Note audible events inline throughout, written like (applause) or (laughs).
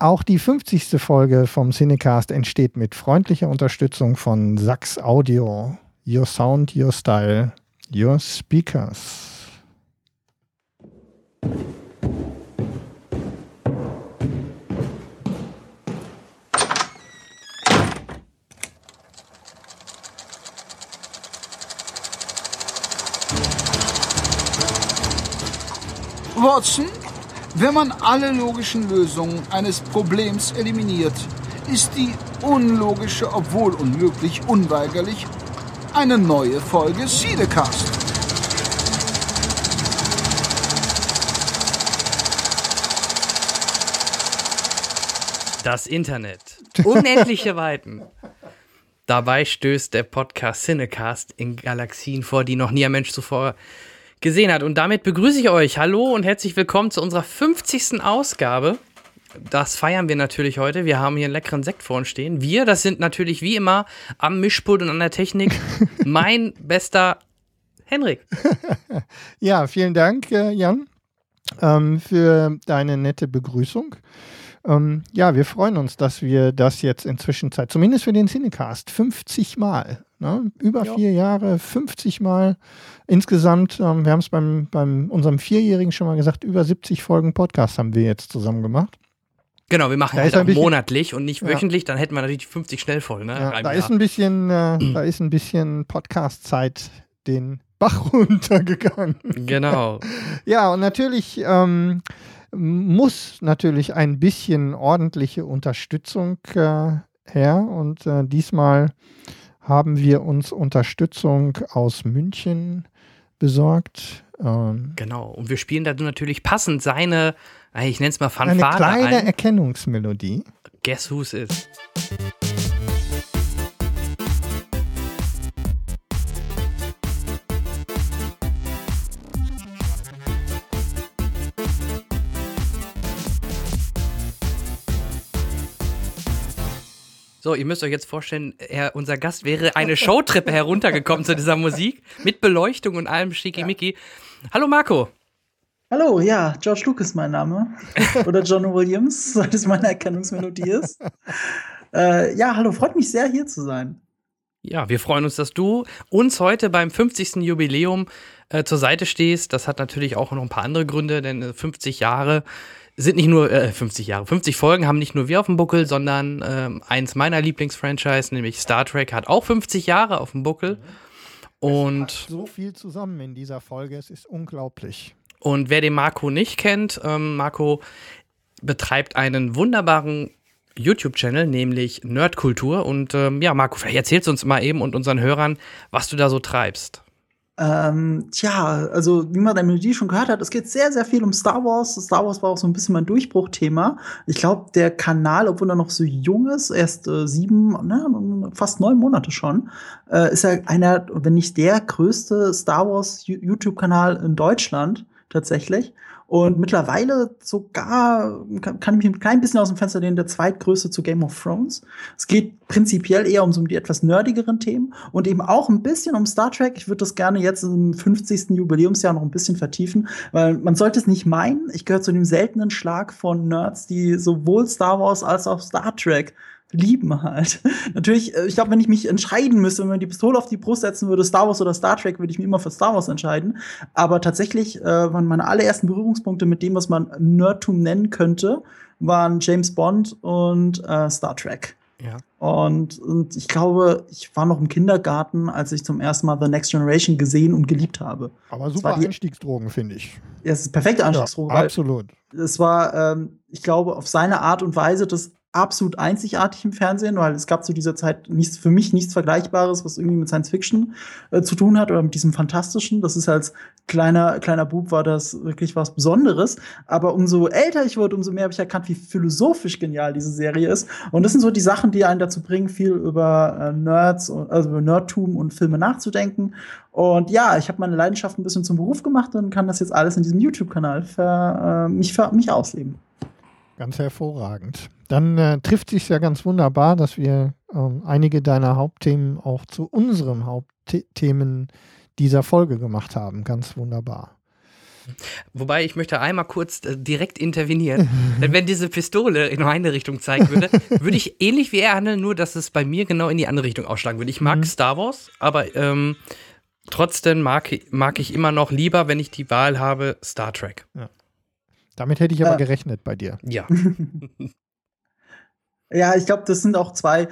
Auch die 50. Folge vom Cinecast entsteht mit freundlicher Unterstützung von Sax Audio. Your Sound, Your Style, Your Speakers. Watson, wenn man alle logischen Lösungen eines Problems eliminiert, ist die unlogische, obwohl unmöglich, unweigerlich eine neue Folge Siedecast. Das Internet. Unendliche Weiten. Dabei stößt der Podcast Cinecast in Galaxien vor, die noch nie ein Mensch zuvor gesehen hat. Und damit begrüße ich euch. Hallo und herzlich willkommen zu unserer 50. Ausgabe. Das feiern wir natürlich heute. Wir haben hier einen leckeren Sekt vor uns stehen. Wir, das sind natürlich wie immer am Mischpult und an der Technik (laughs) mein bester Henrik. (laughs) ja, vielen Dank, äh, Jan, ähm, für deine nette Begrüßung. Ähm, ja, wir freuen uns, dass wir das jetzt inzwischen Zeit, zumindest für den Cinecast, 50 Mal, ne? über ja. vier Jahre, 50 Mal insgesamt. Ähm, wir haben es beim, beim unserem Vierjährigen schon mal gesagt, über 70 Folgen Podcast haben wir jetzt zusammen gemacht. Genau, wir machen da halt auch bisschen, monatlich und nicht wöchentlich, ja. dann hätten wir natürlich 50 Schnellfolgen. Ne, ja, da, ist ein bisschen, äh, (clears throat) da ist ein bisschen Podcast-Zeit den Bach (laughs) runtergegangen. Genau. (laughs) ja, und natürlich ähm, muss natürlich ein bisschen ordentliche Unterstützung äh, her. Und äh, diesmal haben wir uns Unterstützung aus München besorgt. Ähm, genau, und wir spielen da natürlich passend seine, ich nenne es mal Fanfare Eine kleine ein. Erkennungsmelodie. Guess who's is? So, ihr müsst euch jetzt vorstellen, er, unser Gast wäre eine Showtreppe heruntergekommen zu dieser Musik mit Beleuchtung und allem schickimicki. Ja. Hallo Marco. Hallo, ja, George Lucas mein Name. (laughs) Oder John Williams, seit es meine Erkennungsmelodie ist. Äh, ja, hallo, freut mich sehr, hier zu sein. Ja, wir freuen uns, dass du uns heute beim 50. Jubiläum äh, zur Seite stehst. Das hat natürlich auch noch ein paar andere Gründe, denn 50 äh, Jahre sind nicht nur äh, 50 Jahre, 50 Folgen haben nicht nur wir auf dem Buckel, sondern ähm, eins meiner Lieblingsfranchise, nämlich Star Trek, hat auch 50 Jahre auf dem Buckel. Und es so viel zusammen in dieser Folge, es ist unglaublich. Und wer den Marco nicht kennt, ähm, Marco betreibt einen wunderbaren YouTube-Channel, nämlich Nerdkultur. Und ähm, ja, Marco, vielleicht erzählst du uns mal eben und unseren Hörern, was du da so treibst. Ähm, tja, also wie man der Melodie schon gehört hat, es geht sehr, sehr viel um Star Wars. Star Wars war auch so ein bisschen mein Durchbruchthema. Ich glaube, der Kanal, obwohl er noch so jung ist, erst äh, sieben, ne, fast neun Monate schon, äh, ist er einer, wenn nicht der größte Star Wars YouTube-Kanal in Deutschland tatsächlich. Und mittlerweile sogar, kann, ich mich ein klein bisschen aus dem Fenster lehnen, der zweitgrößte zu Game of Thrones. Es geht prinzipiell eher um so die etwas nerdigeren Themen und eben auch ein bisschen um Star Trek. Ich würde das gerne jetzt im 50. Jubiläumsjahr noch ein bisschen vertiefen, weil man sollte es nicht meinen. Ich gehöre zu dem seltenen Schlag von Nerds, die sowohl Star Wars als auch Star Trek lieben halt. (laughs) Natürlich, äh, ich glaube, wenn ich mich entscheiden müsste, wenn man die Pistole auf die Brust setzen würde, Star Wars oder Star Trek, würde ich mich immer für Star Wars entscheiden. Aber tatsächlich äh, waren meine allerersten Berührungspunkte mit dem, was man Nerdtum nennen könnte, waren James Bond und äh, Star Trek. Ja. Und, und ich glaube, ich war noch im Kindergarten, als ich zum ersten Mal The Next Generation gesehen und geliebt habe. Aber super Einstiegsdrogen, finde ich. Ja, es ist perfekte Einstiegsdrogen. Ja, absolut. Es war, ähm, ich glaube, auf seine Art und Weise das absolut einzigartig im Fernsehen, weil es gab zu dieser Zeit nichts, für mich nichts Vergleichbares, was irgendwie mit Science Fiction äh, zu tun hat oder mit diesem Fantastischen. Das ist als kleiner, kleiner Bub war das wirklich was Besonderes. Aber umso älter ich wurde, umso mehr habe ich erkannt, wie philosophisch genial diese Serie ist. Und das sind so die Sachen, die einen dazu bringen, viel über äh, Nerds, also über Nerdtum und Filme nachzudenken. Und ja, ich habe meine Leidenschaft ein bisschen zum Beruf gemacht und kann das jetzt alles in diesem YouTube-Kanal äh, mich, für mich ausleben. Ganz hervorragend. Dann äh, trifft sich ja ganz wunderbar, dass wir ähm, einige deiner Hauptthemen auch zu unseren Hauptthemen dieser Folge gemacht haben. Ganz wunderbar. Wobei ich möchte einmal kurz äh, direkt intervenieren. (laughs) Denn wenn diese Pistole in eine Richtung zeigen würde, würde ich (laughs) ähnlich wie er handeln, nur dass es bei mir genau in die andere Richtung ausschlagen würde. Ich mag Mhm. Star Wars, aber ähm, trotzdem mag, mag ich immer noch lieber, wenn ich die Wahl habe, Star Trek. Damit hätte ich aber Ja. gerechnet bei dir. Ja. (laughs) Ja, ich glaube, das sind auch zwei. äh,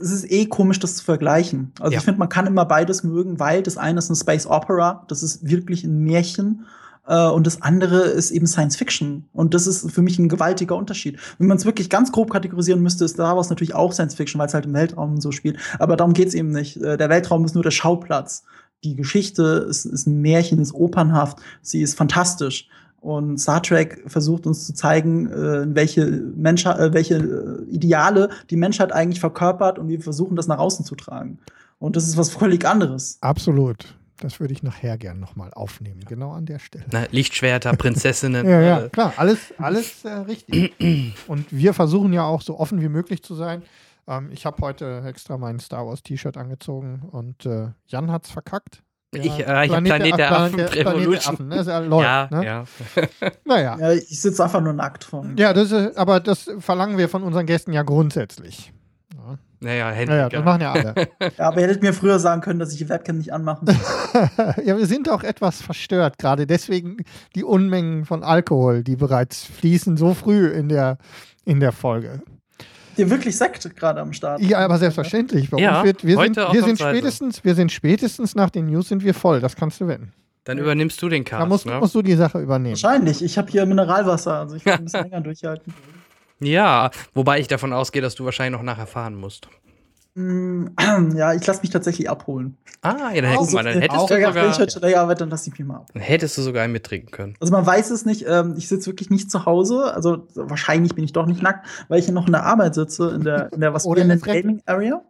Es ist eh komisch, das zu vergleichen. Also Ja. ich finde, man kann immer beides mögen, weil das eine ist eine Space Opera, das ist wirklich ein Märchen. äh, Und das andere ist eben Science Fiction. Und das ist für mich ein gewaltiger Unterschied. Wenn man es wirklich ganz grob kategorisieren müsste, ist Star Wars natürlich auch Science Fiction, weil es halt im Weltraum so spielt. Aber darum geht's eben nicht. Äh, Der Weltraum ist nur der Schauplatz. Die Geschichte ist, ist ein Märchen, ist opernhaft, sie ist fantastisch. Und Star Trek versucht uns zu zeigen, äh, welche, Menschheit, äh, welche äh, Ideale die Menschheit eigentlich verkörpert und wir versuchen das nach außen zu tragen. Und das ist was völlig anderes. Absolut. Das würde ich nachher gern nochmal aufnehmen, genau an der Stelle. Na, Lichtschwerter, (laughs) Prinzessinnen. Ja, ja, äh, klar, alles, alles äh, richtig. (clears throat) Und wir versuchen ja auch so offen wie möglich zu sein. Ähm, ich habe heute extra mein Star Wars T-Shirt angezogen und äh, Jan hat's verkackt. Der Ich, äh, ich hab Planet der Affen, Planet der Revolution. Affen, ne? Ist ja, läuft, ja, ne? ja. (laughs) Naja. Ja, ich sitze einfach nur nackt von. Ja, das ist, aber das verlangen wir von unseren Gästen ja grundsätzlich. Ja, Naja, Henry. naja das machen ja alle. (laughs) Ja, aber ihr hättet mir früher sagen können, dass ich die Webcam nicht anmachen (laughs) ja, wir sind auch etwas verstört, gerade deswegen die Unmengen von Alkohol, die bereits fließen, so früh in der, in der Folge. Dir wirklich Sekt gerade am Start. Ja, aber selbstverständlich. Bei Ja, wird, wir sind, wir sind spätestens, wir sind spätestens nach den News sind wir voll. Das kannst du wetten. Dann übernimmst du den Cast. Da musst, ne? musst du die Sache übernehmen. Wahrscheinlich. Ich habe hier Mineralwasser, also ich kann ein (laughs) bisschen länger durchhalten. Ja, wobei ich davon ausgehe, dass du wahrscheinlich noch nachher fahren musst. Mm, (clears throat) Ja, ich lasse mich tatsächlich abholen. Ah, ja, dann, guck mal, dann hättest auch- du Ja, wenn sogar, ich heute schon länger arbeite, dann lasse ich mich mal ab. dann hättest du sogar einen mittrinken können. Also man weiß es nicht, ähm, ich sitze wirklich nicht zu Hause, also wahrscheinlich bin ich doch nicht nackt, weil ich hier noch in der Arbeit sitze, in der, in der was Oder wir in nennen der Dreck- Gaming Area.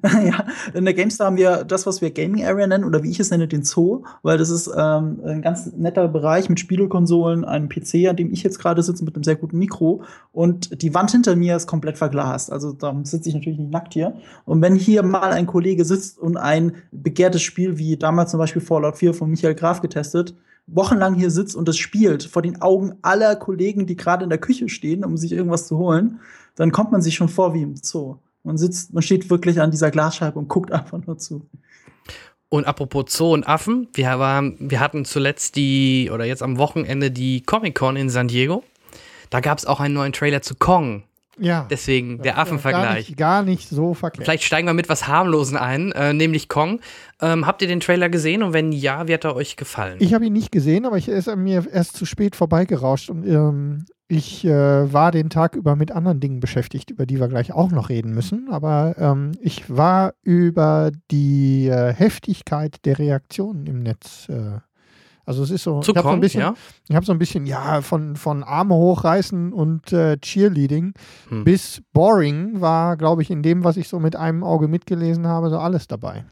(laughs) ja, in der GameStar haben wir das, was wir Gaming Area nennen, oder wie ich es nenne, den Zoo, weil das ist ähm, ein ganz netter Bereich mit Spielekonsolen, einem PC, an dem ich jetzt gerade sitze, mit einem sehr guten Mikro. Und die Wand hinter mir ist komplett verglast. Also da sitze ich natürlich nicht nackt hier. Und wenn hier mal ein Kollege sitzt und ein begehrtes Spiel wie damals zum Beispiel Fallout 4 von Michael Graf getestet, wochenlang hier sitzt und es spielt vor den Augen aller Kollegen, die gerade in der Küche stehen, um sich irgendwas zu holen, dann kommt man sich schon vor wie im Zoo. Man sitzt, man steht wirklich an dieser Glasscheibe und guckt einfach nur zu. Und apropos Zoo und Affen, wir, waren, wir hatten zuletzt die, oder jetzt am Wochenende die Comic-Con in San Diego. Da gab es auch einen neuen Trailer zu Kong. Ja. Deswegen der Gar Affenvergleich. nicht, gar nicht so verkehrt. Vielleicht steigen wir mit was Harmlosen ein, äh, nämlich Kong. Ähm, habt ihr den Trailer gesehen und wenn ja, wie hat er euch gefallen? Ich habe ihn nicht gesehen, aber ich, er ist an mir erst zu spät vorbeigerauscht und ähm, ich äh, war den Tag über mit anderen Dingen beschäftigt, über die wir gleich auch noch reden müssen. Aber ähm, ich war über die äh, Heftigkeit der Reaktionen im Netz. Äh, also es ist so, zu ich habe so ein bisschen, ja? ich habe so ein bisschen, ja, von, von Arme hochreißen und äh, Cheerleading Hm. bis Boring war, glaube ich, in dem, was ich so mit einem Auge mitgelesen habe, so alles dabei.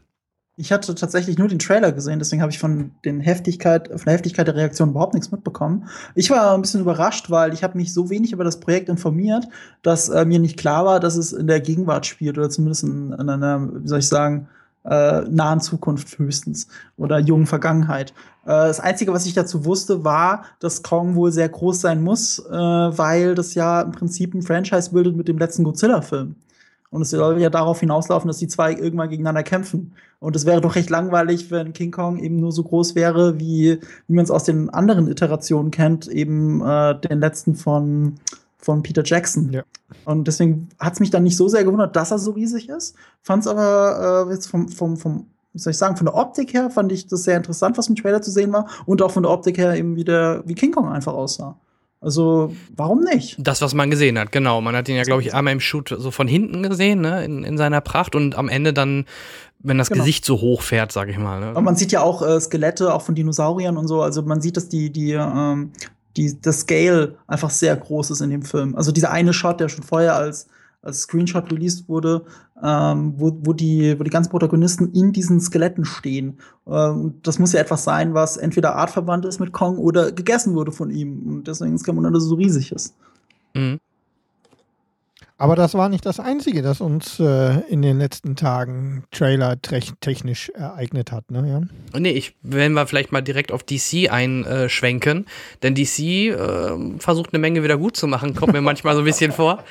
Ich hatte tatsächlich nur den Trailer gesehen, deswegen habe ich von, den Heftigkeit, von der Heftigkeit der Reaktion überhaupt nichts mitbekommen. Ich war ein bisschen überrascht, weil ich habe mich so wenig über das Projekt informiert, dass äh, mir nicht klar war, dass es in der Gegenwart spielt oder zumindest in, in einer, wie soll ich sagen, äh, nahen Zukunft höchstens oder jungen Vergangenheit. Äh, das Einzige, was ich dazu wusste, war, dass Kong wohl sehr groß sein muss, äh, weil das ja im Prinzip ein Franchise bildet mit dem letzten Godzilla-Film. Und es soll ja darauf hinauslaufen, dass die zwei irgendwann gegeneinander kämpfen. Und es wäre doch recht langweilig, wenn King Kong eben nur so groß wäre, wie, wie man es aus den anderen Iterationen kennt, eben äh, den letzten von, von Peter Jackson. Ja. Und deswegen hat es mich dann nicht so sehr gewundert, dass er so riesig ist. Fand es aber äh, jetzt vom, vom, vom, wie soll ich sagen, von der Optik her fand ich das sehr interessant, was im Trailer zu sehen war. Und auch von der Optik her eben wie, der, wie King Kong einfach aussah. Also, warum nicht? Das, was man gesehen hat, genau. Man hat ihn ja, glaube ich, einmal im Shoot so von hinten gesehen, ne, in, in seiner Pracht und am Ende dann, wenn das Genau. Gesicht so hoch fährt, sag ich mal. Ne? Aber man sieht ja auch äh, Skelette, auch von Dinosauriern und so. Also man sieht, dass die, die, ähm, die, das Scale einfach sehr groß ist in dem Film. Also dieser eine Shot, der schon vorher als, als Screenshot released wurde, ähm, wo, wo, die, wo die ganzen Protagonisten in diesen Skeletten stehen. Ähm, das muss ja etwas sein, was entweder artverwandt ist mit Kong oder gegessen wurde von ihm. Und deswegen ist er so riesig ist. Mhm. Aber das war nicht das Einzige, das uns äh, in den letzten Tagen Trailer-technisch ereignet hat, ne, Jan? Nee, ich, wenn wir vielleicht mal direkt auf DC einschwenken, denn DC äh, versucht eine Menge wieder gut zu machen, kommt mir manchmal so ein bisschen vor.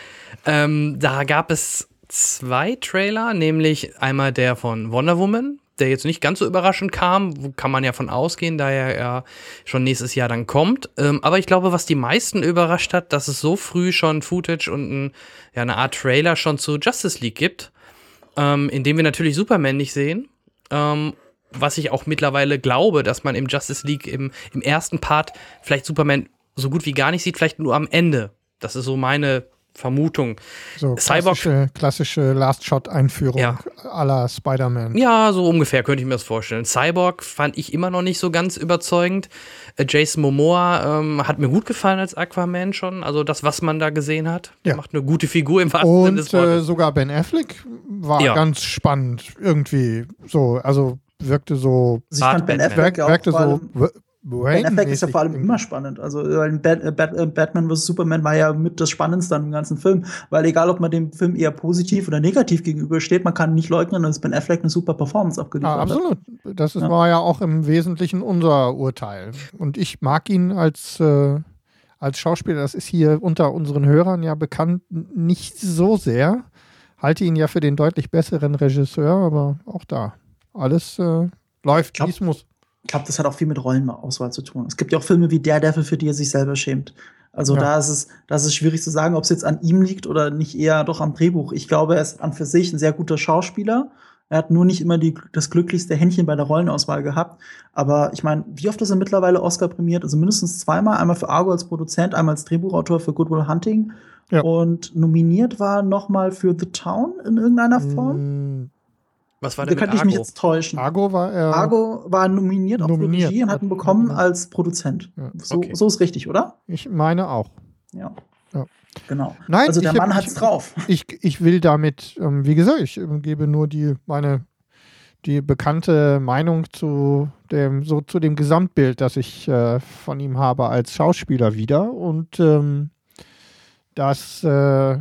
Ähm, da gab es zwei Trailer, nämlich einmal der von Wonder Woman, der jetzt nicht ganz so überraschend kam, kann man ja von ausgehen, da er ja schon nächstes Jahr dann kommt. Ähm, aber ich glaube, was die meisten überrascht hat, dass es so früh schon Footage und ein, ja, eine Art Trailer schon zu Justice League gibt, ähm, in dem wir natürlich Superman nicht sehen. Ähm, was ich auch mittlerweile glaube, dass man im Justice League im, im ersten Part vielleicht Superman so gut wie gar nicht sieht, vielleicht nur am Ende. Das ist so meine Vermutung. So klassische, klassische Last-Shot-Einführung Ja. aller Spider-Man. Ja, so ungefähr könnte ich mir das vorstellen. Cyborg fand ich immer noch nicht so ganz überzeugend. Äh, Jason Momoa ähm, hat mir gut gefallen als Aquaman schon. Also das, was man da gesehen hat. Ja. Macht eine gute Figur im wahrsten Sinne Und des äh, Wortes. sogar Ben Affleck war Ja. ganz spannend irgendwie. So, also wirkte so, Also ich fand Ben. Affleck wirkte so Ben Affleck ist ja vor allem immer spannend. Also weil Bat, äh, Bat, äh, Batman vs. Superman war ja mit das Spannendste an dem ganzen Film. Weil egal, ob man dem Film eher positiv oder negativ gegenübersteht, man kann nicht leugnen, dass Ben Affleck eine super Performance abgeliefert Ah, hat. absolut. Das ist, Ja. war ja auch im Wesentlichen unser Urteil. Und ich mag ihn als, äh, als Schauspieler, das ist hier unter unseren Hörern ja bekannt, nicht so sehr. Halte ihn ja für den deutlich besseren Regisseur, aber auch da. Alles äh, läuft, wie es muss. Ich glaube, das hat auch viel mit Rollenauswahl zu tun. Es gibt ja auch Filme wie Daredevil, für die er sich selber schämt. Also Ja. da ist es, da ist es schwierig zu sagen, ob es jetzt an ihm liegt oder nicht eher doch am Drehbuch. Ich glaube, er ist an für sich ein sehr guter Schauspieler. Er hat nur nicht immer die, das glücklichste Händchen bei der Rollenauswahl gehabt. Aber ich meine, wie oft ist er mittlerweile Oscar prämiert? Also mindestens zweimal. Einmal für Argo als Produzent, einmal als Drehbuchautor für Good Will Hunting. Ja. Und nominiert war noch mal für The Town in irgendeiner Form. Mm, Was war Da denn mit könnte ich mich jetzt täuschen. Argo war er. Argo war nominiert, Nominiert. Regie und hat ihn bekommen als Produzent. Ja. So, Okay. so ist richtig, oder? Ich meine auch. Ja. Ja. Genau. Nein, also der Mann hat's ich- drauf. Ich, ich will damit, ähm, wie gesagt, ich ähm, gebe nur die meine die bekannte Meinung zu dem so zu dem Gesamtbild, das ich äh, von ihm habe als Schauspieler wieder und ähm, das äh,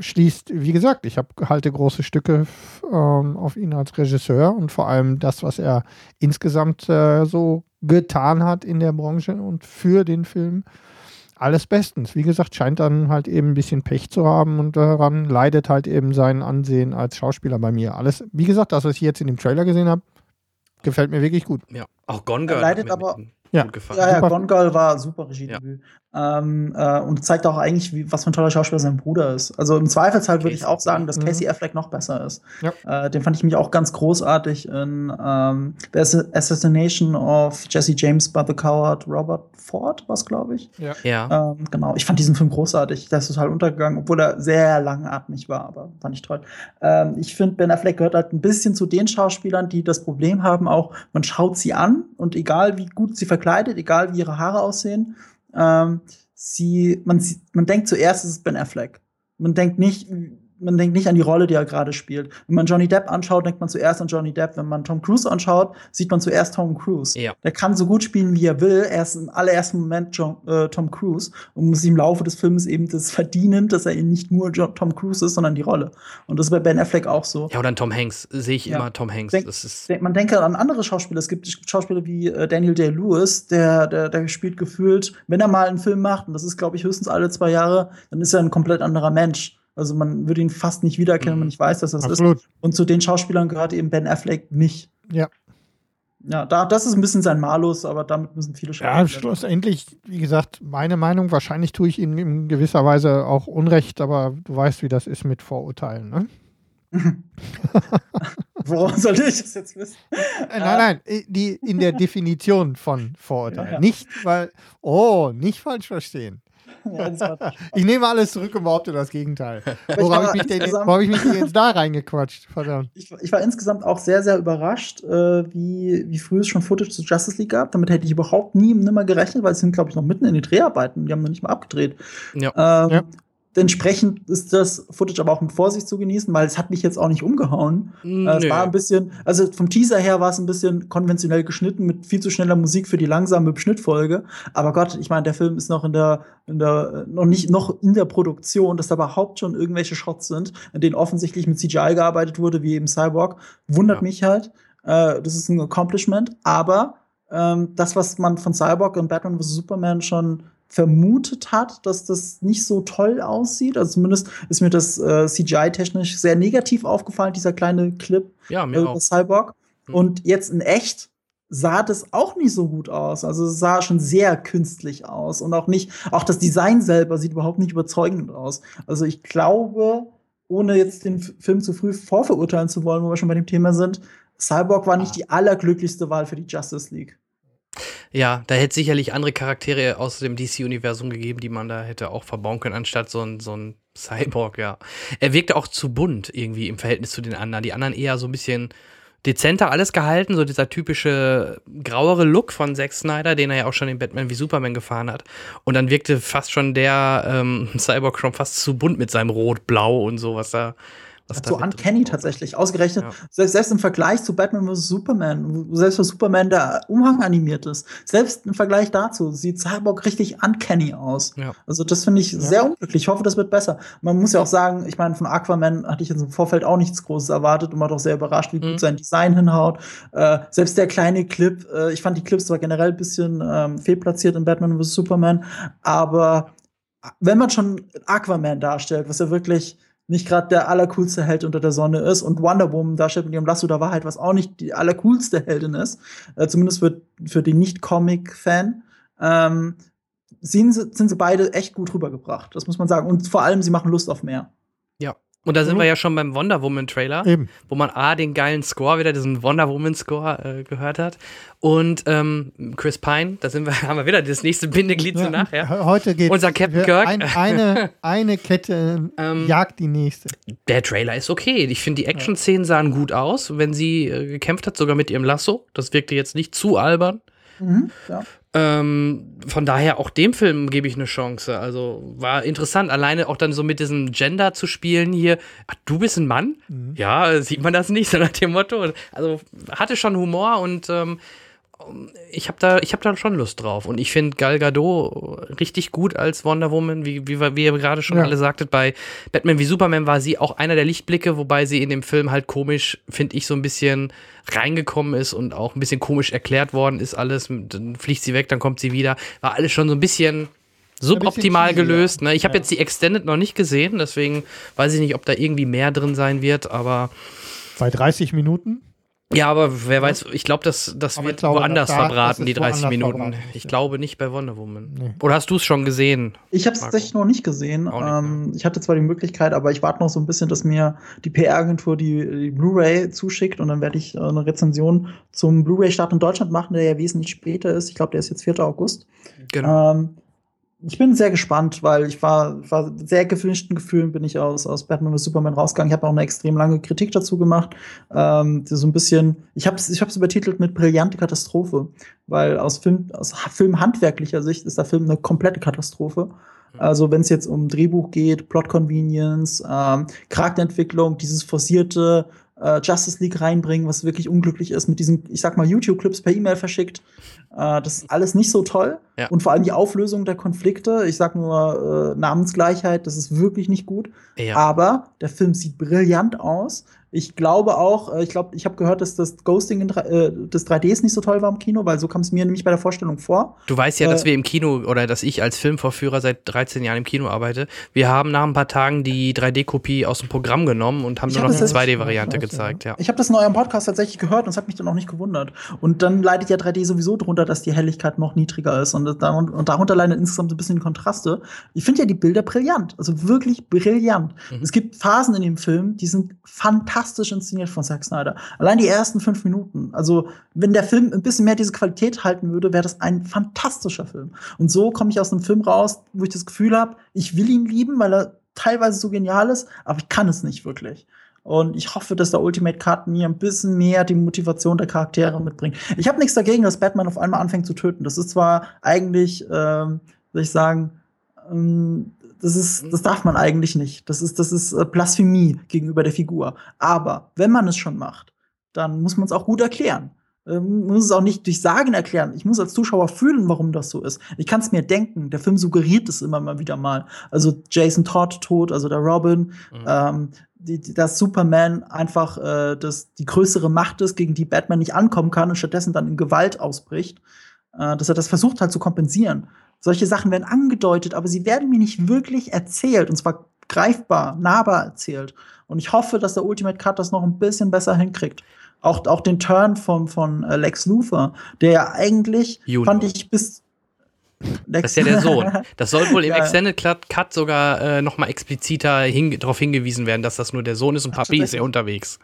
schließt, wie gesagt, ich hab, halte große Stücke ähm, auf ihn als Regisseur und vor allem das, was er insgesamt äh, so getan hat in der Branche und für den Film alles bestens. Wie gesagt, scheint dann halt eben ein bisschen Pech zu haben und daran leidet halt eben sein Ansehen als Schauspieler bei mir. Alles, wie gesagt, das, was ich jetzt in dem Trailer gesehen habe, gefällt mir wirklich gut. Ja, auch Gone Girl Leidet hat mir aber- mit Ja. gut gefallen. Ja, ja. Gone Girl war super Regiedebüt. Ähm, äh, und zeigt auch eigentlich, wie, was für ein toller Schauspieler sein Bruder ist. Also im Zweifelsfall würde ich auch sagen, dass Mhm. Casey Affleck noch besser ist. Ja. Äh, den fand ich mich auch ganz großartig in ähm, The Ass- Assassination of Jesse James by the Coward Robert Ford, was glaube ich. Ja. Ähm, genau, ich fand diesen Film großartig. Der ist total untergegangen, obwohl er sehr langatmig war, aber fand ich toll. Ähm, ich finde, Ben Affleck gehört halt ein bisschen zu den Schauspielern, die das Problem haben, auch man schaut sie an und egal wie gut sie verkleidet, egal wie ihre Haare aussehen, ähm, sie, man, man denkt zuerst, es ist Ben Affleck. Man denkt nicht, man denkt nicht an die Rolle, die er gerade spielt. Wenn man Johnny Depp anschaut, denkt man zuerst an Johnny Depp. Wenn man Tom Cruise anschaut, sieht man zuerst Tom Cruise. Ja. Der kann so gut spielen, wie er will. Er ist im allerersten Moment John, äh, Tom Cruise und muss im Laufe des Films eben das verdienen, dass er eben nicht nur Jo- Tom Cruise ist, sondern die Rolle. Und das ist bei Ben Affleck auch so. Ja, oder ein Tom Hanks. Sehe ich Ja. immer Tom Hanks. Denk- Denk- Man denke an andere Schauspieler. Es gibt Schauspieler wie äh, Daniel Day-Lewis, der, der, der spielt gefühlt, wenn er mal einen Film macht, und das ist, glaube ich, höchstens alle zwei Jahre, dann ist er ein komplett anderer Mensch. Also man würde ihn fast nicht wiedererkennen, wenn man nicht weiß, dass das ist. Absolut. Und zu den Schauspielern gehört eben Ben Affleck nicht. Ja. Ja, da, das ist ein bisschen sein Malus, aber damit müssen viele Ja, Schauspieler. schlussendlich, wie gesagt, meine Meinung, wahrscheinlich tue ich ihm in gewisser Weise auch Unrecht, aber du weißt, wie das ist mit Vorurteilen. Ne? (laughs) Worauf sollte ich das jetzt wissen? Äh, Nein, nein, äh, die, in der Definition von Vorurteilen. Ja, ja. Nicht, weil, oh, nicht falsch verstehen. Ja, Ich nehme alles zurück und behaupte das Gegenteil. ich Wo habe ich, mich denn- insgesamt- wo hab ich mich denn jetzt da reingequatscht? Verdammt. ich, ich war insgesamt auch sehr, sehr überrascht, äh, wie, wie früh es schon Footage zu Justice League gab. Damit hätte ich überhaupt nie im Nimmer gerechnet, weil es sind, glaube ich, noch mitten in den Dreharbeiten. Die haben noch nicht mal abgedreht. ja. Ähm, Ja. Entsprechend ist das Footage aber auch mit Vorsicht zu genießen, weil es hat mich jetzt auch nicht umgehauen. Nö. Es war ein bisschen, also vom Teaser her war es ein bisschen konventionell geschnitten mit viel zu schneller Musik für die langsame Schnittfolge. Aber Gott, ich meine, der Film ist noch in der, in der, noch nicht, noch in der Produktion, dass da überhaupt schon irgendwelche Shots sind, in denen offensichtlich mit CGI gearbeitet wurde, wie eben Cyborg. Wundert ja. mich halt. Äh, das ist ein Accomplishment. Aber ähm, das, was man von Cyborg und Batman vs. Superman schon vermutet hat, dass das nicht so toll aussieht. Also zumindest ist mir das äh, CGI-technisch sehr negativ aufgefallen, dieser kleine Clip ja, mir äh, Cyborg. Mhm. Und jetzt in echt sah das auch nicht so gut aus. Also es sah schon sehr künstlich aus und auch nicht, auch das Design selber sieht überhaupt nicht überzeugend aus. Also ich glaube, ohne jetzt den Film zu früh vorverurteilen zu wollen, wo wir schon bei dem Thema sind, Cyborg war nicht ah. die allerglücklichste Wahl für die Justice League. Ja, da hätte sicherlich andere Charaktere aus dem DC-Universum gegeben, die man da hätte auch verbauen können, anstatt so ein, so ein Cyborg, ja. Er wirkte auch zu bunt irgendwie im Verhältnis zu den anderen. Die anderen eher so ein bisschen dezenter alles gehalten, so dieser typische grauere Look von Zack Snyder, den er ja auch schon in Batman wie Superman gefahren hat. Und dann wirkte fast schon der ähm, (laughs) Cyborg schon fast zu bunt mit seinem Rot-Blau und so, was da so uncanny tatsächlich. Ausgerechnet, ja. selbst, selbst, im Vergleich zu Batman vs. Superman, selbst für Superman der Umhang animiert ist, selbst im Vergleich dazu sieht Cyborg richtig uncanny aus. Ja. Also das finde ich ja. sehr unglücklich. Ich hoffe, das wird besser. Man muss ja auch sagen, ich meine, von Aquaman hatte ich jetzt im Vorfeld auch nichts Großes erwartet und war doch sehr überrascht, wie mhm. gut sein Design hinhaut. Äh, selbst der kleine Clip, äh, ich fand die Clips zwar generell ein bisschen ähm, fehlplatziert in Batman vs. Superman, aber wenn man schon Aquaman darstellt, was ja wirklich nicht gerade der allercoolste Held unter der Sonne ist und Wonder Woman darstellt mit ihrem Lasso der Wahrheit, was auch nicht die allercoolste Heldin ist, äh, zumindest für, für den Nicht-Comic-Fan, ähm, sind, sind sie beide echt gut rübergebracht. Das muss man sagen. Und vor allem, sie machen Lust auf mehr. Ja, und da sind mhm. wir ja schon beim Wonder Woman Trailer, Eben. wo man A, den geilen Score wieder, diesen Wonder Woman Score äh, gehört hat. Und ähm, Chris Pine, da sind wir, (laughs) haben wir wieder das nächste Bindeglied ja, zu nachher. Heute geht unser Captain Kirk. Ein, (laughs) eine, eine Kette ähm, jagt die nächste. Der Trailer ist okay. Ich finde, die Action-Szenen sahen gut aus, wenn sie äh, gekämpft hat, sogar mit ihrem Lasso. Das wirkte jetzt nicht zu albern. Mhm, ja. Ähm, von daher auch dem Film gebe ich eine Chance. Also war interessant, alleine auch dann so mit diesem Gender zu spielen hier. Ach, du bist ein Mann? Mhm. Ja, sieht man das nicht, (laughs) so nach dem Motto. Also hatte schon Humor und ähm, ich habe da, hab da schon Lust drauf. Und ich finde Gal Gadot richtig gut als Wonder Woman, wie, wie, wie ihr gerade schon ja. alle sagtet. Bei Batman wie Superman war sie auch einer der Lichtblicke, wobei sie in dem Film halt komisch, finde ich, so ein bisschen reingekommen ist und auch ein bisschen komisch erklärt worden ist alles. Dann fliegt sie weg, dann kommt sie wieder. War alles schon so ein bisschen suboptimal bisschen gelöst. Ne? Ich habe ja. jetzt die Extended noch nicht gesehen, deswegen weiß ich nicht, ob da irgendwie mehr drin sein wird, aber. Bei 30 Minuten? Ja, aber wer weiß, ich glaube, das, das wird glaube, woanders da, verbraten, die 30 Minuten. Ich glaube nicht bei Wonder Woman. Nee. Oder hast du es schon gesehen? Ich habe es tatsächlich noch nicht gesehen. Nicht, ähm, ich hatte zwar die Möglichkeit, aber ich warte noch so ein bisschen, dass mir die PR-Agentur die, die Blu-ray zuschickt und dann werde ich äh, eine Rezension zum Blu-ray-Start in Deutschland machen, der ja wesentlich später ist. Ich glaube, der ist jetzt 4. August. Genau. Ähm, ich bin sehr gespannt, weil ich war, war sehr gewünschten Gefühlen bin ich aus, aus Batman vs. Superman rausgegangen. Ich habe auch eine extrem lange Kritik dazu gemacht. Ähm, so ein bisschen, ich habe es ich hab's übertitelt mit brillante Katastrophe, weil aus, Film, aus filmhandwerklicher Sicht ist der Film eine komplette Katastrophe. Also wenn es jetzt um Drehbuch geht, Plot Convenience, ähm, Charakterentwicklung, dieses forcierte äh, Justice League reinbringen, was wirklich unglücklich ist, mit diesen, ich sag mal, YouTube-Clips per E-Mail verschickt. Äh, das ist alles nicht so toll. Ja. Und vor allem die Auflösung der Konflikte, ich sag nur äh, Namensgleichheit, das ist wirklich nicht gut. Ja. Aber der Film sieht brillant aus. Ich glaube auch, äh, ich glaube, ich habe gehört, dass das Ghosting in, äh, des 3Ds nicht so toll war im Kino, weil so kam es mir nämlich bei der Vorstellung vor. Du weißt ja, äh, dass wir im Kino oder dass ich als Filmvorführer seit 13 Jahren im Kino arbeite. Wir haben nach ein paar Tagen die 3D-Kopie aus dem Programm genommen und haben nur noch die 2D-Variante gezeigt. Ja. Ich habe das in eurem Podcast tatsächlich gehört und es hat mich dann auch nicht gewundert. Und dann leidet ja 3D sowieso drunter, dass die Helligkeit noch niedriger ist und, und darunter leiden insgesamt ein bisschen Kontraste. Ich finde ja die Bilder brillant, also wirklich brillant. Mhm. Es gibt Phasen in dem Film, die sind fantastisch fantastisch inszeniert von Zack Snyder. Allein die ersten fünf Minuten. Also, wenn der Film ein bisschen mehr diese Qualität halten würde, wäre das ein fantastischer Film. Und so komme ich aus einem Film raus, wo ich das Gefühl habe, ich will ihn lieben, weil er teilweise so genial ist, aber ich kann es nicht wirklich. Und ich hoffe, dass der Ultimate Cut mir ein bisschen mehr die Motivation der Charaktere mitbringt. Ich habe nichts dagegen, dass Batman auf einmal anfängt zu töten. Das ist zwar eigentlich, ähm, soll ich sagen, ähm, das ist, das darf man eigentlich nicht. Das ist, das ist äh, Blasphemie gegenüber der Figur. Aber wenn man es schon macht, dann muss man es auch gut erklären. Ähm, muss es auch nicht durch Sagen erklären. Ich muss als Zuschauer fühlen, warum das so ist. Ich kann es mir denken. Der Film suggeriert es immer mal wieder mal. Also Jason Todd tot, also der Robin, mhm. ähm, die, die, dass Superman einfach äh, das, die größere Macht ist, gegen die Batman nicht ankommen kann und stattdessen dann in Gewalt ausbricht. Äh, dass er das versucht halt zu kompensieren. Solche Sachen werden angedeutet, aber sie werden mir nicht wirklich erzählt. Und zwar greifbar, nahbar erzählt. Und ich hoffe, dass der Ultimate Cut das noch ein bisschen besser hinkriegt. Auch, auch den Turn von, von äh, Lex Luthor, der ja eigentlich, Junior. fand ich bis. Lex das ist ja der Sohn. Das soll wohl im (laughs) ja. Extended Cut sogar äh, noch mal expliziter hin, darauf hingewiesen werden, dass das nur der Sohn ist und Papi ist ja unterwegs.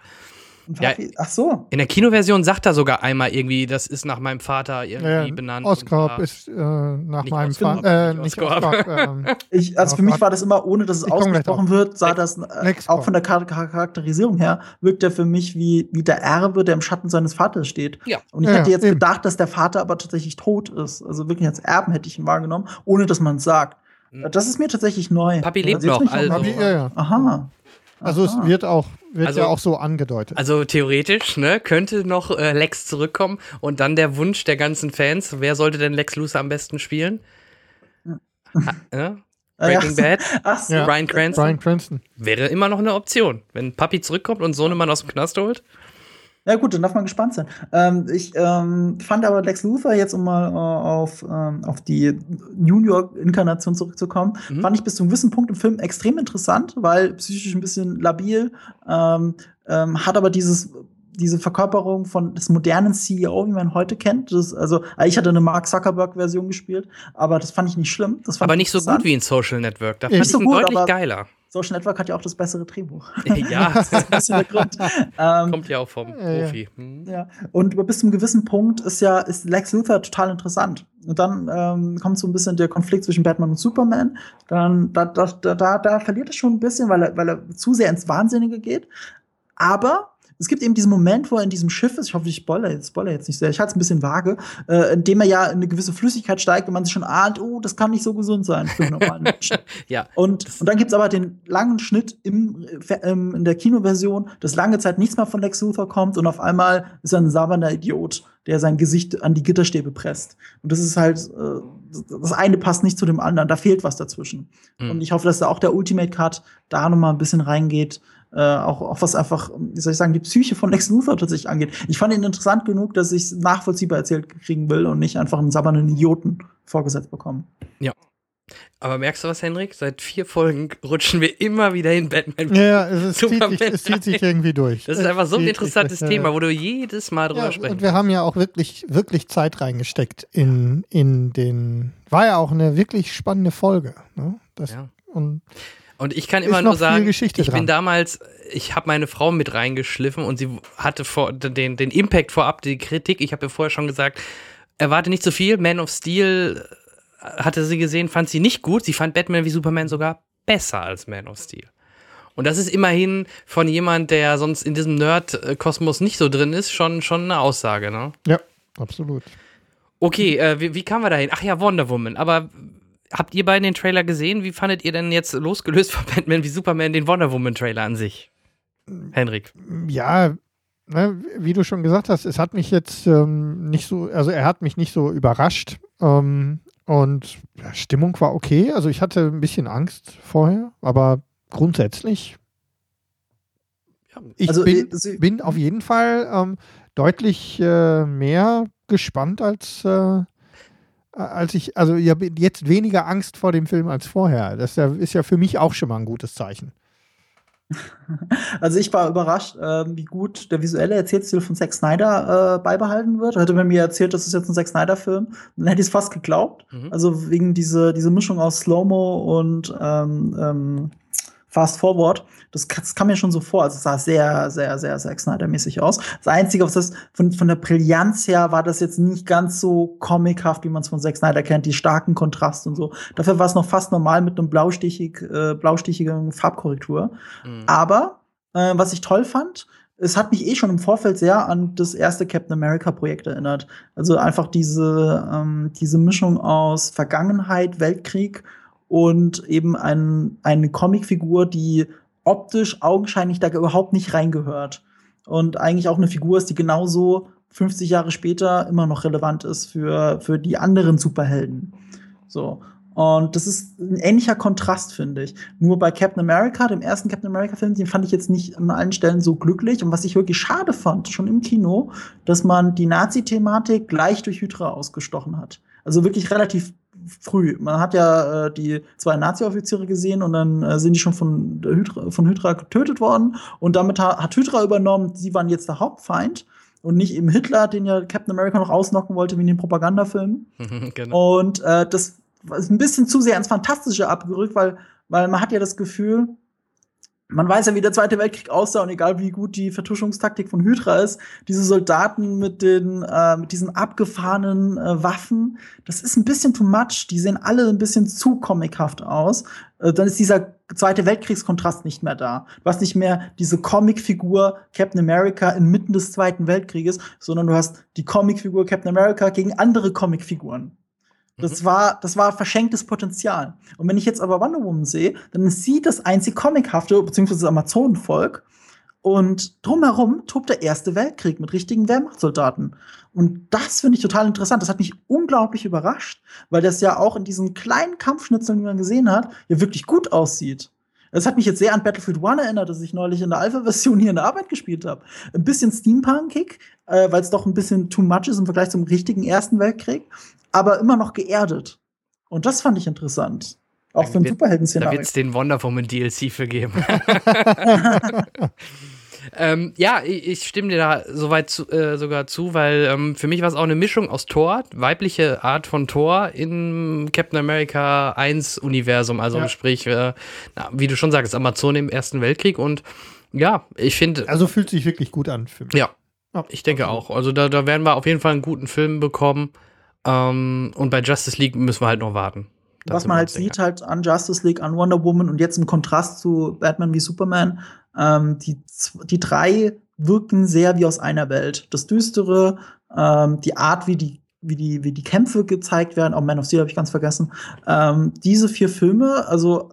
Ja, ach so. In der Kinoversion sagt er sogar einmal irgendwie, das ist nach meinem Vater irgendwie ja, benannt. Oscar ist äh, nach meinem Vater. Äh, nicht Oscar. ähm, ich, also für mich war das immer, ohne dass es ausgesprochen wird, sah das äh, auch von der Charakterisierung her, wirkt er für mich wie, wie der Erbe, der im Schatten seines Vaters steht. Ja. Und ich ja, hätte jetzt eben. gedacht, dass der Vater aber tatsächlich tot ist. Also wirklich als Erben hätte ich ihn wahrgenommen, ohne dass man es sagt. Hm. Das ist mir tatsächlich neu. Papi lebt also noch. Also. Papi, ja, ja. Aha. Also Aha. es wird auch wird also, ja auch so angedeutet. Also theoretisch, ne, könnte noch äh, Lex zurückkommen und dann der Wunsch der ganzen Fans, wer sollte denn Lex Luthor am besten spielen? Ha, äh? Breaking ja. Bad, Ach so. Brian Cranston. Brian Cranston. Wäre immer noch eine Option. Wenn Papi zurückkommt und Sohnemann aus dem Knast holt. Ja gut, dann darf man gespannt sein. Ähm, ich ähm, fand aber Lex Luthor, jetzt um mal äh, auf, ähm, auf die New York-Inkarnation zurückzukommen, mhm. fand ich bis zu einem gewissen Punkt im Film extrem interessant, weil psychisch ein bisschen labil, ähm, ähm, hat aber dieses diese Verkörperung von des modernen CEO, wie man heute kennt. Das, also ich hatte eine Mark Zuckerberg-Version gespielt, aber das fand ich nicht schlimm. aber nicht so gut wie in Social Network. Da fand ich so gut, deutlich geiler. Social Network hat ja auch das bessere Drehbuch. (laughs) Ja, (laughs) das ist ein bisschen der Grund. Ähm, Kommt ja auch vom Profi. Hm. Ja, und bis zu einem gewissen Punkt ist ja ist Lex Luthor total interessant. Und dann ähm, kommt so ein bisschen der Konflikt zwischen Batman und Superman. Dann da, da, da, da verliert es schon ein bisschen, weil er, weil er zu sehr ins Wahnsinnige geht. Aber es gibt eben diesen Moment, wo er in diesem Schiff ist, ich hoffe, ich spoiler jetzt, spoiler jetzt nicht sehr, ich halte es ein bisschen vage, äh, in dem er ja in eine gewisse Flüssigkeit steigt und man sich schon ahnt, oh, das kann nicht so gesund sein für einen normalen (laughs) Menschen. ja. Und, und dann gibt's aber den langen Schnitt im, ähm, in der Kinoversion, dass lange Zeit nichts mehr von Lex Luthor kommt und auf einmal ist er ein sabernder Idiot, der sein Gesicht an die Gitterstäbe presst. Und das ist halt, äh, das eine passt nicht zu dem anderen, da fehlt was dazwischen. Mhm. Und ich hoffe, dass da auch der Ultimate Cut da noch mal ein bisschen reingeht, äh, auch, auch was einfach, wie soll ich sagen, die Psyche von Lex Luthor tatsächlich angeht. Ich fand ihn interessant genug, dass ich es nachvollziehbar erzählt kriegen will und nicht einfach einen sabbernden Idioten vorgesetzt bekommen. Ja. Aber merkst du was, Henrik? Seit vier Folgen rutschen wir immer wieder in Batman. Ja, es, zieht sich, es zieht sich irgendwie durch. Das ist einfach so ein interessantes sich, Thema, wo du jedes Mal drüber ja, sprechen Und wir haben ja auch wirklich, wirklich Zeit reingesteckt in, in den. War ja auch eine wirklich spannende Folge. Ne? Das, ja. Und und ich kann immer nur sagen, ich dran. bin damals, ich habe meine Frau mit reingeschliffen und sie hatte vor, den, den Impact vorab, die Kritik. Ich habe ja vorher schon gesagt, erwarte nicht so viel. Man of Steel äh, hatte sie gesehen, fand sie nicht gut. Sie fand Batman wie Superman sogar besser als Man of Steel. Und das ist immerhin von jemand, der sonst in diesem Nerd-Kosmos nicht so drin ist, schon, schon eine Aussage, ne? Ja, absolut. Okay, äh, wie, wie kamen wir dahin? Ach ja, Wonder Woman. Aber Habt ihr beiden den Trailer gesehen? Wie fandet ihr denn jetzt losgelöst von Batman wie Superman den Wonder Woman Trailer an sich? Henrik. Ja, ne, wie du schon gesagt hast, es hat mich jetzt ähm, nicht so, also er hat mich nicht so überrascht. Ähm, und ja, Stimmung war okay. Also ich hatte ein bisschen Angst vorher, aber grundsätzlich. Ich also, bin, äh, bin, auf jeden Fall ähm, deutlich äh, mehr gespannt als äh, als ich, also ich habe jetzt weniger Angst vor dem Film als vorher. Das ist ja für mich auch schon mal ein gutes Zeichen. (laughs) Also ich war überrascht, äh, wie gut der visuelle Erzählstil von Zack Snyder äh, beibehalten wird. Hätte man mir erzählt, das ist jetzt ein Zack Snyder-Film, dann hätte ich es fast geglaubt. Mhm. Also wegen dieser diese Mischung aus Slow-Mo und ähm, ähm, Fast Forward. Das, das kam mir schon so vor. Also es sah sehr, sehr, sehr, sehr Snyder-mäßig aus. Das Einzige, was das von, von der Brillanz her war das jetzt nicht ganz so comichaft, wie man es von Zack Snyder kennt, die starken Kontrast und so. Dafür war es noch fast normal mit einem blaustichig, äh, blaustichigen Farbkorrektur. Mhm. Aber äh, was ich toll fand, es hat mich eh schon im Vorfeld sehr an das erste Captain America Projekt erinnert. Also einfach diese, ähm, diese Mischung aus Vergangenheit, Weltkrieg und eben ein, eine Comicfigur, die optisch augenscheinlich da überhaupt nicht reingehört. Und eigentlich auch eine Figur ist, die genauso 50 Jahre später immer noch relevant ist für, für die anderen Superhelden. So. Und das ist ein ähnlicher Kontrast, finde ich. Nur bei Captain America, dem ersten Captain America-Film, den fand ich jetzt nicht an allen Stellen so glücklich. Und was ich wirklich schade fand, schon im Kino, dass man die Nazi-Thematik gleich durch Hydra ausgestochen hat. Also wirklich relativ früh. Man hat ja äh, die zwei Nazi-Offiziere gesehen und dann äh, sind die schon von Hydra, von Hydra getötet worden. Und damit ha hat Hydra übernommen, sie waren jetzt der Hauptfeind und nicht eben Hitler, den ja Captain America noch ausnocken wollte, wie in den Propagandafilmen. (laughs) genau. Und äh, das ist ein bisschen zu sehr ins Fantastische abgerückt, weil, weil man hat ja das Gefühl, man weiß ja, wie der Zweite Weltkrieg aussah und egal wie gut die Vertuschungstaktik von Hydra ist, diese Soldaten mit den äh, mit diesen abgefahrenen äh, Waffen, das ist ein bisschen too much. Die sehen alle ein bisschen zu comichaft aus. Äh, dann ist dieser Zweite Weltkriegskontrast nicht mehr da. Du hast nicht mehr diese Comicfigur Captain America inmitten des Zweiten Weltkrieges, sondern du hast die Comicfigur Captain America gegen andere Comicfiguren. Das, mhm. war, das war verschenktes Potenzial. Und wenn ich jetzt aber Wonder Woman sehe, dann ist sie das einzig Comichafte, beziehungsweise das Amazonenvolk. Und drumherum tobt der Erste Weltkrieg mit richtigen Wehrmachtssoldaten. Und das finde ich total interessant. Das hat mich unglaublich überrascht, weil das ja auch in diesen kleinen Kampfschnitzeln, die man gesehen hat, ja wirklich gut aussieht. Das hat mich jetzt sehr an Battlefield One erinnert, das ich neulich in der Alpha-Version hier in der Arbeit gespielt habe. Ein bisschen Steampunkig, äh, weil es doch ein bisschen too much ist im Vergleich zum richtigen Ersten Weltkrieg aber immer noch geerdet. Und das fand ich interessant. Auch für ein Superhelden-Szenario. Da wird es den Wonder Woman DLC für geben. (laughs) ähm, ja, ich, ich, stimme dir da soweit zu, äh, sogar zu, weil ähm, für mich war es auch eine Mischung aus Thor, weibliche Art von Thor im Captain America 1 Universum, also ja. sprich, äh, na, wie du schon sagst, Amazon im Ersten Weltkrieg und ja, ich finde. Also fühlt sich wirklich gut an für mich. Ja, ich denke auch. Also da, da werden wir auf jeden Fall einen guten Film bekommen. Ähm, und bei Justice League müssen wir halt noch warten. Was man halt sieht, halt an Justice League, an Wonder Woman und jetzt im Kontrast zu Batman wie Superman, ähm, die, die drei wirken sehr wie aus einer Welt. Das Düstere, ähm, die Art, wie die wie die, wie die Kämpfe gezeigt werden, auch Man of Steel habe ich ganz vergessen. Ähm, diese vier Filme, also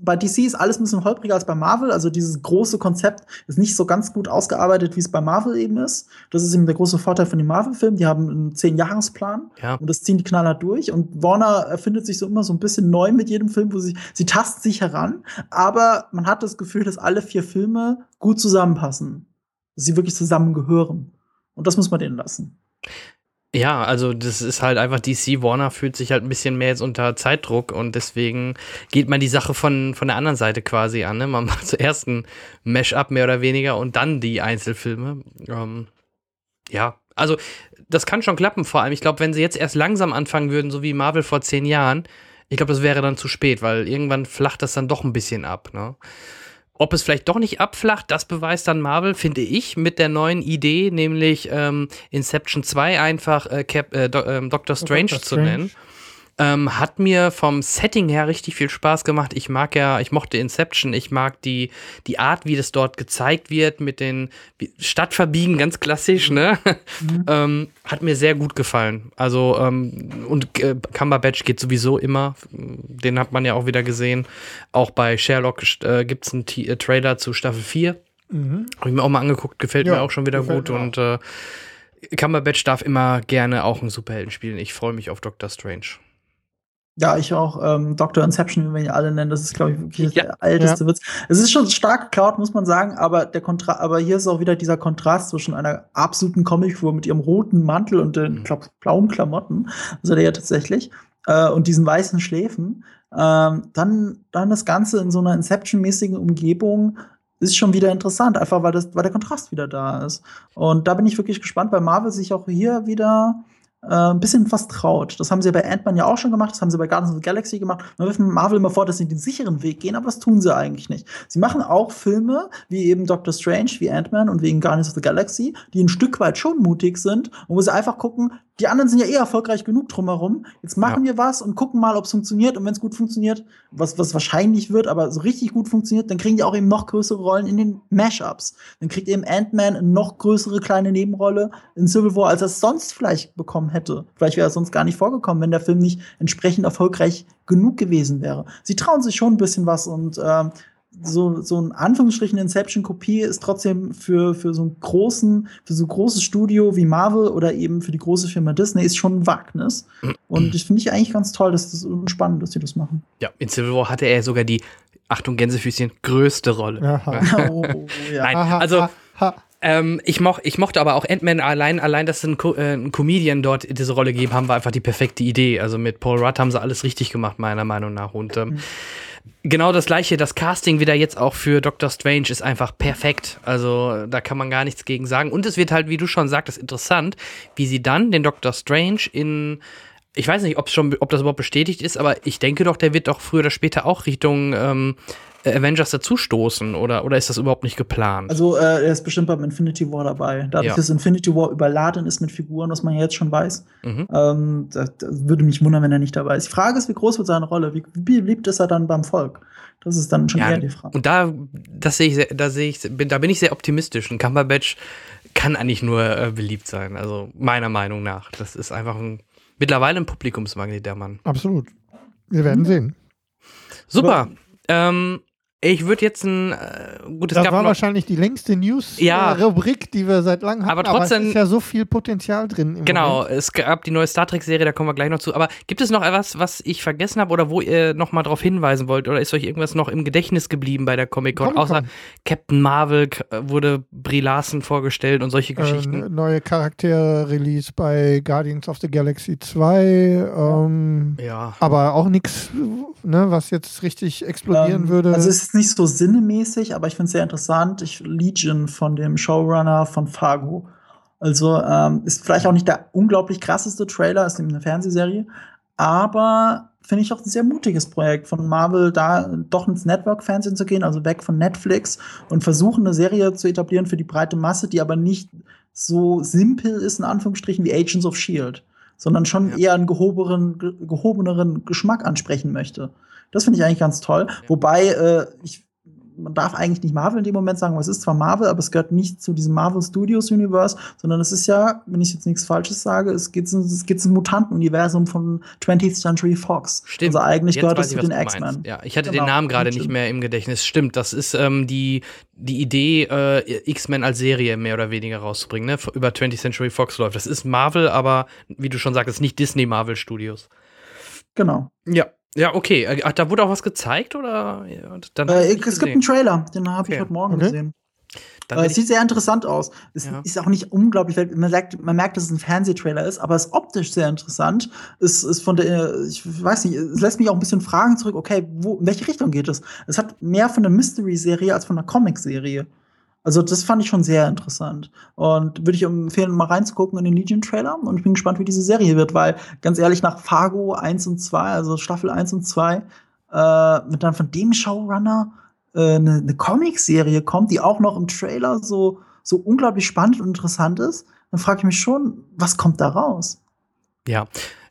bei DC ist alles ein bisschen holpriger als bei Marvel. Also dieses große Konzept ist nicht so ganz gut ausgearbeitet, wie es bei Marvel eben ist. Das ist eben der große Vorteil von den Marvel-Filmen. Die haben einen Zehn-Jahresplan ja. und das ziehen die Knaller durch. Und Warner erfindet sich so immer so ein bisschen neu mit jedem Film, wo sie, sie tasten sich heran. Aber man hat das Gefühl, dass alle vier Filme gut zusammenpassen. Dass sie wirklich zusammengehören. Und das muss man denen lassen. Ja, also das ist halt einfach DC Warner fühlt sich halt ein bisschen mehr jetzt unter Zeitdruck und deswegen geht man die Sache von, von der anderen Seite quasi an. Ne? Man (laughs) macht zuerst ein Mash-up mehr oder weniger und dann die Einzelfilme. Ähm, ja, also das kann schon klappen, vor allem. Ich glaube, wenn sie jetzt erst langsam anfangen würden, so wie Marvel vor zehn Jahren, ich glaube, das wäre dann zu spät, weil irgendwann flacht das dann doch ein bisschen ab. Ne? Ob es vielleicht doch nicht abflacht, das beweist dann Marvel, finde ich, mit der neuen Idee, nämlich ähm, Inception 2 einfach äh, Cap, äh, Do äh, Doctor Strange Doctor zu nennen. Ähm, hat mir vom Setting her richtig viel Spaß gemacht. Ich mag ja, ich mochte Inception, ich mag die, die Art, wie das dort gezeigt wird, mit den Stadtverbiegen, ganz klassisch, ne? Mhm. (laughs) ähm, hat mir sehr gut gefallen. Also, ähm, und äh, Cumberbatch geht sowieso immer. Den hat man ja auch wieder gesehen. Auch bei Sherlock äh, gibt es einen T äh, Trailer zu Staffel 4. Mhm. Habe ich mir auch mal angeguckt, gefällt ja, mir auch schon wieder gut. Und äh, Cumberbatch darf immer gerne auch einen Superhelden spielen. Ich freue mich auf Doctor Strange. Ja, ich auch. Ähm, Dr. Inception, wie wir ihn alle nennen, das ist, glaube ich, wirklich ja. der älteste ja. Witz. Es ist schon stark geklaut, muss man sagen, aber der Kontra aber hier ist auch wieder dieser Kontrast zwischen einer absoluten Comicfigur mit ihrem roten Mantel und den mhm. glaub, blauen Klamotten, also der ja tatsächlich, äh, und diesen weißen Schläfen. Ähm, dann, dann das Ganze in so einer Inception-mäßigen Umgebung ist schon wieder interessant, einfach weil, das, weil der Kontrast wieder da ist. Und da bin ich wirklich gespannt, weil Marvel sich auch hier wieder äh, ein bisschen was traut. Das haben sie bei Ant-Man ja auch schon gemacht, das haben sie bei Guardians of the Galaxy gemacht. Man wirft Marvel immer vor, dass sie den sicheren Weg gehen, aber das tun sie eigentlich nicht. Sie machen auch Filme wie eben Doctor Strange, wie Ant-Man und wegen Guardians of the Galaxy, die ein Stück weit schon mutig sind und wo sie einfach gucken, die anderen sind ja eh erfolgreich genug drumherum. Jetzt machen Ja. wir was und gucken mal, ob es funktioniert. Und wenn es gut funktioniert, was, was wahrscheinlich wird, aber so richtig gut funktioniert, dann kriegen die auch eben noch größere Rollen in den Mashups. Dann kriegt eben Ant-Man eine noch größere kleine Nebenrolle in Civil War, als er es sonst vielleicht bekommen hätte. Vielleicht wäre er sonst gar nicht vorgekommen, wenn der Film nicht entsprechend erfolgreich genug gewesen wäre. Sie trauen sich schon ein bisschen was und ähm, so, so ein Anführungsstrichen Inception-Kopie ist trotzdem für, für so einen großen, für so ein großes Studio wie Marvel oder eben für die große Firma Disney ist schon ein Wagnis. Und ich finde ich eigentlich ganz toll, dass das spannend, dass sie das machen. Ja, in Civil War hatte er sogar die, Achtung, Gänsefüßchen, größte Rolle. Aha. (laughs) oh, ja. Nein, also ähm, ich, moch, ich mochte aber auch Ant-Man allein, allein, dass sie einen, Co äh, einen Comedian dort diese Rolle gegeben haben, war einfach die perfekte Idee. Also mit Paul Rudd haben sie alles richtig gemacht, meiner Meinung nach. Und ähm, genau das gleiche, das Casting wieder jetzt auch für Doctor Strange ist einfach perfekt. Also da kann man gar nichts gegen sagen. Und es wird halt, wie du schon sagtest, interessant, wie sie dann den Doctor Strange in ich weiß nicht, ob schon, ob das überhaupt bestätigt ist, aber ich denke doch, der wird doch früher oder später auch Richtung ähm, Avengers dazustoßen oder, oder ist das überhaupt nicht geplant? Also äh, er ist bestimmt beim Infinity War dabei. Dadurch, Ja. dass Infinity War überladen ist mit Figuren, was man ja jetzt schon weiß, Mhm. ähm, das, das würde mich wundern, wenn er nicht dabei ist. Die Frage ist, wie groß wird seine Rolle? Wie, wie beliebt ist er dann beim Volk? Das ist dann schon Ja, eher die Frage. Und da, das sehe ich, sehr, da sehe ich, bin, da bin ich sehr optimistisch. Ein Cumberbatch kann eigentlich nur äh, beliebt sein, also meiner Meinung nach. Das ist einfach ein, mittlerweile ein Publikumsmagnet, der Mann. Absolut. Wir werden sehen. Super. Ähm, ich würde jetzt ein, äh, gut, es Das gab war noch, wahrscheinlich die längste Ja. News-Rubrik, die wir seit langem hatten. Aber trotzdem- es ist ja so viel Potenzial drin. Im Genau, Moment. es gab die neue Star Trek-Serie, da kommen wir gleich noch zu. Aber gibt es noch etwas, was ich vergessen habe oder wo ihr noch mal drauf hinweisen wollt? Oder ist euch irgendwas noch im Gedächtnis geblieben bei der Comic-Con? Comic-Con. Außer Captain Marvel k- wurde Brie Larson vorgestellt und solche Geschichten. Äh, neue Charaktere-Release bei Guardians of the Galaxy 2. Ähm, ja. aber auch nichts, ne, was jetzt richtig explodieren Ähm, würde. Also es ist nicht so sinnemäßig, aber ich finde es sehr interessant. Ich, Legion von dem Showrunner von Fargo. Also ähm, ist vielleicht auch nicht der unglaublich krasseste Trailer, ist eben eine Fernsehserie, aber finde ich auch ein sehr mutiges Projekt von Marvel, da doch ins Network-Fernsehen zu gehen, also weg von Netflix und versuchen eine Serie zu etablieren für die breite Masse, die aber nicht so simpel ist, in Anführungsstrichen, wie Agents of Shield, sondern schon Ja. eher einen gehobenen, ge gehobeneren Geschmack ansprechen möchte. Das finde ich eigentlich ganz toll. Wobei, äh, ich, man darf eigentlich nicht Marvel in dem Moment sagen, weil es ist zwar Marvel, aber es gehört nicht zu diesem Marvel Studios Universe, sondern es ist ja, wenn ich jetzt nichts Falsches sage, es geht es geht ein Mutantenuniversum von 20th Century Fox. Stimmt. Also eigentlich Jetzt gehört es zu den. X-Men. Ja, ich hatte Genau, den Namen gerade nicht mehr im Gedächtnis. Stimmt, das ist ähm, die, die Idee, äh, X-Men als Serie mehr oder weniger rauszubringen, ne? Über 20th Century Fox läuft. Das ist Marvel, aber wie du schon sagtest, nicht Disney Marvel Studios. Genau. Ja. Ja, okay. Äh, Ach, da wurde auch was gezeigt oder? Ja, Äh, es gibt gesehen. einen Trailer, den habe Okay. ich heute Morgen Okay. gesehen. Dann Äh, es sieht sehr interessant aus. Es Ja. ist auch nicht unglaublich, weil man merkt, man merkt, dass es ein Fernsehtrailer ist, aber es ist optisch sehr interessant. Es ist von der, ich weiß nicht, es lässt mich auch ein bisschen fragen zurück, okay, wo, in welche Richtung geht es? Es hat mehr von einer Mystery-Serie als von einer Comic-Serie. Also, das fand ich schon sehr interessant. Und würde ich empfehlen, mal reinzugucken in den Legion-Trailer. Und ich bin gespannt, wie diese Serie wird, weil, ganz ehrlich, nach Fargo 1 und 2, also Staffel 1 und 2, äh, mit dann von dem Showrunner äh, eine, Comic-Serie kommt, die auch noch im Trailer so, so unglaublich spannend und interessant ist, dann frage ich mich schon, was kommt da raus? Ja.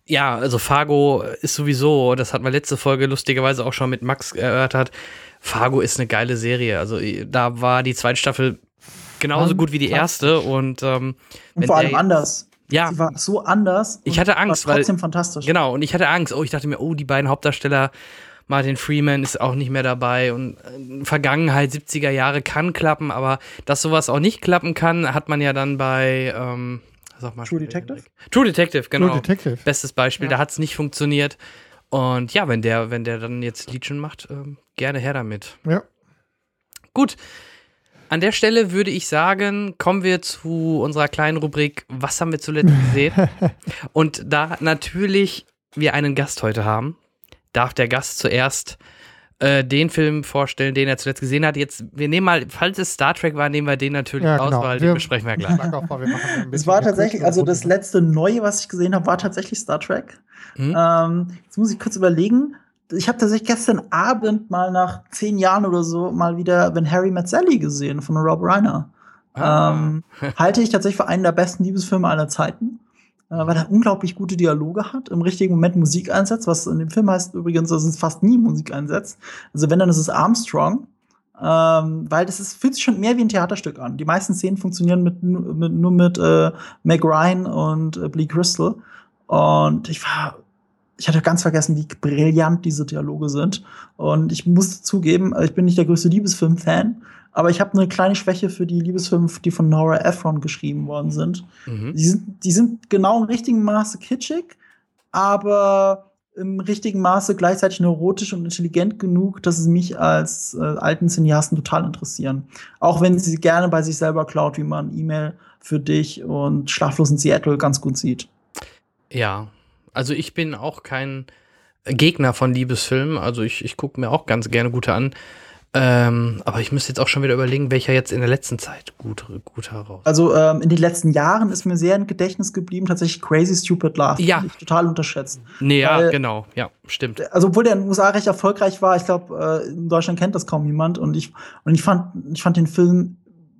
Ja, also Fargo ist sowieso, das hat man letzte Folge lustigerweise auch schon mit Max erörtert. Fargo ist eine geile Serie. Also da war die zweite Staffel genauso gut wie die erste und ähm, Und vor allem der- anders. Ja, Sie war so anders. Ich hatte Angst, war weil- trotzdem fantastisch. Genau, und ich hatte Angst. Oh, ich dachte mir, oh, die beiden Hauptdarsteller, Martin Freeman ist auch nicht mehr dabei und äh, Vergangenheit, 70er Jahre kann klappen, aber dass sowas auch nicht klappen kann, hat man ja dann bei, ähm, sag mal. True Detective? True Detective, genau. True Detective. Bestes Beispiel, Ja. da hat es nicht funktioniert. Und ja, wenn der, wenn der dann jetzt Legion macht, ähm, gerne her damit. Ja. Gut. An der Stelle würde ich sagen, kommen wir zu unserer kleinen Rubrik Was haben wir zuletzt (laughs) gesehen? Und da natürlich wir einen Gast heute haben, darf der Gast zuerst äh, den Film vorstellen, den er zuletzt gesehen hat. Jetzt, wir nehmen mal, falls es Star Trek war, nehmen wir den natürlich Ja, aus, genau. weil Wir- den besprechen wir (laughs) gleich. Sag auch mal, wir machen ein Es war tatsächlich, also das letzte Neue, was ich gesehen habe, war tatsächlich Star Trek. Hm? Ähm, jetzt muss ich kurz überlegen. Ich habe tatsächlich gestern Abend mal nach zehn Jahren oder so mal wieder When Harry Met Sally gesehen von Rob Reiner. Ah. Ähm, (laughs) halte ich tatsächlich für einen der besten Liebesfilme aller Zeiten. äh, weil er unglaublich gute Dialoge hat, im richtigen Moment Musik einsetzt, was in dem Film heißt übrigens, dass es fast nie Musik einsetzt. Also wenn, dann ist es Armstrong. Ähm, weil das ist, fühlt sich schon mehr wie ein Theaterstück an. Die meisten Szenen funktionieren mit, mit nur mit äh, Meg Ryan und äh, Blee Crystal. Und ich war, ich hatte ganz vergessen, wie brillant diese Dialoge sind. Und ich muss zugeben, ich bin nicht der größte Liebesfilm-Fan, aber ich habe eine kleine Schwäche für die Liebesfilme, die von Nora Ephron geschrieben worden sind. Mhm. Die sind. Die sind genau im richtigen Maße kitschig, aber im richtigen Maße gleichzeitig neurotisch und intelligent genug, dass sie mich als äh, alten Cineasten total interessieren. Auch wenn sie gerne bei sich selber klaut, wie man E-Mail für dich und Schlaflosen Seattle ganz gut sieht. Ja, also ich bin auch kein Gegner von Liebesfilmen. Also ich, ich gucke mir auch ganz gerne gute an. Ähm, aber ich müsste jetzt auch schon wieder überlegen, welcher jetzt in der letzten Zeit gut, gut heraus. Also ähm, in den letzten Jahren ist mir sehr im Gedächtnis geblieben, tatsächlich Crazy Stupid Love. Ja. Ich total unterschätzt. Nee, ja, Weil, genau. Ja, stimmt. Also, obwohl der in den USA recht erfolgreich war, ich glaube, äh, in Deutschland kennt das kaum jemand. Und ich, und ich, fand, ich fand den Film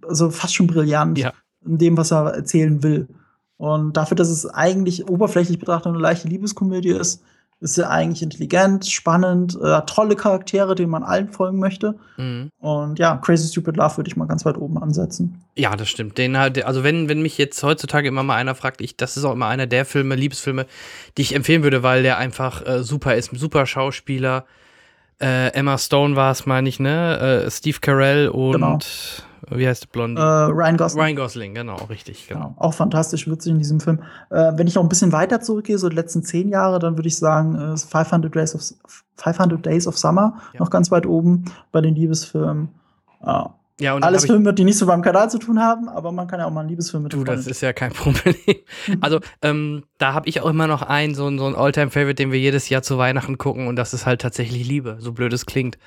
also fast schon brillant ja. in dem, was er erzählen will. Und dafür, dass es eigentlich oberflächlich betrachtet eine leichte Liebeskomödie ist, ist er eigentlich intelligent, spannend, äh, tolle Charaktere, denen man allen folgen möchte. Mhm. Und ja, Crazy Stupid Love würde ich mal ganz weit oben ansetzen. Ja, das stimmt. Den halt, also wenn, wenn mich jetzt heutzutage immer mal einer fragt, ich, das ist auch immer einer der Filme, Liebesfilme, die ich empfehlen würde, weil der einfach äh, super ist, super Schauspieler. Äh, Emma Stone war es, meine ich, ne? Äh, Steve Carell und genau wie heißt der Blondie? Äh, Ryan Gosling. Ryan Gosling, genau, richtig. Genau. genau. Auch fantastisch witzig in diesem Film. Äh, wenn ich noch ein bisschen weiter zurückgehe, so die letzten zehn Jahre, dann würde ich sagen, äh, 500, Days of, 500 Days of Summer ja. noch ganz weit oben bei den Liebesfilmen. Ja. Ja, und Alles Filme, die nicht so beim Kanal zu tun haben, aber man kann ja auch mal einen Liebesfilm mit Du, das ist ja kein (laughs) Problem. also, ähm, da habe ich auch immer noch einen, so, so einen Alltime-Favorite, den wir jedes Jahr zu Weihnachten gucken und das ist halt tatsächlich Liebe, so blöd es klingt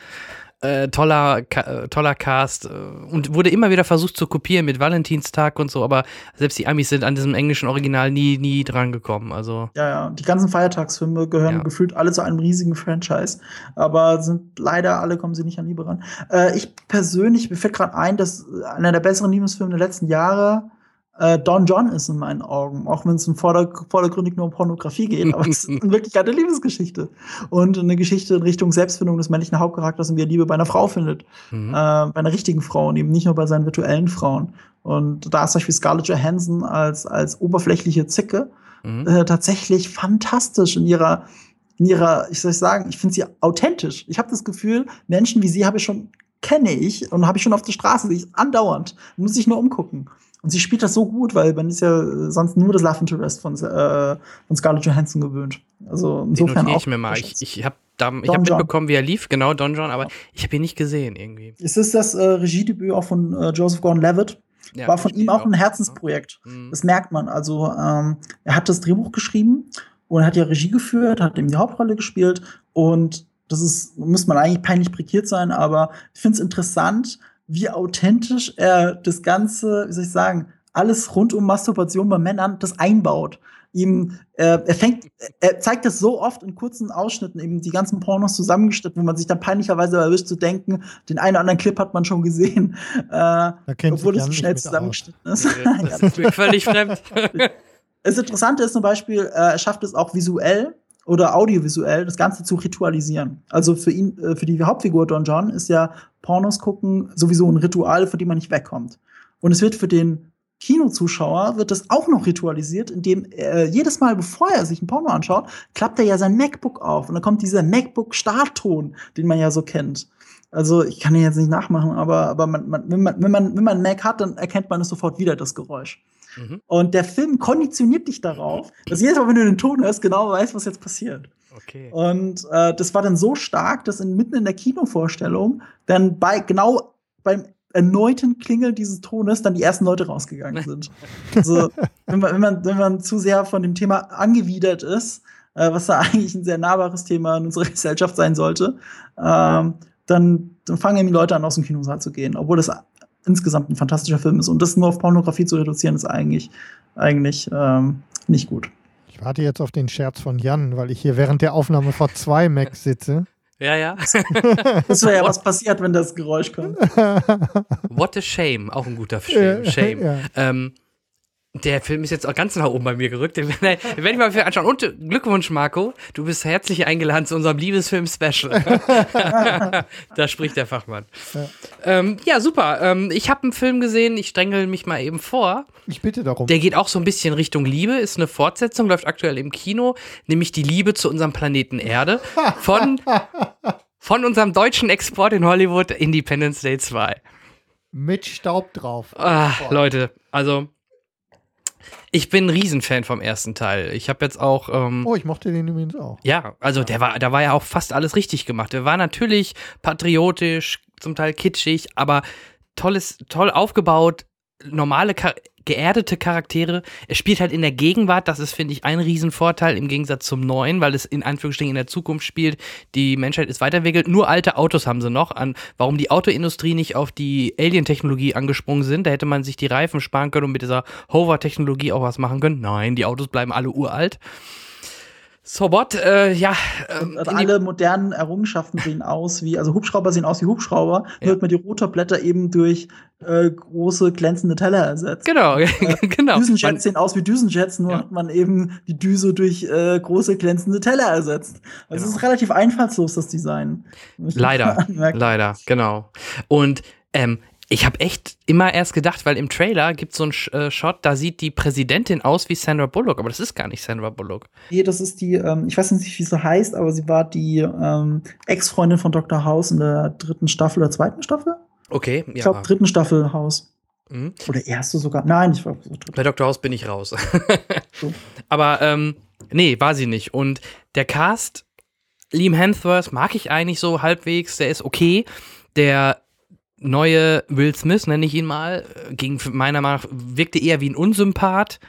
äh, toller, äh, toller Cast äh, und wurde immer wieder versucht zu kopieren mit Valentinstag und so, aber selbst die Amis sind an diesem englischen Original nie, nie dran gekommen. Also. Ja, ja, die ganzen Feiertagsfilme gehören ja. gefühlt alle zu einem riesigen Franchise, aber sind leider alle kommen sie nicht an Liebe ran. Äh, ich persönlich, mir fällt gerade ein, dass einer der besseren Liebesfilme der letzten Jahre äh, Don John ist in meinen Augen, auch wenn es in vorder vordergründig nur um Pornografie geht, aber es ist in Wirklichkeit eine Liebesgeschichte und eine Geschichte in Richtung Selbstfindung des männlichen Hauptcharakters und wie er Liebe bei einer Frau findet, mhm. äh, bei einer richtigen Frau und eben nicht nur bei seinen virtuellen Frauen. Und da ist zum Beispiel Scarlett Johansson als als oberflächliche Zicke mhm. äh, tatsächlich fantastisch in ihrer in ihrer, ich soll sagen, ich finde sie authentisch. Ich habe das Gefühl, Menschen wie sie habe ich schon kenne ich und habe ich schon auf der Straße, ich andauernd, muss ich nur umgucken. Und sie spielt das so gut, weil man ist ja sonst nur das Love Interest von, äh, von Scarlett Johansson gewöhnt. Also insofern Den auch. Ich mir mal. Ich, ich habe hab mitbekommen, wie er lief, genau, Don John, aber ja. ich habe ihn nicht gesehen irgendwie. Es ist das äh, Regiedebüt auch von äh, Joseph Gordon-Levitt. Ja, War von ihm auch ein Herzensprojekt. Mhm. Das merkt man. Also ähm, er hat das Drehbuch geschrieben und hat ja Regie geführt, hat eben die Hauptrolle gespielt und das ist, muss man eigentlich peinlich prekiert sein, aber ich finde es interessant, wie authentisch er das Ganze, wie soll ich sagen, alles rund um Masturbation bei Männern das einbaut. Ihm, äh, er fängt, er zeigt das so oft in kurzen Ausschnitten, eben die ganzen Pornos zusammengeschnitten, wo man sich dann peinlicherweise erwischt zu denken, den einen oder anderen Clip hat man schon gesehen, äh, obwohl es so schnell zusammengeschnitten ist. das ist (laughs) mir völlig fremd. Das Interessante ist zum Beispiel, äh, er schafft es auch visuell, oder audiovisuell das Ganze zu ritualisieren. Also für ihn, äh, für die Hauptfigur Don John ist ja Pornos gucken sowieso ein Ritual, von dem man nicht wegkommt. Und es wird für den Kinozuschauer wird das auch noch ritualisiert, indem äh, jedes Mal, bevor er sich ein Porno anschaut, klappt er ja sein MacBook auf und dann kommt dieser MacBook-Startton, den man ja so kennt. Also ich kann ihn jetzt nicht nachmachen, aber, aber man, man, wenn, man, wenn, man, wenn man einen Mac hat, dann erkennt man es sofort wieder, das Geräusch. Mhm. Und der Film konditioniert dich darauf, dass jedes Mal, wenn du den Ton hörst, genau weißt, was jetzt passiert. Okay. Und äh, das war dann so stark, dass in, mitten in der Kinovorstellung dann bei genau beim erneuten Klingeln dieses Tones dann die ersten Leute rausgegangen sind. also, (laughs) wenn man, wenn, man, wenn man zu sehr von dem Thema angewidert ist, äh, was da (laughs) eigentlich ein sehr nahbares Thema in unserer (laughs) Gesellschaft sein sollte, ähm, dann, dann fangen eben die Leute an, aus dem Kinosaal zu gehen, obwohl das insgesamt ein fantastischer Film ist. Und das nur auf Pornografie zu reduzieren, ist eigentlich, eigentlich ähm, nicht gut. Ich warte jetzt auf den Scherz von Jan, weil ich hier während der Aufnahme vor zwei Macs sitze. (laughs) Ja, ja. (laughs) das wäre ja was passiert, wenn das Geräusch kommt. (laughs) What a shame, auch ein guter Shame. shame. Ja. Ähm, Der Film ist jetzt auch ganz nach oben bei mir gerückt. (laughs) Den werde ich mal für anschauen. Und Glückwunsch, Marco. Du bist herzlich eingeladen zu unserem Liebesfilm-Special. (laughs) da spricht der Fachmann. Ja, ähm, ja super. Ähm, ich habe einen Film gesehen. Ich strengel mich mal eben vor. Ich bitte darum. Der geht auch so ein bisschen Richtung Liebe. Ist eine Fortsetzung, läuft aktuell im Kino. Nämlich die Liebe zu unserem Planeten Erde. Von, (laughs) von unserem deutschen Export in Hollywood, Independence Day 2. Mit Staub drauf. Ach, Leute, also ich bin ein Riesenfan vom ersten Teil. Ich habe jetzt auch. Ähm, oh, ich mochte den übrigens auch. Ja, also der war, da war ja auch fast alles richtig gemacht. Der war natürlich patriotisch, zum Teil kitschig, aber tolles, toll aufgebaut, normale geerdete Charaktere. Es spielt halt in der Gegenwart, das ist, finde ich, ein Riesenvorteil im Gegensatz zum neuen, weil es in Anführungsstrichen in der Zukunft spielt. Die Menschheit ist weiterentwickelt. Nur alte Autos haben sie noch. An, warum die Autoindustrie nicht auf die Alien-Technologie angesprungen sind, da hätte man sich die Reifen sparen können und mit dieser Hover-Technologie auch was machen können. Nein, die Autos bleiben alle uralt. So what? Äh, ja. Ähm, also alle modernen Errungenschaften sehen aus wie, also Hubschrauber sehen aus wie Hubschrauber, ja. nur wird man die Rotorblätter eben durch äh, große glänzende Teller ersetzt. Genau, (laughs) äh, genau. Düsenjets man, sehen aus wie Düsenjets, nur ja. hat man eben die Düse durch äh, große glänzende Teller ersetzt. Also genau. es ist relativ einfallslos, das Design. Leider, (laughs) leider, genau. Und ähm, ich habe echt immer erst gedacht, weil im Trailer gibt es so einen äh, Shot, da sieht die Präsidentin aus wie Sandra Bullock, aber das ist gar nicht Sandra Bullock. Nee, das ist die, ähm, ich weiß nicht, wie sie heißt, aber sie war die ähm, Ex-Freundin von Dr. House in der dritten Staffel oder zweiten Staffel. Okay, ja. Ich glaube, dritten Staffel House. Mhm. Oder erste sogar. Nein, ich war. Bei Dr. House bin ich raus. so. (laughs) Aber, ähm, nee, war sie nicht. Und der Cast, Liam Hemsworth mag ich eigentlich so halbwegs, der ist okay. Der neue Will Smith, nenne ich ihn mal, ging meiner Meinung nach, wirkte eher wie ein Unsympath,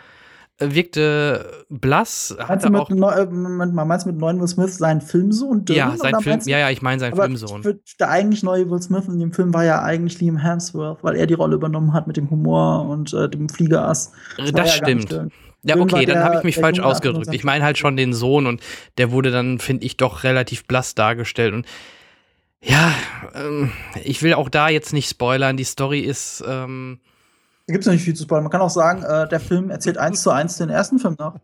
äh, wirkte blass. Meinst du, mit, neu, äh, meinst du mit neuen Will Smith seinen Filmsohn? Ja, sein Film, ja, ja, ich meine seinen Filmsohn. Der eigentlich neue Will Smith in dem Film war ja eigentlich Liam Hemsworth, weil er die Rolle übernommen hat mit dem Humor und äh, dem Fliegerass. Das, das ja stimmt. Ja, okay, dann habe ich mich falsch ausgedrückt. Ich meine halt schon den Sohn und der wurde dann, finde ich, doch relativ blass dargestellt und ja, ähm, ich will auch da jetzt nicht spoilern. Die Story ist. Ähm da gibt es nicht viel zu spoilern. Man kann auch sagen, äh, der Film erzählt eins zu eins den ersten Film nach,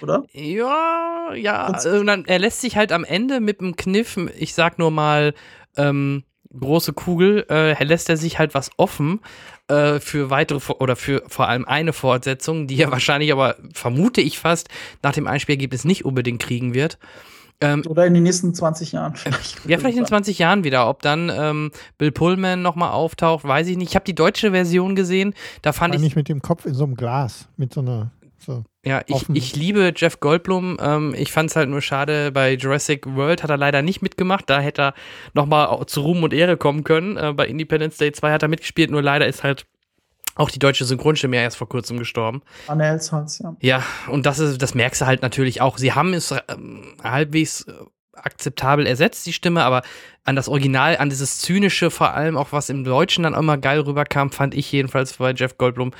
oder? Ja, ja. Also, dann, er lässt sich halt am Ende mit einem Kniff, ich sag nur mal, ähm, große Kugel, äh, lässt er sich halt was offen äh, für weitere oder für vor allem eine Fortsetzung, die er (laughs) wahrscheinlich aber, vermute ich fast, nach dem Einspielergebnis nicht unbedingt kriegen wird. Ähm, Oder in den nächsten 20 Jahren vielleicht. (laughs) Ja, vielleicht in 20 Jahren wieder. Ob dann ähm, Bill Pullman nochmal auftaucht, weiß ich nicht. Ich habe die deutsche Version gesehen. Da fand ich. Nicht mit dem Kopf in so einem Glas, mit so einer. So ja, ich, ich liebe Jeff Goldblum. Ähm, ich fand es halt nur schade, bei Jurassic World hat er leider nicht mitgemacht. Da hätte er nochmal zu Ruhm und Ehre kommen können. Äh, bei Independence Day 2 hat er mitgespielt, nur leider ist halt auch die deutsche Synchronstimme ja erst vor kurzem gestorben. Anne Elsholz, ja. Ja, und das ist, das merkst du halt natürlich auch. Sie haben es ähm, halbwegs äh, akzeptabel ersetzt, die Stimme, aber an das Original, an dieses Zynische, vor allem auch was im Deutschen dann immer geil rüberkam, fand ich jedenfalls bei Jeff Goldblum,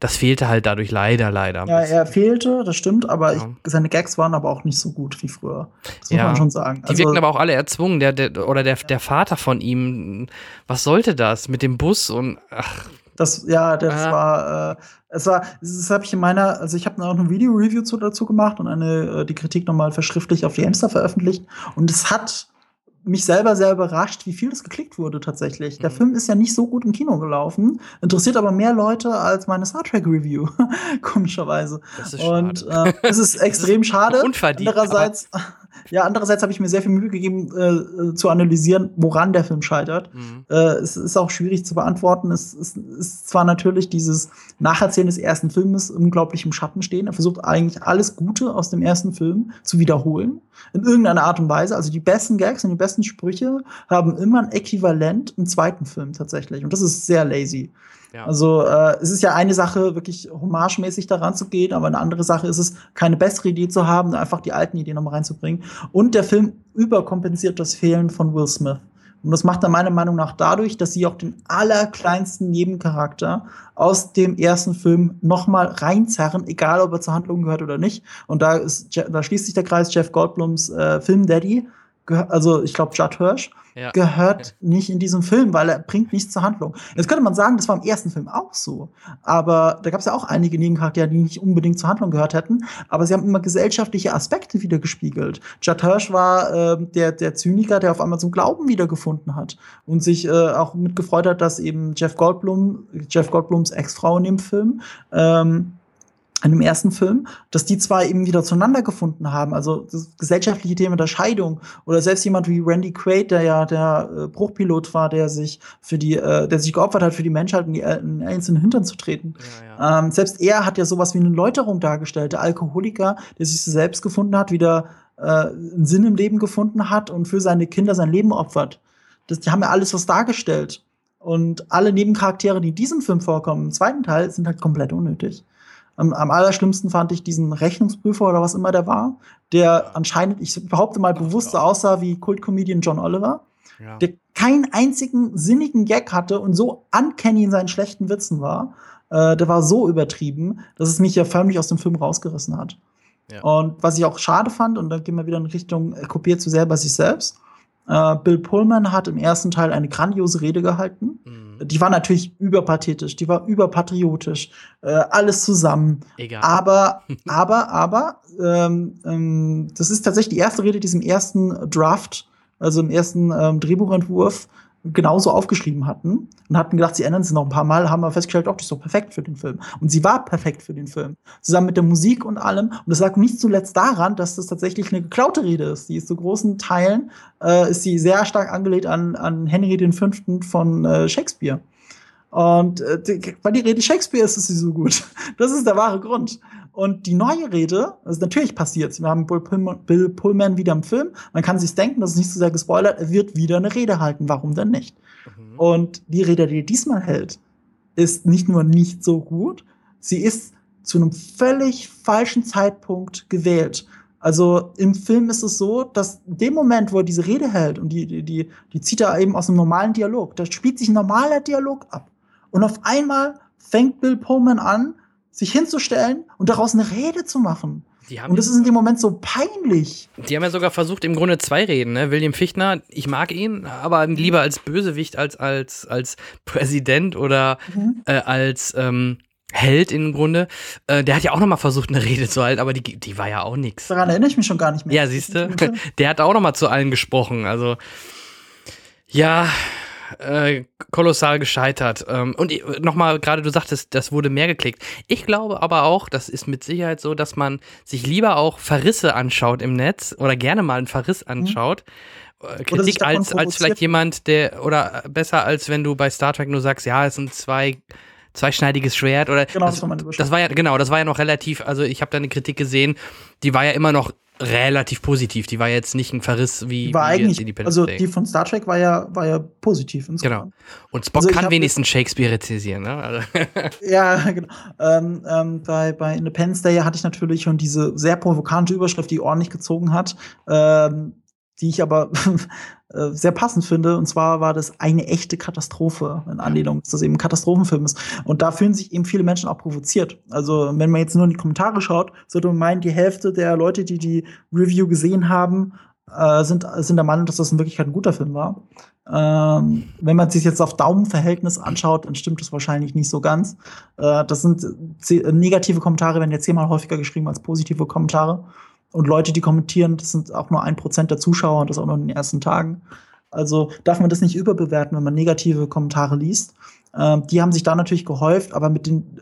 das fehlte halt dadurch leider, leider. Ja, er fehlte, das stimmt, aber ja. ich, seine Gags waren aber auch nicht so gut wie früher. Das muss ja. man schon sagen. Die also, wirken aber auch alle erzwungen, der, der oder der, der Vater von ihm, was sollte das mit dem Bus und ach, das, ja, das ah. war, äh, es war, das habe ich in meiner, also ich habe auch eine Video-Review dazu gemacht und eine, äh, die Kritik nochmal verschriftlich auf die Hamster veröffentlicht. Und es hat mich selber sehr überrascht, wie viel das geklickt wurde tatsächlich. Der mhm. Film ist ja nicht so gut im Kino gelaufen, interessiert aber mehr Leute als meine Star Trek Review, (laughs) komischerweise. Das ist Und äh, es (laughs) ist extrem schade. Unverdient. Andererseits, ja, andererseits habe ich mir sehr viel Mühe gegeben, äh, zu analysieren, woran der Film scheitert. Mhm. Äh, es ist auch schwierig zu beantworten. Es, es ist zwar natürlich dieses Nacherzählen des ersten Filmes unglaublich im Schatten stehen. Er versucht eigentlich alles Gute aus dem ersten Film zu wiederholen. In irgendeiner Art und Weise. Also die besten Gags und die besten Sprüche haben immer ein Äquivalent im zweiten Film tatsächlich. Und das ist sehr lazy. Ja. Also äh, es ist ja eine Sache, wirklich hommagemäßig daran zu gehen, aber eine andere Sache ist es, keine bessere Idee zu haben, einfach die alten Ideen nochmal reinzubringen. Und der Film überkompensiert das Fehlen von Will Smith. Und das macht er meiner Meinung nach dadurch, dass sie auch den allerkleinsten Nebencharakter aus dem ersten Film nochmal reinzerren, egal ob er zur Handlung gehört oder nicht. Und da, ist, da schließt sich der Kreis Jeff Goldblums äh, Film Daddy also ich glaube Judd Hirsch, Ja. gehört nicht in diesem Film, weil er bringt nichts zur Handlung. Jetzt könnte man sagen, das war im ersten Film auch so. Aber da gab es ja auch einige Nebencharaktere, die nicht unbedingt zur Handlung gehört hätten. Aber sie haben immer gesellschaftliche Aspekte wieder gespiegelt. Judd Hirsch war äh, der, der Zyniker, der auf einmal zum Glauben wiedergefunden hat und sich äh, auch mitgefreut hat, dass eben Jeff Goldblum, Jeff Goldblums Ex-Frau in dem Film, ähm, in dem ersten Film, dass die zwei eben wieder zueinander gefunden haben. Also das gesellschaftliche Thema der Scheidung oder selbst jemand wie Randy Quaid, der ja der äh, Bruchpilot war, der sich für die, äh, der sich geopfert hat für die Menschheit und die äh, in in den Hintern zu treten. Ja, ja. Ähm, selbst er hat ja sowas wie eine Läuterung dargestellt. Der Alkoholiker, der sich selbst gefunden hat, wieder äh, einen Sinn im Leben gefunden hat und für seine Kinder sein Leben opfert. Das, die haben ja alles was dargestellt. Und alle Nebencharaktere, die in diesem Film vorkommen, im zweiten Teil, sind halt komplett unnötig. Am, am allerschlimmsten fand ich diesen Rechnungsprüfer oder was immer der war, der anscheinend, ich behaupte mal, bewusst so aussah wie Kultcomedian John Oliver, ja. der keinen einzigen sinnigen Gag hatte und so uncanny in seinen schlechten Witzen war. Äh, der war so übertrieben, dass es mich ja förmlich aus dem Film rausgerissen hat. Ja. Und was ich auch schade fand, und dann gehen wir wieder in Richtung, er kopiert zu sehr bei sich selbst. Äh, Bill Pullman hat im ersten Teil eine grandiose Rede gehalten. Mhm. Die war natürlich überpathetisch, die war überpatriotisch, äh, alles zusammen. Egal. Aber, aber, aber, ähm, ähm, das ist tatsächlich die erste Rede, die im ersten Draft, also im ersten ähm, Drehbuchentwurf, genauso aufgeschrieben hatten und hatten gedacht, sie ändern sie noch ein paar Mal, haben wir festgestellt, doch, die ist doch perfekt für den Film. Und sie war perfekt für den Film. Zusammen mit der Musik und allem. Und das lag nicht zuletzt daran, dass das tatsächlich eine geklaute Rede ist. Die ist zu großen Teilen, äh, ist sie sehr stark angelehnt an, an Henry V. von äh, Shakespeare. Und äh, die, weil die Rede Shakespeare ist, ist sie so gut. (laughs) Das ist der wahre Grund. Und die neue Rede, also natürlich passiert Wir haben Bill Pullman, Bill Pullman wieder im Film. Man kann sich denken, das ist nicht so sehr gespoilert. Er wird wieder eine Rede halten. Warum denn nicht? Mhm. Und die Rede, die er diesmal hält, ist nicht nur nicht so gut, sie ist zu einem völlig falschen Zeitpunkt gewählt. Also im Film ist es so, dass in dem Moment, wo er diese Rede hält, und die, die, die, die zieht er eben aus einem normalen Dialog, da spielt sich ein normaler Dialog ab. Und auf einmal fängt Bill Pullman an, sich hinzustellen und daraus eine Rede zu machen. Die haben, Und das ist in dem Moment so peinlich. die haben ja sogar versucht, im Grunde zwei Reden. Ne? William Fichtner, ich mag ihn, aber lieber als Bösewicht als als, als Präsident oder Mhm. äh, als ähm, Held im Grunde. Äh, der hat ja auch noch mal versucht, eine Rede zu halten, aber die, die war ja auch nix. Daran erinnere ich mich schon gar nicht mehr. Ja, siehst du? (laughs) Der hat auch noch mal zu allen gesprochen. Also, ja, äh, kolossal gescheitert. Ähm, und noch mal, gerade du sagtest, das wurde mehr geklickt. Ich glaube aber auch, das ist mit Sicherheit so, dass man sich lieber auch Verrisse anschaut im Netz oder gerne mal einen Verriss anschaut. äh, sich Kritik als, als vielleicht jemand, der, oder besser als wenn du bei Star Trek nur sagst, ja, es sind zwei, zweischneidiges Schwert oder Genau, das das, war das war ja, genau, das war ja noch relativ, also ich habe da eine Kritik gesehen, die war ja immer noch relativ positiv. Die war jetzt nicht ein Verriss wie, Die war wie eigentlich, Independence also Day. die von Star Trek war ja, war ja positiv. Genau. insgesamt. Und Spock Also kann wenigstens Shakespeare rezisieren, ne? Also, (laughs) Ja, genau. Ähm, ähm, bei, bei Independence Day hatte ich natürlich schon diese sehr provokante Überschrift, die ordentlich gezogen hat, ähm, die ich aber (laughs) äh, sehr passend finde. Und zwar war das eine echte Katastrophe in Anlehnung, dass das eben ein Katastrophenfilm ist. Und da fühlen sich eben viele Menschen auch provoziert. Also, wenn man jetzt nur in die Kommentare schaut, sollte man meinen, die Hälfte der Leute, die die Review gesehen haben, äh, sind, sind der Meinung, dass das in Wirklichkeit ein guter Film war. Ähm, wenn man sich jetzt auf Daumenverhältnis anschaut, dann stimmt das wahrscheinlich nicht so ganz. Äh, das sind ze- negative Kommentare, werden ja zehnmal häufiger geschrieben als positive Kommentare. Und Leute, die kommentieren, das sind auch nur ein Prozent der Zuschauer und das auch nur in den ersten Tagen. Also darf man das nicht überbewerten, wenn man negative Kommentare liest. Ähm, die haben sich da natürlich gehäuft, aber mit den,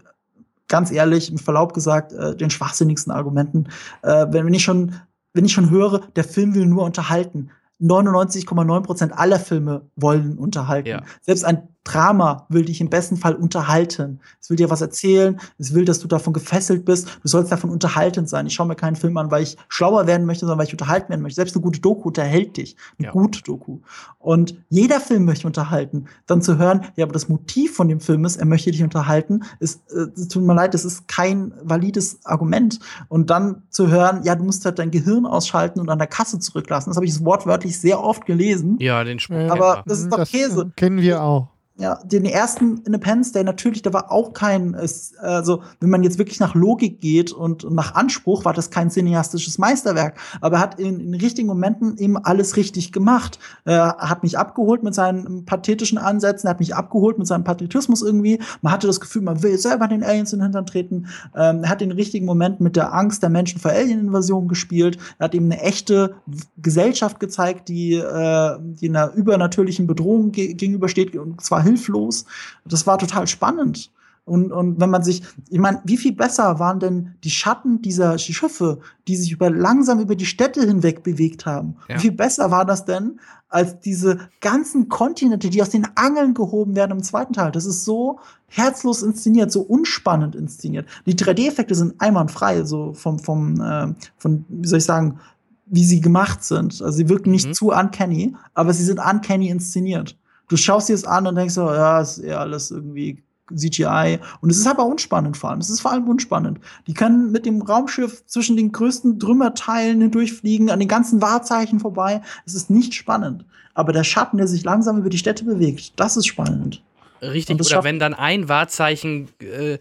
ganz ehrlich, mit Verlaub gesagt, äh, den schwachsinnigsten Argumenten. Äh, wenn, wenn ich schon, wenn ich schon höre, der Film will nur unterhalten. 99,9 Prozent aller Filme wollen unterhalten. Ja. Selbst ein Drama will dich im besten Fall unterhalten. Es will dir was erzählen, es will, dass du davon gefesselt bist. Du sollst davon unterhaltend sein. Ich schaue mir keinen Film an, weil ich schlauer werden möchte, sondern weil ich unterhalten werden möchte. Selbst eine gute Doku unterhält dich. Eine Ja. gute Doku. Und jeder Film möchte unterhalten. Dann zu hören, ja, aber das Motiv von dem Film ist, er möchte dich unterhalten, ist, äh, es tut mir leid, das ist kein valides Argument. Und dann zu hören, ja, du musst halt dein Gehirn ausschalten und an der Kasse zurücklassen. Das habe ich wortwörtlich sehr oft gelesen. ja, den Spruch. Aber das ist doch das Käse. kennen wir auch. Ja, den ersten Independence Day natürlich, da war auch kein, also wenn man jetzt wirklich nach Logik geht und nach Anspruch, war das kein cineastisches Meisterwerk. Aber er hat in, in richtigen Momenten eben alles richtig gemacht. Er hat mich abgeholt mit seinen pathetischen Ansätzen, er hat mich abgeholt mit seinem Patriotismus irgendwie. Man hatte das Gefühl, man will selber den Aliens in den Hintern treten. Ähm, er hat in richtigen Momenten mit der Angst der Menschen vor Alien-Invasionen gespielt. Er hat eben eine echte Gesellschaft gezeigt, die, äh, die einer übernatürlichen Bedrohung ge gegenübersteht, und zwar hilflos. Das war total spannend. Und, und wenn man sich, ich meine, wie viel besser waren denn die Schatten dieser Schiffe, die sich über, langsam über die Städte hinweg bewegt haben? Ja. Wie viel besser war das denn als diese ganzen Kontinente, die aus den Angeln gehoben werden im zweiten Teil? Das ist so herzlos inszeniert, so unspannend inszeniert. Die 3D-Effekte sind einwandfrei, so vom, vom, äh, von, wie soll ich sagen, wie sie gemacht sind. Also sie wirken nicht mhm. zu uncanny, aber sie sind uncanny inszeniert du schaust dir das an und denkst so, ja, ist eher alles irgendwie CGI. Und es ist aber unspannend vor allem. Es ist vor allem unspannend. Die können mit dem Raumschiff zwischen den größten Trümmerteilen hindurchfliegen, an den ganzen Wahrzeichen vorbei. Es ist nicht spannend. Aber der Schatten, der sich langsam über die Städte bewegt, das ist spannend. Richtig, oder wenn dann ein Wahrzeichen äh,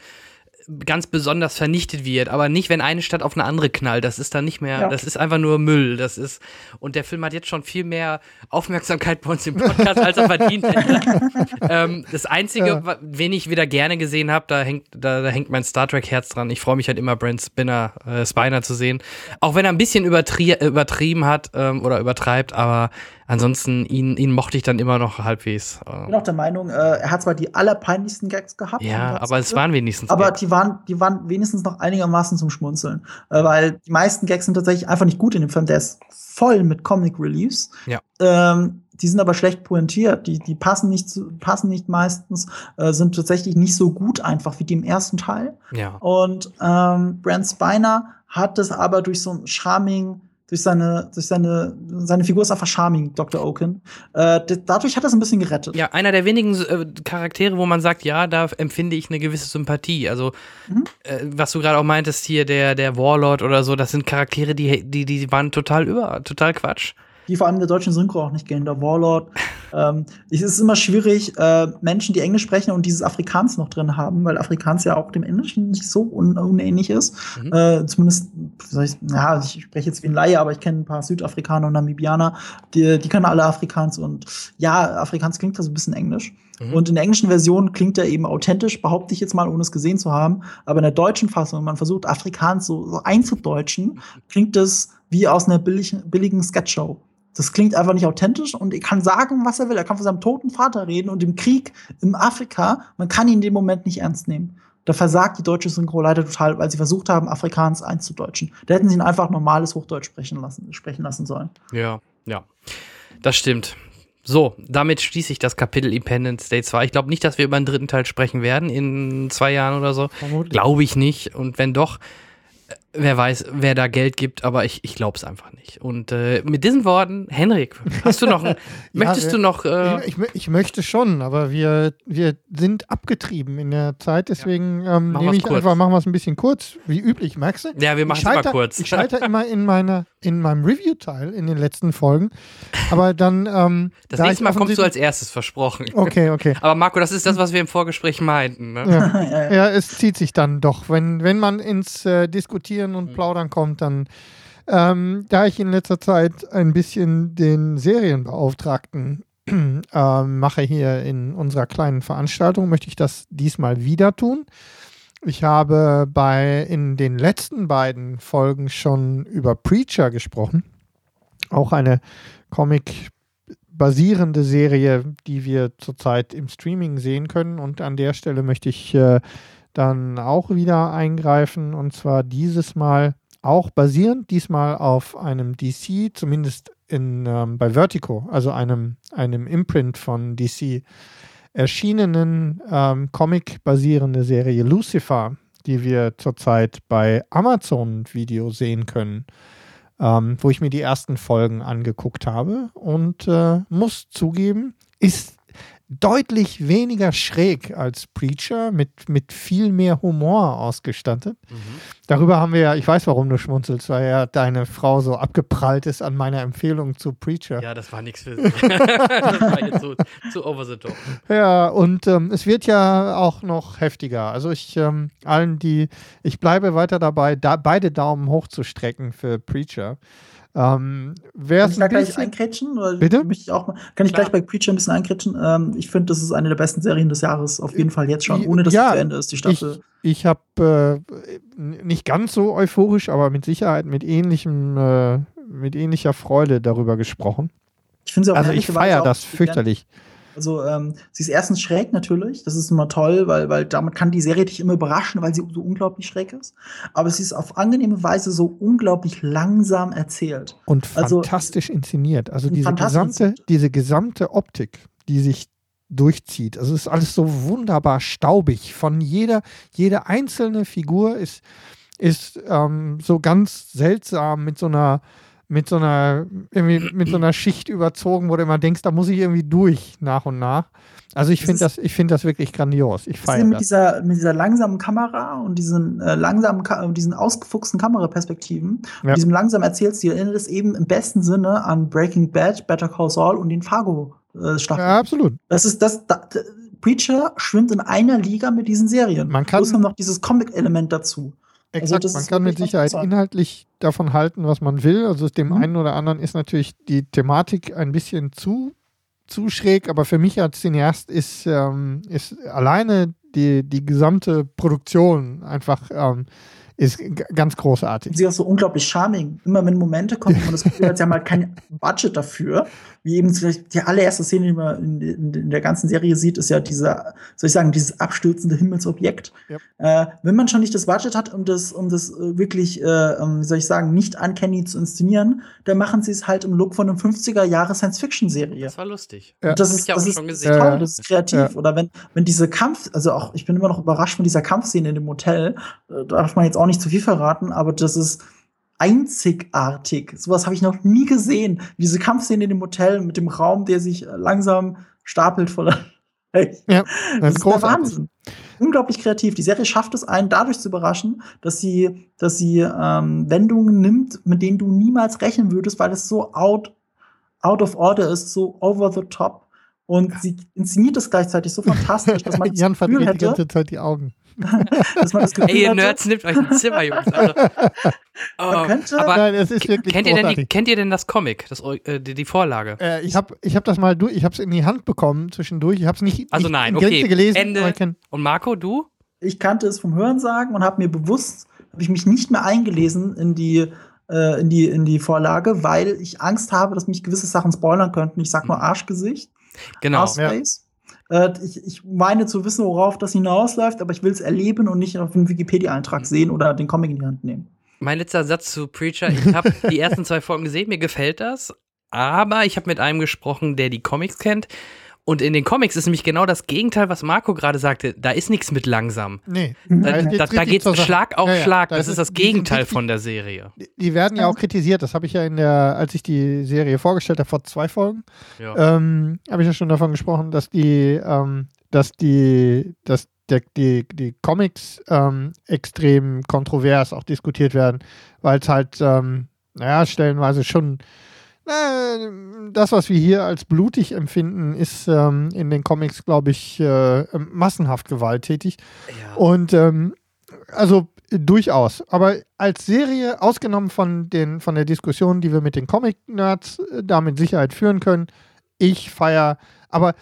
ganz besonders vernichtet wird, aber nicht, wenn eine Stadt auf eine andere knallt. Das ist dann nicht mehr, ja. das ist einfach nur Müll. Das ist, und der Film hat jetzt schon viel mehr Aufmerksamkeit bei uns im Podcast, als er verdient hätte. (laughs) ähm, das Einzige, ja. wen ich wieder gerne gesehen habe, da hängt, da, da, hängt mein Star Trek-Herz dran. Ich freue mich halt immer, Brent Spinner, äh, Spiner zu sehen. Auch wenn er ein bisschen übertrie übertrieben hat ähm, oder übertreibt, aber ansonsten, ihn, ihn mochte ich dann immer noch halbwegs. Ich bin auch der Meinung, äh, er hat zwar die allerpeinlichsten Gags gehabt. Ja, aber es waren wenigstens Aber die waren, die waren wenigstens noch einigermaßen zum Schmunzeln. Äh, weil die meisten Gags sind tatsächlich einfach nicht gut in dem Film. Der ist voll mit Comic Reliefs. Ja. Ähm, die sind aber schlecht pointiert. Die, die passen nicht zu, passen nicht meistens, äh, sind tatsächlich nicht so gut einfach wie die im ersten Teil. Ja. Und ähm, Brent Spiner hat es aber durch so ein Charming durch seine, durch seine, seine Figur ist einfach charming, Dr. Oaken. Äh, dadurch hat er es ein bisschen gerettet. Ja, einer der wenigen äh, Charaktere, wo man sagt, ja, da empfinde ich eine gewisse Sympathie. Also, mhm. äh, was du gerade auch meintest hier, der, der Warlord oder so, das sind Charaktere, die, die, die waren total über, total Quatsch die vor allem in der deutschen Synchro auch nicht gehen. Der Warlord. ähm, es ist immer schwierig, äh, Menschen, die Englisch sprechen und dieses Afrikaans noch drin haben, weil Afrikaans ja auch dem Englischen nicht so un unähnlich ist. Mhm. Äh, zumindest, ich, ja, ich spreche jetzt wie ein Laie, aber ich kenne ein paar Südafrikaner und Namibianer, die, die können alle Afrikaans und ja, Afrikaans klingt da so ein bisschen Englisch. Mhm. Und in der englischen Version klingt er eben authentisch, behaupte ich jetzt mal, ohne es gesehen zu haben. Aber in der deutschen Fassung, wenn man versucht, Afrikaans so, so einzudeutschen, klingt es wie aus einer billigen, billigen Sketchshow. Das klingt einfach nicht authentisch und er kann sagen, was er will. Er kann von seinem toten Vater reden und im Krieg im Afrika, man kann ihn in dem Moment nicht ernst nehmen. Da versagt die deutsche Synchro leider total, weil sie versucht haben, Afrikaans einzudeutschen. Da hätten sie ihn einfach normales Hochdeutsch sprechen lassen, sprechen lassen sollen. Ja, ja. Das stimmt. So, damit schließe ich das Kapitel Independence Day 2. Ich glaube nicht, dass wir über den dritten Teil sprechen werden in zwei Jahren oder so. Glaube ich nicht. Und wenn doch, wer weiß, wer da Geld gibt, aber ich, ich glaube es einfach nicht. Und äh, mit diesen Worten, Henrik, hast du noch, ein, (laughs) ja, möchtest wir, du noch? Äh, ich, ich, möchte schon, aber wir, wir sind abgetrieben in der Zeit, deswegen ja. ähm, nehme ich kurz. einfach, machen wir es ein bisschen kurz, wie üblich, merkst du? Ja, wir machen es immer kurz. Ich schalte immer in, meine, in meinem Review-Teil in den letzten Folgen, aber dann. Ähm, (laughs) das nächste Mal kommst du als erstes, versprochen. Okay, okay. aber Marco, das ist das, was wir im Vorgespräch meinten. Ne? Ja. (laughs) ja, es zieht sich dann doch, wenn, wenn man ins äh, Diskutieren und Plaudern Plaudern kommt, dann ähm, da ich in letzter Zeit ein bisschen den Serienbeauftragten (clears throat) äh, mache hier in unserer kleinen Veranstaltung, möchte ich das diesmal wieder tun. Ich habe bei in den letzten beiden Folgen schon über Preacher gesprochen. Auch eine Comic basierende Serie, die wir zurzeit im Streaming sehen können. Und an der Stelle möchte ich äh, dann auch wieder eingreifen und zwar dieses Mal auch basierend, diesmal auf einem DC, zumindest in, ähm, bei Vertigo, also einem, einem Imprint von DC, erschienenen ähm, Comic-basierende Serie Lucifer, die wir zurzeit bei Amazon Video sehen können, ähm, wo ich mir die ersten Folgen angeguckt habe und äh, muss zugeben, ist deutlich weniger schräg als Preacher, mit, mit viel mehr Humor ausgestattet. Mhm. Darüber haben wir ja, ich weiß, warum du schmunzelst, weil ja deine Frau so abgeprallt ist an meiner Empfehlung zu Preacher. Ja, das war nichts für sie. (laughs) das war jetzt zu, zu over the top. Ja, und ähm, es wird ja auch noch heftiger. Also ich ähm, allen, die, ich bleibe weiter dabei, da, beide Daumen hochzustrecken für Preacher. Ähm, kann ich da gleich einkrätschen? Bitte? Ich auch mal, kann ich Klar. gleich bei Preacher ein bisschen einkrätschen? Ähm, ich finde, das ist eine der besten Serien des Jahres, auf jeden Fall jetzt schon, ohne dass ja, es zu Ende ist, die Staffel. Ich, ich habe äh, nicht ganz so euphorisch, aber mit Sicherheit mit ähnlichem, äh, mit ähnlicher Freude darüber gesprochen. Ich finde sie auch Also ich feiere das fürchterlich. Gern also ähm, sie ist erstens schräg natürlich, das ist immer toll, weil, weil damit kann die Serie dich immer überraschen, weil sie so unglaublich schräg ist. Aber sie ist auf angenehme Weise so unglaublich langsam erzählt. Und also, fantastisch inszeniert. Also diese gesamte, diese gesamte Optik, die sich durchzieht. Also es ist alles so wunderbar staubig. Von jeder, jede einzelne Figur ist, ist ähm, so ganz seltsam mit so einer mit so einer, irgendwie mit so einer Schicht überzogen, wo du immer denkst, da muss ich irgendwie durch nach und nach. Also ich finde das, ich finde das wirklich grandios. Ich feiere mit das. dieser, mit dieser langsamen Kamera und diesen äh, langsamen, diesen ausgefuchsten Kameraperspektiven, ja. und diesem langsamen Erzählstil erinnert es eben im besten Sinne an Breaking Bad, Better Call Saul und den Fargo äh, Staffeln. Ja, absolut. Das ist das, da, Preacher schwimmt in einer Liga mit diesen Serien. Man kann Plus noch dieses Comic-Element dazu. Also Exakt, also man kann mit Sicherheit inhaltlich davon halten, was man will. Also dem mhm. einen oder anderen ist natürlich die Thematik ein bisschen zu, zu schräg, aber für mich als Cineast ist, ähm, ist alleine die, die gesamte Produktion einfach ähm, ist ganz großartig. Sie ist auch so unglaublich charming. Immer wenn Momente kommen, wo man das Gefühl hat, sie haben halt kein Budget dafür. Wie eben vielleicht die allererste Szene, die man in, in, in, der ganzen Serie sieht, ist ja dieser, soll ich sagen, dieses abstürzende Himmelsobjekt. Yep. Äh, wenn man schon nicht das Budget hat, um das, um das äh, wirklich, äh, wie soll ich sagen, nicht uncanny zu inszenieren, dann machen sie es halt im Look von einer 50er Jahre Science-Fiction-Serie. Das war lustig. Ja. Das, ist, das, ist, schon gesehen. toll, das ist kreativ. Ja. Oder wenn, wenn diese Kampf, also auch, ich bin immer noch überrascht von dieser Kampfszene in dem Hotel, äh, darf man jetzt auch nicht zu viel verraten, aber das ist einzigartig. Sowas habe ich noch nie gesehen. Diese Kampfszene in dem Hotel mit dem Raum, der sich langsam stapelt voller. (laughs) ja, das, ist der Wahnsinn. Unglaublich kreativ. Die Serie schafft es einen dadurch zu überraschen, dass sie, dass sie ähm, Wendungen nimmt, mit denen du niemals rechnen würdest, weil es so out, out of order ist, so over the top. Und sie inszeniert es gleichzeitig so fantastisch, dass man (laughs) das Jan Gefühl hätte, die ganze Zeit die Augen. (laughs) dass man das Gefühl Ey, ihr Nerds, nimmt euch ein Zimmer, Jungs. Also, (laughs) oh, könnte, aber Nein, es ist wirklich kennt ihr, denn die, kennt ihr denn das Comic, das, äh, die, die, Vorlage? Äh, ich habe ich hab das mal durch, ich habe es in die Hand bekommen zwischendurch. Ich habe es nicht, also nein, okay. gelesen. Ende. Und Marco, du? Ich kannte es vom Hörensagen und habe mir bewusst, habe ich mich nicht mehr eingelesen in die äh, in, die, in die Vorlage, weil ich Angst habe, dass mich gewisse Sachen spoilern könnten. Ich sag nur Arschgesicht. Genau. Äh, ich, ich meine zu wissen, worauf das hinausläuft, aber ich will es erleben und nicht auf einen Wikipedia-Eintrag sehen oder den Comic in die Hand nehmen. Mein letzter Satz zu Preacher. Ich habe (laughs) die ersten zwei Folgen gesehen, mir gefällt das, aber ich habe mit einem gesprochen, der die Comics kennt. Und in den Comics ist nämlich genau das Gegenteil, was Marco gerade sagte. Da ist nichts mit langsam. Nee. Da, da, da geht es Schlag auf ja, ja, Schlag. Das, das ist das Gegenteil von der Serie. Die werden ja auch kritisiert. Das habe ich ja in der, als ich die Serie vorgestellt habe, vor zwei Folgen, ja. ähm, habe ich ja schon davon gesprochen, dass die, ähm, dass die, dass der, die, die Comics ähm, extrem kontrovers auch diskutiert werden, weil es halt, ähm, naja, stellenweise schon das, was wir hier als blutig empfinden, ist ähm, in den Comics, glaube ich, äh, massenhaft gewalttätig. Ja. Und ähm, also durchaus. Aber als Serie, ausgenommen von, den, von der Diskussion, die wir mit den Comic-Nerds äh, da mit Sicherheit führen können, ich feiere. Aber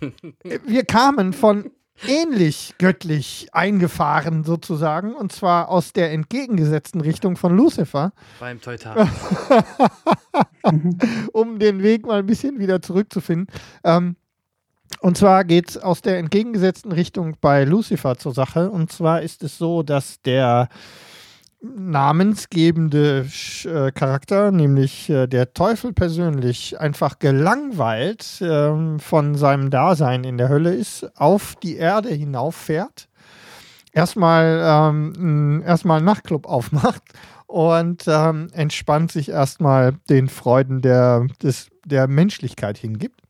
(laughs) wir kamen von ähnlich göttlich eingefahren sozusagen und zwar aus der entgegengesetzten Richtung von Lucifer. Beim Teutan. (laughs) um den Weg mal ein bisschen wieder zurückzufinden. Ähm, und zwar geht es aus der entgegengesetzten Richtung bei Lucifer zur Sache. Und zwar ist es so, dass der namensgebende äh, Charakter, nämlich äh, der Teufel persönlich, einfach gelangweilt äh, von seinem Dasein in der Hölle ist, auf die Erde hinauffährt, erstmal ähm, erstmal einen Nachtclub aufmacht und ähm, entspannt sich erstmal den Freuden der, des, der Menschlichkeit hingibt.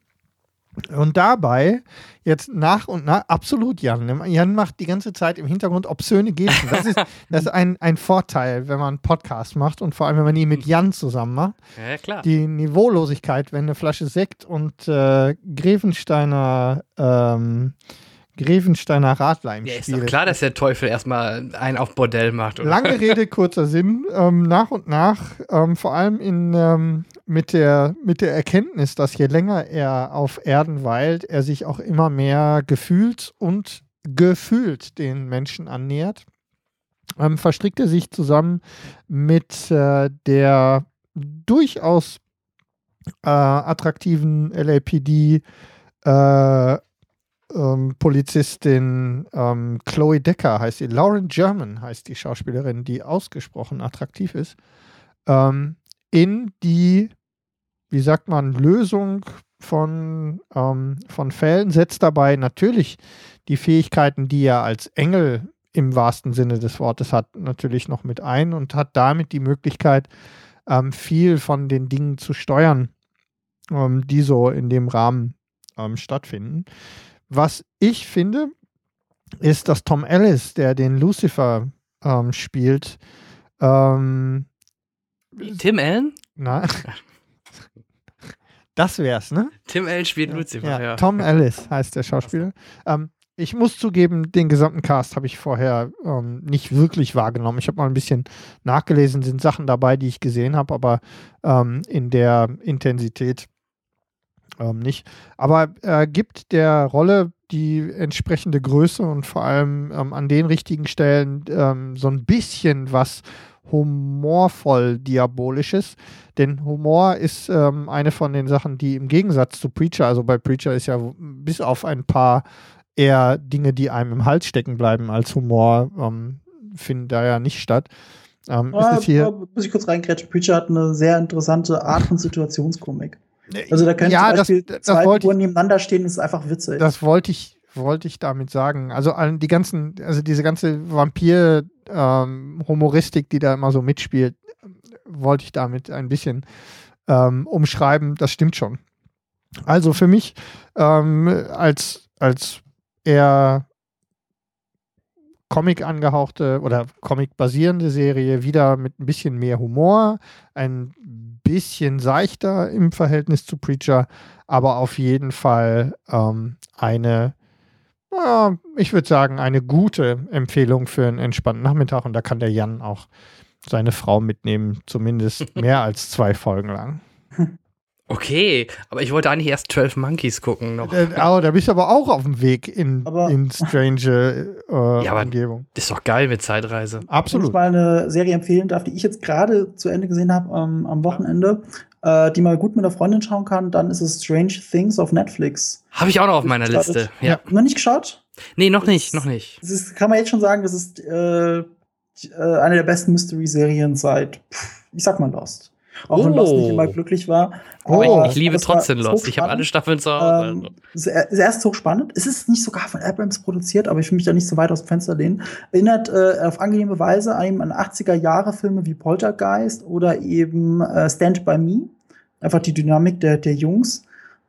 Und dabei jetzt nach und nach, absolut Jan? Jan macht die ganze Zeit im Hintergrund obszöne Gesten. Das ist, (laughs) das ist ein, ein Vorteil, wenn man einen Podcast macht und vor allem, wenn man ihn mit Jan zusammen macht. Ja, klar. Die Niveaulosigkeit, wenn eine Flasche Sekt und äh, Grevensteiner ähm, Grevensteiner Radler im Ja, ist Spiel doch klar, dass der Teufel erstmal einen auf Bordell macht. Oder? Lange Rede, kurzer Sinn. Ähm, nach und nach, ähm, vor allem in, ähm, mit, der, mit der Erkenntnis, dass je länger er auf Erden weilt, er sich auch immer mehr gefühlt und gefühlt den Menschen annähert, ähm, verstrickt er sich zusammen mit äh, der durchaus äh, attraktiven LAPD äh, ähm, Polizistin ähm, Chloe Decker heißt sie. Lauren German heißt die Schauspielerin, die ausgesprochen attraktiv ist. Ähm, in die, wie sagt man, Lösung von, ähm, von Fällen, setzt dabei natürlich die Fähigkeiten, die er als Engel im wahrsten Sinne des Wortes hat, natürlich noch mit ein und hat damit die Möglichkeit, ähm, viel von den Dingen zu steuern, ähm, die so in dem Rahmen ähm, stattfinden. Was ich finde, ist, dass Tom Ellis, der den Lucifer ähm, spielt, ähm, Tim Allen? na, (laughs) das wär's, ne? Tim Allen spielt Lucifer, Ja, ja. Tom Ellis heißt der Schauspieler. Ähm, ich muss zugeben, den gesamten Cast habe ich vorher ähm, nicht wirklich wahrgenommen. Ich habe mal ein bisschen nachgelesen, sind Sachen dabei, die ich gesehen habe, aber ähm, in der Intensität ähm, nicht. Aber er gibt der Rolle die entsprechende Größe und vor allem ähm, an den richtigen Stellen ähm, so ein bisschen was humorvoll Diabolisches. Denn Humor ist ähm, eine von den Sachen, die im Gegensatz zu Preacher, also bei Preacher ist ja bis auf ein paar eher Dinge, die einem im Hals stecken bleiben als Humor, ähm, finden da ja nicht statt. Ähm, Ah, hier, muss ich kurz reingrätschen. Preacher hat eine sehr interessante Art von Situationskomik. Also da können ja, zum das, Beispiel das zwei wollte ich Figuren nebeneinander stehen, das ist einfach witzig. Das wollte ich, wollte ich damit sagen. Also die ganzen, also diese ganze Vampir-Humoristik, die da immer so mitspielt, wollte ich damit ein bisschen ähm, umschreiben. Das stimmt schon. Also für mich ähm, als, als eher Comic angehauchte oder Comic basierende Serie wieder mit ein bisschen mehr Humor, ein bisschen seichter im Verhältnis zu Preacher, aber auf jeden Fall ähm, eine, ja, ich würde sagen, eine gute Empfehlung für einen entspannten Nachmittag und da kann der Jan auch seine Frau mitnehmen, zumindest (laughs) mehr als zwei Folgen lang. Okay, aber ich wollte eigentlich erst 12 Monkeys gucken noch. Äh, oh, da bist du aber auch auf dem Weg in, Aber- in strange äh, Ja, aber- Umgebung. Das ist doch geil mit Zeitreise. Wenn ich Absolut. mal eine Serie empfehlen darf, die ich jetzt gerade zu Ende gesehen habe ähm, am Wochenende, äh, die man gut mit einer Freundin schauen kann, dann ist es Strange Things auf Netflix. Habe ich auch noch auf meiner Gestartet. Liste. Ja. Ja. Noch nicht geschaut? Nee, noch Das nicht, ist- noch nicht. Das ist, kann man jetzt schon sagen, das ist äh, äh, eine der besten Mystery-Serien seit, pff, ich sag mal, Lost. Auch wenn Oh. Lost nicht immer glücklich war. Oh, Aber ich, ich liebe trotzdem Lost. Ich habe alle Staffeln zu Hause. Ähm, es ist erst hochspannend. Es ist nicht sogar von Abrams produziert, aber ich will mich da nicht so weit aus dem Fenster lehnen. Erinnert äh, auf angenehme Weise an an 80er-Jahre-Filme wie Poltergeist oder eben äh, Stand By Me. Einfach die Dynamik der, der Jungs.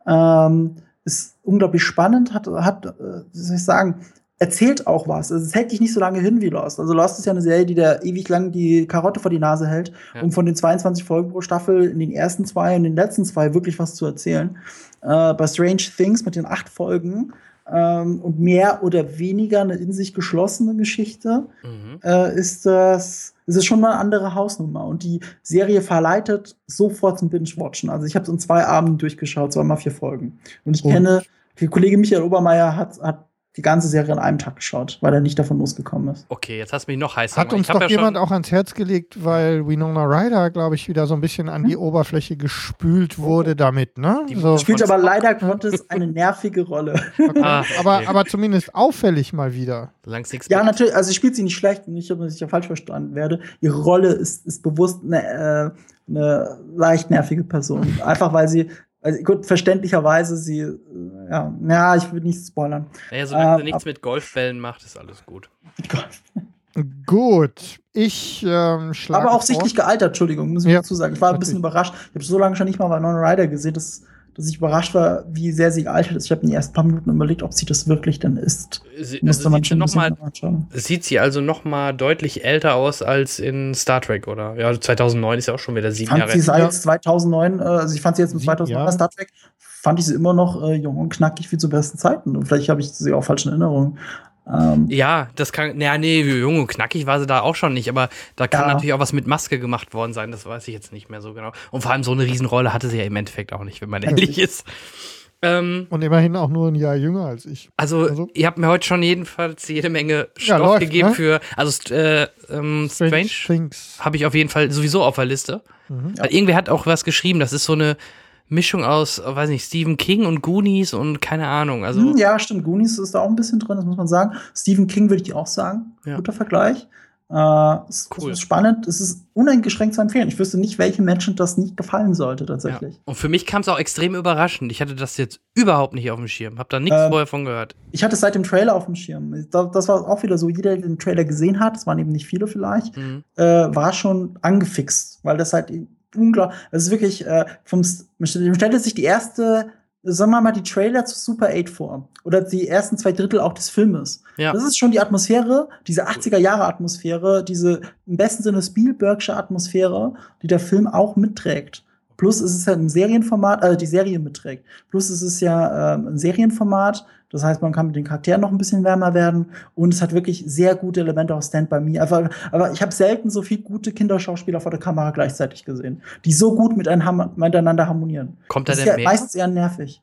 Ähm, ist unglaublich spannend, hat, hat äh, wie soll ich sagen, erzählt auch was. Also, es hält dich nicht so lange hin wie Lost. Also Lost ist ja eine Serie, die da ewig lang die Karotte vor die Nase hält, Ja. um von den 22 Folgen pro Staffel in den ersten zwei und den letzten zwei wirklich was zu erzählen. Äh, bei Strange Things mit den acht Folgen ähm, und mehr oder weniger eine in sich geschlossene Geschichte Mhm. äh, ist das ist es schon mal eine andere Hausnummer und die Serie verleitet sofort zum Binge-Watchen. Also ich habe es in zwei Abenden durchgeschaut, zweimal vier Folgen. Und ich Oh. kenne, der Kollege Michael Obermeier hat, hat die ganze Serie an einem Tag geschaut, weil er nicht davon losgekommen ist. Okay, jetzt hast du mich noch heiß Hat uns doch ja jemand auch ans Herz gelegt, weil Winona Ryder, glaube ich, wieder so ein bisschen an die Oberfläche gespült wurde damit, ne? Die- So, Spielt aber leider Gottes eine nervige Rolle. Ah, aber, okay. aber zumindest auffällig mal wieder. Solange nichts Ja, natürlich, also sie spielt sie nicht schlecht, nicht, dass ich ja falsch verstanden werde. Ihre Rolle ist, ist bewusst eine, äh, eine leicht nervige Person. Einfach weil sie, also gut, verständlicherweise sie, ja, ja, ich will nicht spoilern. Naja, solange sie ähm, nichts mit Golfbällen macht, ist alles gut. (laughs) Gut, ich ähm, schlage Aber auch vor- sichtlich gealtert, Entschuldigung, muss ich Ja, dazu sagen. Ich war ein bisschen überrascht. Ich habe so lange schon nicht mal bei Non Rider gesehen. Das, dass ich überrascht war, wie sehr sie gealtert ist. Ich habe in den ersten paar Minuten überlegt, ob sie das wirklich dann ist. Sie, Musste also man sieht, sie schon noch mal, sieht sie also noch mal deutlich älter aus als in Star Trek, oder? Ja, 2009 ist ja auch schon wieder sieben fand Jahre. sie seit Ja. 2009, äh, also ich fand sie jetzt mit Sieben 2009 Jahre. Star Trek, fand ich sie immer noch äh, jung und knackig wie zu besten Zeiten. Und vielleicht habe ich sie auch falsch in Erinnerung. Ähm, Ja, das kann. Ja, nee, jung und knackig war sie da auch schon nicht, aber da kann Ja. natürlich auch was mit Maske gemacht worden sein, das weiß ich jetzt nicht mehr so genau. Und vor allem so eine Riesenrolle hatte sie ja im Endeffekt auch nicht, wenn man ehrlich ist. Ähm, Und immerhin auch nur ein Jahr jünger als ich. also, Also- ihr habt mir heute schon jedenfalls jede Menge Ja, Stoff läuft, gegeben ne? für. Also, st- äh, ähm, Strange, Things. habe ich auf jeden Fall sowieso auf der Liste. Mhm. Weil irgendwer hat auch was geschrieben, das ist so eine Mischung aus, äh, weiß nicht, Stephen King und Goonies und keine Ahnung. Also, hm, ja, stimmt. Goonies ist da auch ein bisschen drin, das muss man sagen. Stephen King würde ich auch sagen. Ja. Guter Vergleich. Äh, es, Cool. es ist spannend. Es ist uneingeschränkt zu empfehlen. Ich wüsste nicht, welche Menschen das nicht gefallen sollte, ja. tatsächlich. Und für mich kam es auch extrem überraschend. Ich hatte das jetzt überhaupt nicht auf dem Schirm. Hab da nichts Ähm, vorher von gehört. Ich hatte es seit dem Trailer auf dem Schirm. Da- Das war auch wieder so, jeder, der den Trailer gesehen hat, das waren eben nicht viele vielleicht, Mhm. äh, war schon angefixt, weil das halt unglaublich, es ist wirklich, äh, vom, man stellt sich die erste, sagen wir mal, die Trailer zu Super 8 vor. Oder die ersten zwei Drittel auch des Filmes. Ja. Das ist schon die Atmosphäre, diese 80er-Jahre-Atmosphäre, diese im besten Sinne Spielbergsche Atmosphäre, die der Film auch mitträgt. Plus es ist ja ein Serienformat, also die Serie mitträgt. Plus es ist ja ähm, ein Serienformat, das heißt, man kann mit den Charakteren noch ein bisschen wärmer werden und es hat wirklich sehr gute Elemente aus Stand by Me. Einfach, aber ich habe selten so viele gute Kinderschauspieler vor der Kamera gleichzeitig gesehen, die so gut miteinander miteinander harmonieren. Kommt da Das ist denn ja mehr? meistens eher nervig.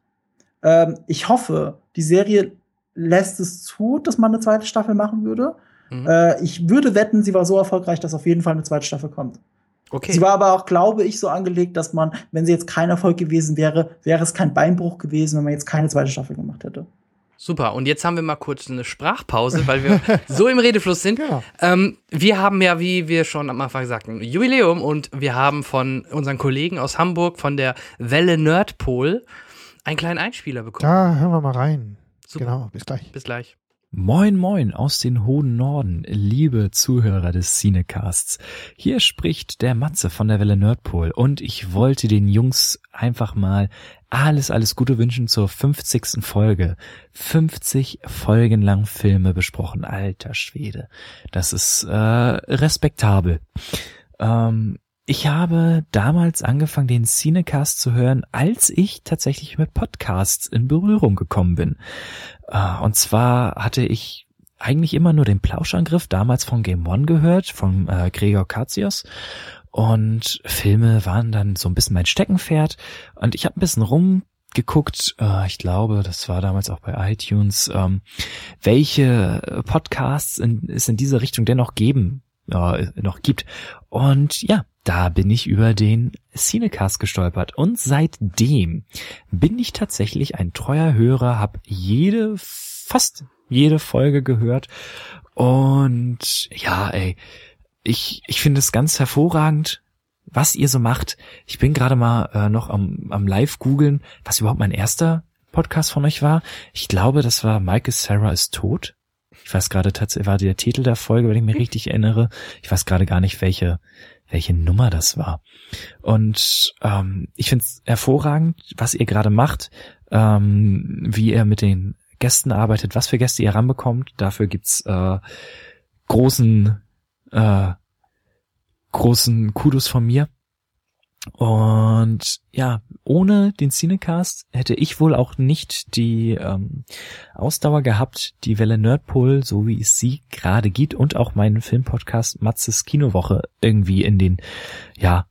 Ähm, ich hoffe, die Serie lässt es zu, dass man eine zweite Staffel machen würde. Mhm. Äh, ich würde wetten, sie war so erfolgreich, dass auf jeden Fall eine zweite Staffel kommt. Okay. Sie war aber auch, glaube ich, so angelegt, dass man, wenn sie jetzt kein Erfolg gewesen wäre, wäre es kein Beinbruch gewesen, wenn man jetzt keine zweite Staffel gemacht hätte. Super. Und jetzt haben wir mal kurz eine Sprachpause, weil wir (laughs) so im Redefluss sind. Genau. Ähm, wir haben ja, wie wir schon am Anfang sagten, Jubiläum und wir haben von unseren Kollegen aus Hamburg von der Welle Nerdpol einen kleinen Einspieler bekommen. Da hören wir mal rein. Super. Genau, bis gleich. Bis gleich. Moin moin aus den hohen Norden, liebe Zuhörer des Cinecasts. Hier spricht der Matze von der Welle Nerdpol und ich wollte den Jungs einfach mal alles, alles Gute wünschen zur 50. Folge. 50 Folgen lang Filme besprochen, alter Schwede. Das ist äh, respektabel. Ähm, ich habe damals angefangen, den Cinecast zu hören, als ich tatsächlich mit Podcasts in Berührung gekommen bin. Äh, Und zwar hatte ich eigentlich immer nur den Plauschangriff damals von Game One gehört, von äh, Gregor Katzios. Und Filme waren dann so ein bisschen mein Steckenpferd. Und ich habe ein bisschen rumgeguckt, äh, ich glaube, das war damals auch bei iTunes, ähm, welche Podcasts es in diese Richtung dennoch geben, äh, noch gibt. Und ja, da bin ich über den Cinecast gestolpert. Und seitdem bin ich tatsächlich ein treuer Hörer, habe jede, fast jede Folge gehört. Und ja, ey, ich, ich finde es ganz hervorragend, was ihr so macht. Ich bin gerade mal äh, noch am, am Live googeln, was überhaupt mein erster Podcast von euch war. Ich glaube, das war Michael Sarah ist tot. Ich weiß gerade tatsächlich, war der Titel der Folge, wenn ich mich richtig erinnere. Ich weiß gerade gar nicht, welche, welche Nummer das war. Und ähm, ich finde es hervorragend, was ihr gerade macht, ähm, wie ihr mit den Gästen arbeitet, was für Gäste ihr ranbekommt. Dafür gibt's äh, großen, äh, großen Kudos von mir. Und ja, ohne den Cinecast hätte ich wohl auch nicht die ähm, Ausdauer gehabt, die Welle Nerdpol, so wie es sie gerade gibt, und auch meinen Filmpodcast Matzes Kinowoche irgendwie in den, ja,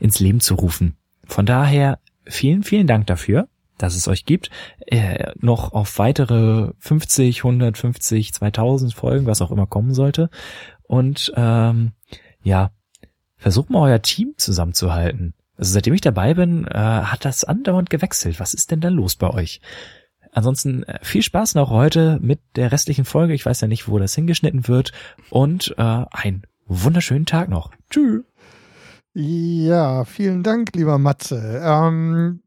ins Leben zu rufen. Von daher vielen, vielen Dank dafür, dass es euch gibt. Äh, noch auf weitere 50, 150, 2000 Folgen, was auch immer kommen sollte. Und ähm, ja, versucht mal euer Team zusammenzuhalten. Also seitdem ich dabei bin, äh, hat das andauernd gewechselt. Was ist denn da los bei euch? Ansonsten äh, viel Spaß noch heute mit der restlichen Folge. Ich weiß ja nicht, wo das hingeschnitten wird. Und äh, einen wunderschönen Tag noch. Tschüss. Ja, vielen Dank, lieber Matze. Ähm,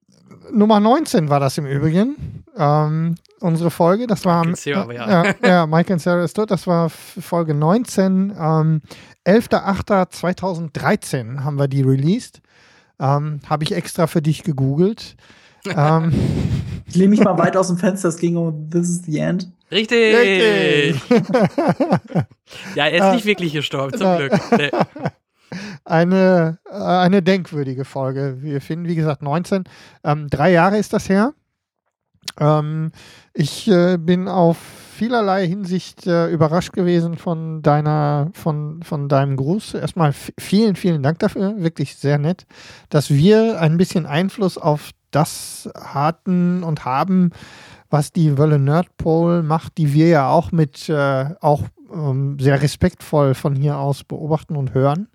Nummer 19 war das im Übrigen. Ähm, unsere Folge, das war Cera, aber (laughs) ja. ja, ja, Mike and Sarah ist tot, das war Folge 19. Ähm, 11.08.2013 haben wir die released. Ähm, Habe ich extra für dich gegoogelt. ähm, Ich lehne mich mal weit aus dem Fenster, es ging um This is the End. Richtig. richtig. Ja, er ist Ah. nicht wirklich gestorben, zum Na. Glück. Nee. eine, äh, eine denkwürdige Folge. Wir finden, wie gesagt, 19. Ähm, drei Jahre ist das her. Ähm, ich äh, bin auf vielerlei Hinsicht äh, überrascht gewesen von deiner, von, von deinem Gruß. Erstmal vielen, vielen Dank dafür. Wirklich sehr nett, dass wir ein bisschen Einfluss auf das hatten und haben, was die Wölle Nerdpole macht, die wir ja auch mit äh, auch ähm, sehr respektvoll von hier aus beobachten und hören.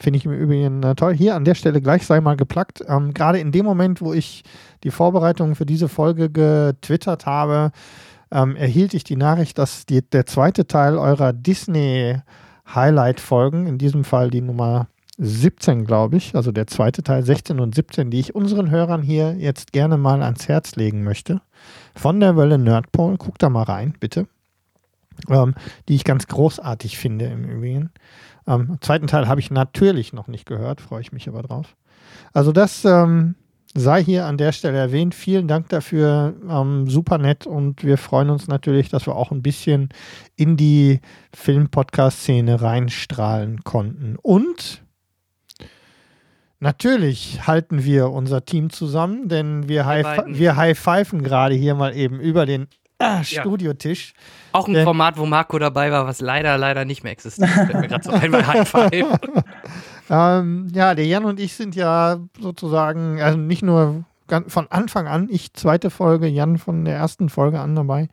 Finde ich im Übrigen äh, toll. Hier an der Stelle gleich sei mal geplackt. Ähm, Gerade in dem Moment, wo ich die Vorbereitungen für diese Folge getwittert habe, ähm, erhielt ich die Nachricht, dass die, der zweite Teil eurer Disney-Highlight-Folgen, in diesem Fall die Nummer 17, glaube ich, also der zweite Teil 16 und 17, die ich unseren Hörern hier jetzt gerne mal ans Herz legen möchte, von der Welle Nerdpole, guckt da mal rein, bitte, ähm, die ich ganz großartig finde im Übrigen. Ähm, zweiten Teil habe ich natürlich noch nicht gehört, freue ich mich aber drauf. Also das ähm, sei hier an der Stelle erwähnt. Vielen Dank dafür, ähm, super nett und wir freuen uns natürlich, dass wir auch ein bisschen in die Film-Podcast-Szene reinstrahlen konnten. Und natürlich halten wir unser Team zusammen, denn wir, high beiden. wir high-pfeifen gerade hier mal eben über den äh, Studiotisch. Auch ein Denn- Format, wo Marco dabei war, was leider, leider nicht mehr existiert. Mir gerade so ein bei (laughs) High Five. (laughs) Ähm, ja, der Jan und ich sind ja sozusagen, also nicht nur von Anfang an, ich zweite Folge, Jan von der ersten Folge an dabei.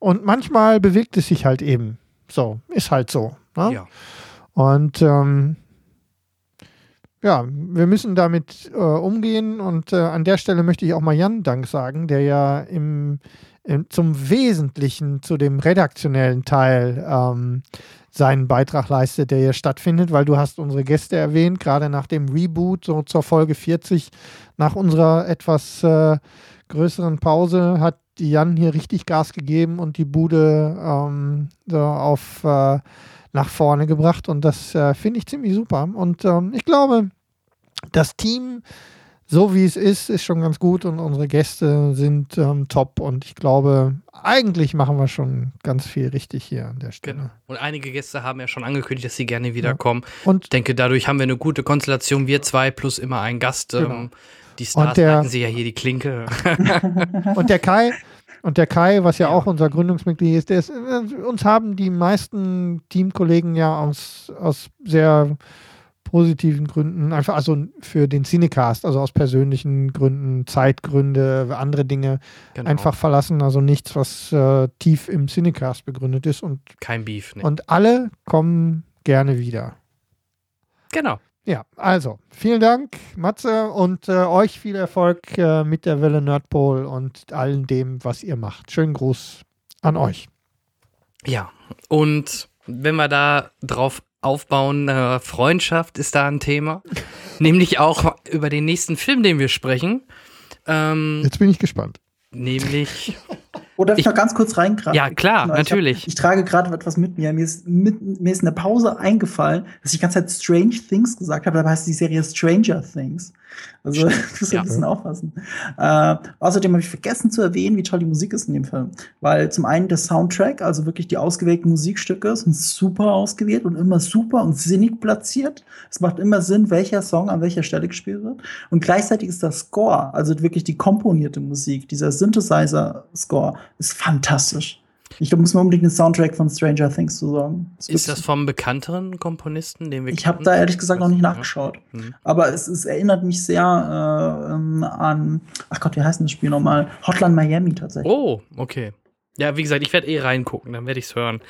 Und manchmal bewegt es sich halt eben. So, ist halt so. Ne? Ja. Und ähm, ja, wir müssen damit äh, umgehen. Und äh, an der Stelle möchte ich auch mal Jan Dank sagen, der ja im, zum Wesentlichen, zu dem redaktionellen Teil ähm, seinen Beitrag leistet, der hier stattfindet, weil du hast unsere Gäste erwähnt, gerade nach dem Reboot, so zur Folge 40, nach unserer etwas äh, größeren Pause, hat Jan hier richtig Gas gegeben und die Bude ähm, so auf äh, nach vorne gebracht und das äh, finde ich ziemlich super. Und ähm, ich glaube, das Team, so wie es ist, ist schon ganz gut und unsere Gäste sind ähm, top und ich glaube, eigentlich machen wir schon ganz viel richtig hier an der Stelle. Genau. Und einige Gäste haben ja schon angekündigt, dass sie gerne wiederkommen. Und Ich denke, dadurch haben wir eine gute Konstellation. Wir zwei plus immer ein Gast. Genau. Ähm, die Stars Und der- halten sie ja hier die Klinke. (laughs) (laughs) Und der Kai, und der Kai, was ja, Ja. auch unser Gründungsmitglied ist, ist, äh, uns haben die meisten Teamkollegen ja aus, aus sehr positiven Gründen, einfach also für den Cinecast, also aus persönlichen Gründen, Zeitgründe, andere Dinge Genau. einfach verlassen, also nichts, was äh, tief im Cinecast begründet ist und, Kein Beef. Nee. und alle kommen gerne wieder. genau. Ja, also vielen Dank, Matze, und äh, euch viel Erfolg äh, mit der Welle Nerdpole und allem dem, was ihr macht. Schönen Gruß an euch. Ja. Und wenn wir da drauf aufbauen, äh, Freundschaft ist da ein Thema. nämlich auch über den nächsten Film, den wir sprechen. Ähm, Jetzt bin ich gespannt. nämlich. (laughs) Oder darf ich Ich- noch ganz kurz reingreifen? Ja, klar, Ich hab- natürlich. Ich trage gerade etwas mit mir. Mir ist, mit, mir ist in der Pause eingefallen, dass ich die ganze Zeit Strange Things gesagt habe. Dabei heißt die Serie Stranger Things. Also, (laughs) das Ja. ein bisschen aufpassen. Äh, außerdem habe ich vergessen zu erwähnen, wie toll die Musik ist in dem Film. Weil zum einen der Soundtrack, also wirklich die ausgewählten Musikstücke, sind super ausgewählt und immer super und sinnig platziert. Es macht immer Sinn, welcher Song an welcher Stelle gespielt wird. Und gleichzeitig ist der Score, also wirklich die komponierte Musik, dieser Synthesizer-Score, ist fantastisch. Ich glaube, muss man unbedingt den Soundtrack von Stranger Things zu sagen. Ist wirklich- das vom bekannteren Komponisten, den wir ich habe da ehrlich gesagt noch nicht nachgeschaut. Mhm. Aber es, es erinnert mich sehr äh, ähm, an, ach Gott, wie heißt denn das Spiel nochmal? Hotline Miami tatsächlich. Oh, okay. Ja, wie gesagt, ich werde eh reingucken, dann werde ich es hören.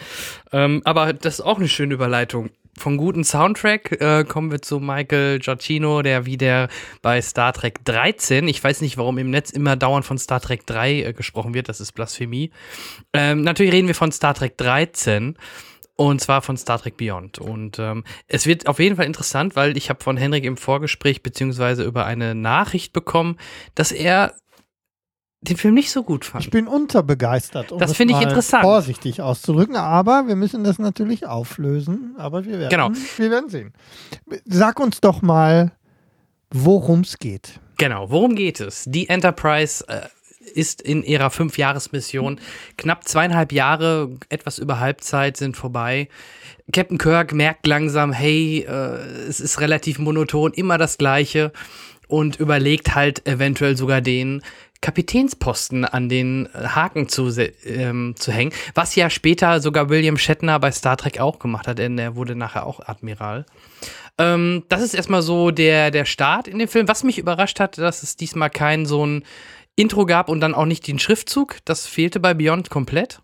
Ähm, aber das ist auch eine schöne Überleitung. Vom guten Soundtrack äh, kommen wir zu Michael Giacchino, der wieder bei Star Trek 13, ich weiß nicht, warum im Netz immer dauernd von Star Trek 3 äh, gesprochen wird, das ist Blasphemie. Ähm, natürlich reden wir von Star Trek 13 und zwar von Star Trek Beyond. Und ähm, es wird auf jeden Fall interessant, weil ich habe von Henrik im Vorgespräch beziehungsweise über eine Nachricht bekommen, dass er den Film nicht so gut fand. Ich bin unterbegeistert, um Das finde ich interessant. vorsichtig auszudrücken, aber wir müssen das natürlich auflösen. Aber wir werden, Genau. wir werden sehen. Sag uns doch mal, worum es geht. Genau, worum geht es? Die Enterprise äh, ist in ihrer Fünfjahresmission. Knapp zweieinhalb Jahre, etwas über Halbzeit sind vorbei. Captain Kirk merkt langsam, hey, äh, es ist relativ monoton, immer das Gleiche und überlegt halt eventuell sogar den Kapitänsposten an den Haken zu, ähm, zu hängen, was ja später sogar William Shatner bei Star Trek auch gemacht hat, denn er wurde nachher auch Admiral. Ähm, das ist erstmal so der, der Start in dem Film. Was mich überrascht hat, dass es diesmal kein so ein Intro gab und dann auch nicht den Schriftzug. Das fehlte bei Beyond komplett.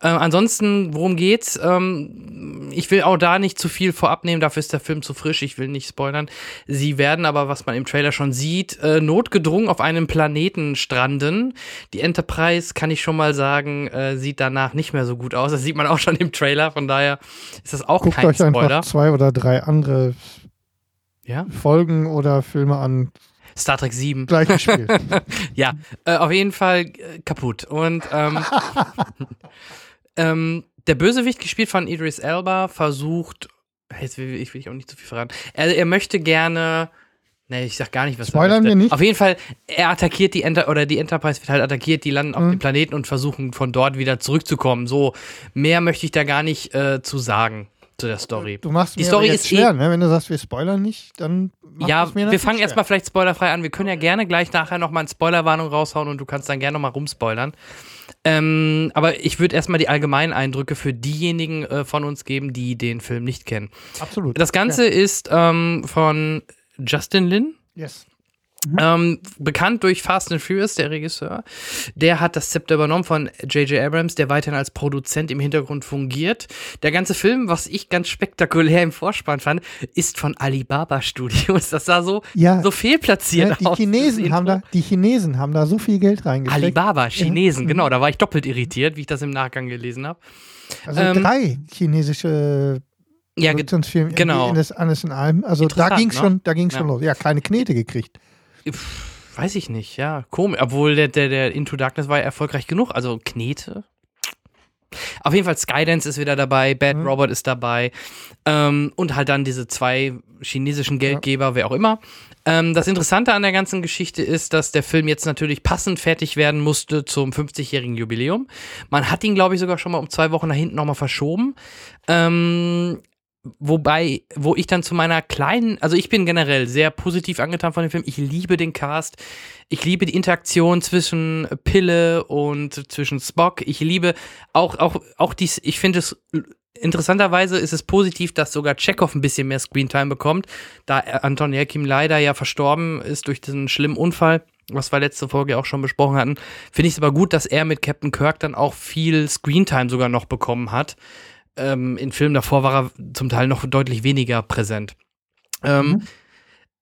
Äh, ansonsten, worum geht's? Ähm, ich will auch da nicht zu viel vorab nehmen, dafür ist der Film zu frisch, ich will nicht spoilern. Sie werden aber, was man im Trailer schon sieht, äh, notgedrungen auf einem Planeten stranden. Die Enterprise, kann ich schon mal sagen, äh, sieht danach nicht mehr so gut aus. Das sieht man auch schon im Trailer, von daher ist das auch Guckt kein euch Spoiler. einfach zwei oder drei andere Ja? Folgen oder Filme an. Star Trek 7. Gleich gespielt. (laughs) Ja, äh, auf jeden Fall äh, kaputt. Und ähm, (laughs) ähm, der Bösewicht, gespielt von Idris Elba, versucht, jetzt will ich will ich auch nicht zu viel verraten. Er, er möchte gerne. Nee, ich sag gar nicht, was Spoilern er wir nicht? Auf jeden Fall, er attackiert die Enter oder die Enterprise wird halt attackiert, die landen auf Mhm. dem Planeten und versuchen von dort wieder zurückzukommen. So, mehr möchte ich da gar nicht äh, zu sagen zu der Story. Du machst Die mir Story jetzt ist eh- schwer, ne? Wenn du sagst, wir spoilern nicht, dann macht ja, wir fangen schwer. erstmal vielleicht spoilerfrei an. Wir können ja gerne gleich nachher nochmal eine Spoilerwarnung raushauen und du kannst dann gerne nochmal rumspoilern. Ähm, aber ich würde erstmal die allgemeinen Eindrücke für diejenigen äh, von uns geben, die den Film nicht kennen. Absolut. Das Ganze ist ähm, von Justin Lin. Yes. Ähm, bekannt durch Fast and Furious, der Regisseur. Der hat das Zepter übernommen von J.J. Abrams, der weiterhin als Produzent im Hintergrund fungiert. Der ganze Film, was ich ganz spektakulär im Vorspann fand, ist von Alibaba Studios. Das sah so, Ja, so fehlplatziert ja, die aus. Chinesen haben da, die Chinesen haben da so viel Geld reingesteckt. Alibaba, Chinesen, Ja. genau. Da war ich doppelt irritiert, wie ich das im Nachgang gelesen habe. Also Ähm, drei chinesische Ja, Produktionsfirmen genau. in das alles in allem. Also da ging es ne? schon, da ging's Ja. schon los. Ja, keine Knete gekriegt. Pff, weiß ich nicht, ja. Komisch. Obwohl der, der, der Into Darkness war ja erfolgreich genug. Also Knete. Auf jeden Fall Skydance ist wieder dabei, Bad Mhm. Robot ist dabei ähm, und halt dann diese zwei chinesischen Geldgeber, wer auch immer. Ähm, das Interessante an der ganzen Geschichte ist, dass der Film jetzt natürlich passend fertig werden musste zum 50-jährigen Jubiläum. Man hat ihn, glaube ich, sogar schon mal um zwei Wochen nach hinten nochmal verschoben. Ähm, Wobei, wo ich dann zu meiner kleinen, also ich bin generell sehr positiv angetan von dem Film. Ich liebe den Cast. Ich liebe die Interaktion zwischen Pille und zwischen Spock. Ich liebe auch, auch, auch dies, ich finde es, interessanterweise ist es positiv, dass sogar Chekhov ein bisschen mehr Screentime bekommt, da Anton Jelkim leider ja verstorben ist durch diesen schlimmen Unfall, was wir letzte Folge auch schon besprochen hatten. Finde ich es aber gut, dass er mit Captain Kirk dann auch viel Screentime sogar noch bekommen hat ähm, in Filmen davor war er zum Teil noch deutlich weniger präsent. Ähm, Mhm.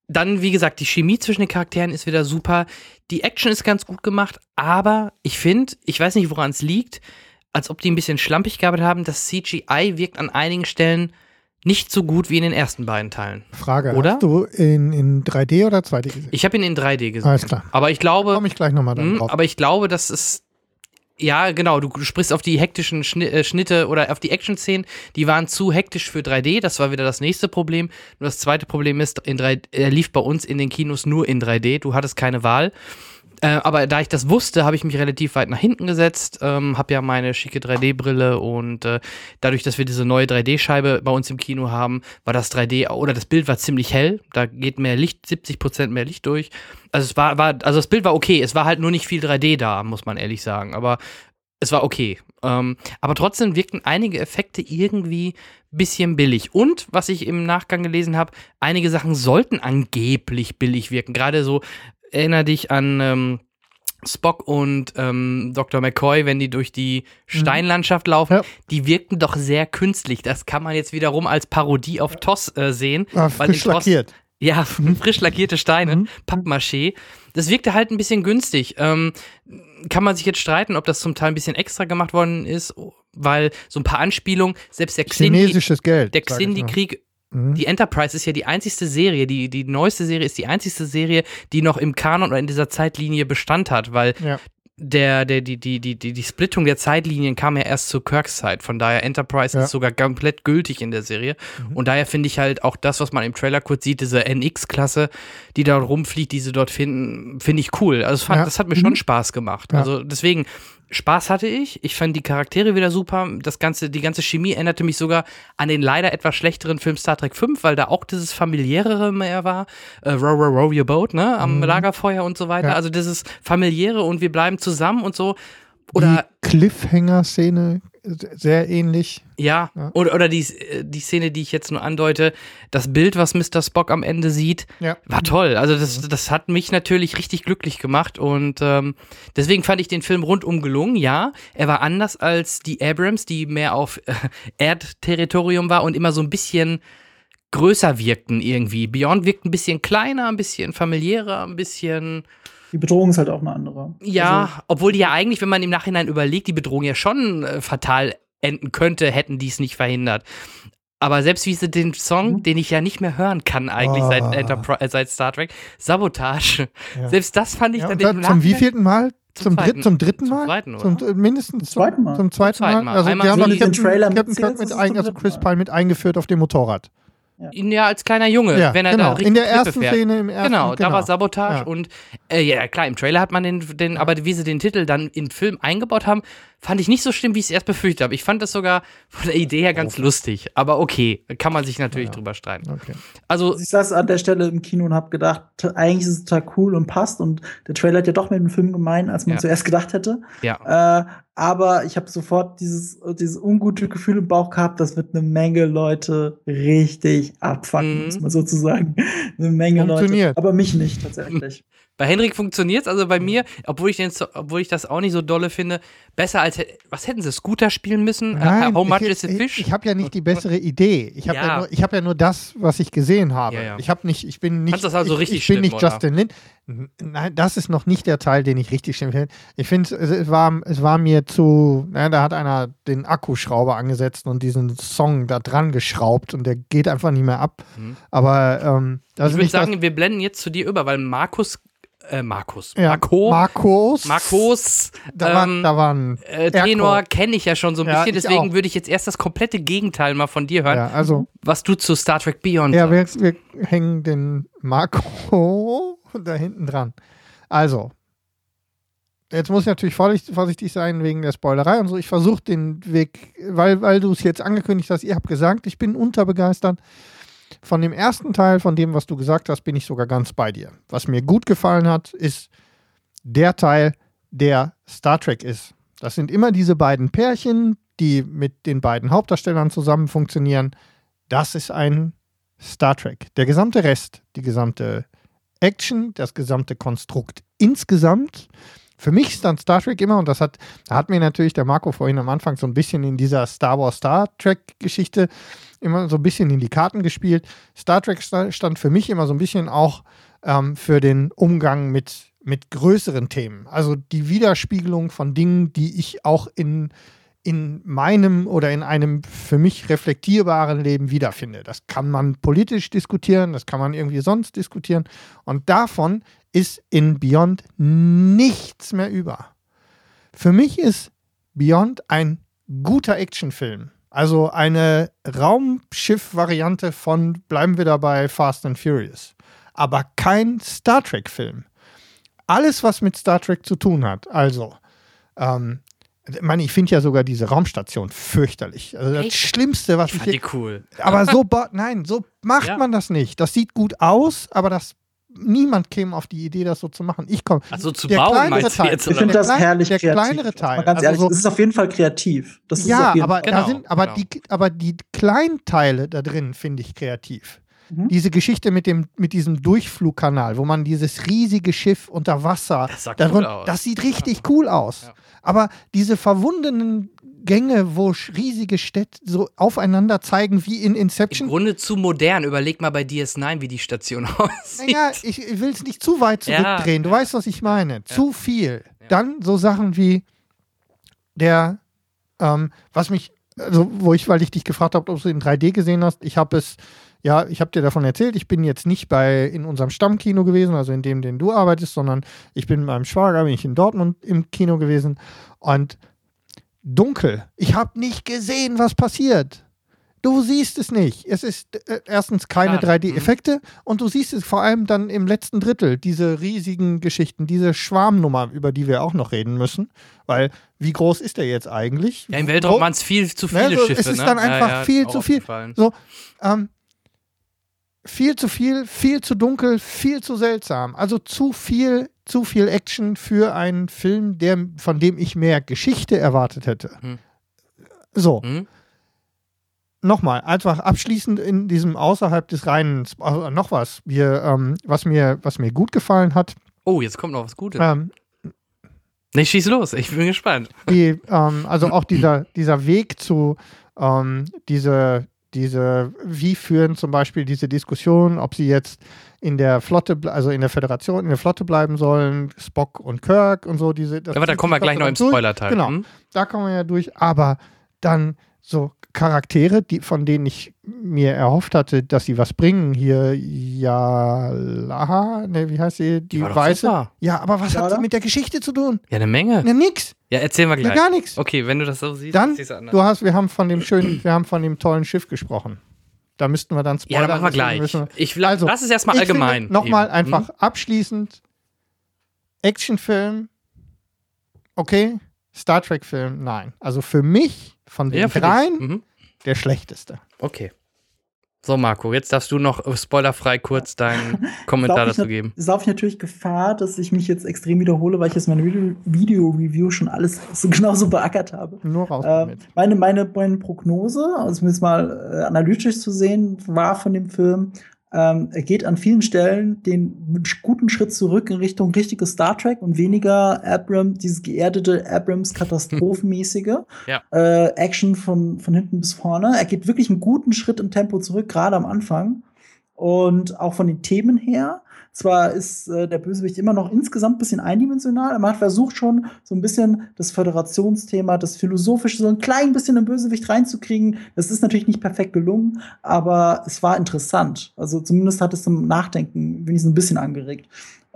Dann, wie gesagt, die Chemie zwischen den Charakteren ist wieder super. Die Action ist ganz gut gemacht, aber ich finde, ich weiß nicht, woran es liegt, als ob die ein bisschen schlampig gearbeitet haben. Das CGI wirkt an einigen Stellen nicht so gut wie in den ersten beiden Teilen. Frage, Oder? hast du in, in 3D oder 2D gesehen? Ich habe ihn in 3D gesehen. Alles klar. Aber ich glaube, Komme ich gleich nochmal Mhm, drauf. aber ich glaube, dass es. Ja, genau, du sprichst auf die hektischen äh, Schnitte oder auf die Action-Szenen, die waren zu hektisch für 3D, das war wieder das nächste Problem. Nur das zweite Problem ist, in 3, er lief bei uns in den Kinos nur in 3D, du hattest keine Wahl. Äh, aber da ich das wusste, habe ich mich relativ weit nach hinten gesetzt, ähm, habe ja meine schicke 3D-Brille und äh, dadurch, dass wir diese neue 3D-Scheibe bei uns im Kino haben, war das 3D oder das Bild war ziemlich hell. Da geht mehr Licht, 70 Prozent mehr Licht durch. Also es war, war, also das Bild war okay. Es war halt nur nicht viel 3D da, muss man ehrlich sagen. Aber es war okay. Ähm, aber trotzdem wirkten einige Effekte irgendwie bisschen billig. Und was ich im Nachgang gelesen habe, einige Sachen sollten angeblich billig wirken. Gerade so, erinnere dich an ähm, Spock und ähm, Dr. McCoy, wenn die durch die Steinlandschaft laufen, Ja. die wirkten doch sehr künstlich. Das kann man jetzt wiederum als Parodie auf TOS äh, sehen. Ah, frisch TOS lackiert. ja, (laughs) frisch lackierte Steine, Mhm. Pappmaché. Das wirkte halt ein bisschen günstig. Ähm, kann man sich jetzt streiten, ob das zum Teil ein bisschen extra gemacht worden ist, weil so ein paar Anspielungen, selbst der Xindi, Chinesisches Geld. der. Xindi-Krieg, Mhm. die Enterprise ist ja die einzigste Serie, die, die neueste Serie ist die einzigste Serie, die noch im Kanon oder in dieser Zeitlinie Bestand hat, weil Ja. der, der, die, die, die, die, die Splittung der Zeitlinien kam ja erst zu Kirks Zeit. Von daher, Enterprise Ja. ist sogar komplett gültig in der Serie. Mhm. Und daher finde ich halt auch das, was man im Trailer kurz sieht, diese NX-Klasse, die da rumfliegt, die sie dort finden, finde ich cool. Also, es fand, Ja. das hat mir schon Spaß gemacht. Also, deswegen, Spaß hatte ich. Ich fand die Charaktere wieder super. Das ganze, die ganze Chemie erinnerte mich sogar an den leider etwas schlechteren Film Star Trek 5, weil da auch dieses familiärere mehr war. Äh, row, row, row your boat, ne? Am Lagerfeuer und so weiter. Mhm. Ja. Also dieses familiäre und wir bleiben zusammen und so. Oder die Cliffhanger-Szene sehr ähnlich. ja, Ja. oder, oder die, äh, die Szene, die ich jetzt nur andeute, das Bild, was Mr. Spock am Ende sieht, Ja. war toll. Also das, das hat mich natürlich richtig glücklich gemacht und ähm, deswegen fand ich den Film rundum gelungen. Ja, er war anders als die Abrams, die mehr auf äh, Erdterritorium war und immer so ein bisschen größer wirkten irgendwie. Beyond wirkt ein bisschen kleiner, ein bisschen familiärer, ein bisschen Die Bedrohung ist halt auch eine andere. ja, Also, obwohl die ja eigentlich, wenn man im Nachhinein überlegt, die Bedrohung ja schon äh, fatal enden könnte, hätten die es nicht verhindert. Aber selbst wie sie den Song, Mhm. den ich ja nicht mehr hören kann eigentlich seit, Ah. Enterpri- äh, seit Star Trek, Sabotage. Ja. Selbst das fand ich Ja, dann im zum wieelten Mal? Zum, dritten, zum dritten Zum Mal? zweiten, oder? Zum, mindestens Zum zweiten Mal. Zum zweiten Zum zweiten Mal. Also Einmal die haben den Captain, Trailer Captain Kirk mit, ein, zum also Chris. Pine mit eingeführt auf dem Motorrad. Ja, als kleiner Junge, Ja, wenn er da genau. richtig In der ersten fährt. Szene im ersten Genau, da war Sabotage Ja. und äh, ja klar, im Trailer hat man den, den, aber wie sie den Titel dann im Film eingebaut haben, fand ich nicht so schlimm, wie ich es erst befürchtet habe. Ich fand das sogar von der Idee her ganz lustig, aber okay, kann man sich natürlich Ja. drüber streiten. Okay. Also Ich saß an der Stelle im Kino und habe gedacht, eigentlich ist es total cool und passt und der Trailer hat ja doch mit dem Film gemein, als man Ja. zuerst gedacht hätte. ja, Äh, aber ich habe sofort dieses, dieses ungute Gefühl im Bauch gehabt, das wird eine Menge Leute richtig abfucken, Mhm. muss man sozusagen. Eine (laughs) Menge Leute. Funktioniert. Aber mich nicht tatsächlich. (laughs) Bei Henrik funktioniert's, also bei mir, obwohl ich, den, obwohl ich das auch nicht so dolle finde, besser als, was hätten sie, Scooter spielen müssen? Nein, Äh, How much ich, is a ich, fish? ich habe ja nicht die bessere Idee. Ich habe ja. Ja. nur, ich hab ja nur das, was ich gesehen habe. Ja, ja. Ich habe nicht, ich bin nicht, also ich, ich bin schlimm, nicht? Justin Lin. Nein, das ist noch nicht der Teil, den ich richtig schlimm finde. Ich finde, es, es war, es war mir zu, na, da hat einer den Akkuschrauber angesetzt und diesen Song da dran geschraubt und der geht einfach nicht mehr ab. Mhm. Aber ähm, ich würde sagen, wir blenden jetzt zu dir über, weil Markus, äh, Markus, ja, Marco, Marcos. Marcos, Da war, ähm, da war ein äh. Tenor kenne ich ja schon so ein Ja, bisschen, deswegen würde ich jetzt erst das komplette Gegenteil mal von dir hören, Ja, also was du zu Star Trek Beyond Ja, sagst. wir, wir hängen den Marco (laughs) da hinten dran. Also, jetzt muss ich natürlich vorsichtig, vorsichtig sein wegen der Spoilerei und so. Ich versuche den Weg, weil, weil du es jetzt angekündigt hast, ihr habt gesagt, ich bin unterbegeistert. Von dem ersten Teil, von dem, was du gesagt hast, bin ich sogar ganz bei dir. Was mir gut gefallen hat, ist der Teil, der Star Trek ist. Das sind immer diese beiden Pärchen, die mit den beiden Hauptdarstellern zusammen funktionieren. Das ist ein Star Trek. Der gesamte Rest, die gesamte Action, das gesamte Konstrukt insgesamt. Für mich ist dann Star Trek immer, und das hat, hat mir natürlich der Marco vorhin am Anfang so ein bisschen in dieser Star Wars Star Trek-Geschichte immer so ein bisschen in die Karten gespielt. Star Trek sta- stand für mich immer so ein bisschen auch ähm, für den Umgang mit, mit größeren Themen. Also die Widerspiegelung von Dingen, die ich auch in, in meinem oder in einem für mich reflektierbaren Leben wiederfinde. Das kann man politisch diskutieren, das kann man irgendwie sonst diskutieren. Und davon ist in Beyond nichts mehr über. Für mich ist Beyond ein guter Actionfilm. Also eine Raumschiff-Variante von, bleiben wir dabei, Fast and Furious. Aber kein Star Trek-Film. Alles, was mit Star Trek zu tun hat, also ähm, ich meine, ich finde ja sogar diese Raumstation fürchterlich. Also das Echt? Schlimmste, was Ich ich fand je die cool. aber so, nein, so macht Ja. man das nicht. Das sieht gut aus, aber das niemand käme auf die Idee, das so zu machen. Ich komme. Also zu Der bauen kleinere meinst du Teil. jetzt, Ich finde das klein- herrlich der kreativ. kleinere Teil, ganz also ehrlich, so- es ist auf jeden Fall kreativ. Das ist Ja, aber Fall. da Genau, sind, aber genau. die, aber die kleinen Teile da drin finde ich kreativ. Mhm. Diese Geschichte mit dem, mit diesem Durchflugkanal, wo man dieses riesige Schiff unter Wasser, Das sah da cool das sieht richtig cool aus. Ja. Aber diese verwundenen Gänge, wo riesige Städte so aufeinander zeigen wie in Im Inception, Grunde zu modern. Überleg mal bei DS9, wie die Station (laughs) aussieht. Naja, ich, will es nicht zu weit Ja. zurückdrehen. Du weißt, was ich meine. Zu viel. Dann so Sachen wie der, ähm, was mich also wo ich, weil ich dich gefragt habe, ob du es in 3D gesehen hast, ich habe es, ja, ich habe dir davon erzählt, ich bin jetzt nicht bei in unserem Stammkino gewesen, also in dem, den du arbeitest, sondern ich bin mit meinem Schwager, bin ich in Dortmund im Kino gewesen und dunkel. Ich habe nicht gesehen, was passiert. Du siehst es nicht. Es ist äh, erstens keine Schade. 3D-Effekte und du siehst es vor allem dann im letzten Drittel, diese riesigen Geschichten, diese Schwarmnummer, über die wir auch noch reden müssen. Weil, wie groß ist der jetzt eigentlich? Ja, im Weltraum waren es viel zu viele Ne, so, Schiffe. es ist ne? dann Ja, einfach ja, viel auch zu viel. So, ähm, viel zu viel, viel zu dunkel, viel zu seltsam. Also zu viel, zu viel Action für einen Film, der, von dem ich mehr Geschichte erwartet hätte. Hm. So, Hm? nochmal, einfach abschließend in diesem außerhalb des reinen, also noch was, wir, ähm, was, mir, was mir gut gefallen hat, Oh, jetzt kommt noch was Gutes. ähm, Nee, schieß los. Ich bin gespannt. die, ähm, also auch dieser, dieser Weg zu ähm, diese, diese, wie führen zum Beispiel diese Diskussion, ob sie jetzt in der Flotte, also in der Föderation, in der Flotte bleiben sollen, Spock und Kirk und so, diese. Aber da kommen wir gleich noch im. Spoiler-Teil. Genau. Hm? Da kommen wir ja durch, aber dann so Charaktere, die, von denen ich mir erhofft hatte, dass sie was bringen. Hier Yalaha, ne, wie heißt sie? Die war doch Weiße. super. Ja, aber was hat Yala? sie mit der Geschichte zu tun? Ja, eine Menge. Ne, nix. Ja, erzählen wir Ne, gleich. gar nichts. Okay, wenn du das so siehst, Dann, siehst du anders. du hast, wir haben von dem schönen, wir haben von dem tollen Schiff gesprochen. Da müssten wir dann ja, spoilern. dann machen wir gleich. müssen Ich, la- Also, lass es erstmal allgemein. Nochmal eben. einfach Hm? abschließend. Actionfilm, okay. Star Trek-Film, nein. Also für mich von den Ja, dreien. Mhm. der schlechteste. Okay. So, Marco, jetzt darfst du noch äh, spoilerfrei kurz deinen (laughs) Kommentar dazu geben. Es laufe ich natürlich Gefahr, dass ich mich jetzt extrem wiederhole, weil ich jetzt meine Video- Video-Review schon alles (laughs) so genauso beackert habe. Nur raus damit. meine, meine, meine Prognose, also um es mal äh, analytisch zu sehen, war von dem Film, ähm, er geht an vielen Stellen den guten Schritt zurück in Richtung richtiges Star Trek und weniger Abrams, dieses geerdete Abrams-Katastrophenmäßige (laughs) Ja. äh, Action von, von hinten bis vorne. Er geht wirklich einen guten Schritt im Tempo zurück, gerade am Anfang. Und auch von den Themen her. Zwar ist äh, der Bösewicht immer noch insgesamt ein bisschen eindimensional, aber man hat versucht schon so ein bisschen das Föderationsthema, das Philosophische, so ein klein bisschen im Bösewicht reinzukriegen. Das ist natürlich nicht perfekt gelungen, aber es war interessant. Also zumindest hat es zum Nachdenken wenigstens ein bisschen angeregt.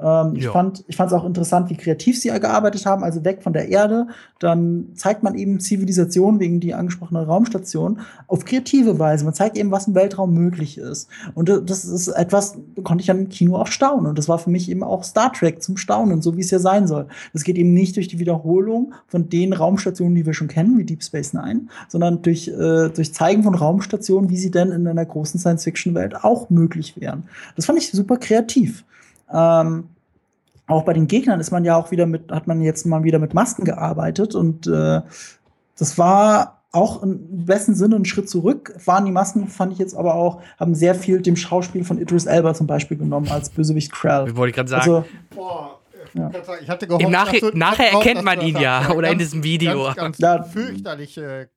Ähm, ich fand es auch interessant, wie kreativ sie gearbeitet haben, also weg von der Erde. Dann zeigt man eben Zivilisation wegen die angesprochene Raumstation auf kreative Weise. Man zeigt eben, was im Weltraum möglich ist. Und das ist etwas, konnte ich dann im Kino auch staunen. Und das war für mich eben auch Star Trek zum Staunen, so wie es ja sein soll. Es geht eben nicht durch die Wiederholung von den Raumstationen, die wir schon kennen, wie Deep Space Nine, sondern durch, äh, durch Zeigen von Raumstationen, wie sie denn in einer großen Science-Fiction-Welt auch möglich wären. Das fand ich super kreativ. Ähm, auch bei den Gegnern ist man ja auch wieder mit, hat man jetzt mal wieder mit Masken gearbeitet und äh, das war auch im besten Sinne ein Schritt zurück. Waren die Masken, fand ich jetzt aber auch, haben sehr viel dem Schauspiel von Idris Elba zum Beispiel genommen als Bösewicht Krell. Wie wollte ich gerade sagen. Also, Boah, Ja. ich, ich hatte gehofft, Im dass du- nachher erkennt dass man ihn ja, oder in Ganz- diesem Video. Ganz, ganz Ja. fürchterliche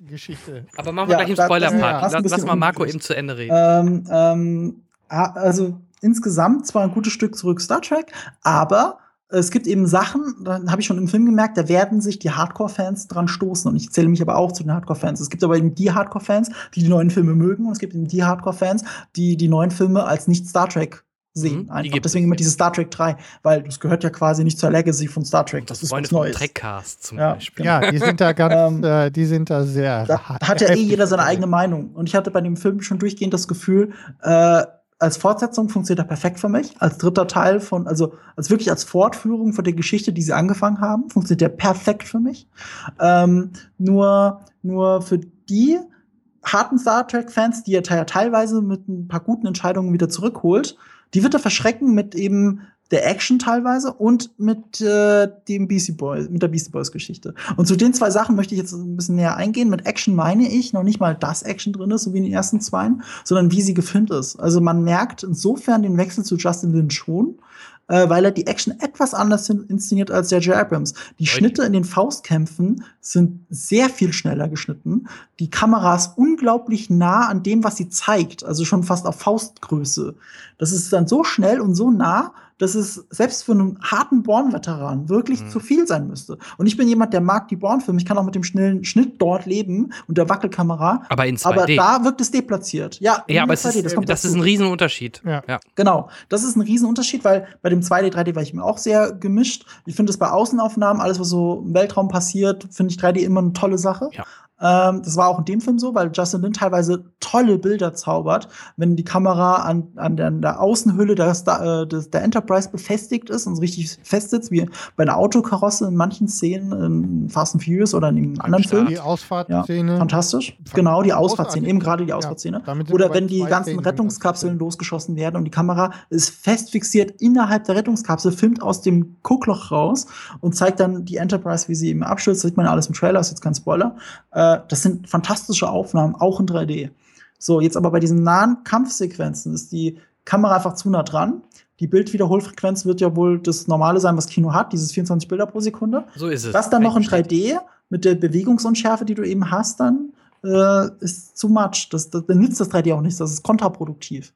Geschichte. Aber machen wir Ja, gleich im Spoiler-Part. lass, lass mal Marco eben zu Ende reden. ähm, ähm, ah, also insgesamt zwar ein gutes Stück zurück Star Trek, aber es gibt eben Sachen, da habe ich schon im Film gemerkt, da werden sich die Hardcore-Fans dran stoßen. Und ich zähle mich aber auch zu den Hardcore-Fans. Es gibt aber eben die Hardcore-Fans, die die neuen Filme mögen. Und es gibt eben die Hardcore-Fans, die die neuen Filme als nicht Star Trek sehen. Mhm, die Einfach. gibt Deswegen es, immer ja. dieses Star Trek 3, weil das gehört ja quasi nicht zur Legacy von Star Trek. Das ist Freunde was Neues. Trackcast zum Ja, Beispiel. Ja, die sind da ganz, Ähm, äh, die sind da sehr. Da hart- hat ja eh jeder seine eigene Meinung. Und ich hatte bei dem Film schon durchgehend das Gefühl, äh, als Fortsetzung funktioniert er perfekt für mich. Als dritter Teil von, also als wirklich als Fortführung von der Geschichte, die sie angefangen haben, funktioniert der perfekt für mich. Ähm, nur, nur für die harten Star Trek-Fans, die er te- teilweise mit ein paar guten Entscheidungen wieder zurückholt, die wird er verschrecken mit eben der Action teilweise und mit äh, dem Beastie Boys, mit der Beastie Boys Geschichte. Und zu den zwei Sachen möchte ich jetzt ein bisschen näher eingehen. Mit Action meine ich noch nicht mal, dass Action drin ist, so wie in den ersten zweien, sondern wie sie gefilmt ist. Also man merkt insofern den Wechsel zu Justin Lin schon, äh, weil er die Action etwas anders in- inszeniert als J.J. Abrams. Die. Schnitte in den Faustkämpfen sind sehr viel schneller geschnitten. Die Kamera ist unglaublich nah an dem, was sie zeigt, also schon fast auf Faustgröße. Das ist dann so schnell und so nah, dass es selbst für einen harten Born-Veteran wirklich Mhm. zu viel sein müsste. Und ich bin jemand, der mag die Born-Filme. Ich kann auch mit dem schnellen Schnitt dort leben und der Wackelkamera. Aber in 2D. Aber da wirkt es deplatziert. Ja, ja, aber in es 2D, ist, das das, ist ein Riesenunterschied. Ja. ja. Genau, das ist ein Riesenunterschied, weil bei dem 2D, 3D war ich mir auch sehr gemischt. Ich finde es bei Außenaufnahmen, alles was so im Weltraum passiert, finde ich 3D immer eine tolle Sache. Ja. Ähm, das war auch in dem Film so, weil Justin Lin teilweise tolle Bilder zaubert, wenn die Kamera an, an, der, an der Außenhülle der, Star- äh, des, der Enterprise befestigt ist und richtig fest sitzt, wie bei einer Autokarosse in manchen Szenen in Fast and Furious oder in einem anderen. Film. Die Ja, Ausfahrtszene. fantastisch. Genau, die. Ausfahrtszene, eben gerade die Ja, Ausfahrtszene. wir Oder wenn die ganzen Szenen, Rettungskapseln losgeschossen werden und die Kamera ist fest fixiert innerhalb der Rettungskapsel, filmt aus dem Guckloch raus und zeigt dann die Enterprise, wie sie eben abstürzt. Das sieht man ja alles im Trailer, ist jetzt kein Spoiler. Äh, das sind fantastische Aufnahmen, auch in 3D. So, jetzt aber bei diesen nahen Kampfsequenzen ist die Kamera einfach zu nah dran. Die Bildwiederholfrequenz wird ja wohl das Normale sein, was Kino hat, dieses 24 Bilder pro Sekunde. So ist es. Das dann noch in Eingestellt. 3D mit der Bewegungsunschärfe, die du eben hast, dann äh, ist zu much. Das, das, dann nützt das 3D auch nichts. Das ist kontraproduktiv.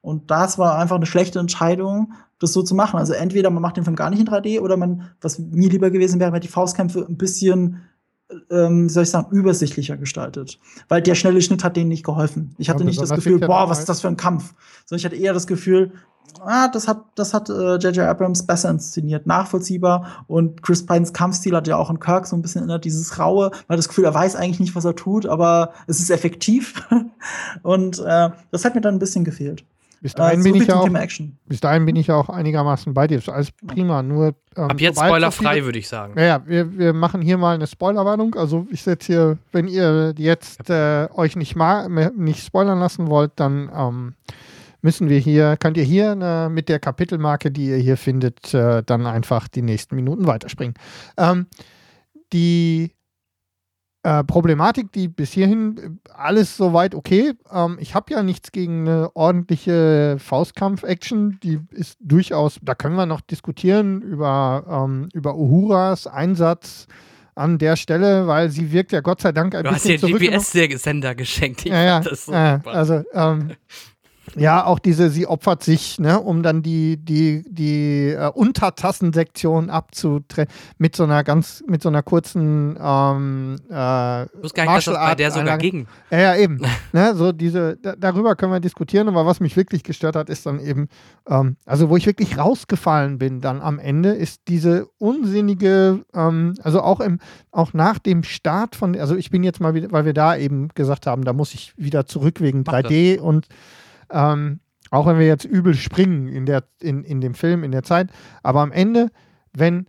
Und das war einfach eine schlechte Entscheidung, das so zu machen. Also entweder man macht den Film gar nicht in 3D oder man, was mir lieber gewesen wäre, hat die Faustkämpfe ein bisschen, ähm, soll ich sagen, übersichtlicher gestaltet. Weil der schnelle Schnitt hat denen nicht geholfen. Ich hatte Ja, nicht das Gefühl, boah, was ist das für ein Kampf? Sondern ich hatte eher das Gefühl, ah, das hat, das hat äh, J.J. Abrams besser inszeniert, nachvollziehbar. Und Chris Pines Kampfstil hat ja auch an Kirk so ein bisschen erinnert, dieses raue. Man hat das Gefühl, er weiß eigentlich nicht, was er tut, aber es ist effektiv. (laughs) Und äh, das hat mir dann ein bisschen gefehlt. Bis dahin, so bin ich auch, bis dahin bin ich auch einigermaßen bei dir. Das ist alles prima. Nur, ähm, Ab jetzt spoilerfrei, würde ich sagen. Naja, wir, wir machen hier mal eine Spoilerwarnung. Also ich setze hier, wenn ihr jetzt äh, euch nicht, ma nicht spoilern lassen wollt, dann ähm, müssen wir hier, könnt ihr hier äh, mit der Kapitelmarke, die ihr hier findet, äh, dann einfach die nächsten Minuten weiterspringen. Ähm, die äh, Problematik, die bis hierhin äh, alles soweit okay. Ähm, ich habe ja nichts gegen eine ordentliche Faustkampf-Action. Die ist durchaus, da können wir noch diskutieren über, ähm, über Uhuras Einsatz an der Stelle, weil sie wirkt ja Gott sei Dank ein Du hast bisschen dir zurückgenommen. GPS-Sender geschenkt. Ich Ja, ja, das so ja also ähm, (laughs) ja, auch diese, sie opfert sich, ne, um dann die, die, die äh, Untertassensektion abzutrennen mit so einer ganz, mit so einer kurzen ähm, äh, gar nicht, Martial bei der sogar Einlage- ging. ja, ja, eben. (laughs) ne, so diese, da, darüber können wir diskutieren, aber was mich wirklich gestört hat, ist dann eben, ähm, also wo ich wirklich rausgefallen bin dann am Ende, ist diese unsinnige, ähm, also auch im, auch nach dem Start von, also ich bin jetzt mal wieder, weil wir da eben gesagt haben, da muss ich wieder zurück wegen Mach 3D und ähm, auch wenn wir jetzt übel springen in, der, in, in dem Film, in der Zeit, aber am Ende, wenn,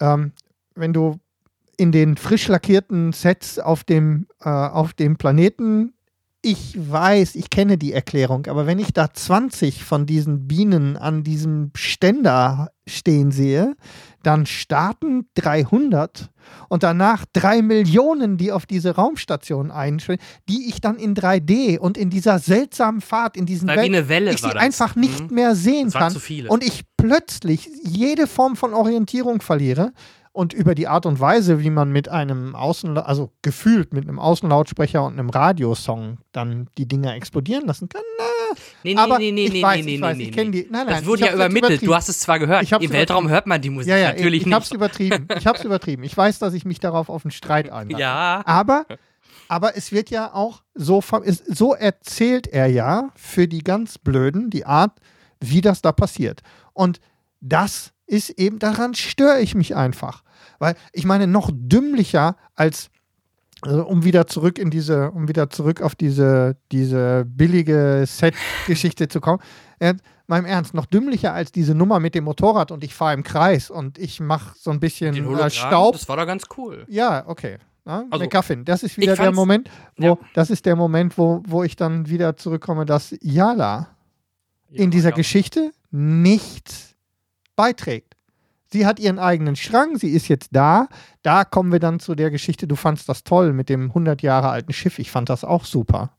ähm, wenn du in den frisch lackierten Sets auf dem, äh, auf dem Planeten, ich weiß, ich kenne die Erklärung, aber wenn ich da 20 von diesen Bienen an diesem Ständer stehen sehe, dann starten 300 und danach drei Millionen, die auf diese Raumstation einschwingen, die ich dann in 3D und in dieser seltsamen Fahrt, in diesen wie eine Welle ich sie einfach nicht Mhm. mehr sehen kann und ich plötzlich jede Form von Orientierung verliere und über die Art und Weise, wie man mit einem Außen, also gefühlt mit einem Außenlautsprecher und einem Radiosong dann die Dinger explodieren lassen kann. Na, Nee, nee, aber nee, nee, ich nee, weiß, nee, ich nee, weiß, nee, ich kenne die. Nein, nein, Das wurde ich ja hab's übermittelt. Du hast es zwar gehört. Ich hab's Im Weltraum hört man die Musik ja, ja, natürlich ich, ich hab's nicht. übertrieben. Ich hab's übertrieben. Ich weiß, dass ich mich darauf auf einen Streit (laughs) einlasse. Ja. Aber, aber es wird ja auch so, so erzählt er ja für die ganz Blöden die Art, wie das da passiert. Und das ist eben, daran störe ich mich einfach. Weil ich meine, noch dümmlicher als, also um wieder zurück in diese, um wieder zurück auf diese, diese billige Set-Geschichte zu kommen, äh, meinem Ernst, noch dümmlicher als diese Nummer mit dem Motorrad und ich fahre im Kreis und ich mache so ein bisschen äh, Staub das war da ganz cool. ja, okay. Na, Also, McGuffin, das ist wieder der Moment, wo, ja. das ist der Moment, wo, wo ich dann wieder zurückkomme, dass Yala in dieser ja. Geschichte nichts beiträgt. Sie hat ihren eigenen Strang, sie ist jetzt da. Da kommen wir dann zu der Geschichte, du fandst das toll mit dem 100 Jahre alten Schiff. Ich fand das auch super.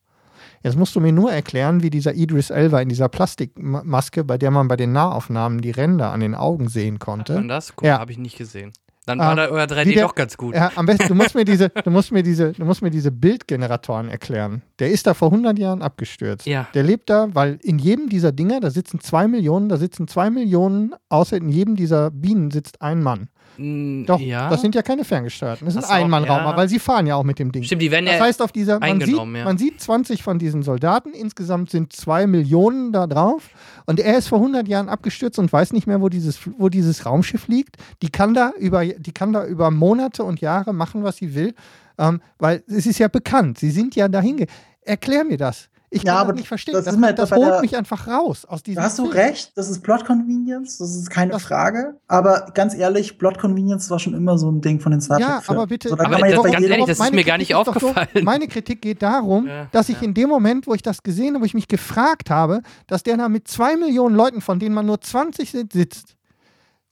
Jetzt musst du mir nur erklären, wie dieser Idris Elba in dieser Plastikmaske, bei der man bei den Nahaufnahmen die Ränder an den Augen sehen Hat konnte. man das? Guck, Ja. habe ich nicht gesehen. Dann war Ähm, da euer wie 3D der- doch ganz gut. Ja, am besten, du musst mir diese, du musst mir diese, du musst mir diese Bildgeneratoren erklären. Der ist da vor 100 Jahren abgestürzt. Ja. Der lebt da, weil in jedem dieser Dinger, da sitzen zwei Millionen, da sitzen zwei Millionen, außer in jedem dieser Bienen sitzt ein Mann. Mm, Doch, ja. das sind ja keine ferngesteuerten. Das ist ein Ein-Mann-Raum, ja. weil sie fahren ja auch mit dem Ding. Stimmt, die werden Das ja heißt, auf dieser, man sieht, ja. man sieht 20 von diesen Soldaten, insgesamt sind zwei Millionen da drauf und er ist vor 100 Jahren abgestürzt und weiß nicht mehr, wo dieses, wo dieses Raumschiff liegt. Die kann da über, die kann da über Monate und Jahre machen, was sie will, ähm, weil es ist ja bekannt, sie sind ja dahin. Erklär mir das. Ich Ja, kann aber das nicht verstehen. das Das, ist mir das, bei holt der- mich einfach raus aus diesem Da hast du Film. recht, das ist Plot Convenience, das ist keine Das- Frage. Aber ganz ehrlich, Plot Convenience war schon immer so ein Ding von den Star Ja, Trek-Filmen. aber bitte, So, da Aber das- ganz ehrlich, das ist mir gar nicht doch so, aufgefallen. meine Kritik geht darum, Ja, dass ich ja. in dem Moment, wo ich das gesehen habe, wo ich mich gefragt habe, dass der da mit zwei Millionen Leuten, von denen man nur 20 sind, sitzt,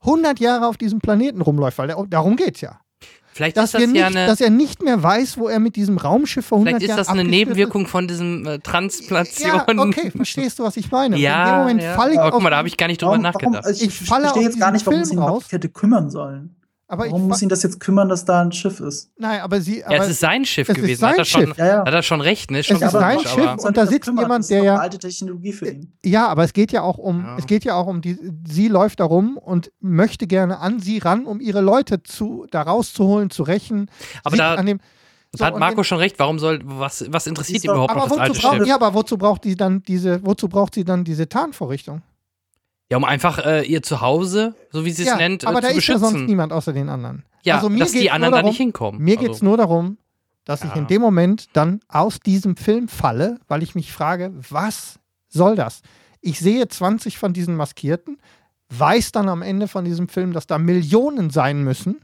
100 Jahre auf diesem Planeten rumläuft, weil der, darum geht es ja. Vielleicht Dass, ist das wir ja nicht, eine. dass er nicht mehr weiß, wo er mit diesem Raumschiff vor 100 Vielleicht ist Jahren das eine Nebenwirkung von diesem äh, Transplantation. Ja, okay, verstehst du, was ich meine? Ja, in dem Moment ja. falle ich aber auf guck mal, da habe ich gar nicht drüber Warum, nachgedacht. warum, also ich, Ich falle verstehe jetzt gar nicht, warum Film sie überhaupt hätte kümmern sollen. Aber ich, Warum muss ihn das jetzt kümmern, dass da ein Schiff ist? nein, aber sie, ja, aber es ist sein Schiff es ist gewesen. sein hat, er schon, Schiff. Ja, ja. hat er schon recht, ne? Schon Es ist sein aber- Schiff soll und da sitzt kümmern? jemand, das ist der ja- alte Technologie für ihn. Ja, aber es geht ja auch um, Ja. es geht ja auch um die, sie läuft da rum und möchte gerne an sie ran, um ihre Leute zu, da rauszuholen, zu rächen. Aber da an dem, so, hat Marco schon recht. Warum soll, was, was interessiert ihn überhaupt aber noch das alte braucht, Schiff? ja, aber wozu braucht die dann diese, wozu braucht sie dann diese Tarnvorrichtung? Ja, um einfach äh, ihr Zuhause, so wie sie es ja, nennt, äh, aber da zu ist ja sonst niemand außer den anderen. Ja, also mir dass die anderen nur da darum, nicht hinkommen. Mir also, geht es nur darum, dass ich Ja. in dem Moment dann aus diesem Film falle, weil ich mich frage, was soll das? Ich sehe 20 von diesen Maskierten, weiß dann am Ende von diesem Film, dass da Millionen sein müssen.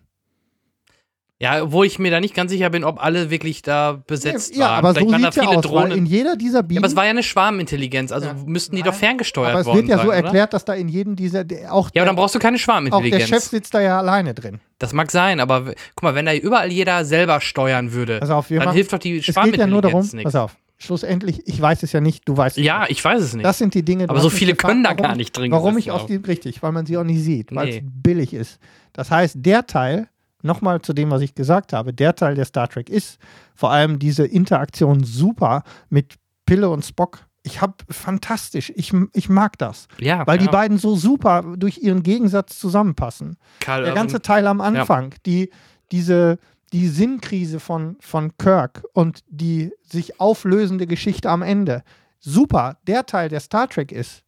Ja, wo ich mir da nicht ganz sicher bin, ob alle wirklich da besetzt ja, waren. aber Vielleicht so waren da sieht ja viele aus, weil Drohnen. in jeder dieser Ja, Bienen. aber es war ja eine Schwarmintelligenz, also Ja. müssten die Nein, doch ferngesteuert aber es worden wird ja sein, so oder? erklärt, dass da in jedem dieser, auch, Ja, aber dann brauchst du keine auch der Schwarmintelligenz. Chef sitzt da ja alleine drin. das mag sein, aber guck mal, wenn da überall jeder selber steuern würde, Pass auf, wir dann machen- hilft doch die Es geht ja nur darum, Schwarmintelligenz nichts. pass auf, schlussendlich, ich weiß es ja nicht, du weißt es Ja, nicht. ich weiß es nicht. Das sind die Dinge, aber so viele können da gar nicht drin Warum ich auf die, richtig, weil man sie auch nicht sieht, weil es billig ist. Das heißt, der Teil, nochmal zu dem, was ich gesagt habe, der Teil der Star Trek ist vor allem diese Interaktion super mit Pille und Spock. Ich habe fantastisch, ich, ich mag das, Ja, weil die ja. beiden so super durch ihren Gegensatz zusammenpassen. Karl Der ganze Teil am Anfang, die, diese, die Sinnkrise von, von Kirk und die sich auflösende Geschichte am Ende. Super, der Teil, der Star Trek ist.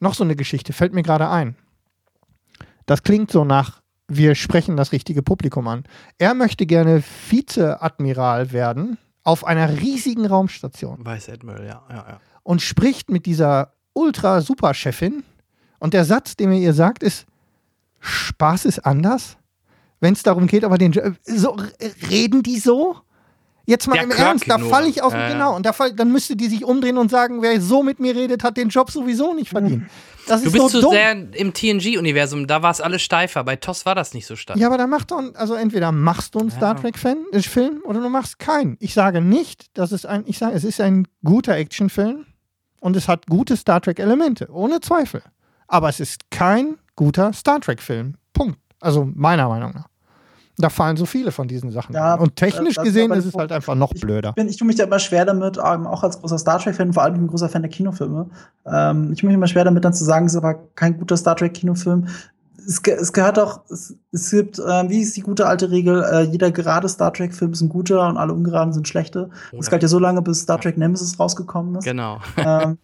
Noch so eine Geschichte, fällt mir gerade ein. Das klingt so nach, wir sprechen das richtige Publikum an. Er möchte gerne Vizeadmiral werden auf einer riesigen Raumstation Weiß Admiral, ja, ja, ja. und spricht mit dieser Ultra-Super-Chefin. Und der Satz, den er ihr sagt, ist: Spaß ist anders. Wenn es darum geht, aber den. Jo- So, reden die so? Jetzt mal Ja, im Kirk Ernst, da falle ich auf. Ja, ja. Genau, und da fall, dann müsste die sich umdrehen und sagen: Wer so mit mir redet, hat den Job sowieso nicht verdient. Das Du ist bist so zu dumm. sehr im TNG-Universum, da war es alles steifer. Bei TOS war das nicht so stark. Ja, aber dann mach doch, also entweder machst du einen Star Trek-Fan, äh, oder du machst keinen. Ich sage nicht, dass es ein, ich sage, es ist ein guter Actionfilm und es hat gute Star Trek-Elemente, ohne Zweifel. Aber es ist kein guter Star Trek-Film. Punkt. Also meiner Meinung nach. Da fallen so viele von diesen Sachen. Ja, und technisch das ist gesehen ist es halt einfach noch Ich blöder. bin, ich tue mich da immer schwer damit, ähm, auch als großer Star Trek-Fan, vor allem ein großer Fan der Kinofilme. Ähm, ich tue mich immer schwer damit, dann zu sagen, es ist aber kein guter Star Trek-Kinofilm. Es, es gehört auch, es, es gibt, ähm, wie ist die gute alte Regel, äh, jeder gerade Star Trek-Film ist ein guter und alle ungeraden sind schlechte. Das galt ja so lange, bis Star Trek Nemesis rausgekommen ist. Genau. ähm,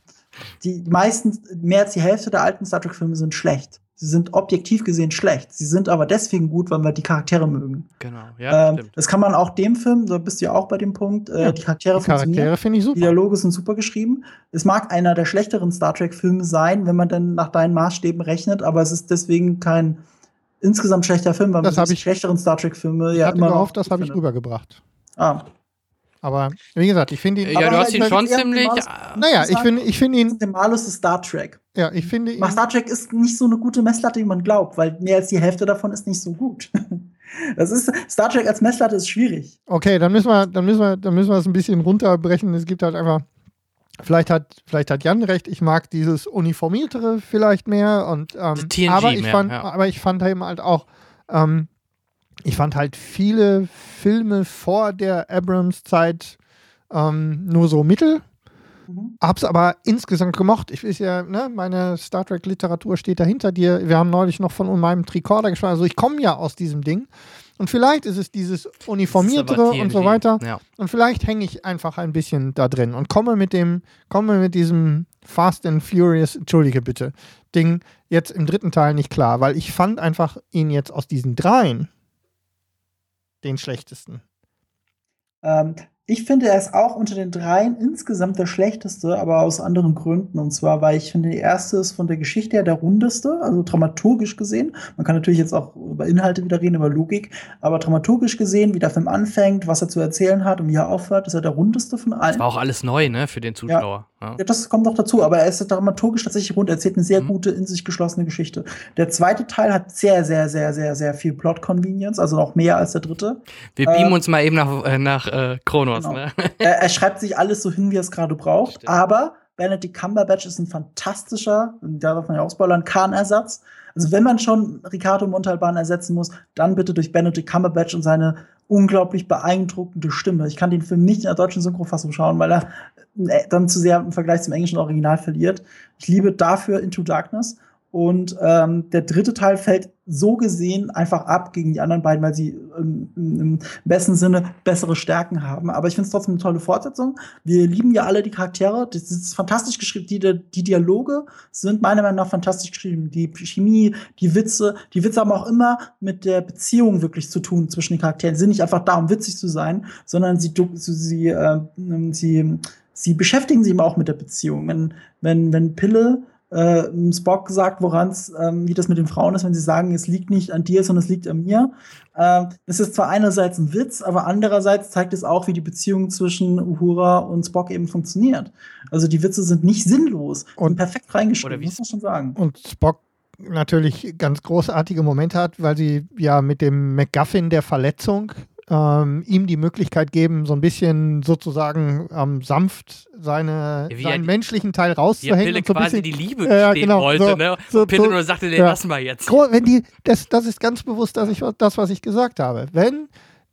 die meisten, mehr als die Hälfte der alten Star Trek-Filme sind schlecht. Sie sind objektiv gesehen schlecht. Sie sind aber deswegen gut, weil wir die Charaktere mögen. Genau. Ja, ähm, das kann man auch dem Film, da bist du ja auch bei dem Punkt, äh, Ja, die Charaktere Die Charaktere funktionieren. finde ich Die super. Dialoge sind super geschrieben. Es mag einer der schlechteren Star Trek-Filme sein, wenn man dann nach deinen Maßstäben rechnet, aber es ist deswegen kein insgesamt schlechter Film, weil Das man die ich- schlechteren Star Trek-Filme Ich ja hatte immer noch gehofft, das habe ich rübergebracht. Ah. Aber wie gesagt, ich finde ihn. Ja, du aber hast ihn schon ziemlich. äh, naja, ich finde, ich finde ihn. Der Malus ist Star Trek. Ja, ich finde ihn. Star Trek ist nicht so eine gute Messlatte, wie man glaubt, weil mehr als die Hälfte davon ist nicht so gut. (laughs) Das ist, Star Trek als Messlatte ist schwierig. Okay, dann müssen wir, dann müssen wir, dann müssen wir es ein bisschen runterbrechen. Es gibt halt einfach, vielleicht hat, vielleicht hat Jan recht. Ich mag dieses uniformiertere vielleicht mehr und ähm, TNG aber ich mehr, fand, ja. aber ich fand eben halt auch, ähm, ich fand halt viele Filme vor der Abrams-Zeit ähm, nur so mittel. Mhm. Hab's aber insgesamt gemocht. Ich weiß ja, ne, meine Star Trek-Literatur steht da hinter dir. Wir haben neulich noch von meinem Tricorder gesprochen. Also ich komme ja aus diesem Ding. Und vielleicht ist es dieses uniformiertere und so weiter. Ja. Und vielleicht hänge ich einfach ein bisschen da drin und komme mit dem, komme mit diesem Fast and Furious, entschuldige bitte, Ding jetzt im dritten Teil nicht klar, weil ich fand einfach ihn jetzt aus diesen dreien den schlechtesten. Ähm, ich finde, er ist auch unter den dreien insgesamt der schlechteste, aber aus anderen Gründen. Und zwar, weil ich finde, der erste ist von der Geschichte her der rundeste, also dramaturgisch gesehen. Man kann natürlich jetzt auch über Inhalte wieder reden, über Logik, aber dramaturgisch gesehen, wie der Film anfängt, was er zu erzählen hat und wie er aufhört, ist er der rundeste von allen. War auch alles neu, ne, für den Zuschauer. Ja. Ja, das kommt noch dazu, aber er ist dramaturgisch tatsächlich rund. Er erzählt eine sehr Mhm. gute, in sich geschlossene Geschichte. Der zweite Teil hat sehr, sehr, sehr, sehr, sehr viel Plot-Convenience, also noch mehr als der dritte. Wir beamen Ähm, uns mal eben nach, äh, nach äh, Kronos, Genau. ne? (laughs) er, er schreibt sich alles so hin, wie er es gerade braucht, Stimmt. aber Benedict Cumberbatch ist ein fantastischer, da darf man ja auch spoilern, Kahn-Ersatz. Also wenn man schon Ricardo Montalban ersetzen muss, dann bitte durch Benedict Cumberbatch und seine unglaublich beeindruckende Stimme. Ich kann den Film nicht in der deutschen Synchrofassung schauen, weil er dann zu sehr im Vergleich zum englischen Original verliert. Ich liebe dafür Into Darkness. Und ähm, der dritte Teil fällt so gesehen einfach ab gegen die anderen beiden, weil sie ähm, im besten Sinne bessere Stärken haben. Aber ich finde es trotzdem eine tolle Fortsetzung. Wir lieben ja alle die Charaktere. Das ist fantastisch geschrieben. Die, die Dialoge sind meiner Meinung nach fantastisch geschrieben. Die Chemie, die Witze. Die Witze haben auch immer mit der Beziehung wirklich zu tun zwischen den Charakteren. Sie sind nicht einfach da, um witzig zu sein, sondern sie, sie, äh, sie, sie beschäftigen sich eben auch mit der Beziehung. Wenn, wenn, wenn Pille äh, Spock sagt, woran es, ähm, wie das mit den Frauen ist, wenn sie sagen, es liegt nicht an dir, sondern es liegt an mir. Ähm, das ist zwar einerseits ein Witz, aber andererseits zeigt es auch, wie die Beziehung zwischen Uhura und Spock eben funktioniert. Also die Witze sind nicht sinnlos Und- perfekt reingeschrieben, Oder wie muss man schon sagen. Und Spock natürlich ganz großartige Momente hat, weil sie ja mit dem MacGuffin der Verletzung ähm, ihm die Möglichkeit geben, so ein bisschen sozusagen ähm, sanft seine, Wie seinen er- menschlichen Teil Wie rauszuhängen. Pille und so ein quasi bisschen, die Liebe gestehen genau, wollte, so- ne? so- Und Pille so- nur sagte, den ja. lassen wir jetzt. Wenn die, das, das ist ganz bewusst, dass ich das, was ich gesagt habe. Wenn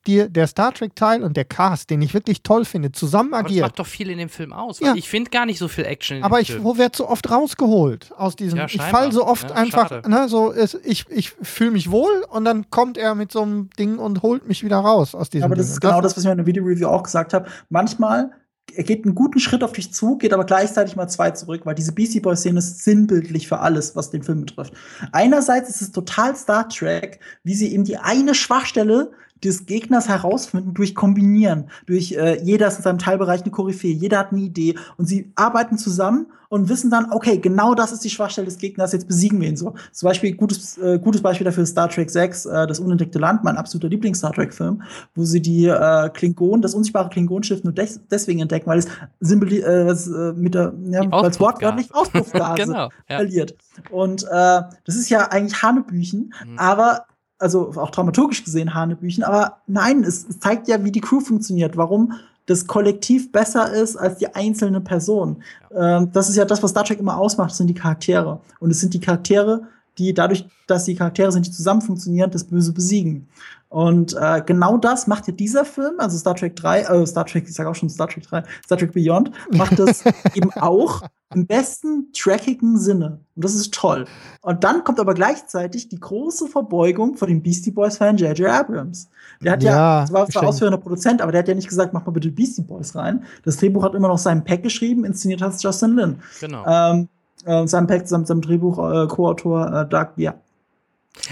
dir der Star Trek-Teil und der Cast, den ich wirklich toll finde, zusammen Aber das agiert, macht doch viel in dem Film aus. Ja. Ich finde gar nicht so viel Action in aber ich werde so oft rausgeholt aus diesem. Ja, ich fall so oft Ja, einfach, ne, so ist, ich, ich fühle mich wohl und dann kommt er mit so einem Ding und holt mich wieder raus aus diesem Aber das Ding. ist genau das, was ich in der Video-Review auch gesagt habe. Manchmal er geht einen guten Schritt auf dich zu, geht aber gleichzeitig mal zwei zurück, weil diese Beastie Boys-Szene ist sinnbildlich für alles, was den Film betrifft. Einerseits ist es total Star Trek, wie sie eben die eine Schwachstelle des Gegners herausfinden durch Kombinieren, durch äh, jeder ist in seinem Teilbereich eine Koryphäe, jeder hat eine Idee und sie arbeiten zusammen und wissen dann, okay, genau das ist die Schwachstelle des Gegners, jetzt besiegen wir ihn so. Zum Beispiel, gutes, äh, gutes Beispiel dafür ist Star Trek 6, äh, das unentdeckte Land, mein absoluter Lieblings-Star Trek-Film, wo sie die äh, Klingonen, das unsichtbare Klingonenschiff nur des deswegen entdecken, weil es, symboli äh, äh, mit der, ja, weil es wortwörtlich Auspuffgase genau. Ja. verliert. Und äh, das ist ja eigentlich Hanebüchen, Mhm. aber also auch dramaturgisch gesehen Hanebüchen, aber nein, es, es zeigt ja, wie die Crew funktioniert, warum das Kollektiv besser ist als die einzelne Person. Ähm, das ist ja das, was Star Trek immer ausmacht, sind die Charaktere. Und es sind die Charaktere, die dadurch, dass die Charaktere sind, die zusammen funktionieren, das Böse besiegen. Und äh, genau das macht ja dieser Film, also Star Trek 3, äh, Star Trek, ich sage auch schon Star Trek 3, Star Trek Beyond, macht das (laughs) eben auch im besten trackigen Sinne. Und das ist toll. Und dann kommt aber gleichzeitig die große Verbeugung vor dem Beastie Boys-Fan J.J. Abrams. Der hat ja, Ja, das war zwar ausführender Produzent, aber der hat ja nicht gesagt, mach mal bitte Beastie Boys rein. Das Drehbuch hat immer noch Simon Peck geschrieben, inszeniert hat es Justin Lin. Genau. Ähm, äh, Simon Peck zusammen mit seinem Drehbuch, äh, Co-Autor äh, Doug, ja,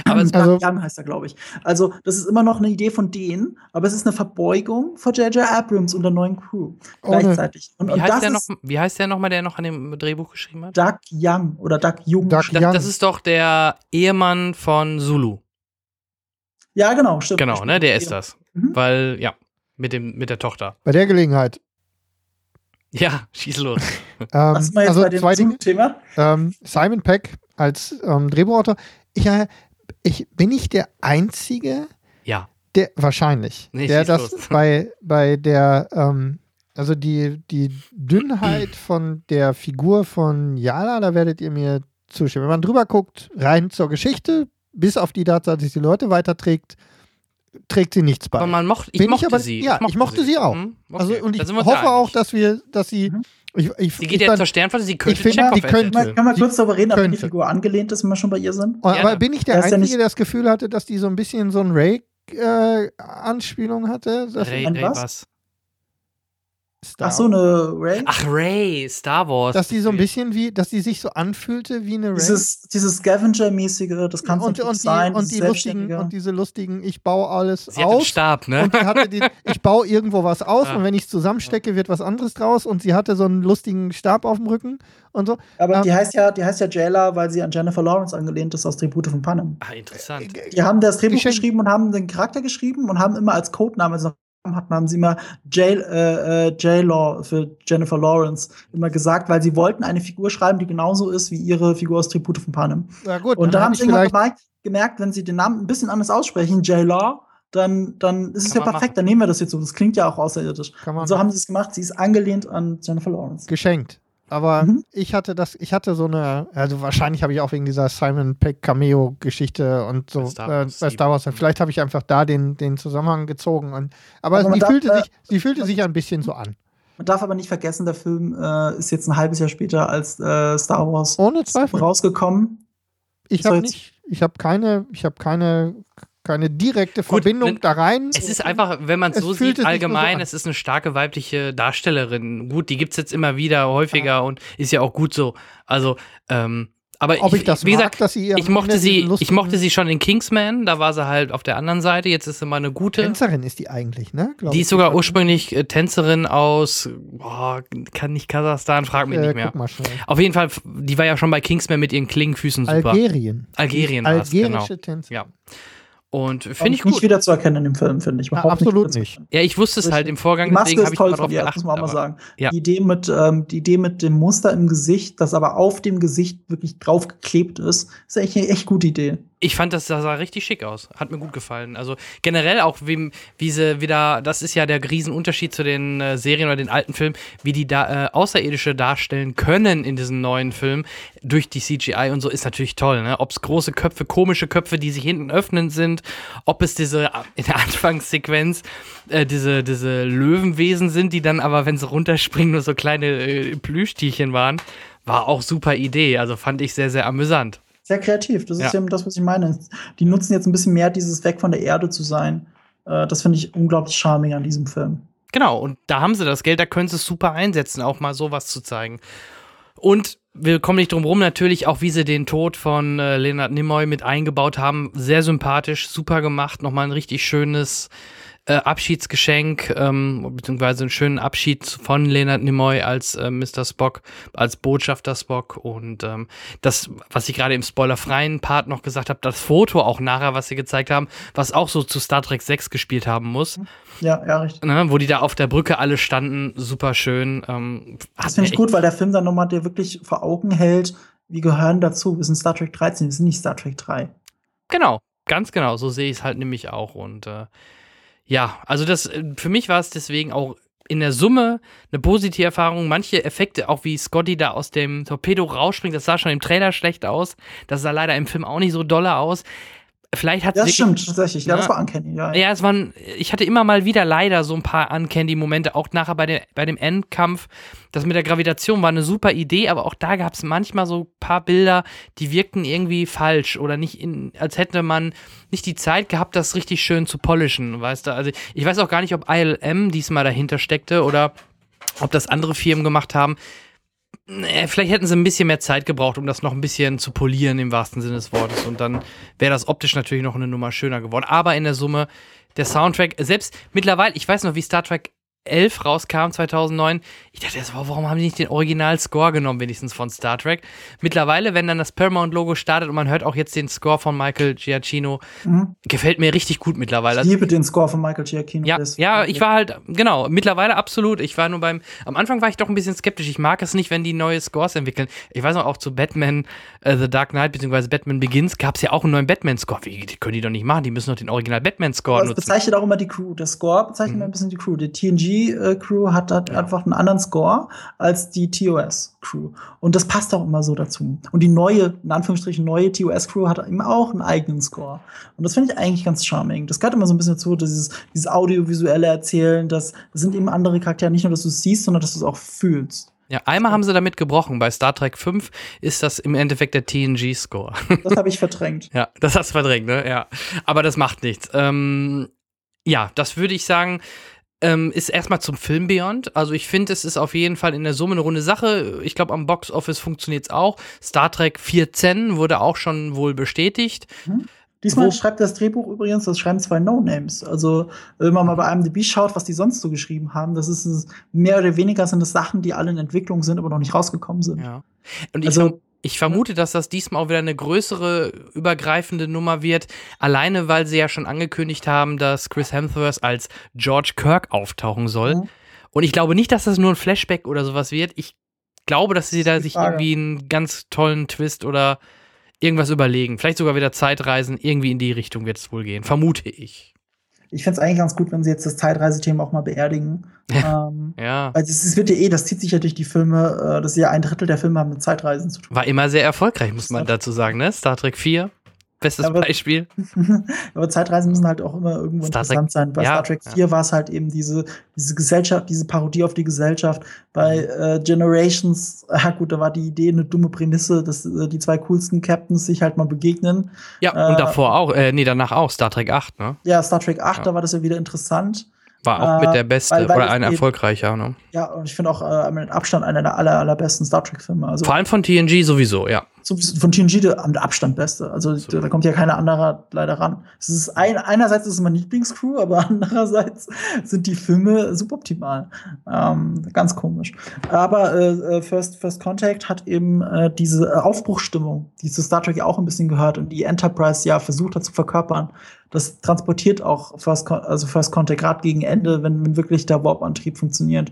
Aber (clears throat) es, Doug Also- Young heißt er, glaube ich. Also, das ist immer noch eine Idee von denen, aber es ist eine Verbeugung vor J.J. Abrams und der neuen Crew gleichzeitig. Und, wie, und heißt das der noch, ist wie heißt der nochmal, der noch an dem Drehbuch geschrieben hat? Doug Young oder Doug Jung. Doug Das, Young. das ist doch der Ehemann von Zulu. Ja, genau, stimmt. Genau, ne? Der ist das. Mhm. Weil, ja, mit, dem, mit der Tochter. Bei der Gelegenheit. Ja, schieß los. (laughs) Ähm, Was sind wir jetzt also bei dem zwei Dinge. Thema? Ähm, Simon Peck als ähm, Drehbuchautor. Ich, äh, ich bin ich der Einzige, Ja. der wahrscheinlich, Nee, der das los. bei, (laughs) bei der, ähm, also die, die Dünnheit von der Figur von Yala, da werdet ihr mir zustimmen. Wenn man drüber guckt, rein zur Geschichte, bis auf die Tatsache, dass sie die Leute weiterträgt, trägt sie nichts bei. Aber man mocht, ich Bin mochte aber, sie. Ja, ich mochte sie, auch. Mhm, Also, okay. und Da ich hoffe auch, dass wir, dass sie. Mhm. Ich, ich, Sie ich geht fand- zur Sternflotte, sie könnte finde, Chekhov die könnte- wir Sie kurz darüber reden, ob die könnte. Figur angelehnt ist, wenn wir schon bei ihr sind? aber Gerne. bin ich der Er ja Einzige, nicht- der das Gefühl hatte, dass die so ein bisschen so ein Ray-Anspielung hatte? Dass Ray, Ein Ray was? was? Star- Ach so, eine Ray? Ach, Ray, Star Wars. dass die so ein bisschen wie, dass die sich so anfühlte wie eine Ray. Dieses, dieses Scavenger-mäßige, das kann und, und, die, sein. und, die lustigen, und diese lustigen, ich baue alles Sie hat einen aus. Stab, ne? Und die hatte die, (laughs) ich baue irgendwo was aus Ah. und wenn ich es zusammenstecke, wird was anderes draus. Und sie hatte so einen lustigen Stab auf dem Rücken und so. Aber Ähm, die heißt ja, die heißt ja Jayla, weil sie an Jennifer Lawrence angelehnt ist aus Tribute von Panem. Ah, interessant. Die haben das Drehbuch geschrieben und haben den Charakter geschrieben und haben immer als Codename, also hatten, haben sie immer J, äh, äh, J-Law für Jennifer Lawrence immer gesagt, weil sie wollten eine Figur schreiben, die genauso ist wie ihre Figur aus Tribute von Panem. Ja, gut, Und da hab haben sie dabei gemerkt, wenn sie den Namen ein bisschen anders aussprechen, J-Law, dann, dann ist es ja perfekt, machen. dann nehmen wir das jetzt so. Das klingt ja auch außerirdisch. So haben sie es gemacht, sie ist angelehnt an Jennifer Lawrence. geschenkt. Aber Mhm. ich hatte das, ich hatte so eine, also wahrscheinlich habe ich auch wegen dieser Simon Peck Cameo-Geschichte und so Bei Star äh, Wars Star. Vielleicht habe ich einfach da den, den Zusammenhang gezogen. Und, aber Aber man sie darf, fühlte äh, sich, sie fühlte sich ein bisschen so an. Man darf aber nicht vergessen, der Film äh, ist jetzt ein halbes Jahr später als äh, Star Wars Ohne Zweifel. rausgekommen. Ich So habe nicht, ich habe keine, ich habe keine, keine direkte Gut, Verbindung da rein. Es ist einfach, wenn man es Es so sieht, so allgemein, an. es ist eine starke weibliche Darstellerin. Gut, die gibt es jetzt immer wieder häufiger und ist ja auch gut so. Also, ähm, aber Ob ich das wie mag, gesagt, dass sie ich mochte sie, ich lustigen- mochte sie schon in Kingsman, da war sie halt auf der anderen Seite, jetzt ist sie mal eine gute. Tänzerin ist die eigentlich, ne? Glaub Die ich. ist sogar ursprünglich äh, Tänzerin aus, boah, kann nicht Kasachstan, frag mich äh, nicht mehr. Auf jeden Fall, die war ja schon bei Kingsman mit ihren Klingenfüßen super. Algerien. Algerien Die genau. Algerische Tänzerin. Ja. Und finde ich nicht gut. wieder zu erkennen in dem Film, finde ich. Ja, absolut nicht. erkennen. Ja, ich wusste es halt im Vorgang, Die Maske deswegen habe ist ich toll ihr, das geachtet. muss man auch mal sagen. ja. Die, Idee mit, ähm, die Idee mit dem Muster im Gesicht, das aber auf dem Gesicht wirklich draufgeklebt ist, ist echt eine echt gute Idee. Ich fand, das sah richtig schick aus. Hat mir gut gefallen. Also generell auch, wie, wie sie wieder, das ist ja der Riesenunterschied zu den äh, Serien oder den alten Filmen, wie die da äh, Außerirdische darstellen können in diesen neuen Filmen durch die CGI und so, ist natürlich toll. Ne? Ob es große Köpfe, komische Köpfe, die sich hinten öffnen sind, ob es diese äh, in der (laughs) Anfangssequenz äh, diese, diese Löwenwesen sind, die dann aber, wenn sie runterspringen, nur so kleine äh, Plüschtierchen waren, war auch super Idee. Also fand ich sehr, sehr amüsant. Sehr kreativ. Das ist Ja. ja das, was ich meine. Die nutzen jetzt ein bisschen mehr dieses Weg von der Erde zu sein. Äh, das finde ich unglaublich charming an diesem Film. Genau, und da haben sie das Geld, da können sie es super einsetzen, auch mal sowas zu zeigen. Und wir kommen nicht drum rum, natürlich auch, wie sie den Tod von äh, Leonard Nimoy mit eingebaut haben. Sehr sympathisch, super gemacht, nochmal ein richtig schönes äh, Abschiedsgeschenk, ähm, beziehungsweise einen schönen Abschied von Leonard Nimoy als äh, Mr. Spock, als Botschafter Spock. Und ähm, das, was ich gerade im spoilerfreien Part noch gesagt habe, das Foto auch nachher, was sie gezeigt haben, was auch so zu Star Trek 6 gespielt haben muss Ja, ja, richtig. ne, wo die da auf der Brücke alle standen, super schön. Ähm, Das finde ich gut, weil der Film dann nochmal dir wirklich vor Augen hält, wir gehören dazu. Wir sind Star Trek 13, wir sind nicht Star Trek 3. echt- Genau, ganz genau, so sehe ich es halt nämlich auch. Und äh, ja, also das, äh, für mich war es deswegen auch in der Summe eine positive Erfahrung. Manche Effekte, auch wie Scotty da aus dem Torpedo rausspringt, das sah schon im Trailer schlecht aus. Das sah leider im Film auch nicht so dolle aus. Vielleicht hat das stimmt, tatsächlich. Ja, Ja. das war Uncanny. Ja, Ja, es waren, ich hatte immer mal wieder leider so ein paar Uncandy-Momente, auch nachher bei, der, bei dem Endkampf. Das mit der Gravitation war eine super Idee, aber auch da gab es manchmal so ein paar Bilder, die wirkten irgendwie falsch oder nicht in, als hätte man nicht die Zeit gehabt, das richtig schön zu polischen, weißt du? Also ich weiß auch gar nicht, ob ILM diesmal dahinter steckte oder ob das andere Firmen gemacht haben. Vielleicht hätten sie ein bisschen mehr Zeit gebraucht, um das noch ein bisschen zu polieren, im wahrsten Sinne des Wortes. Und dann wäre das optisch natürlich noch eine Nummer schöner geworden. Aber in der Summe, der Soundtrack, selbst mittlerweile, ich weiß noch, wie Star Trek 11 rauskam, 2009. Ich dachte, wow, warum haben die nicht den Original-Score genommen, wenigstens von Star Trek? Mittlerweile, wenn dann das Paramount-Logo startet und man hört auch jetzt den Score von Michael Giacchino, Mhm. gefällt mir richtig gut mittlerweile. Ich liebe den Score von Michael Giacchino. Ja, ja, ich war halt, genau, mittlerweile absolut. Ich war nur beim, am Anfang war ich doch ein bisschen skeptisch. Ich mag es nicht, wenn die neue Scores entwickeln. Ich weiß noch, auch zu Batman äh, The Dark Knight, beziehungsweise Batman Begins, gab es ja auch einen neuen Batman-Score. Wie, die können die doch nicht machen, die müssen doch den Original Batman-Score Das nutzen. bezeichnet auch immer die Crew. Der Score bezeichnet Mhm. immer ein bisschen die Crew. Die TNG TNG-Crew hat, hat ja. einfach einen anderen Score als die TOS-Crew. Und das passt auch immer so dazu. Und die neue, in Anführungsstrichen neue TOS-Crew hat eben auch einen eigenen Score. Und das finde ich eigentlich ganz charming. Das gehört immer so ein bisschen dazu, dieses, dieses audiovisuelle Erzählen, das, das sind eben andere Charaktere, nicht nur, dass du es siehst, sondern dass du es auch fühlst. Ja, einmal haben sie damit gebrochen. Bei Star Trek 5 ist das im Endeffekt der TNG-Score. (laughs) Das habe ich verdrängt. ja, das hast du verdrängt, ne? Ja. Aber das macht nichts. Ähm, ja, das würde ich sagen, ähm, ist erstmal zum Film Beyond. Also ich finde, es ist auf jeden Fall in der Summe eine runde Sache. Ich glaube, am Box Office funktioniert es auch. Star Trek 14 wurde auch schon wohl bestätigt. Mhm. Diesmal Wo schreibt das Drehbuch übrigens, das schreiben zwei No-Names. Also, wenn man mal bei IMDb schaut, was die sonst so geschrieben haben, das ist mehr oder weniger sind das Sachen, die alle in Entwicklung sind, aber noch nicht rausgekommen sind. Ja. Und ich, also, ich vermute, dass das diesmal auch wieder eine größere, übergreifende Nummer wird. Alleine, weil sie ja schon angekündigt haben, dass Chris Hemsworth als George Kirk auftauchen soll. Mhm. Und ich glaube nicht, dass das nur ein Flashback oder sowas wird. Ich glaube, dass sie da sich irgendwie einen ganz tollen Twist oder irgendwas überlegen. Vielleicht sogar wieder Zeitreisen. Irgendwie in die Richtung wird es wohl gehen. Vermute ich. Ich fände es eigentlich ganz gut, wenn sie jetzt das Zeitreisethema auch mal beerdigen. (laughs) ähm, ja. Weil es wird ja eh, das zieht sich ja durch die Filme, äh, dass ja ein Drittel der Filme haben mit Zeitreisen zu tun. War immer sehr erfolgreich, muss man dazu sagen, ne? Star Trek 4. Bestes aber, Beispiel. (laughs) aber Zeitreisen müssen halt auch immer irgendwo Star interessant sein. Bei ja, Star Trek 4 ja. war es halt eben diese, diese Gesellschaft, diese Parodie auf die Gesellschaft. Bei mhm. äh, Generations, ja gut, da war die Idee eine dumme Prämisse, dass äh, die zwei coolsten Captains sich halt mal begegnen. Ja, äh, und davor auch, äh, nee, danach auch Star Trek 8, ne? Ja, Star Trek 8, ja. da war das ja wieder interessant. War auch mit der beste weil, weil oder ein erfolgreicher, ne? Ja, und ich finde auch äh, mit Abstand einer der aller, allerbesten Star Trek-Filme. Also, Vor allem von TNG sowieso, ja. Von TNG der am Abstand beste. Also so. da kommt ja keiner anderer leider ran. Es ist ein, einerseits ist es mein Lieblingscrew, aber (laughs) andererseits sind die Filme suboptimal. Ähm, ganz komisch. Aber äh, äh, First, First Contact hat eben äh, diese Aufbruchstimmung, die zu Star Trek ja auch ein bisschen gehört und die Enterprise ja versucht hat zu verkörpern das transportiert auch First, also First Contact gerade gegen Ende, wenn, wenn wirklich der Warp-Antrieb funktioniert.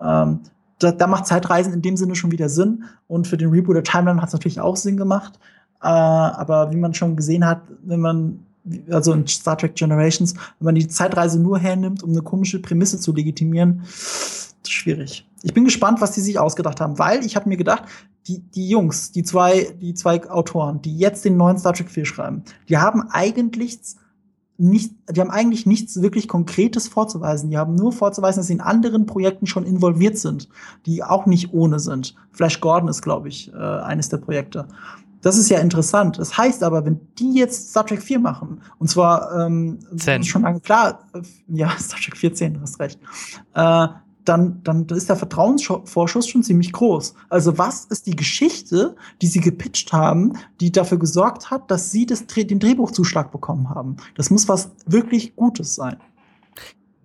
Ähm, da, da, macht Zeitreisen in dem Sinne schon wieder Sinn. Und für den Reboot der Timeline hat es natürlich auch Sinn gemacht. Äh, aber wie man schon gesehen hat, wenn man, also in Star Trek Generations, wenn man die Zeitreise nur hernimmt, um eine komische Prämisse zu legitimieren, schwierig. Ich bin gespannt, was die sich ausgedacht haben, weil ich habe mir gedacht, die, die Jungs, die zwei, die zwei Autoren, die jetzt den neuen Star Trek 4 schreiben, die haben eigentlich nicht, die haben eigentlich nichts wirklich Konkretes vorzuweisen. Die haben nur vorzuweisen, dass sie in anderen Projekten schon involviert sind, die auch nicht ohne sind. Flash Gordon ist, glaube ich, äh, eines der Projekte. Das ist ja interessant. Das heißt aber, wenn die jetzt Star Trek 4 machen, und zwar ähm, schon lange klar, äh, ja, (laughs) Star Trek 4, 10, hast recht, äh, dann, dann ist der Vertrauensvorschuss schon ziemlich groß. Also was ist die Geschichte, die sie gepitcht haben, die dafür gesorgt hat, dass sie das, den Drehbuchzuschlag bekommen haben? Das muss was wirklich Gutes sein.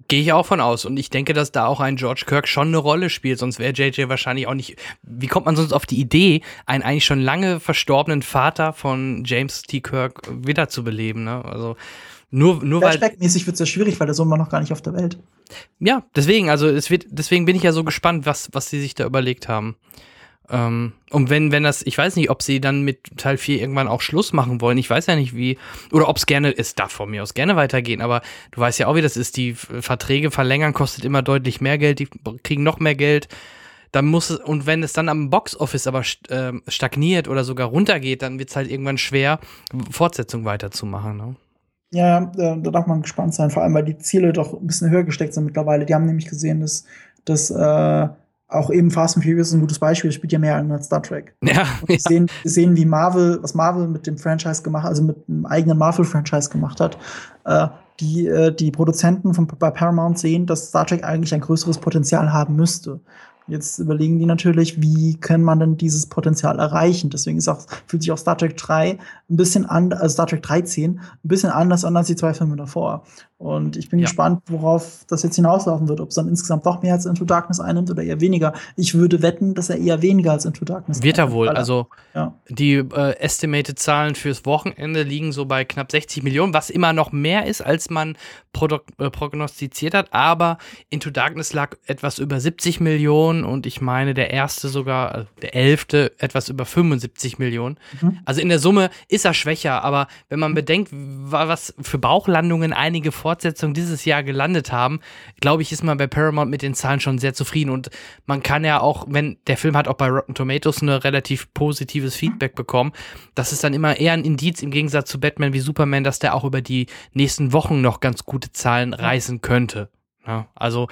Gehe ich auch von aus. Und ich denke, dass da auch ein George Kirk schon eine Rolle spielt. Sonst wäre JJ wahrscheinlich auch nicht. Wie kommt man sonst auf die Idee, einen eigentlich schon lange verstorbenen Vater von James T. Kirk wiederzubeleben? Ne? Also nur, nur weil. mäßig wird es ja schwierig, weil der Sohn war noch gar nicht auf der Welt. Ja, deswegen, also es wird, deswegen bin ich ja so gespannt, was, was sie sich da überlegt haben. Ähm, und wenn, wenn das, ich weiß nicht, ob sie dann mit Teil 4 irgendwann auch Schluss machen wollen. Ich weiß ja nicht, wie, oder ob es gerne, es darf von mir aus gerne weitergehen, aber du weißt ja auch, wie das ist. Die Verträge verlängern kostet immer deutlich mehr Geld, die kriegen noch mehr Geld. Dann muss es, und wenn es dann am Boxoffice aber äh, stagniert oder sogar runtergeht, dann wird es halt irgendwann schwer, Fortsetzung weiterzumachen. Ne? Ja, da, da darf man gespannt sein, vor allem weil die Ziele doch ein bisschen höher gesteckt sind mittlerweile. Die haben nämlich gesehen, dass, dass äh, auch eben Fast and Furious ist ein gutes Beispiel, das spielt ja mehr als Star Trek. Ja. Wir sehen, sehen, wie Marvel, was Marvel mit dem Franchise gemacht, also mit einem eigenen Marvel-Franchise gemacht hat. Äh, die, äh, die Produzenten von, bei Paramount sehen, dass Star Trek eigentlich ein größeres Potenzial haben müsste. Jetzt überlegen die natürlich, wie kann man denn dieses Potenzial erreichen? Deswegen ist auch, fühlt sich auch Star Trek 3 ein bisschen an, also Star Trek 13 ein bisschen anders an als die zwei Filme davor. Und ich bin ja. gespannt, worauf das jetzt hinauslaufen wird, ob es dann insgesamt doch mehr als Into Darkness einnimmt oder eher weniger. Ich würde wetten, dass er eher weniger als Into Darkness Wird er wohl. Also ja. die äh, estimated Zahlen fürs Wochenende liegen so bei knapp 60 Millionen, was immer noch mehr ist, als man äh, prognostiziert hat. Aber Into Darkness lag etwas über 70 Millionen und ich meine, der erste sogar, also der elfte, etwas über 75 Millionen. Mhm. Also in der Summe ist er schwächer, aber wenn man bedenkt, was für Bauchlandungen einige Fortsetzung dieses Jahr gelandet haben, glaube ich, ist man bei Paramount mit den Zahlen schon sehr zufrieden. Und man kann ja auch, wenn der Film hat auch bei Rotten Tomatoes eine relativ positives Feedback bekommen, das ist dann immer eher ein Indiz im Gegensatz zu Batman wie Superman, dass der auch über die nächsten Wochen noch ganz gute Zahlen reißen könnte. Ja, also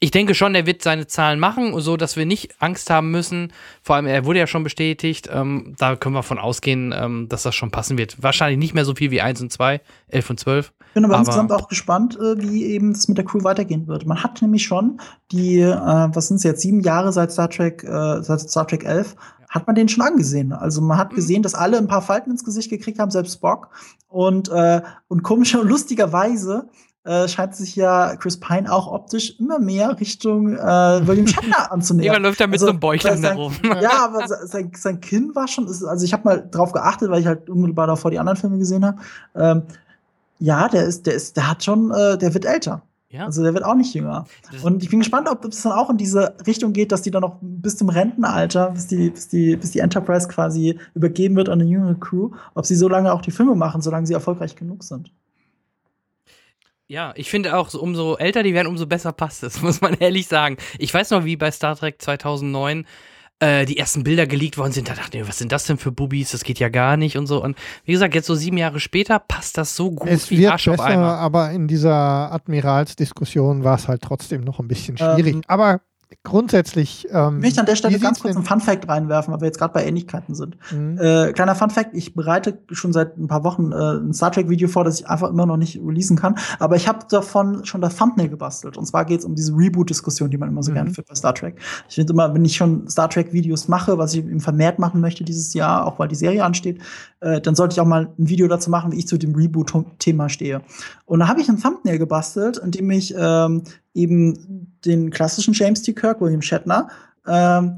ich denke schon, er wird seine Zahlen machen, so dass wir nicht Angst haben müssen. Vor allem, er wurde ja schon bestätigt. Ähm, da können wir von ausgehen, ähm, dass das schon passen wird. Wahrscheinlich nicht mehr so viel wie 1 und 2, 11 und 12. Ich bin aber, aber insgesamt auch gespannt, äh, wie eben das mit der Crew weitergehen wird. Man hat nämlich schon die, äh, was sind es jetzt, sieben Jahre seit Star Trek, äh, seit Star Trek 11, hat man den schon angesehen. Also man hat mhm. gesehen, dass alle ein paar Falten ins Gesicht gekriegt haben, selbst Spock. Und, äh, und komischer und (laughs) lustigerweise äh, scheint sich ja Chris Pine auch optisch immer mehr Richtung äh, William (laughs) Shatner anzunähern. Jemand läuft da mit also, so einem Bäuchlein da rum. (laughs) Ja, aber sein, sein Kinn war schon, also ich habe mal drauf geachtet, weil ich halt unmittelbar davor die anderen Filme gesehen habe. Ähm, ja, der ist, der ist, der hat schon, äh, der wird älter. Ja. Also der wird auch nicht jünger. Und ich bin gespannt, ob es dann auch in diese Richtung geht, dass die dann noch bis zum Rentenalter, bis die, bis die, bis die Enterprise quasi übergeben wird an eine jüngere Crew, ob sie so lange auch die Filme machen, solange sie erfolgreich genug sind. Ja, ich finde auch, so, umso älter die werden, umso besser passt es, (laughs) muss man ehrlich sagen. Ich weiß noch, wie bei Star Trek 2009 äh, die ersten Bilder geleakt worden sind. Da dachte ich, was sind das denn für Bubis? Das geht ja gar nicht und so. Und wie gesagt, jetzt so sieben Jahre später passt das so gut es wie wird Arsch besser, auf einmal. Aber in dieser Admiralsdiskussion war es halt trotzdem noch ein bisschen schwierig. Ähm, aber grundsätzlich. Ähm, ich möchte an der Stelle ganz kurz einen Fun-Fact reinwerfen, weil wir jetzt gerade bei Ähnlichkeiten sind. Mhm. Äh, kleiner Fun-Fact: Ich bereite schon seit ein paar Wochen äh, ein Star Trek-Video vor, das ich einfach immer noch nicht releasen kann. Aber ich habe davon schon das Thumbnail gebastelt. Und zwar geht es um diese Reboot-Diskussion, die man immer so mhm. gerne führt bei Star Trek. Ich finde immer, wenn ich schon Star Trek-Videos mache, was ich eben vermehrt machen möchte dieses Jahr, auch weil die Serie ansteht, äh, dann sollte ich auch mal ein Video dazu machen, wie ich zu dem Reboot-Thema stehe. Und da habe ich ein Thumbnail gebastelt, in dem ich ähm, eben den klassischen James T. Kirk, William Shatner, ähm,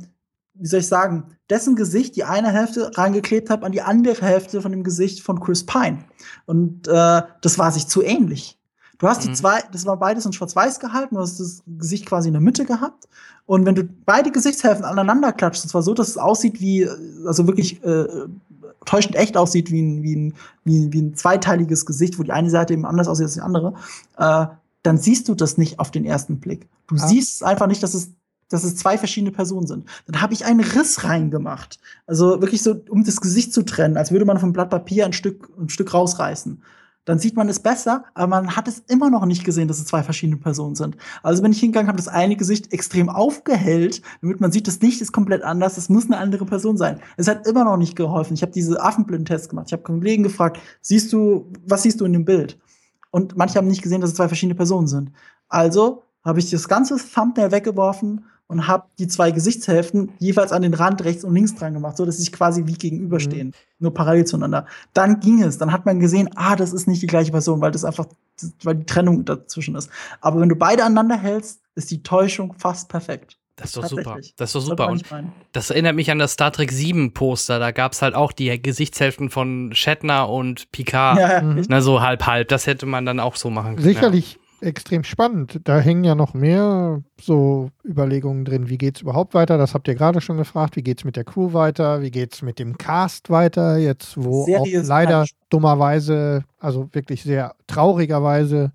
wie soll ich sagen, dessen Gesicht die eine Hälfte reingeklebt habe an die andere Hälfte von dem Gesicht von Chris Pine. Und äh, das war sich zu ähnlich. Du hast mhm. die zwei, das war beides in Schwarz-Weiß gehalten, du hast das Gesicht quasi in der Mitte gehabt. Und wenn du beide Gesichtshälften aneinander klatscht, und zwar so, dass es aussieht wie, also wirklich äh, täuschend echt aussieht, wie ein, wie, ein, wie, wie ein zweiteiliges Gesicht, wo die eine Seite eben anders aussieht als die andere, äh, dann siehst du das nicht auf den ersten Blick. Du ah. siehst einfach nicht, dass es, dass es zwei verschiedene Personen sind. Dann habe ich einen Riss reingemacht. Also wirklich so, um das Gesicht zu trennen, als würde man vom Blatt Papier ein Stück, ein Stück rausreißen. Dann sieht man es besser, aber man hat es immer noch nicht gesehen, dass es zwei verschiedene Personen sind. Also bin ich hingegangen, habe das eine Gesicht extrem aufgehellt, damit man sieht, das Licht ist komplett anders, es muss eine andere Person sein. Es hat immer noch nicht geholfen. Ich habe diese Affenblindtests gemacht. Ich habe Kollegen gefragt, siehst du, was siehst du in dem Bild? Und manche haben nicht gesehen, dass es zwei verschiedene Personen sind. Also habe ich das ganze Thumbnail weggeworfen und habe die zwei Gesichtshälften jeweils an den Rand rechts und links dran gemacht, so dass sie sich quasi wie gegenüberstehen, mhm. nur parallel zueinander. Dann ging es, dann hat man gesehen, ah, das ist nicht die gleiche Person, weil das einfach, weil die Trennung dazwischen ist. Aber wenn du beide aneinander hältst, ist die Täuschung fast perfekt. Das ist doch super. Das ist doch super. Und das erinnert mich an das Star Trek 7 Poster. Da gab es halt auch die Gesichtshälften von Shatner und Picard. Ja, mhm. Na, so halb halb. Das hätte man dann auch so machen können. Sicherlich ja. extrem spannend. Da hängen ja noch mehr so Überlegungen drin. Wie geht es überhaupt weiter? Das habt ihr gerade schon gefragt. Wie geht es mit der Crew weiter? Wie geht es mit dem Cast weiter? Jetzt, wo auch leider dummerweise, also wirklich sehr traurigerweise,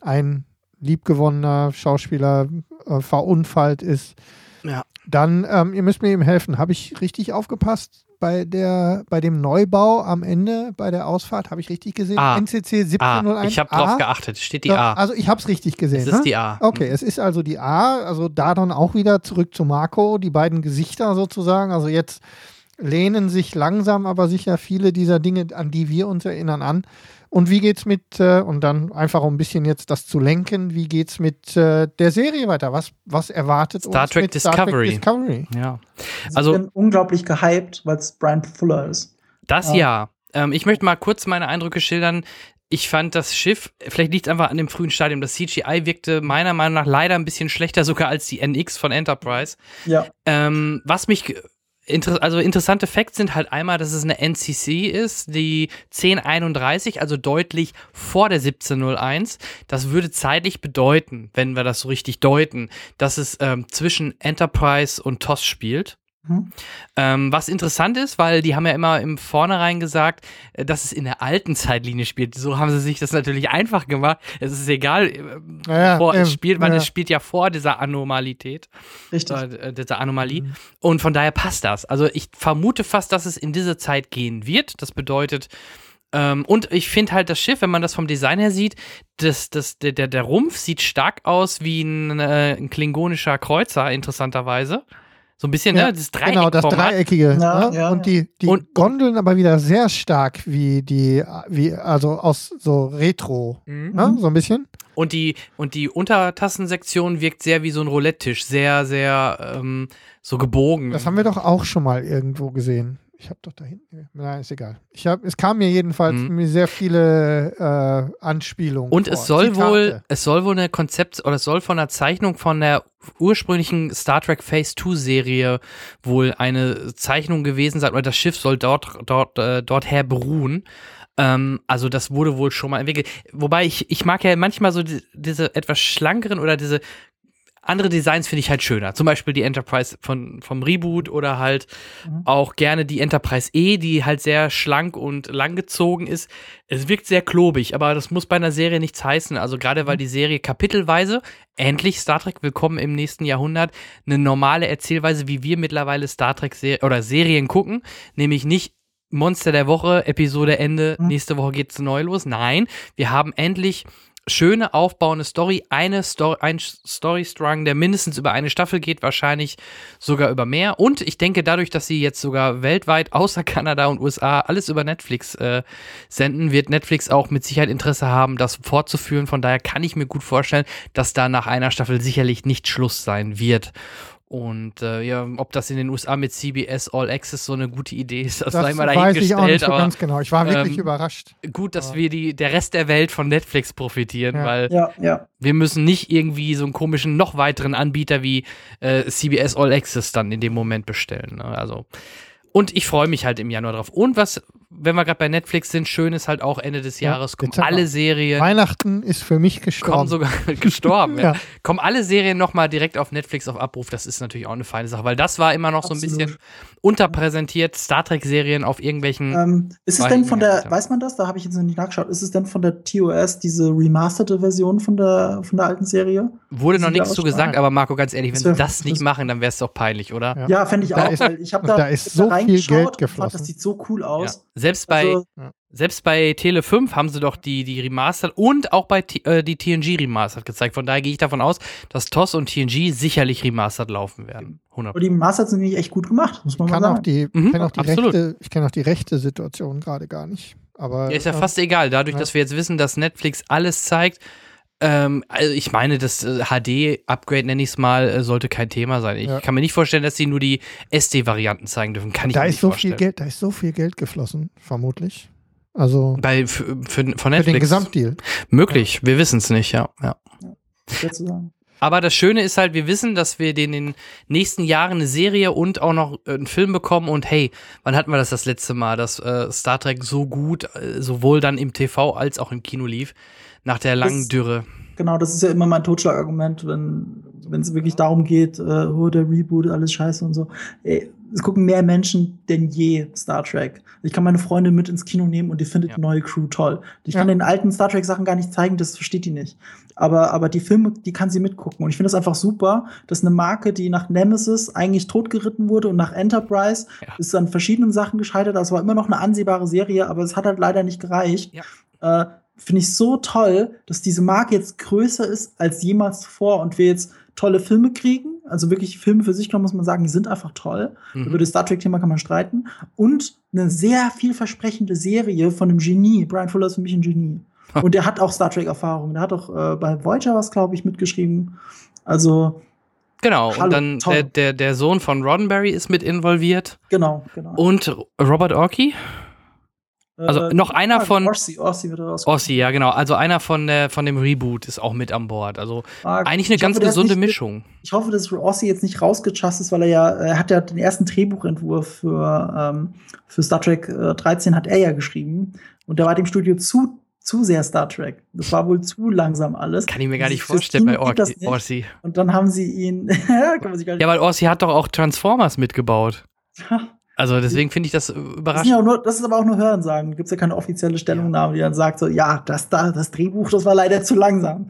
ein liebgewonnener Schauspieler äh, verunfallt ist. Ja. Dann, ähm, ihr müsst mir eben helfen. Habe ich richtig aufgepasst bei, der, bei dem Neubau am Ende, bei der Ausfahrt? Habe ich richtig gesehen? A. NCC 1701. A. Ich habe drauf geachtet. Steht die A. Also ich habe es richtig gesehen. Es ist ne? die A. Okay, mhm. es ist also die A. Also da dann auch wieder zurück zu Marco, die beiden Gesichter sozusagen. Also jetzt lehnen sich langsam aber sicher viele dieser Dinge, an die wir uns erinnern, an. Und wie geht's mit, äh, und dann einfach um ein bisschen jetzt das zu lenken, wie geht's mit äh, der Serie weiter? Was, was erwartet Star uns Trek mit Discovery. Star Trek Discovery? Ja. Also, ich bin unglaublich gehypt, weil es Brian Fuller ist. Das ja. ja. Ähm, ich möchte mal kurz meine Eindrücke schildern. Ich fand das Schiff, vielleicht liegt es einfach an dem frühen Stadium, das CGI wirkte meiner Meinung nach leider ein bisschen schlechter sogar als die NX von Enterprise. Ja. Ähm, was mich Inter also interessante Facts sind halt einmal, dass es eine NCC ist, die 1031, also deutlich vor der 1701. Das würde zeitlich bedeuten, wenn wir das so richtig deuten, dass es ähm, zwischen Enterprise und TOS spielt. Mhm. Ähm, was interessant ist, weil die haben ja immer im Vornherein gesagt, äh, dass es in der alten Zeitlinie spielt. So haben sie sich das natürlich einfach gemacht. Es ist egal, äh, Ja, wo ähm, es spielt, weil ja. es spielt ja vor dieser Anomalität, Richtig. äh, dieser Anomalie. Mhm. Und von daher passt das. Also ich vermute fast, dass es in diese Zeit gehen wird. Das bedeutet, ähm, und ich finde halt das Schiff, wenn man das vom Design her sieht, das, das, der, der, der Rumpf sieht stark aus wie ein, äh, ein klingonischer Kreuzer, interessanterweise. So ein bisschen, Ja, ne? Das Dreieck Genau, das Dreieckige. Ja, ne? ja, und die, die Und- Gondeln aber wieder sehr stark wie die, wie, also aus so Retro, Mhm. ne? so ein bisschen. Und die, und die Untertassensektion wirkt sehr wie so ein Roulette-Tisch, sehr, sehr ähm, so gebogen. Das haben wir doch auch schon mal irgendwo gesehen. Ich habe doch da hinten. Nein, ist egal. Ich hab, es kam mir jedenfalls Mhm. mir sehr viele äh, Anspielungen. Und vor. es soll Zitate. wohl, es soll wohl eine Konzept oder es soll von der Zeichnung von der ursprünglichen Star Trek Phase 2 Serie wohl eine Zeichnung gewesen sein oder das Schiff soll dort dort äh, dorther beruhen. Ähm, also das wurde wohl schon mal entwickelt. Wobei ich ich mag ja manchmal so die, diese etwas schlankeren oder diese andere Designs finde ich halt schöner. Zum Beispiel die Enterprise von, vom Reboot oder halt Mhm. auch gerne die Enterprise E, die halt sehr schlank und langgezogen ist. Es wirkt sehr klobig, aber das muss bei einer Serie nichts heißen. Also gerade weil die Serie kapitelweise, endlich Star Trek Willkommen im nächsten Jahrhundert, eine normale Erzählweise, wie wir mittlerweile Star Trek -Ser oder Serien gucken, nämlich nicht Monster der Woche, Episode Ende, Mhm. nächste Woche geht's neu los. Nein, wir haben endlich schöne aufbauende Story, eine Story, ein Storystrang, der mindestens über eine Staffel geht, wahrscheinlich sogar über mehr. Und ich denke, dadurch, dass sie jetzt sogar weltweit außer Kanada und USA alles über Netflix äh, senden, wird Netflix auch mit Sicherheit Interesse haben, das fortzuführen. Von daher kann ich mir gut vorstellen, dass da nach einer Staffel sicherlich nicht Schluss sein wird. Und äh, ja, ob das in den USA mit CBS All Access so eine gute Idee ist, das, Das sei mal weiß ich auch dahingestellt. nicht so Aber ganz genau. Ich war wirklich ähm, überrascht. gut, dass Aber- wir die, der Rest der Welt von Netflix profitieren, Ja. weil Ja, ja. wir müssen nicht irgendwie so einen komischen, noch weiteren Anbieter wie äh, CBS All Access dann in dem Moment bestellen. Ne? Also. Und ich freue mich halt im Januar drauf. Und was, wenn wir gerade bei Netflix sind, schön ist halt auch Ende des Ja, Jahres kommen Dezember. alle Serien, Weihnachten ist für mich gestorben. kommen sogar (laughs) gestorben. ja. Ja. Kommen alle Serien nochmal direkt auf Netflix auf Abruf. Das ist natürlich auch eine feine Sache, weil das war immer noch so ein Absolut. bisschen unterpräsentiert. Star Trek-Serien auf irgendwelchen. Ähm, ist es denn von der, weiß man das? Da habe ich jetzt noch nicht nachgeschaut. Ist es denn von der TOS diese remasterte Version von der, von der alten Serie? Wurde noch ja nichts zu gesagt, aber Marco, ganz ehrlich, wenn sie das nicht das- machen, dann wäre es doch peinlich, oder? Ja. Ja, fände ich Da auch, ist- weil ich habe da, da ist so viel reingeschaut Geld und geflossen. Fand, das sieht so cool Ja. Selbst bei, Also, Selbst bei Tele 5 haben sie doch die, die Remastered und auch bei T äh, die TNG Remastered gezeigt. Von daher gehe ich davon aus, dass TOS und TNG sicherlich Remastered laufen werden. 100 und die Masters sind nämlich echt gut gemacht, muss man Ich mal kann auch sagen. die, Mhm, kenn auch die absolut. rechte, ich kenne auch die rechte Situation gerade gar nicht. Aber Ja, ist ja ähm, fast egal. Dadurch, ja. dass wir jetzt wissen, dass Netflix alles zeigt, ähm, also ich meine, das äh, HD-Upgrade, nenne ich es mal, äh, sollte kein Thema sein. Ich Ja. kann mir nicht vorstellen, dass sie nur die SD-Varianten zeigen dürfen. Kann ich da mir ist nicht so vorstellen. viel Geld, da ist so viel Geld geflossen, vermutlich. Also Bei, für, für, von für Netflix. den Gesamtdeal. Möglich, wir wissen es nicht, ja. ja. sagen. Aber das Schöne ist halt, wir wissen, dass wir den in den nächsten Jahren eine Serie und auch noch äh, einen Film bekommen. Und hey, wann hatten wir das das letzte Mal, dass äh, Star Trek so gut, äh, sowohl dann im TV als auch im Kino lief, nach der langen Das- Dürre? Genau, das ist ja immer mein Totschlagargument, wenn wenn es wirklich darum geht, äh, oh, der Reboot, alles scheiße und so. Ey, es gucken mehr Menschen denn je Star Trek. Ich kann meine Freunde mit ins Kino nehmen und die findet Ja. die neue Crew toll. Ich Ja. kann den alten Star Trek Sachen gar nicht zeigen, das versteht die nicht. Aber, aber die Filme, die kann sie mitgucken. Und ich finde das einfach super, dass eine Marke, die nach Nemesis eigentlich totgeritten wurde und nach Enterprise Ja. ist an verschiedenen Sachen gescheitert. Das war immer noch eine ansehbare Serie, aber es hat halt leider nicht gereicht. Äh, finde ich so toll, dass diese Marke jetzt größer ist als jemals zuvor und wir jetzt tolle Filme kriegen. Also wirklich Filme für sich genommen muss man sagen, die sind einfach toll. Mhm. Über das Star Trek-Thema kann man streiten. Und eine sehr vielversprechende Serie von einem Genie. Brian Fuller ist für mich ein Genie. Und der hat auch Star Trek-Erfahrung. Der hat auch äh, bei Voyager was, glaube ich, mitgeschrieben. Also, Genau, Hallo, und dann der, der, der Sohn von Roddenberry ist mit involviert. genau, genau. Und Robert Orkey? Also noch einer von- Orsi, Orsi wird raus. Ossi, ja genau. Also einer von, der, von dem Reboot ist auch mit an Bord. Also eigentlich eine Ich ganz hoffe, gesunde nicht- Mischung. Ich hoffe, dass Rossi jetzt nicht rausgechast ist, weil er ja, er hat ja den ersten Drehbuchentwurf für, ähm, für Star Trek äh, 13 hat er ja geschrieben. Und der war dem Studio zu zu sehr Star Trek. Das war wohl zu langsam alles. Kann ich mir gar nicht vorstellen bei Or. Orsi. Und dann haben sie ihn. (laughs) Ja, weil Orsi hat doch auch Transformers mitgebaut. Also deswegen finde ich das äh, Das, überraschend. ja auch nur, das ist aber auch nur Hörensagen. Da gibt es ja keine offizielle Stellungnahme, die dann sagt, so, ja, das da, das Drehbuch, das war leider zu langsam.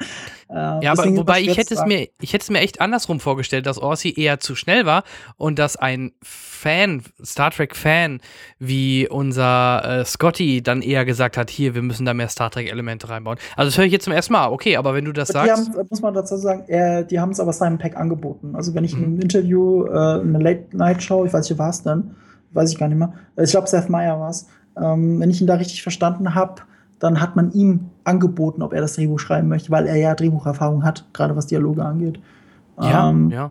Äh, Ja, aber wobei das ich hätte es mir, ich hätte es mir echt andersrum vorgestellt, dass Orsi eher zu schnell war und dass ein Fan, Star Trek Fan, wie unser äh, Scotty dann eher gesagt hat, hier, wir müssen da mehr Star Trek Elemente reinbauen. Also das höre ich jetzt zum ersten Mal. Okay, aber wenn du das sagst, haben, muss man dazu sagen, äh, die haben es aber Simon Peck angeboten. Also wenn ich Mhm. in einem Interview, äh, in einer Late-Night-Show, ich weiß nicht, war es dann, weiß ich gar nicht mehr, äh, ich glaube Seth Meyer war es, ähm, wenn ich ihn da richtig verstanden habe, dann hat man ihm angeboten, ob er das Drehbuch schreiben möchte, weil er ja Drehbucherfahrung hat, gerade was Dialoge angeht. ja, Ähm, ja.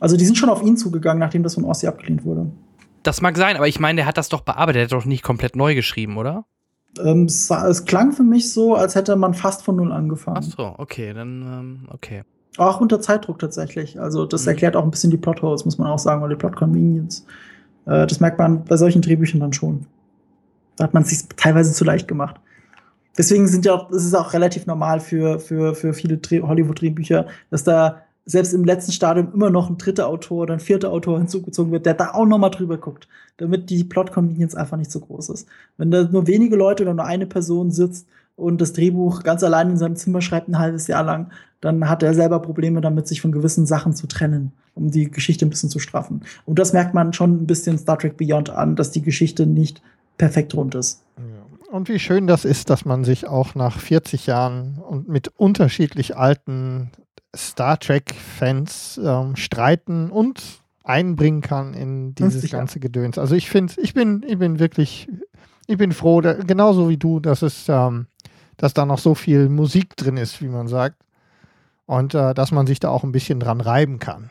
Also die sind schon auf ihn zugegangen, nachdem das von Ossi abgelehnt wurde. Das mag sein, aber ich meine, der hat das doch bearbeitet, der hat doch nicht komplett neu geschrieben, oder? Ähm, es, es klang für mich so, als hätte man fast von null angefangen. Ach so, okay, dann, ähm, okay. Auch unter Zeitdruck tatsächlich. Also das Mhm. erklärt auch ein bisschen die Plotholes, muss man auch sagen, oder die Plot Convenience. Äh, das merkt man bei solchen Drehbüchern dann schon. Da hat man es sich teilweise zu leicht gemacht. Deswegen sind ja auch, es ist auch relativ normal für, für, für viele Dreh- Hollywood-Drehbücher, dass da selbst im letzten Stadium immer noch ein dritter Autor oder ein vierter Autor (laughs) hinzugezogen wird, der da auch noch mal drüber guckt, damit die Plot-Convenience einfach nicht so groß ist. Wenn da nur wenige Leute oder nur eine Person sitzt und das Drehbuch ganz allein in seinem Zimmer schreibt ein halbes Jahr lang, dann hat er selber Probleme damit, sich von gewissen Sachen zu trennen, um die Geschichte ein bisschen zu straffen. Und das merkt man schon ein bisschen Star Trek Beyond an, dass die Geschichte nicht perfekt rund ist. Und wie schön das ist, dass man sich auch nach 40 Jahren und mit unterschiedlich alten Star Trek-Fans ähm, streiten und einbringen kann in dieses 50 Jahre. ganze Gedöns. Also ich finde, ich bin, ich bin wirklich, ich bin froh, da, genauso wie du, dass es, ähm, dass da noch so viel Musik drin ist, wie man sagt. Und äh, dass man sich da auch ein bisschen dran reiben kann.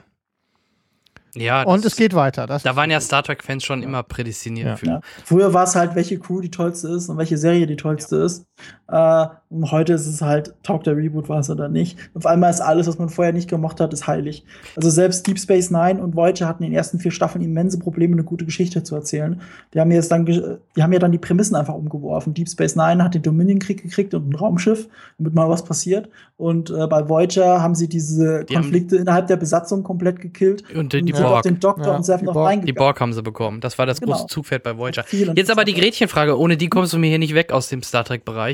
Ja, Und es geht weiter. Das Da waren ja. Star Trek-Fans schon immer prädestiniert Ja. für. Ja. Früher war es halt, welche Crew die tollste ist und welche Serie die tollste ist. Äh, und heute ist es halt, taugt der Reboot was oder nicht. Auf einmal ist alles, was man vorher nicht gemocht hat, ist heilig. Also selbst Deep Space Nine und Voyager hatten in den ersten vier Staffeln immense Probleme, eine gute Geschichte zu erzählen. Die haben jetzt dann, die haben ja dann die Prämissen einfach umgeworfen. Deep Space Nine hat den Dominion-Krieg gekriegt und ein Raumschiff, damit mal was passiert. Und äh, bei Voyager haben sie diese Die Konflikte innerhalb der Besatzung komplett gekillt. Und die, und die Borg. den Doktor Ja, und die noch Borg- Die reingegangen. Borg haben sie bekommen. Das war das Genau. große Zugpferd bei Voyager. Jetzt aber die. Gretchenfrage, ohne die kommst du mir hier nicht weg aus dem Star Trek-Bereich.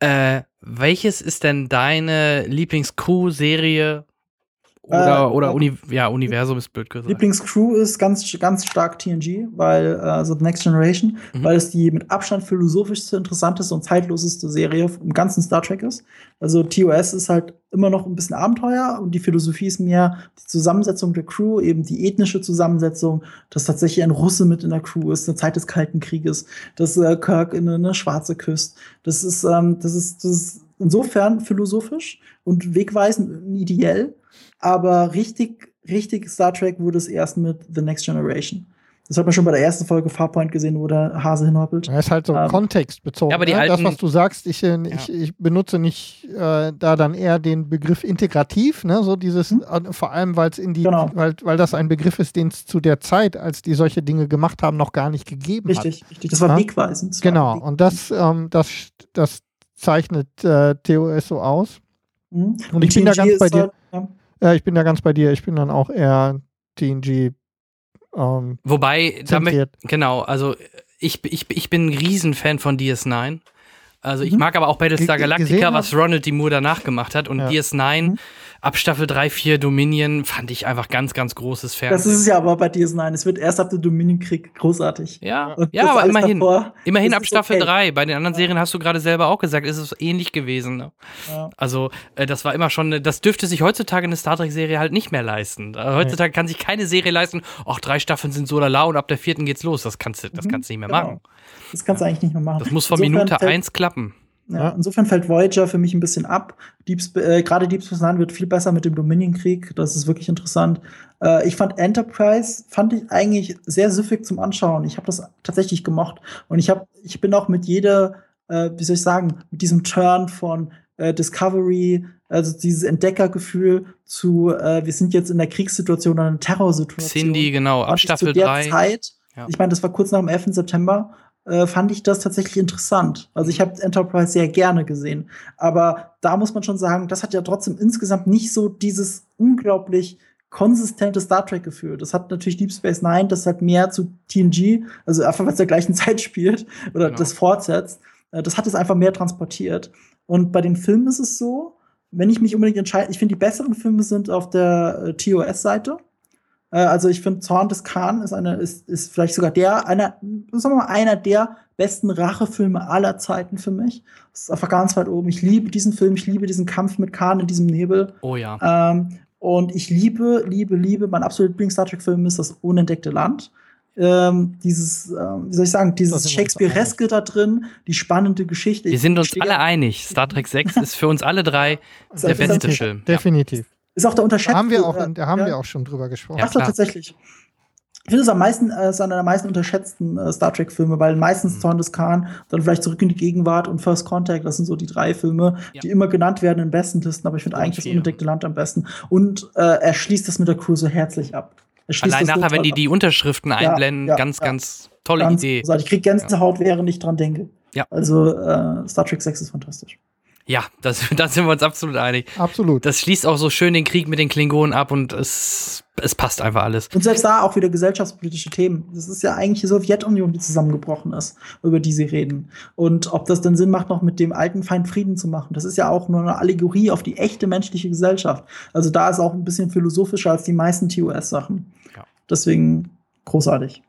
Äh, welches ist denn deine Lieblings-Crew-Serie? Oder, Äh, oder äh, Uni ja, Universum ist blöd gesagt. Lieblingscrew ist ganz, ganz stark TNG, weil, äh, also The Next Generation, Mhm. weil es die mit Abstand philosophischste, interessanteste und zeitloseste Serie im ganzen Star Trek ist. Also TOS ist halt immer noch ein bisschen Abenteuer und die Philosophie ist mehr die Zusammensetzung der Crew, eben die ethnische Zusammensetzung, dass tatsächlich ein Russe mit in der Crew ist, eine Zeit des Kalten Krieges, dass äh, Kirk in eine, eine Schwarze küsst. Das ist, ähm, das ist, das ist insofern philosophisch und wegweisend und ideell, aber richtig, richtig Star Trek wurde es erst mit The Next Generation. Das hat man schon bei der ersten Folge Farpoint gesehen, wo der Hase hinhoppelt. Er ist halt so Ähm, kontextbezogen. Ja, aber die ne? das, alten- was du sagst, ich, äh, ich, ich benutze nicht äh, da dann eher den Begriff integrativ, ne? so dieses, äh, vor allem, weil es in die, Genau. weil, weil das ein Begriff ist, den es zu der Zeit, als die solche Dinge gemacht haben, noch gar nicht gegeben hat. Richtig, richtig. Das war Ja? wegweisend. Das war Genau, weg- und das, ähm, das, das zeichnet äh, TOS so aus. Mhm. Und ich bin da ganz bei dir. halt, ja. Äh, ich bin da ganz bei dir. Ich bin dann auch eher TNG. Ähm, Wobei, da möchte zentriert. genau, also ich, ich, ich bin ein Riesenfan von DS9. Also ich Mhm. mag aber auch Battlestar Galactica, was Ronald D. Moore danach gemacht hat. Und Ja. DS9 Mhm. Ab Staffel 3, 4 Dominion fand ich einfach ganz, ganz großes Fernsehen. Das ist es ja aber bei DS9. Es wird erst ab dem Dominienkrieg großartig. ja, Und ja aber immerhin. davor, Immerhin ab Staffel okay. 3. Bei den anderen Serien hast du gerade selber auch gesagt, ist es ähnlich gewesen. Ne? Ja. Also, äh, das war immer schon, eine- das dürfte sich heutzutage eine Star Trek-Serie halt nicht mehr leisten. Äh, heutzutage kann sich keine Serie leisten, ach, drei Staffeln sind so lala und ab der vierten geht's los. Das kannst du, das Mhm, kannst du nicht mehr genau. machen. Das kannst du eigentlich nicht mehr machen. Das muss von Insofern Minute fällt- eins klappen. Ja, insofern fällt Voyager für mich ein bisschen ab. Deep äh, Gerade Deep Space Nine wird viel besser mit dem Dominion-Krieg. Das ist wirklich interessant. Äh, ich fand Enterprise fand ich eigentlich sehr süffig zum Anschauen. Ich habe das tatsächlich gemocht und ich habe, ich bin auch mit jeder, äh, wie soll ich sagen, mit diesem Turn von äh, Discovery, also dieses Entdeckergefühl zu, äh, wir sind jetzt in der Kriegssituation oder einer Terrorsituation. Cindy, genau, ab Staffel zu der 3. Zeit, Ja. ich meine, das war kurz nach dem 11. September, äh, fand ich das tatsächlich interessant. Also ich habe Enterprise sehr gerne gesehen. Aber da muss man schon sagen, das hat ja trotzdem insgesamt nicht so dieses unglaublich konsistente Star Trek-Gefühl. Das hat natürlich Deep Space Nine, das hat mehr zu TNG, also einfach weil es der gleichen (laughs) Zeit spielt oder genau. das fortsetzt. Äh, das hat es einfach mehr transportiert. Und bei den Filmen ist es so, wenn ich mich unbedingt entscheide, ich finde, die besseren Filme sind auf der äh, TOS-Seite. Äh, also ich finde, Zorn des Khan ist, eine, ist, ist vielleicht sogar der, einer, sagen wir mal, einer der besten Rachefilme aller Zeiten für mich. Das ist einfach ganz weit oben. Ich liebe diesen Film, ich liebe diesen Kampf mit Khan in diesem Nebel. Oh ja. Ähm, und ich liebe, liebe, liebe, mein absolut Lieblings-Star Trek-Film ist das Unentdeckte Land ähm, dieses, ähm, wie soll ich sagen, dieses Shakespeareske da drin, die spannende Geschichte. Wir sind uns alle einig. Star Trek 6 (laughs) ist für uns alle drei der beste Film. Definitiv. Ist auch der unterschätzte. Da haben wir auch, da haben ja. wir auch schon drüber gesprochen. Ja, Ach so, tatsächlich. Ich finde es am meisten, äh, ist einer der meisten unterschätzten äh, Star Trek-Filme, weil meistens mhm. Zorn des Khan, dann vielleicht Zurück in die Gegenwart und First Contact, das sind so die drei Filme, ja. die immer genannt werden in besten Listen, aber ich finde eigentlich das Unentdeckte Land am besten. Und äh, er schließt das mit der Crew so herzlich ab. Allein nachher, wenn die die Unterschriften einblenden, ja, ganz, ja. ganz tolle ganz Idee. Also ich kriege Gänsehaut, während ich dran denke. Ja. Also äh, Star Trek 6 ist fantastisch. Ja, das, (laughs) da sind wir uns absolut einig. Absolut. Das schließt auch so schön den Krieg mit den Klingonen ab und es, es passt einfach alles. Und selbst da auch wieder gesellschaftspolitische Themen. Das ist ja eigentlich die Sowjetunion, die zusammengebrochen ist, über die sie reden. Und ob das denn Sinn macht, noch mit dem alten Feind Frieden zu machen, das ist ja auch nur eine Allegorie auf die echte menschliche Gesellschaft. Also da ist auch ein bisschen philosophischer als die meisten TOS-Sachen. Ja. Deswegen großartig.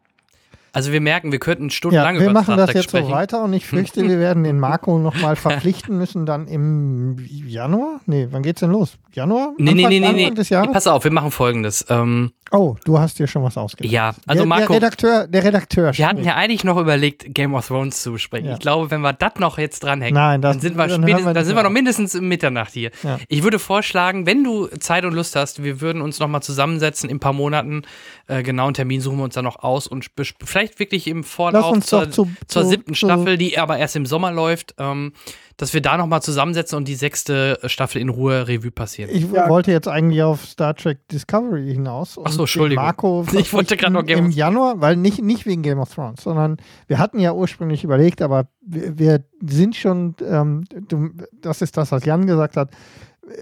Also wir merken, wir könnten stundenlang ja, wir über machen das jetzt sprechen. so weiter und ich (laughs) fürchte, wir werden den Marco noch mal (laughs) verpflichten müssen dann im Januar? Nee, wann geht's denn los? Januar? Nee, Anfang, nee, nee, nee, nee. Pass auf, wir machen folgendes. Ähm, oh, du hast dir schon was ausgedacht. Ja, also der, Marco. Der Redakteur, der Redakteur. Wir hatten ja eigentlich noch überlegt, Game of Thrones zu besprechen. Ja. Ich glaube, wenn wir das noch jetzt dranhängen, Nein, das, dann sind wir, dann, wir, dann sind wir noch mindestens um Mitternacht hier. Ja. Ich würde vorschlagen, wenn du Zeit und Lust hast, wir würden uns noch mal zusammensetzen in ein paar Monaten. Äh, genauen Termin suchen wir uns dann noch aus und vielleicht wirklich im Vorlauf zur, zu, zur zu, siebten Staffel, die aber erst im Sommer läuft. Ähm, dass wir da nochmal zusammensetzen und die sechste Staffel in Ruhe Revue passieren. Ich ja. wollte jetzt eigentlich auf Star Trek Discovery hinaus. Ach so, Entschuldigung. Marco (laughs) ich wollte gerade noch Game Im Januar, weil nicht, nicht wegen Game of Thrones, sondern wir hatten ja ursprünglich überlegt, aber wir, wir sind schon, ähm, du, das ist das, was Jan gesagt hat,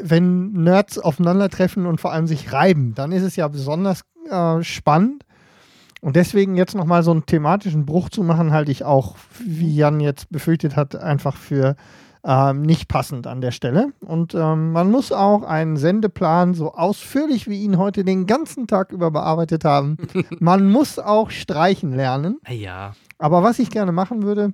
wenn Nerds aufeinandertreffen und vor allem sich reiben, dann ist es ja besonders äh, spannend. Und deswegen jetzt nochmal so einen thematischen Bruch zu machen, halte ich auch, wie Jan jetzt befürchtet hat, einfach für ähm, nicht passend an der Stelle. Und ähm, man muss auch einen Sendeplan so ausführlich wie ihn heute den ganzen Tag über bearbeitet haben. (laughs) man muss auch streichen lernen. Ja. Aber was ich gerne machen würde,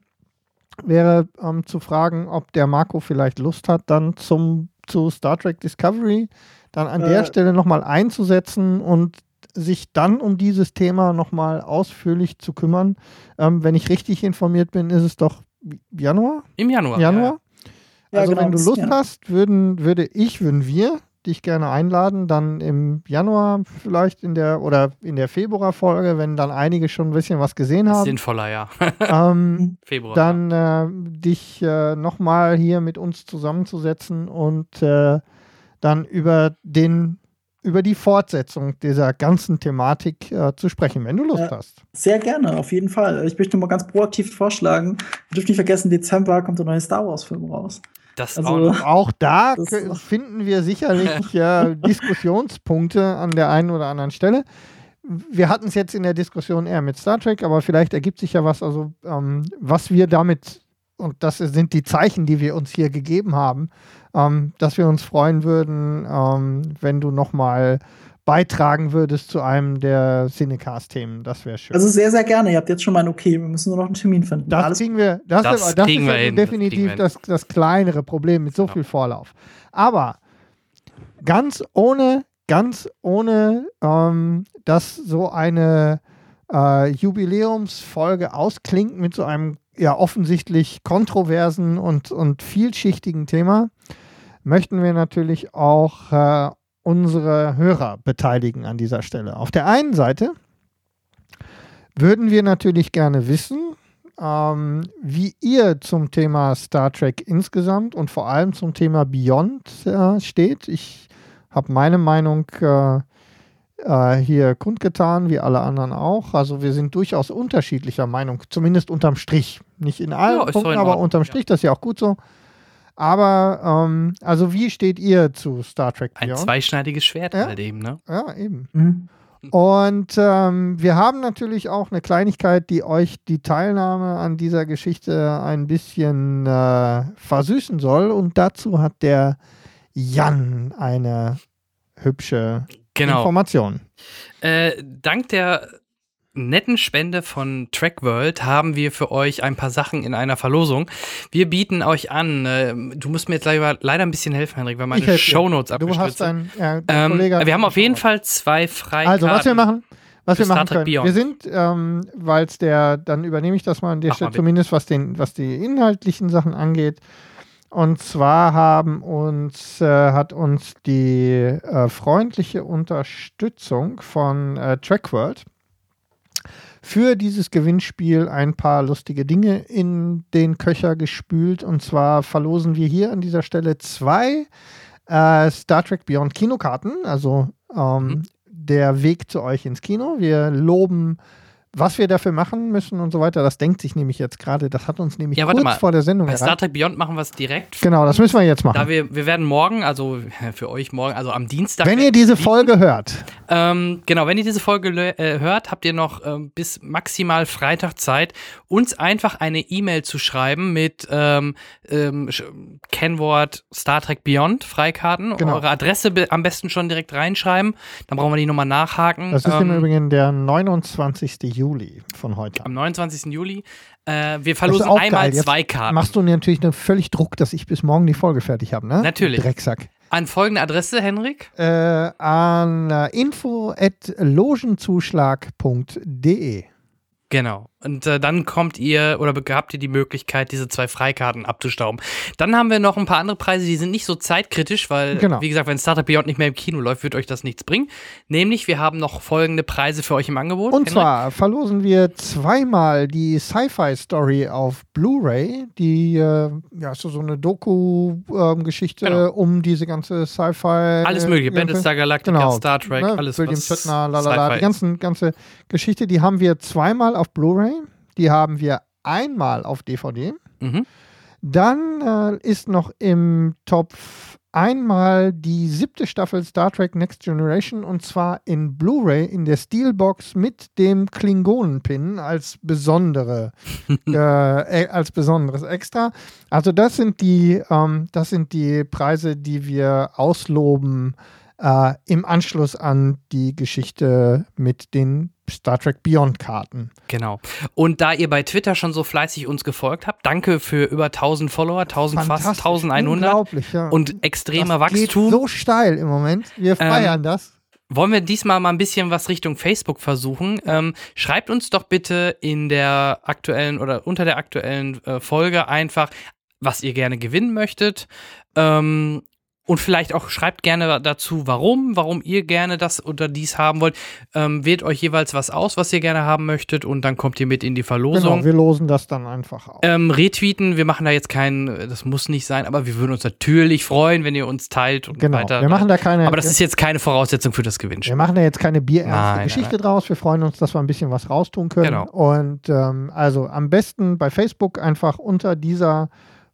wäre ähm, zu fragen, ob der Marco vielleicht Lust hat, dann zum zu Star Trek Discovery dann an äh. der Stelle nochmal einzusetzen und sich dann um dieses Thema nochmal ausführlich zu kümmern. Ähm, wenn ich richtig informiert bin, ist es doch Januar? Im Januar. Januar? Ja, also genau, wenn du Lust ja. hast, würden, würde ich, würden wir dich gerne einladen, dann im Januar vielleicht in der oder in der Februarfolge, wenn dann einige schon ein bisschen was gesehen haben. Sinnvoller, ja. (laughs) ähm, Februar. Dann äh, dich äh, nochmal hier mit uns zusammenzusetzen und äh, dann über den über die Fortsetzung dieser ganzen Thematik äh, zu sprechen, wenn du Lust ja, hast. Sehr gerne, auf jeden Fall. Ich möchte mal ganz proaktiv vorschlagen, ihr dürft nicht vergessen, Dezember kommt der neue Star Wars-Film raus. Das also, auch, auch da finden wir sicherlich (laughs) äh, Diskussionspunkte an der einen oder anderen Stelle. Wir hatten es jetzt in der Diskussion eher mit Star Trek, aber vielleicht ergibt sich ja was, also ähm, was wir damit, und das sind die Zeichen, die wir uns hier gegeben haben, ähm, dass wir uns freuen würden, ähm, wenn du nochmal beitragen würdest zu einem der Cinecast-Themen. Das wäre schön. Also sehr, sehr gerne. Ihr habt jetzt schon mal ein Okay. Wir müssen nur noch einen Termin finden. Das Alles kriegen wir. Das, das, ist, das kriegen ist wir definitiv das, das, das, kleinere Problem mit so ja. viel Vorlauf. Aber ganz ohne, ganz ohne, ähm, dass so eine äh, Jubiläumsfolge ausklingt mit so einem ja offensichtlich kontroversen und, und vielschichtigen Thema, möchten wir natürlich auch äh, unsere Hörer beteiligen an dieser Stelle. Auf der einen Seite würden wir natürlich gerne wissen, ähm, wie ihr zum Thema Star Trek insgesamt und vor allem zum Thema Beyond äh, steht. Ich habe meine Meinung äh, äh, hier kundgetan, wie alle anderen auch. Also wir sind durchaus unterschiedlicher Meinung, zumindest unterm Strich. Nicht in allen Ja, Punkten, in aber unterm ja. Strich, das ist ja auch gut so. Aber, ähm, also wie steht ihr zu Star Trek Ein Beyond? zweischneidiges Schwert Ja. halt eben, ne? Ja, eben. Mhm. Und ähm, wir haben natürlich auch eine Kleinigkeit, die euch die Teilnahme an dieser Geschichte ein bisschen äh, versüßen soll. Und dazu hat der Jan eine hübsche Genau. Information. Äh, dank der netten Spende von Trackworld haben wir für euch ein paar Sachen in einer Verlosung. Wir bieten euch an, äh, du musst mir jetzt leider, leider ein bisschen helfen, Henrik, weil meine helfe dir. Shownotes Du abgestürzt hast sind. ein, ja, der Ähm, Kollege wir haben auf jeden Fall zwei Freikarten. Also, was wir machen, was wir machen können. Beyond. Wir sind, ähm, weil es der, dann übernehme ich das mal an der Stelle, zumindest was, den, was die inhaltlichen Sachen angeht. Und zwar haben uns, äh, hat uns die äh, freundliche Unterstützung von äh, Trackworld für dieses Gewinnspiel ein paar lustige Dinge in den Köcher gespült. Und zwar verlosen wir hier an dieser Stelle zwei äh, Star Trek Beyond Kinokarten, also ähm, Mhm. der Weg zu euch ins Kino. Wir loben, was wir dafür machen müssen und so weiter. Das denkt sich nämlich jetzt gerade, das hat uns nämlich Ja, warte kurz mal. vor der Sendung Bei Star. Trek Beyond machen wir es direkt. Genau, das müssen wir jetzt machen. Da wir, wir werden morgen, also (laughs) für euch morgen, also am Dienstag. Wenn ihr diese. Folge hört, Ähm, genau, wenn ihr diese Folge äh, hört, habt ihr noch ähm, bis maximal Freitag Zeit, uns einfach eine E-Mail zu schreiben mit ähm, ähm, Kennwort Star Trek Beyond, Freikarten. Genau. Eure Adresse am besten schon direkt reinschreiben. Dann brauchen wir die nochmal nachhaken. das ist im Ähm, Übrigen der 29. Juli von heute. am 29. Juli. Äh, wir verlosen auch einmal zwei Karten. Machst du natürlich nur völlig Druck, dass ich bis morgen die Folge fertig habe, ne? Natürlich. Drecksack. An folgende Adresse, Henrik. Äh, an äh, info at logenzuschlag.de. Genau. Und äh, dann kommt ihr oder habt ihr die Möglichkeit, diese zwei Freikarten abzustauben. Dann haben wir noch ein paar andere Preise, die sind nicht so zeitkritisch, weil, Genau. wie gesagt, wenn Startup Beyond nicht mehr im Kino läuft, wird euch das nichts bringen. Nämlich, wir haben noch folgende Preise für euch im Angebot. Und Henrik. zwar verlosen wir zweimal die Sci-Fi-Story auf Blu-ray, die äh, ja so, so eine Doku-Geschichte Genau. um diese ganze Sci-Fi. alles mögliche. äh, Battlestar Galactica, genau, Star Trek, ne, alles William was Shatner, lalala, die ganzen, ganze Geschichte, die haben wir zweimal auf Blu-ray, die haben wir einmal auf DVD. Mhm. Dann äh, ist noch im Topf einmal die siebte Staffel Star Trek Next Generation und zwar in Blu-ray in der Steelbox mit dem Klingonen-Pin als besondere, (laughs) äh, äh, als besonderes Extra. Also das sind die, ähm, das sind die Preise, die wir ausloben äh, im Anschluss an die Geschichte mit den Star Trek Beyond Karten. Genau. Und da ihr bei Twitter schon so fleißig uns gefolgt habt, danke für über 1000 Follower, 1000 fast, Fantastisch, 1100 Unglaublich, ja. und extremer das geht Wachstum. so steil im Moment. Wir feiern das. Wollen wir diesmal mal ein bisschen was Richtung Facebook versuchen? Ähm, schreibt uns doch bitte in der aktuellen oder unter der aktuellen äh, Folge einfach, was ihr gerne gewinnen möchtet. Ähm, und vielleicht auch schreibt gerne dazu, warum, warum ihr gerne das oder dies haben wollt. Ähm, wählt euch jeweils was aus, was ihr gerne haben möchtet und dann kommt ihr mit in die Verlosung. Genau, wir losen das dann einfach auf. Ähm, retweeten, wir machen da jetzt keinen, das muss nicht sein, aber wir würden uns natürlich freuen, wenn ihr uns teilt und genau, weiter. wir machen da keine, aber das ist jetzt keine Voraussetzung für das Gewinnspiel. wir machen da jetzt keine bierernste Nein, nein, Geschichte draus. Wir freuen uns, dass wir ein bisschen was raustun können. Genau. Und ähm, also am besten bei Facebook einfach unter dieser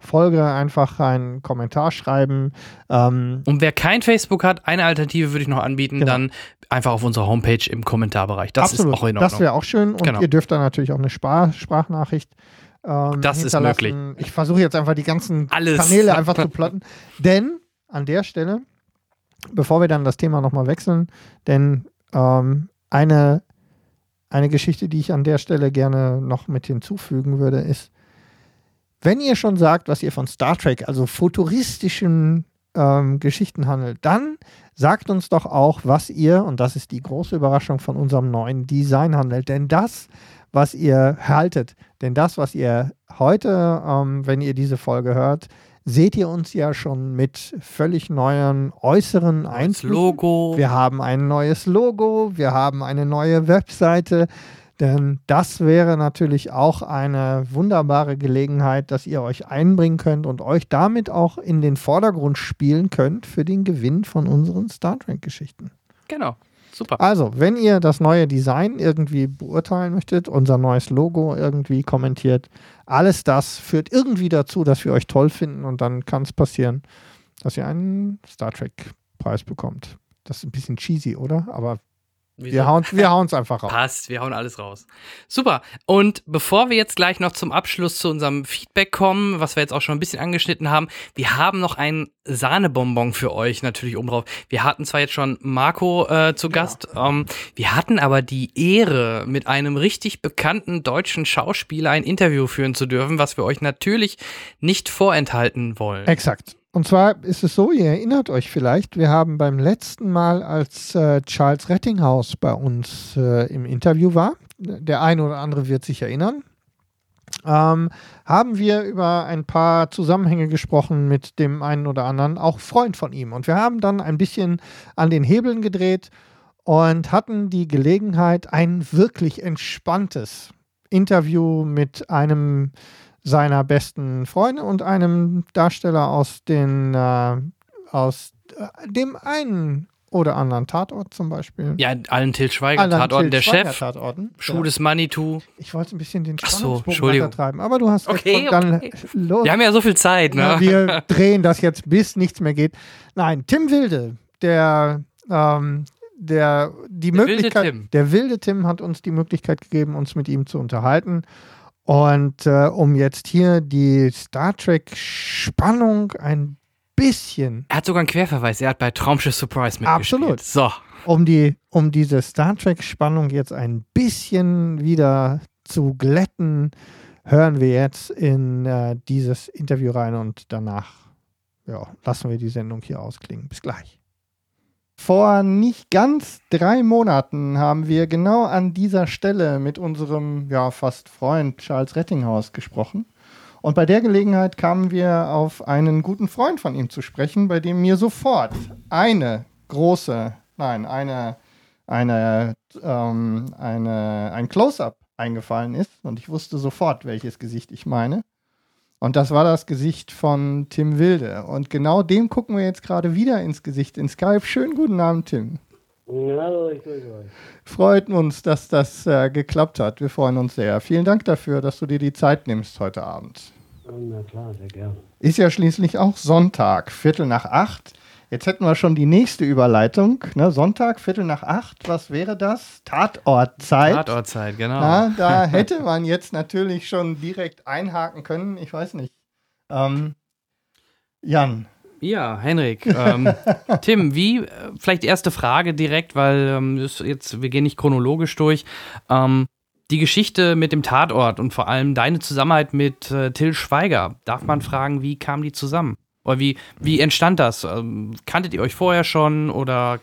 Folge einfach einen Kommentar schreiben. Ähm, Und wer kein Facebook hat, eine Alternative würde ich noch anbieten, Genau. dann einfach auf unserer Homepage im Kommentarbereich. Das absolut, ist auch in das Ordnung. wäre auch schön. Und Genau. ihr dürft da natürlich auch eine Spar Sprachnachricht ähm, Das ist hinterlassen. Ich versuche jetzt einfach die ganzen Alles. Kanäle einfach zu plotten. Denn an der Stelle, bevor wir dann das Thema nochmal wechseln, denn ähm, eine, eine Geschichte, die ich an der Stelle gerne noch mit hinzufügen würde, ist, wenn ihr schon sagt, was ihr von Star Trek, also futuristischen ähm, Geschichten handelt, dann sagt uns doch auch, was ihr, und das ist die große Überraschung von unserem neuen Design handelt. Denn das, was ihr haltet, denn das, was ihr heute, ähm, wenn ihr diese Folge hört, seht ihr uns ja schon mit völlig neuen äußeren Einflüssen. Logo. Wir haben ein neues Logo, wir haben eine neue Webseite. Denn das wäre natürlich auch eine wunderbare Gelegenheit, dass ihr euch einbringen könnt und euch damit auch in den Vordergrund spielen könnt für den Gewinn von unseren Star Trek-Geschichten. Genau. Super. Also, wenn ihr das neue Design irgendwie beurteilen möchtet, unser neues Logo irgendwie kommentiert, alles das führt irgendwie dazu, dass wir euch toll finden und dann kann es passieren, dass ihr einen Star Trek-Preis bekommt. Das ist ein bisschen cheesy, oder? Aber Wieso? wir hauen wir hauen's einfach raus. Passt, wir hauen alles raus. Super. Und bevor wir jetzt gleich noch zum Abschluss zu unserem Feedback kommen, was wir jetzt auch schon ein bisschen angeschnitten haben, wir haben noch ein Sahnebonbon für euch natürlich oben drauf. Wir hatten zwar jetzt schon Marco äh, zu Gast, ähm, wir hatten aber die Ehre, mit einem richtig bekannten deutschen Schauspieler ein Interview führen zu dürfen, was wir euch natürlich nicht vorenthalten wollen. Exakt. Und zwar ist es so, ihr erinnert euch vielleicht, wir haben beim letzten Mal, als äh, Charles Rettinghaus bei uns äh, im Interview war, der eine oder andere wird sich erinnern, ähm, haben wir über ein paar Zusammenhänge gesprochen mit dem einen oder anderen, auch Freund von ihm. Und wir haben dann ein bisschen an den Hebeln gedreht und hatten die Gelegenheit, ein wirklich entspanntes Interview mit einem seiner besten Freunde und einem Darsteller aus den äh, aus äh, dem einen oder anderen Tatort zum Beispiel. Ja, allen Till Schweiger Allen Tatorten, Til der Chef, Tatorten. Schuh Ja. des Manitou. Ich wollte ein bisschen den so, Spannungsbogen Entschuldigung. treiben, aber du hast recht. Okay, Und dann okay. los. Wir haben ja so viel Zeit, ne? Ja, wir drehen das jetzt, bis nichts mehr geht. Nein, Tim Wilde, der, ähm, der die Der wilde Möglichkeit, Tim. der wilde Tim hat uns die Möglichkeit gegeben, uns mit ihm zu unterhalten. Und äh, um jetzt hier die Star Trek Spannung ein bisschen, Er hat sogar einen Querverweis. Er hat bei Traumschiff Surprise mitgespielt. Absolut. So. um die, um diese Star Trek Spannung jetzt ein bisschen wieder zu glätten, hören wir jetzt in äh, dieses Interview rein und danach ja, lassen wir die Sendung hier ausklingen. Bis gleich. Vor nicht ganz drei Monaten haben wir genau an dieser Stelle mit unserem ja, fast Freund Charles Rettinghaus gesprochen. Und bei der Gelegenheit kamen wir auf einen guten Freund von ihm zu sprechen, bei dem mir sofort eine große, nein, eine, eine, ähm, eine, ein Close-up eingefallen ist. Und ich wusste sofort, welches Gesicht ich meine. Und das war das Gesicht von Tim Wilde. Und genau dem gucken wir jetzt gerade wieder ins Gesicht in Skype. Schönen guten Abend, Tim. Hallo, ich grüße euch. Freut uns, dass das äh, geklappt hat. Wir freuen uns sehr. Vielen Dank dafür, dass du dir die Zeit nimmst heute Abend. Na klar, sehr gerne. Ist ja schließlich auch Sonntag, Viertel nach acht. Jetzt hätten wir schon die nächste Überleitung. Ne? Sonntag, Viertel nach acht. Was wäre das? Tatortzeit. Tatortzeit, genau. Ja, da hätte man jetzt natürlich schon direkt einhaken können. Ich weiß nicht. Ähm, Jan. Ja, Henrik. Ähm, (laughs) Tim, wie, äh, vielleicht erste Frage direkt, weil ähm, jetzt, wir gehen nicht chronologisch durch. Ähm, die Geschichte mit dem Tatort und vor allem deine Zusammenarbeit mit äh, Till Schweiger. Darf man fragen, wie kam die zusammen? Oder wie, wie entstand das? Ähm, kanntet ihr euch vorher schon oder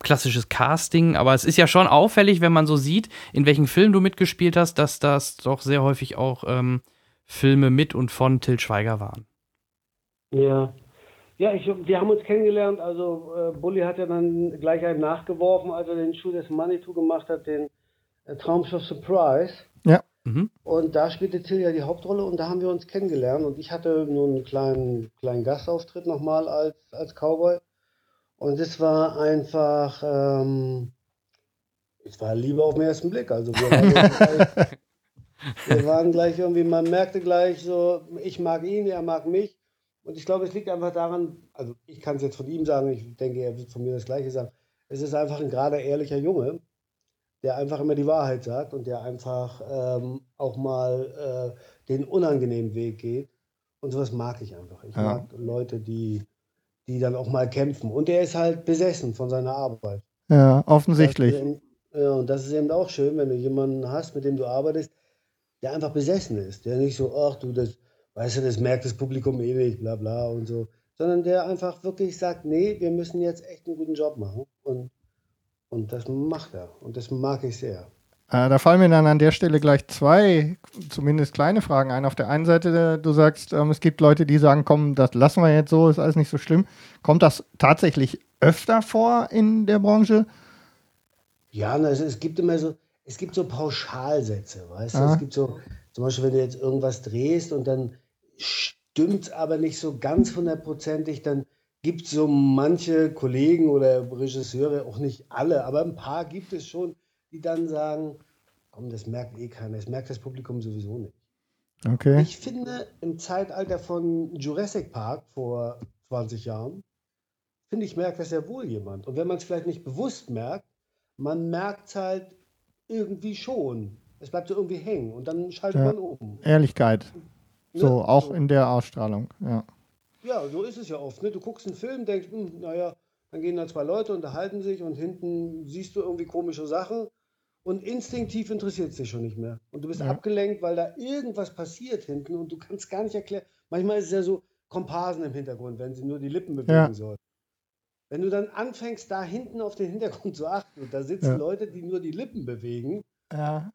klassisches Casting? Aber es ist ja schon auffällig, wenn man so sieht, in welchen Filmen du mitgespielt hast, dass das doch sehr häufig auch ähm, Filme mit und von Till Schweiger waren. Ja. Ja, ich, wir haben uns kennengelernt. Also, äh, Bully hat ja dann gleich einen nachgeworfen, als er den Schuh des Manitou gemacht hat, den äh, Traumschiff Surprise. Mhm. Und da spielte Till ja die Hauptrolle und da haben wir uns kennengelernt. Und ich hatte nur einen kleinen, kleinen Gastauftritt nochmal als, als Cowboy. Und es war einfach, ähm, es war Liebe auf den ersten Blick. Also wir waren, (laughs) gleich, wir waren gleich irgendwie, man merkte gleich so, ich mag ihn, er mag mich. Und ich glaube, es liegt einfach daran, also ich kann es jetzt von ihm sagen, ich denke, er wird von mir das Gleiche sagen. Es ist einfach ein gerade ehrlicher Junge, der einfach immer die Wahrheit sagt und der einfach ähm, auch mal äh, den unangenehmen Weg geht. Und sowas mag ich einfach. Ich Ja. mag Leute, die, die dann auch mal kämpfen. Und er ist halt besessen von seiner Arbeit. Ja, offensichtlich. Das ja, und das ist eben auch schön, wenn du jemanden hast, mit dem du arbeitest, der einfach besessen ist. Der nicht so, ach du, das, weißt du, das merkt das Publikum eh nicht, bla bla und so. Sondern der einfach wirklich sagt, nee, wir müssen jetzt echt einen guten Job machen. Und, und das macht er. Und das mag ich sehr. Äh, da fallen mir dann an der Stelle gleich zwei, zumindest kleine Fragen ein. Auf der einen Seite, äh, du sagst, ähm, es gibt Leute, die sagen, komm, das lassen wir jetzt so, ist alles nicht so schlimm. Kommt das tatsächlich öfter vor in der Branche? Ja, na, es, es gibt immer so, es gibt so Pauschalsätze, weißt du? Ah. Es gibt so, zum Beispiel, wenn du jetzt irgendwas drehst und dann stimmt aber nicht so ganz hundertprozentig, dann gibt so manche Kollegen oder Regisseure, auch nicht alle, aber ein paar gibt es schon, die dann sagen, komm, das merkt eh keiner, das merkt das Publikum sowieso nicht. Okay. Ich finde, im Zeitalter von Jurassic Park vor 20 Jahren, finde ich, merkt das ja wohl jemand. Und wenn man es vielleicht nicht bewusst merkt, man merkt es halt irgendwie schon. Es bleibt so irgendwie hängen und dann schaltet Ja. man um. Ehrlichkeit. So, Ne? auch in der Ausstrahlung. Ja. Ja, so ist es ja oft. Ne? Du guckst einen Film, denkst, hm, naja, dann gehen da zwei Leute, unterhalten sich und hinten siehst du irgendwie komische Sachen und instinktiv interessiert es dich schon nicht mehr. Und du bist Ja. abgelenkt, weil da irgendwas passiert hinten und du kannst gar nicht erklären. Manchmal ist es ja so Komparsen im Hintergrund, wenn sie nur die Lippen bewegen Ja. sollen. Wenn du dann anfängst, da hinten auf den Hintergrund zu achten und da sitzen Ja. Leute, die nur die Lippen bewegen Ja.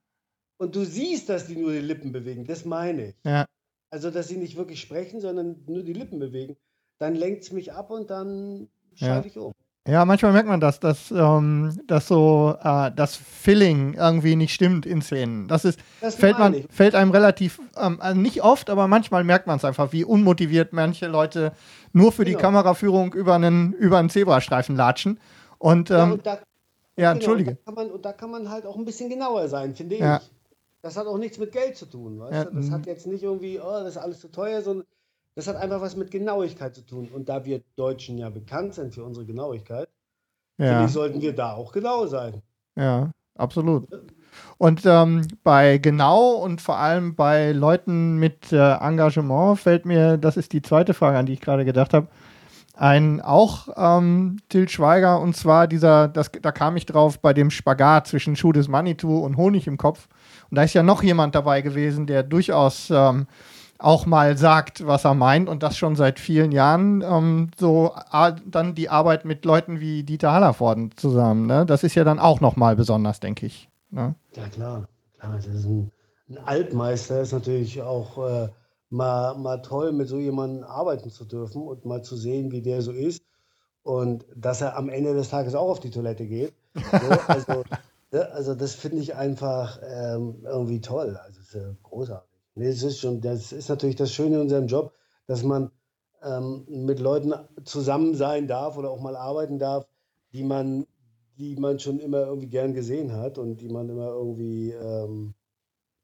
und du siehst, dass die nur die Lippen bewegen, das meine ich. Ja. Also, dass sie nicht wirklich sprechen, sondern nur die Lippen bewegen, dann lenkt es mich ab und dann Ja. schalte ich um. Ja, manchmal merkt man das, dass, ähm, dass so äh, das Filling irgendwie nicht stimmt in Szenen. Das ist, Das fällt, man, ich. fällt einem relativ, ähm, also nicht oft, aber manchmal merkt man es einfach, wie unmotiviert manche Leute nur für die Genau. Kameraführung über einen, über einen Zebrastreifen latschen. Und, Ja, ähm, und da, ja, genau, entschuldige. Und da, kann man, und da kann man halt auch ein bisschen genauer sein, finde ich. Das hat auch nichts mit Geld zu tun. Weißt Ja, du? Das mhm. hat jetzt nicht irgendwie, oh, das ist alles zu teuer, sondern das hat einfach was mit Genauigkeit zu tun. Und da wir Deutschen ja bekannt sind für unsere Genauigkeit, Ja, sollten wir da auch genau sein. ja, absolut. Und ähm, bei genau und vor allem bei Leuten mit äh, Engagement fällt mir, das ist die zweite Frage, an die ich gerade gedacht habe, ein auch ähm, Til Schweiger und zwar dieser, das, da kam ich drauf bei dem Spagat zwischen Schuh des Manitou und Honig im Kopf. Und da ist ja noch jemand dabei gewesen, der durchaus ähm, auch mal sagt, was er meint und das schon seit vielen Jahren. Ähm, so dann die Arbeit mit Leuten wie Dieter Hallervorden zusammen. Ne? Das ist ja dann auch noch mal besonders, denke ich. Ne? Ja, klar. klar das ist ein, ein Altmeister ist natürlich auch äh, mal, mal toll, mit so jemandem arbeiten zu dürfen und mal zu sehen, wie der so ist. Und dass er am Ende des Tages auch auf die Toilette geht. So, also, (laughs) ne, also das finde ich einfach ähm, irgendwie toll. Also es ist äh, großartig. Nee, es ist schon, das ist natürlich das Schöne in unserem Job, dass man ähm, mit Leuten zusammen sein darf oder auch mal arbeiten darf, die man, die man schon immer irgendwie gern gesehen hat und die man immer irgendwie, ähm,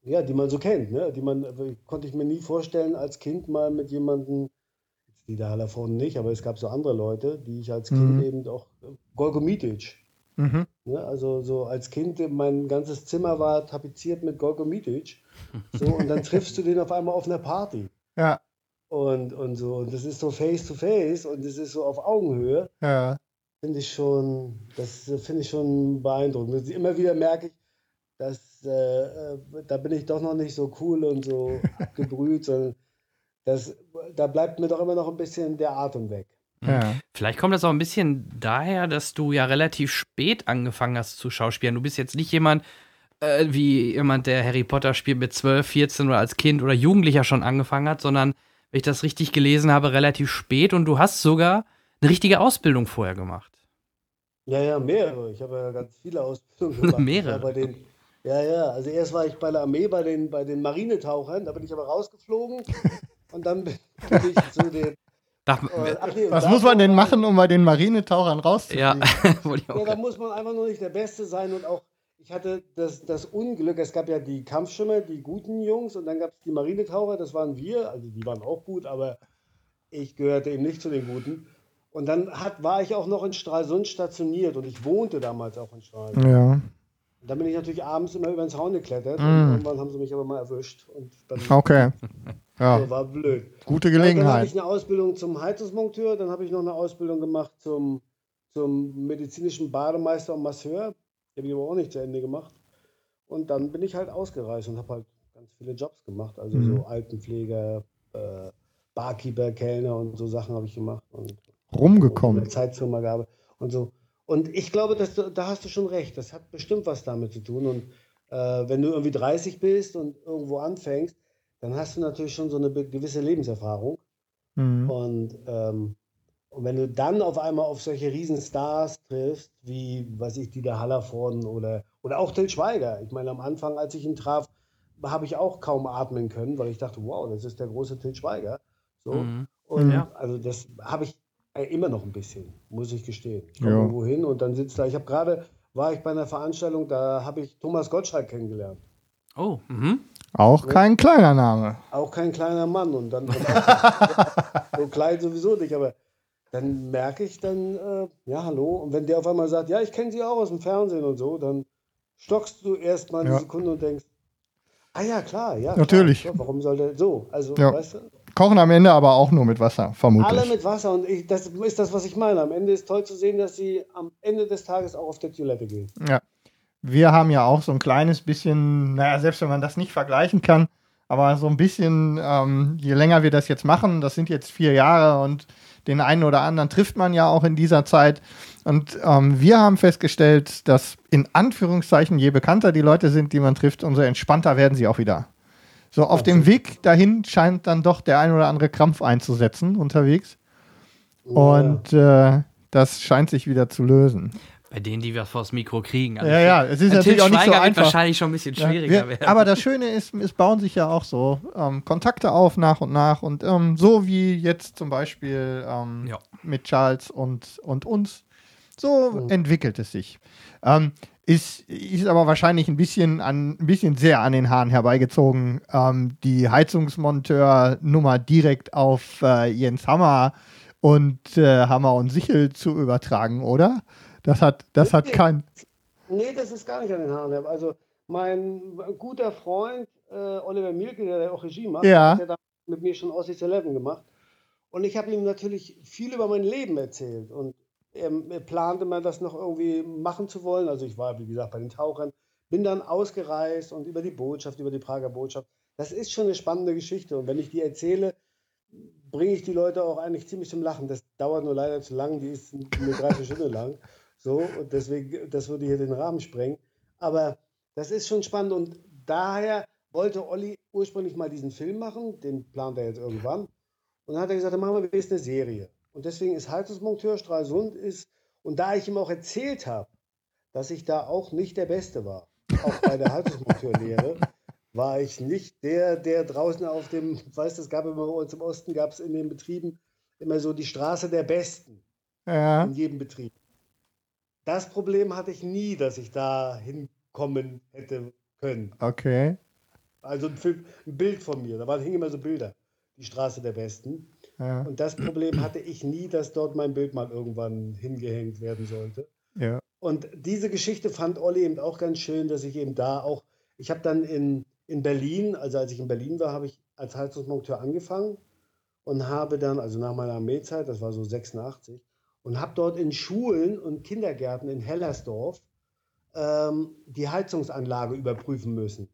ja, die man so kennt, ne? Die man, konnte ich mir nie vorstellen, als Kind mal mit jemandem, jetzt die da Hallervorden nicht, aber es gab so andere Leute, die ich als Kind Mhm. eben auch, Golgo Mitic, Mhm. Ne, also so als Kind, mein ganzes Zimmer war tapeziert mit Golgo Mitic. (laughs) So, und dann triffst du den auf einmal auf einer Party. Ja, Und, und so, und das ist so face to face und das ist so auf Augenhöhe. ja, Finde ich schon, das finde ich schon beeindruckend. Immer wieder merke ich, dass äh, äh, da bin ich doch noch nicht so cool und so (laughs) abgebrüht, sondern das, da bleibt mir doch immer noch ein bisschen der Atem weg. Ja. Vielleicht kommt das auch ein bisschen daher, dass du ja relativ spät angefangen hast zu schauspielen. Du bist jetzt nicht jemand äh, wie jemand, der Harry Potter spielt mit 12, 14 oder als Kind oder Jugendlicher schon angefangen hat, sondern, wenn ich das richtig gelesen habe, relativ spät und du hast sogar eine richtige Ausbildung vorher gemacht. Ja, ja, mehrere. Ich habe ja ganz viele Ausbildungen gemacht. (laughs) Mehrere? den, ja, ja. Also erst war ich bei der Armee bei den, bei den Marinetauchern, da bin ich aber rausgeflogen (laughs) und dann bin ich zu den. Da, äh, nee, Was muss man denn machen, um bei den Marinetauchern rauszufliegen? ja, (laughs) Ja, da muss man einfach nur nicht der Beste sein und auch, ich hatte das, das Unglück, es gab ja die Kampfschwimmer, die guten Jungs und dann gab es die Marinetaucher, das waren wir, also die waren auch gut, aber ich gehörte eben nicht zu den Guten. Und dann hat, war ich auch noch in Stralsund stationiert und ich wohnte damals auch in Stralsund. Ja, Und dann bin ich natürlich abends immer über den Zaun geklettert und Mm. irgendwann haben sie mich aber mal erwischt und dann (laughs) okay. Ja, war blöd. gute Ja, Dann habe Gelegenheit. ich eine Ausbildung zum Heizungsmonteur, dann habe ich noch eine Ausbildung gemacht zum, zum medizinischen Bademeister und Masseur. Die habe ich aber auch nicht zu Ende gemacht. Und dann bin ich halt ausgereist und habe halt ganz viele Jobs gemacht. Also Mhm. so Altenpfleger, äh, Barkeeper, Kellner und so Sachen habe ich gemacht. Und Rumgekommen. Zeitfirma gearbeitet und so. Und ich glaube, dass du, da hast du schon recht. Das hat bestimmt was damit zu tun. Und äh, wenn du irgendwie 30 bist und irgendwo anfängst, dann hast du natürlich schon so eine gewisse Lebenserfahrung. Mhm. Und, ähm, und wenn du dann auf einmal auf solche Riesenstars triffst, wie, weiß ich, Dieter Hallervorden oder, oder auch Till Schweiger. Ich meine, am Anfang, als ich ihn traf, habe ich auch kaum atmen können, weil ich dachte, wow, das ist der große Till Schweiger. So. Mhm. Und Ja. also das habe ich Äh, immer noch ein bisschen, muss ich gestehen. Ich Ja. komme irgendwo hin und dann sitzt da. Ich habe gerade, war ich bei einer Veranstaltung, da habe ich Thomas Gottschalk kennengelernt. Oh, mhm. Auch kein kleiner Name. Auch kein kleiner Mann und dann (laughs) (laughs) so klein sowieso nicht, aber dann merke ich dann, äh, ja, hallo. Und wenn der auf einmal sagt, ja, ich kenne sie auch aus dem Fernsehen und so, dann stockst du erst mal eine Ja. Sekunde und denkst, ah ja, klar, ja. Natürlich. Klar, warum soll der so? Also, Ja. weißt du, Kochen am Ende aber auch nur mit Wasser, vermutlich. alle mit Wasser und ich, das ist das, was ich meine. Am Ende ist toll zu sehen, dass sie am Ende des Tages auch auf der Toilette gehen. Ja. Wir haben ja auch so ein kleines bisschen, naja, selbst wenn man das nicht vergleichen kann, aber so ein bisschen, ähm, je länger wir das jetzt machen, das sind jetzt vier Jahre und den einen oder anderen trifft man ja auch in dieser Zeit. Und ähm, wir haben festgestellt, dass in Anführungszeichen, je bekannter die Leute sind, die man trifft, umso entspannter werden sie auch wieder. So auf dem Weg dahin scheint dann doch der ein oder andere Krampf einzusetzen unterwegs. Und äh, das scheint sich wieder zu lösen. Bei denen, die wir vors Mikro kriegen. Also Ja, ja, es ist natürlich auch nicht so Schweiger wird einfach. wahrscheinlich schon ein bisschen Ja, schwieriger wir, werden. aber das Schöne ist, es bauen sich ja auch so ähm, Kontakte auf nach und nach und ähm, so wie jetzt zum Beispiel ähm, Ja. mit Charles und, und uns. So Mhm. entwickelt es sich. Ist, ist aber wahrscheinlich ein bisschen, an, ein bisschen sehr an den Haaren herbeigezogen, ähm, die Heizungsmonteur-Nummer direkt auf äh, Jens Hammer und äh, Hammer und Sichel zu übertragen, oder? Das hat, das hat Nee. kein. Nee, das ist gar nicht an den Haaren. herbei. Also mein guter Freund äh, Oliver Mielke, der auch Regie macht, Ja. hat ja damals mit mir schon Aussichts 11 gemacht. Und ich habe ihm natürlich viel über mein Leben erzählt. Und er plante mal, das noch irgendwie machen zu wollen. Also ich war, wie gesagt, bei den Tauchern, bin dann ausgereist und über die Botschaft, über die Prager Botschaft. Das ist schon eine spannende Geschichte. Und wenn ich die erzähle, bringe ich die Leute auch eigentlich ziemlich zum Lachen. Das dauert nur leider zu lang, die ist eine Dreiviertelstunde lang. So, und deswegen, das würde hier den Rahmen sprengen. Aber das ist schon spannend und daher wollte Olli ursprünglich mal diesen Film machen, den plant er jetzt irgendwann. Und dann hat er gesagt, dann machen wir wenigstens eine Serie. Und deswegen ist Heizungsmonteur Stralsund ist, und da ich ihm auch erzählt habe, dass ich da auch nicht der Beste war, auch bei der (laughs) Heizungsmonteurlehre, war ich nicht der, der draußen auf dem, weißt du, es gab immer bei uns im Osten, gab es in den Betrieben immer so die Straße der Besten Ja. in jedem Betrieb. Das Problem hatte ich nie, dass ich da hinkommen hätte können. Okay. Also ein Bild von mir, da waren, hingen immer so Bilder, die Straße der Besten. Ja. Und das Problem hatte ich nie, dass dort mein Bild mal irgendwann hingehängt werden sollte. ja. Und diese Geschichte fand Olli eben auch ganz schön, dass ich eben da auch, ich habe dann in, in Berlin, also als ich in Berlin war, habe ich als Heizungsmonteur angefangen und habe dann, also nach meiner Armeezeit, das war so 86, und habe dort in Schulen und Kindergärten in Hellersdorf ähm, die Heizungsanlage überprüfen müssen.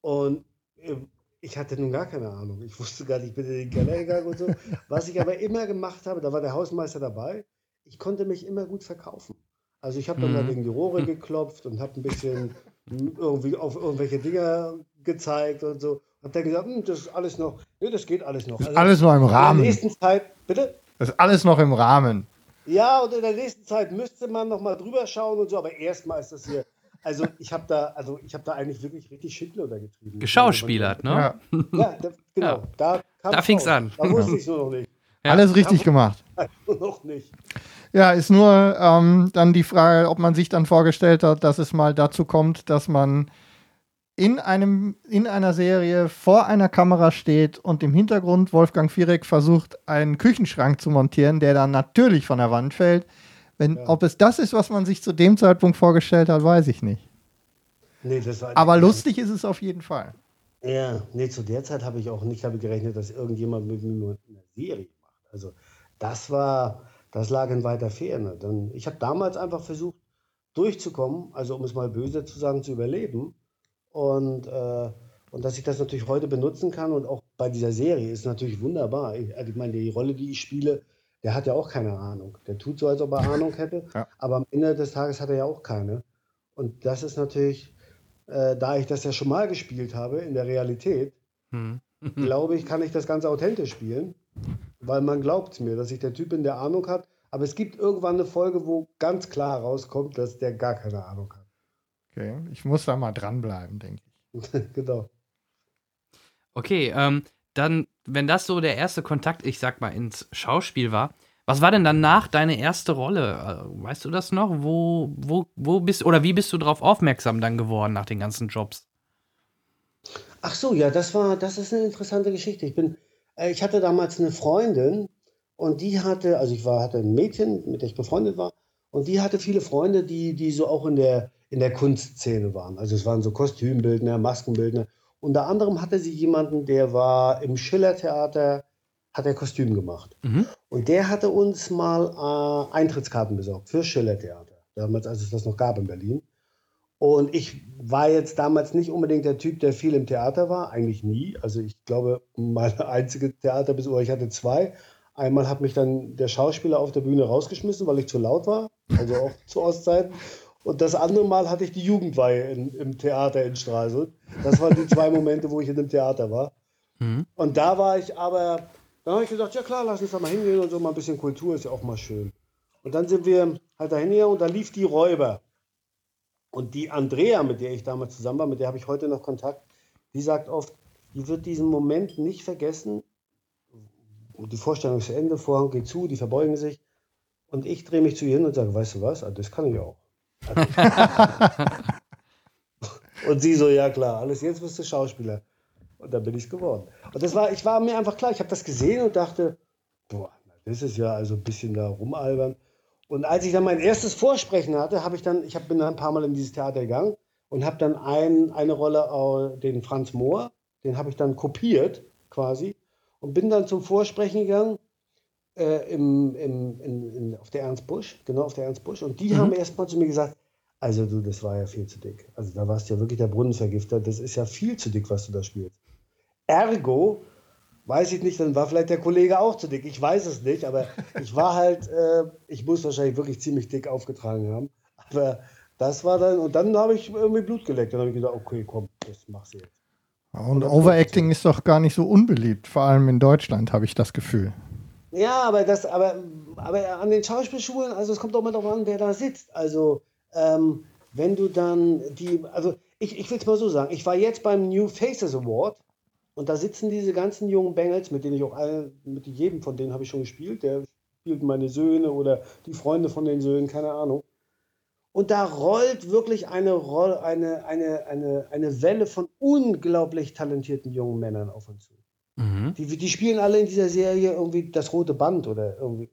Und äh, ich hatte nun gar keine Ahnung. Ich wusste gar nicht, ich bin in den Keller gegangen und so. Was ich aber immer gemacht habe, da war der Hausmeister dabei, ich konnte mich immer gut verkaufen. Also ich habe dann Mhm. mal gegen die Rohre geklopft und habe ein bisschen irgendwie auf irgendwelche Dinger gezeigt und so. Hab dann gesagt, hm, das ist alles noch, nee, das geht alles noch. Ist Also alles noch im in der Rahmen. nächsten Zeit, bitte? Das ist alles noch im Rahmen. Ja, und in der nächsten Zeit müsste man noch mal drüber schauen und so, aber erstmal ist das hier, also ich habe da, also ich habe da eigentlich wirklich richtig Schindluder getrieben. Geschauspielert, ne? Ja. Ja, da, genau. Ja. Da, Da fing's raus. an. Da wusste ich es nur noch nicht. Ja. Alles richtig gemacht. Nur noch nicht. Ja, ist nur ähm, dann die Frage, ob man sich dann vorgestellt hat, dass es mal dazu kommt, dass man in, einem, in einer Serie vor einer Kamera steht und im Hintergrund Wolfgang Viereck versucht, einen Küchenschrank zu montieren, der dann natürlich von der Wand fällt. Wenn, Ja. Ob es das ist, was man sich zu dem Zeitpunkt vorgestellt hat, weiß ich nicht. Nee, Aber lustig ist es auf jeden Fall. Ja, nee, zu der Zeit habe ich auch nicht damit gerechnet, dass irgendjemand mit mir eine Serie macht. Also das war, das lag in weiter Ferne. Dann, ich habe damals einfach versucht, durchzukommen, also um es mal böse zu sagen, zu überleben. Und, äh, und dass ich das natürlich heute benutzen kann und auch bei dieser Serie ist natürlich wunderbar. Ich, also ich meine, die Rolle, die ich spiele, der hat ja auch keine Ahnung. Der tut so, als ob er Ahnung hätte, Ja. aber am Ende des Tages hat er ja auch keine. Und das ist natürlich, äh, da ich das ja schon mal gespielt habe in der Realität, Hm. (laughs) glaube ich, kann ich das Ganze authentisch spielen, weil man glaubt mir, dass ich der Typ bin, der Ahnung hat. Aber es gibt irgendwann eine Folge, wo ganz klar rauskommt, dass der gar keine Ahnung hat. Okay, ich muss da mal dranbleiben, denke ich. (laughs) genau. Okay, ähm, dann, wenn das so der erste Kontakt, ich sag mal, ins Schauspiel war, Was war denn danach deine erste Rolle? Äh, weißt du das noch? Wo, wo, wo bist oder wie bist du darauf aufmerksam dann geworden nach den ganzen Jobs? Ach so, ja, das war, das ist eine interessante Geschichte. Ich bin, äh, ich hatte damals eine Freundin und die hatte, also ich war, hatte ein Mädchen, mit der ich befreundet war, und die hatte viele Freunde, die, die so auch in der, in der Kunstszene waren. Also es waren so Kostümbildner, Maskenbildner. Unter anderem hatte sie jemanden, der war im Schillertheater, hat er Kostüm gemacht. Mhm. Und der hatte uns mal äh, Eintrittskarten besorgt für Schillertheater. Damals, als es das noch gab in Berlin. Und ich war jetzt damals nicht unbedingt der Typ, der viel im Theater war, eigentlich nie. Also ich glaube, meine (laughs) einzige Theaterbesuch, ich hatte zwei. Einmal hat mich dann der Schauspieler auf der Bühne rausgeschmissen, weil ich zu laut war, also auch (laughs) zu Ostzeiten. Und das andere Mal hatte ich die Jugendweihe in, im Theater in Stralsund. Das waren die zwei Momente, wo ich in dem Theater war. Mhm. Und da war ich aber, da habe ich gesagt, ja klar, lass uns da mal hingehen und so mal ein bisschen Kultur ist ja auch mal schön. Und dann sind wir halt dahin hier und da lief die Räuber. Und die Andrea, mit der ich damals zusammen war, mit der habe ich heute noch Kontakt, die sagt oft, die wird diesen Moment nicht vergessen, und die Vorstellung ist zu Ende, Vorhang geht zu, die verbeugen sich. Und ich drehe mich zu ihr hin und sage, weißt du was, das kann ich auch. (laughs) und sie so, ja klar, alles jetzt bist du Schauspieler. Und dann bin ich geworden. Und das war, ich war mir einfach klar, ich habe das gesehen und dachte, boah, das ist ja also ein bisschen da rumalbern. Und als ich dann mein erstes Vorsprechen hatte, habe ich dann, ich bin dann ein paar Mal in dieses Theater gegangen und habe dann ein, eine Rolle, den Franz Mohr, den habe ich dann kopiert quasi und bin dann zum Vorsprechen gegangen äh, im, im, in, in, auf der Ernst Busch, genau auf der Ernst Busch. Und die mhm. haben erst mal zu mir gesagt, also du, das war ja viel zu dick. Also da warst du ja wirklich der Brunnenvergifter. Das ist ja viel zu dick, was du da spielst. Ergo, weiß ich nicht, dann war vielleicht der Kollege auch zu dick. Ich weiß es nicht, aber (laughs) ich war halt, äh, ich muss wahrscheinlich wirklich ziemlich dick aufgetragen haben. Aber das war dann, und dann habe ich irgendwie Blut geleckt. Dann habe ich gedacht, okay, komm, das machst du jetzt. Und Overacting ist doch gar nicht so unbeliebt, vor allem in Deutschland, habe ich das Gefühl. Ja, aber das, aber, aber an den Schauspielschulen, also es kommt auch immer darauf an, wer da sitzt. Also, ähm, wenn du dann die, also ich, ich will es mal so sagen, ich war jetzt beim New Faces Award und da sitzen diese ganzen jungen Bengels, mit denen ich auch alle, mit jedem von denen habe ich schon gespielt, der spielt meine Söhne oder die Freunde von den Söhnen, keine Ahnung. Und da rollt wirklich eine, Roll, eine, eine, eine, eine Welle von unglaublich talentierten jungen Männern auf uns zu. Mhm. Die, die spielen alle in dieser Serie irgendwie das rote Band oder irgendwie.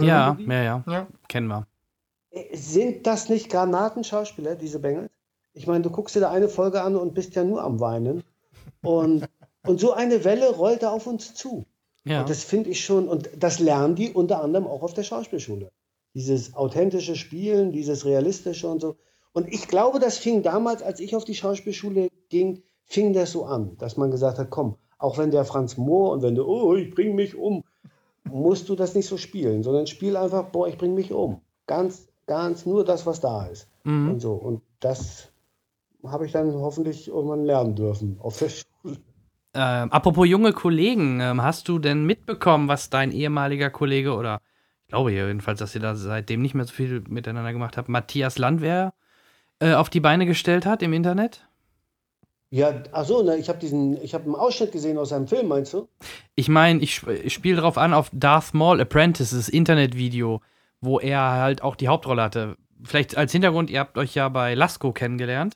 Ja, ja, ja, ja, kennen wir. Äh, sind das nicht Granatenschauspieler, diese Bengels? Ich meine, du guckst dir da eine Folge an und bist ja nur am Weinen. Und, (laughs) und so eine Welle rollt da auf uns zu. Ja. Und das finde ich schon, und das lernen die unter anderem auch auf der Schauspielschule dieses authentische Spielen, dieses realistische und so. Und ich glaube, das fing damals, als ich auf die Schauspielschule ging, fing das so an, dass man gesagt hat, komm, auch wenn der Franz Mohr und wenn du, oh, ich bring mich um, musst du das nicht so spielen, sondern spiel einfach, boah, ich bring mich um. Ganz, ganz nur das, was da ist. Mhm. Und so. Und das habe ich dann hoffentlich irgendwann lernen dürfen auf der (laughs) Schule. Ähm, apropos junge Kollegen, ähm, hast du denn mitbekommen, was dein ehemaliger Kollege oder ich glaube jedenfalls, dass ihr da seitdem nicht mehr so viel miteinander gemacht habt, Matthias Landwehr äh, auf die Beine gestellt hat im Internet? Ja, ach so, ne, ich habe diesen, ich habe einen Ausschnitt gesehen aus seinem Film, meinst du? Ich meine, ich, ich spiele darauf an, auf Darth Maul Apprentice, das Internetvideo, wo er halt auch die Hauptrolle hatte. Vielleicht als Hintergrund, ihr habt euch ja bei Lasko kennengelernt,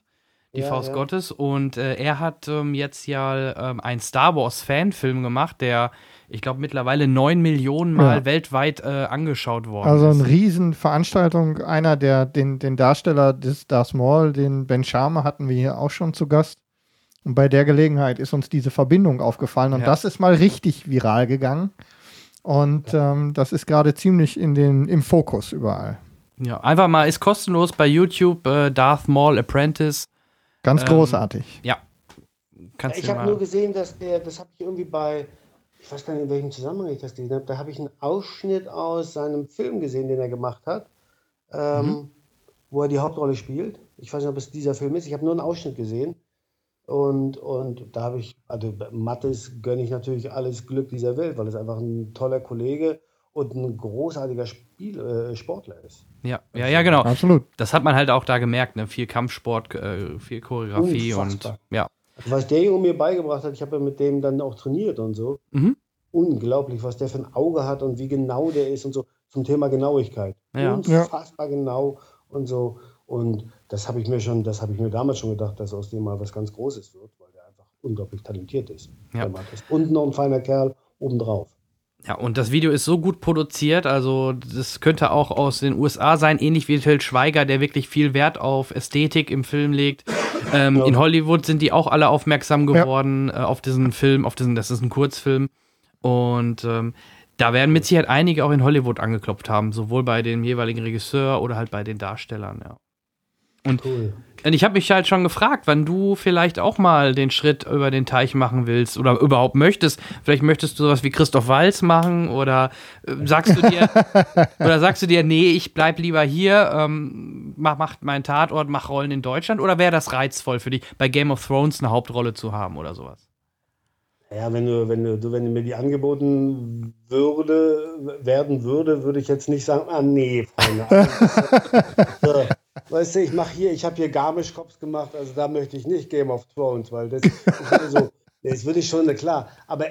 die ja, Faust ja. Gottes, und äh, er hat ähm, jetzt ja ähm, einen Star Wars Fanfilm gemacht, der ich glaube, mittlerweile neun Millionen Mal ja. weltweit äh, angeschaut worden Also eine Riesenveranstaltung. Einer der, den, den Darsteller des Darth Maul, den Ben Sharma, hatten wir hier auch schon zu Gast. Und bei der Gelegenheit ist uns diese Verbindung aufgefallen. Und ja. das ist mal richtig viral gegangen. Und ähm, das ist gerade ziemlich in den, im Fokus überall. Ja, einfach mal, ist kostenlos bei YouTube, äh, Darth Maul Apprentice. Ganz ähm, großartig. Ja. Kannst ich habe nur gesehen, dass der, das habe ich irgendwie bei ich weiß gar nicht, in welchem Zusammenhang ich das gesehen habe, da habe ich einen Ausschnitt aus seinem Film gesehen, den er gemacht hat, ähm, mhm. wo er die Hauptrolle spielt. Ich weiß nicht, ob es dieser Film ist, ich habe nur einen Ausschnitt gesehen. Und, und da habe ich, also Mattes gönne ich natürlich alles Glück dieser Welt, weil es einfach ein toller Kollege und ein großartiger Spiel, äh, Sportler ist. Ja, ja, ja, genau. Absolut. Das hat man halt auch da gemerkt, ne? Viel Kampfsport, äh, viel Choreografie Unfassbar. und ja. Was der Junge mir beigebracht hat, ich habe ja mit dem dann auch trainiert und so. Mhm. unglaublich, was der für ein Auge hat und wie genau der ist und so zum Thema Genauigkeit. Ja. Unfassbar genau und so. Und das habe ich mir schon, das habe ich mir damals schon gedacht, dass aus dem mal was ganz Großes wird, weil der einfach unglaublich talentiert ist. Ja. Und noch ein feiner Kerl obendrauf. Ja, und das Video ist so gut produziert, also das könnte auch aus den USA sein, ähnlich wie Till Schweiger, der wirklich viel Wert auf Ästhetik im Film legt. Ähm, Ja. In Hollywood sind die auch alle aufmerksam geworden äh, auf diesen Film, auf diesen, das ist ein Kurzfilm. Und ähm, da werden mit Sicherheit einige auch in Hollywood angeklopft haben, sowohl bei dem jeweiligen Regisseur oder halt bei den Darstellern, ja. Und Cool. ich habe mich halt schon gefragt, wann du vielleicht auch mal den Schritt über den Teich machen willst oder überhaupt möchtest. Vielleicht möchtest du sowas wie Christoph Walz machen oder äh, sagst du dir (laughs) oder sagst du dir, nee, ich bleib lieber hier, ähm, mach, mach meinen Tatort, mach Rollen in Deutschland oder wäre das reizvoll für dich, bei Game of Thrones eine Hauptrolle zu haben oder sowas? Ja, wenn du, wenn du, du, wenn mir die angeboten würde, werden würde, würde ich jetzt nicht sagen, ah nee, Freunde. (laughs) weißt du, ich mache hier, ich habe hier Garmisch Cops gemacht, also da möchte ich nicht Game of Thrones, weil das, das (laughs) würde so, das würde ich schon, na klar. Aber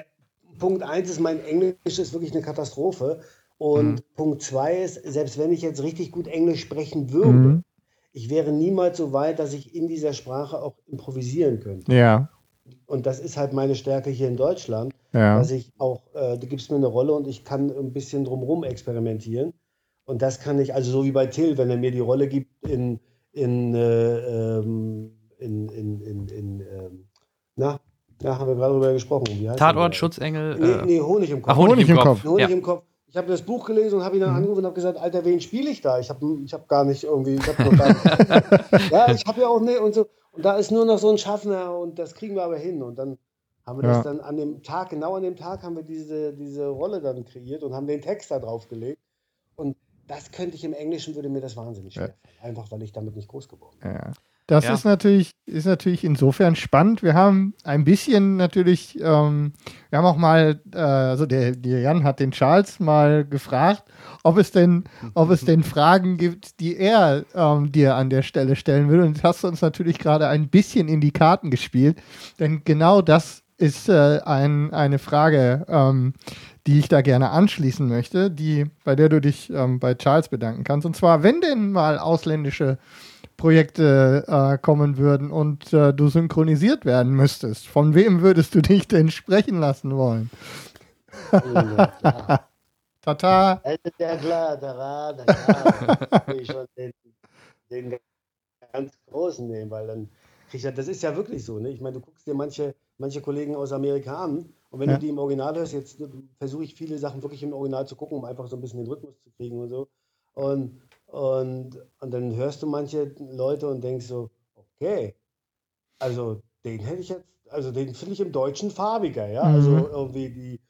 Punkt eins ist, mein Englisch ist wirklich eine Katastrophe. Und Punkt zwei ist, selbst wenn ich jetzt richtig gut Englisch sprechen würde, Mhm. ich wäre niemals so weit, dass ich in dieser Sprache auch improvisieren könnte. Ja, Und das ist halt meine Stärke hier in Deutschland, ja. dass ich auch, äh, du gibst mir eine Rolle und ich kann ein bisschen drumherum experimentieren. Und das kann ich, also so wie bei Till, wenn er mir die Rolle gibt in, in, äh, ähm, in, in, in, in ähm, na, da haben wir gerade drüber gesprochen. Wie heißt Tatort? Schutzengel. Nee, äh, nee, Honig im Kopf. Ach, Honig, Honig im Kopf. Kopf. Honig Ja. im Kopf. Ich habe das Buch gelesen und habe ihn dann angerufen und habe gesagt, Alter, wen spiele ich da? Ich habe ich hab gar nicht irgendwie, ich habe gar nicht. (laughs) ja, ich habe ja auch ne und so. Und da ist nur noch so ein Schaffner und das kriegen wir aber hin. Und dann haben wir Ja. das dann an dem Tag, genau an dem Tag haben wir diese, diese Rolle dann kreiert und haben den Text da drauf gelegt. Und das könnte ich im Englischen, würde mir das wahnsinnig schwer fallen. Einfach, weil ich damit nicht groß geworden bin. Ja. Das Ja. ist natürlich, ist natürlich insofern spannend. Wir haben ein bisschen natürlich, ähm, wir haben auch mal, äh, also der, der Jan hat den Charles mal gefragt, ob es denn, ob es denn Fragen gibt, die er ähm, dir an der Stelle stellen will. Und das hast du uns natürlich gerade ein bisschen in die Karten gespielt. Denn genau das ist äh, ein, eine Frage, ähm, die ich da gerne anschließen möchte, die, bei der du dich ähm, bei Charles bedanken kannst. Und zwar, wenn denn mal ausländische Projekte äh, kommen würden und äh, du synchronisiert werden müsstest, von wem würdest du dich denn sprechen lassen wollen? Ja. (laughs) Tata. Das ist ja klar, Rat, der Rat. will ich schon den, den ganz Großen nehmen, weil dann krieg ich ja, das ist ja wirklich so, ne? Ich meine, du guckst dir manche, manche Kollegen aus Amerika an und wenn Ja. du die im Original hörst, jetzt versuche ich viele Sachen wirklich im Original zu gucken, um einfach so ein bisschen den Rhythmus zu kriegen und so. Und, und, und dann hörst du manche Leute und denkst so, okay, also den hätte ich jetzt, also den finde ich im Deutschen farbiger, ja. Mhm. Also irgendwie die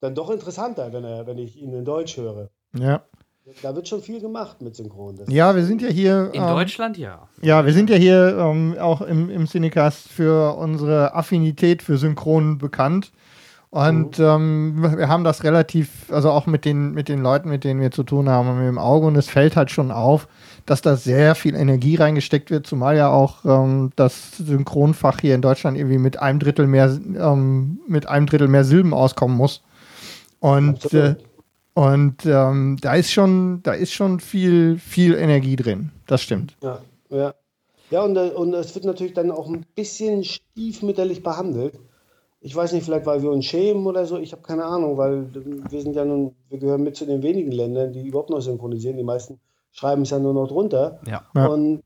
dann doch interessanter, wenn er, wenn ich ihn in Deutsch höre. Ja. Da wird schon viel gemacht mit Synchron. Das ja, wir sind ja hier. In ähm, Deutschland ja. Ja, wir sind ja hier ähm, auch im, im Cinecast für unsere Affinität für Synchron bekannt. Und ähm, wir haben das relativ, also auch mit den, mit den Leuten, mit denen wir zu tun haben, wir im Auge. Und es fällt halt schon auf, dass da sehr viel Energie reingesteckt wird, zumal ja auch ähm, das Synchronfach hier in Deutschland irgendwie mit einem Drittel mehr, ähm, mit einem Drittel mehr Silben auskommen muss. Und, äh, und ähm, da ist schon, da ist schon viel, viel Energie drin. Das stimmt. Ja, ja. Ja, und, äh, und es wird natürlich dann auch ein bisschen stiefmütterlich behandelt. Ich weiß nicht, vielleicht weil wir uns schämen oder so, ich habe keine Ahnung, weil wir sind ja nun, wir gehören mit zu den wenigen Ländern, die überhaupt noch synchronisieren. Die meisten schreiben es ja nur noch drunter. Ja. Ja. Und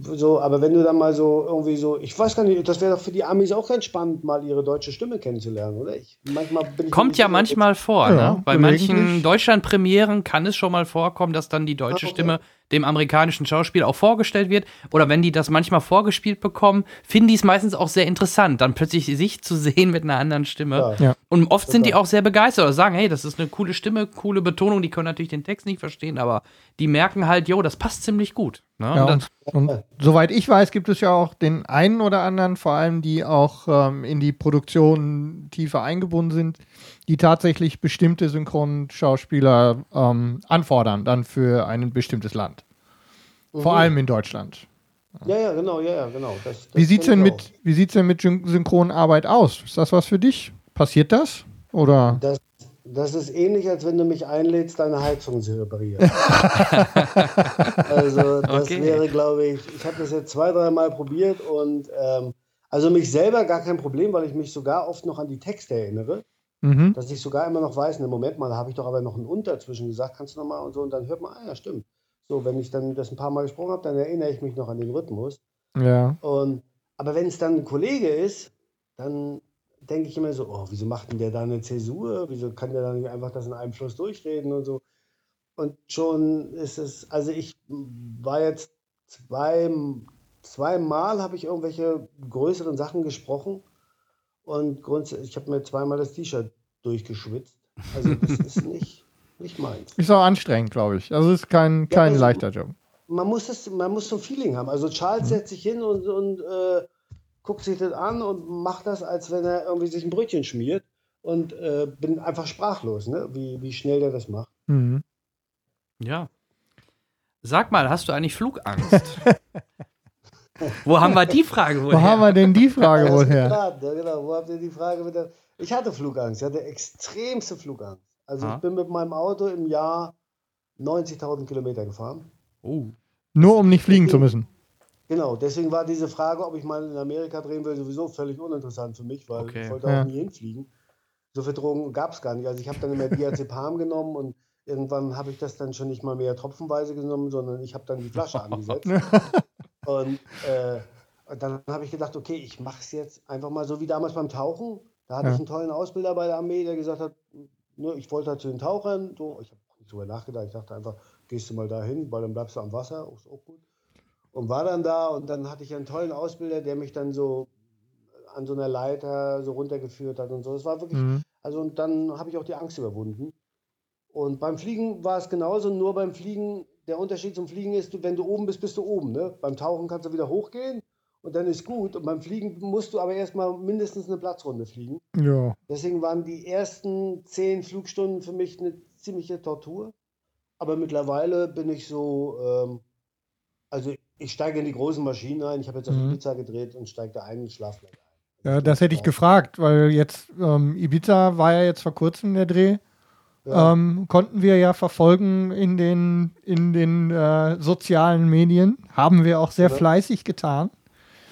so, aber wenn du dann mal so irgendwie so, ich weiß gar nicht, das wäre doch für die Amis auch ganz spannend, mal ihre deutsche Stimme kennenzulernen, oder? Ich, manchmal bin ich Kommt ja manchmal vor, Ja, ne? Bei manchen Deutschlandpremieren kann es schon mal vorkommen, dass dann die deutsche Ah, okay. Stimme dem amerikanischen Schauspieler auch vorgestellt wird. Oder wenn die das manchmal vorgespielt bekommen, finden die es meistens auch sehr interessant, dann plötzlich sich zu sehen mit einer anderen Stimme. Ja. Ja. Und oft sind die Total. auch sehr begeistert oder sagen, hey, das ist eine coole Stimme, coole Betonung. Die können natürlich den Text nicht verstehen, aber die merken halt, jo, das passt ziemlich gut. Ne? Ja, Und und, und soweit ich weiß, gibt es ja auch den einen oder anderen, vor allem die auch ähm, in die Produktion tiefer eingebunden sind, die tatsächlich bestimmte Synchronschauspieler ähm, anfordern, dann für ein bestimmtes Land. Vor Mhm. allem in Deutschland. Ja, ja, genau, ja, ja, genau. Das, das Wie sieht's kenn denn mit, wie sieht's denn mit Syn- Synchronarbeit aus? Ist das was für dich? Passiert das? Oder? Das, das ist ähnlich, als wenn du mich einlädst, deine Heizung zu reparieren. (laughs) also das Okay. wäre, glaube ich, ich habe das jetzt zwei, dreimal probiert und ähm, also mich selber gar kein Problem, weil ich mich sogar oft noch an die Texte erinnere, Mhm. dass ich sogar immer noch weiß, ne Moment mal, da habe ich doch aber noch einen Und dazwischen gesagt, kannst du nochmal und so und dann hört man, ah ja, stimmt. So, wenn ich dann das ein paar Mal gesprochen habe, dann erinnere ich mich noch an den Rhythmus. Ja. Und, aber wenn es dann ein Kollege ist, dann denke ich immer so, oh, wieso macht denn der da eine Zäsur? Wieso kann der da nicht einfach das in einem Fluss durchreden und so? Und schon ist es, also ich war jetzt zwei, zweimal habe ich irgendwelche größeren Sachen gesprochen und grundsätzlich, ich habe mir zweimal das T-Shirt durchgeschwitzt. Also das ist (laughs) nicht, nicht meins. Ist auch anstrengend, glaube ich. Also ist kein, kein also- leichter Job. man muss das, man muss so ein Feeling haben. Also Charles setzt sich hin und, und äh, guckt sich das an und macht das, als wenn er irgendwie sich ein Brötchen schmiert und äh, bin einfach sprachlos, ne? wie, wie schnell der das macht. Mhm. Ja. Sag mal, hast du eigentlich Flugangst? (laughs) Wo haben wir die Frage wohl Wo haben wir denn die Frage Ja, wohl her? ja, genau. Wo habt ihr die Frage mit der Ich hatte Flugangst, ich hatte extremste Flugangst. Also Ah. ich bin mit meinem Auto im Jahr 90.000 Kilometer gefahren. Oh. Nur um nicht fliegen zu müssen. Genau, deswegen war diese Frage, ob ich mal in Amerika drehen will, sowieso völlig uninteressant für mich, weil Okay. ich wollte auch Ja. nie hinfliegen. So viele Drogen gab es gar nicht. Also ich habe dann immer Diazepam (laughs) genommen und irgendwann habe ich das dann schon nicht mal mehr tropfenweise genommen, sondern ich habe dann die Flasche angesetzt. (laughs) und, äh, und dann habe ich gedacht, okay, ich mache es jetzt einfach mal so wie damals beim Tauchen. Da hatte Ja. ich einen tollen Ausbilder bei der Armee, der gesagt hat, ne, ich wollte halt zu den Tauchern. So, ich habe nicht drüber nachgedacht. Ich dachte einfach, gehst du mal dahin, weil dann bleibst du am Wasser, ist auch gut und war dann da und dann hatte ich einen tollen Ausbilder, der mich dann so an so einer Leiter so runtergeführt hat und so. Es war wirklich, Mhm. also und dann habe ich auch die Angst überwunden. Und beim Fliegen war es genauso, nur beim Fliegen, der Unterschied zum Fliegen ist, wenn du oben bist, bist du oben. Ne? Beim Tauchen kannst du wieder hochgehen und dann ist gut. Und beim Fliegen musst du aber erstmal mindestens eine Platzrunde fliegen. Ja. Deswegen waren die ersten zehn Flugstunden für mich eine ziemliche Tortur. Aber mittlerweile bin ich so, ähm, also ich steige in die großen Maschinen ein. Ich habe jetzt auf Mhm. Ibiza gedreht und steige da ein und schlafe ein. ja, das hätte ich gefragt, weil jetzt ähm, Ibiza war ja jetzt vor kurzem der Dreh. Ja. Ähm, konnten wir ja verfolgen in den, in den äh, sozialen Medien. Haben wir auch sehr Ja. fleißig getan.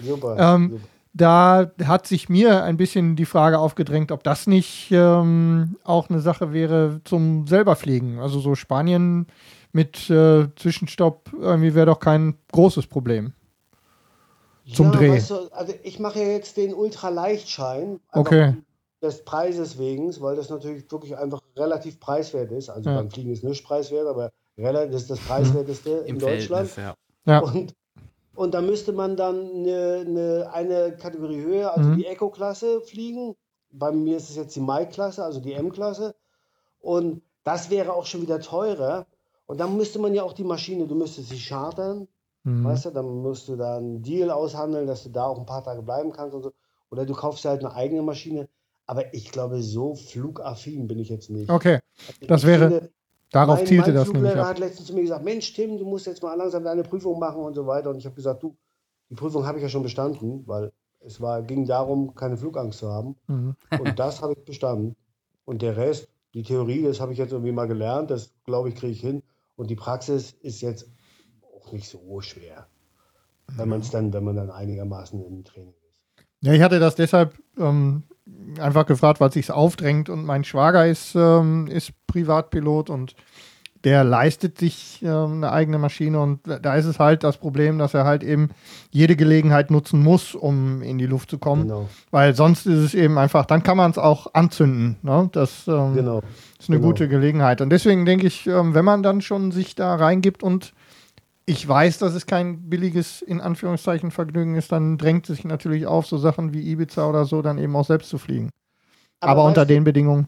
Super. ähm, super. Da hat sich mir ein bisschen die Frage aufgedrängt, ob das nicht ähm, auch eine Sache wäre zum selberfliegen. Also so Spanien mit äh, Zwischenstopp irgendwie wäre doch kein großes Problem. zum Dreh. Weißt du, also ich mache ja jetzt den Ultraleichtschein. Okay. Des Preises wegen, weil das natürlich wirklich einfach relativ preiswert ist. Also Ja. beim Fliegen ist nicht preiswert, aber relativ das ist das preiswerteste in Im Deutschland. Ja. Ja. Und, und da müsste man dann eine, eine, eine Kategorie höher, also Mhm. die Eco-Klasse fliegen. Bei mir ist es jetzt die Mai-Klasse, also die M-Klasse. Und das wäre auch schon wieder teurer. Und dann müsste man ja auch die Maschine, du müsstest sie chartern, Mhm. weißt du, dann musst du da einen Deal aushandeln, dass du da auch ein paar Tage bleiben kannst und so. Oder du kaufst halt eine eigene Maschine. Aber ich glaube, so flugaffin bin ich jetzt nicht. Okay, Also das ich wäre- finde, darauf mein, zielte mein das nämlich Fluglehrer ab. hat letztens zu mir gesagt, Mensch, Tim, du musst jetzt mal langsam deine Prüfung machen und so weiter. Und ich habe gesagt, du, die Prüfung habe ich ja schon bestanden, weil es war, ging darum, keine Flugangst zu haben. Mhm. Und das habe ich bestanden. Und der Rest, die Theorie, das habe ich jetzt irgendwie mal gelernt, das glaube ich, kriege ich hin. Und die Praxis ist jetzt auch nicht so schwer, wenn man es dann, wenn man dann einigermaßen im Training ist. Ja, ich hatte das deshalb ähm, einfach gefragt, weil es sich aufdrängt und mein Schwager ist, ähm, ist Privatpilot und der leistet sich ähm, eine eigene Maschine und da ist es halt das Problem, dass er halt eben jede Gelegenheit nutzen muss, um in die Luft zu kommen, Genau, weil sonst ist es eben einfach, dann kann man es auch anzünden. Ne? Das ähm, genau. Ist eine genau. gute Gelegenheit und deswegen denke ich, ähm, wenn man dann schon sich da reingibt und ich weiß, dass es kein billiges, in Anführungszeichen, Vergnügen ist, dann drängt es sich natürlich auf, so Sachen wie Ibiza oder so dann eben auch selbst zu fliegen. Aber, unter weißt du, den Bedingungen.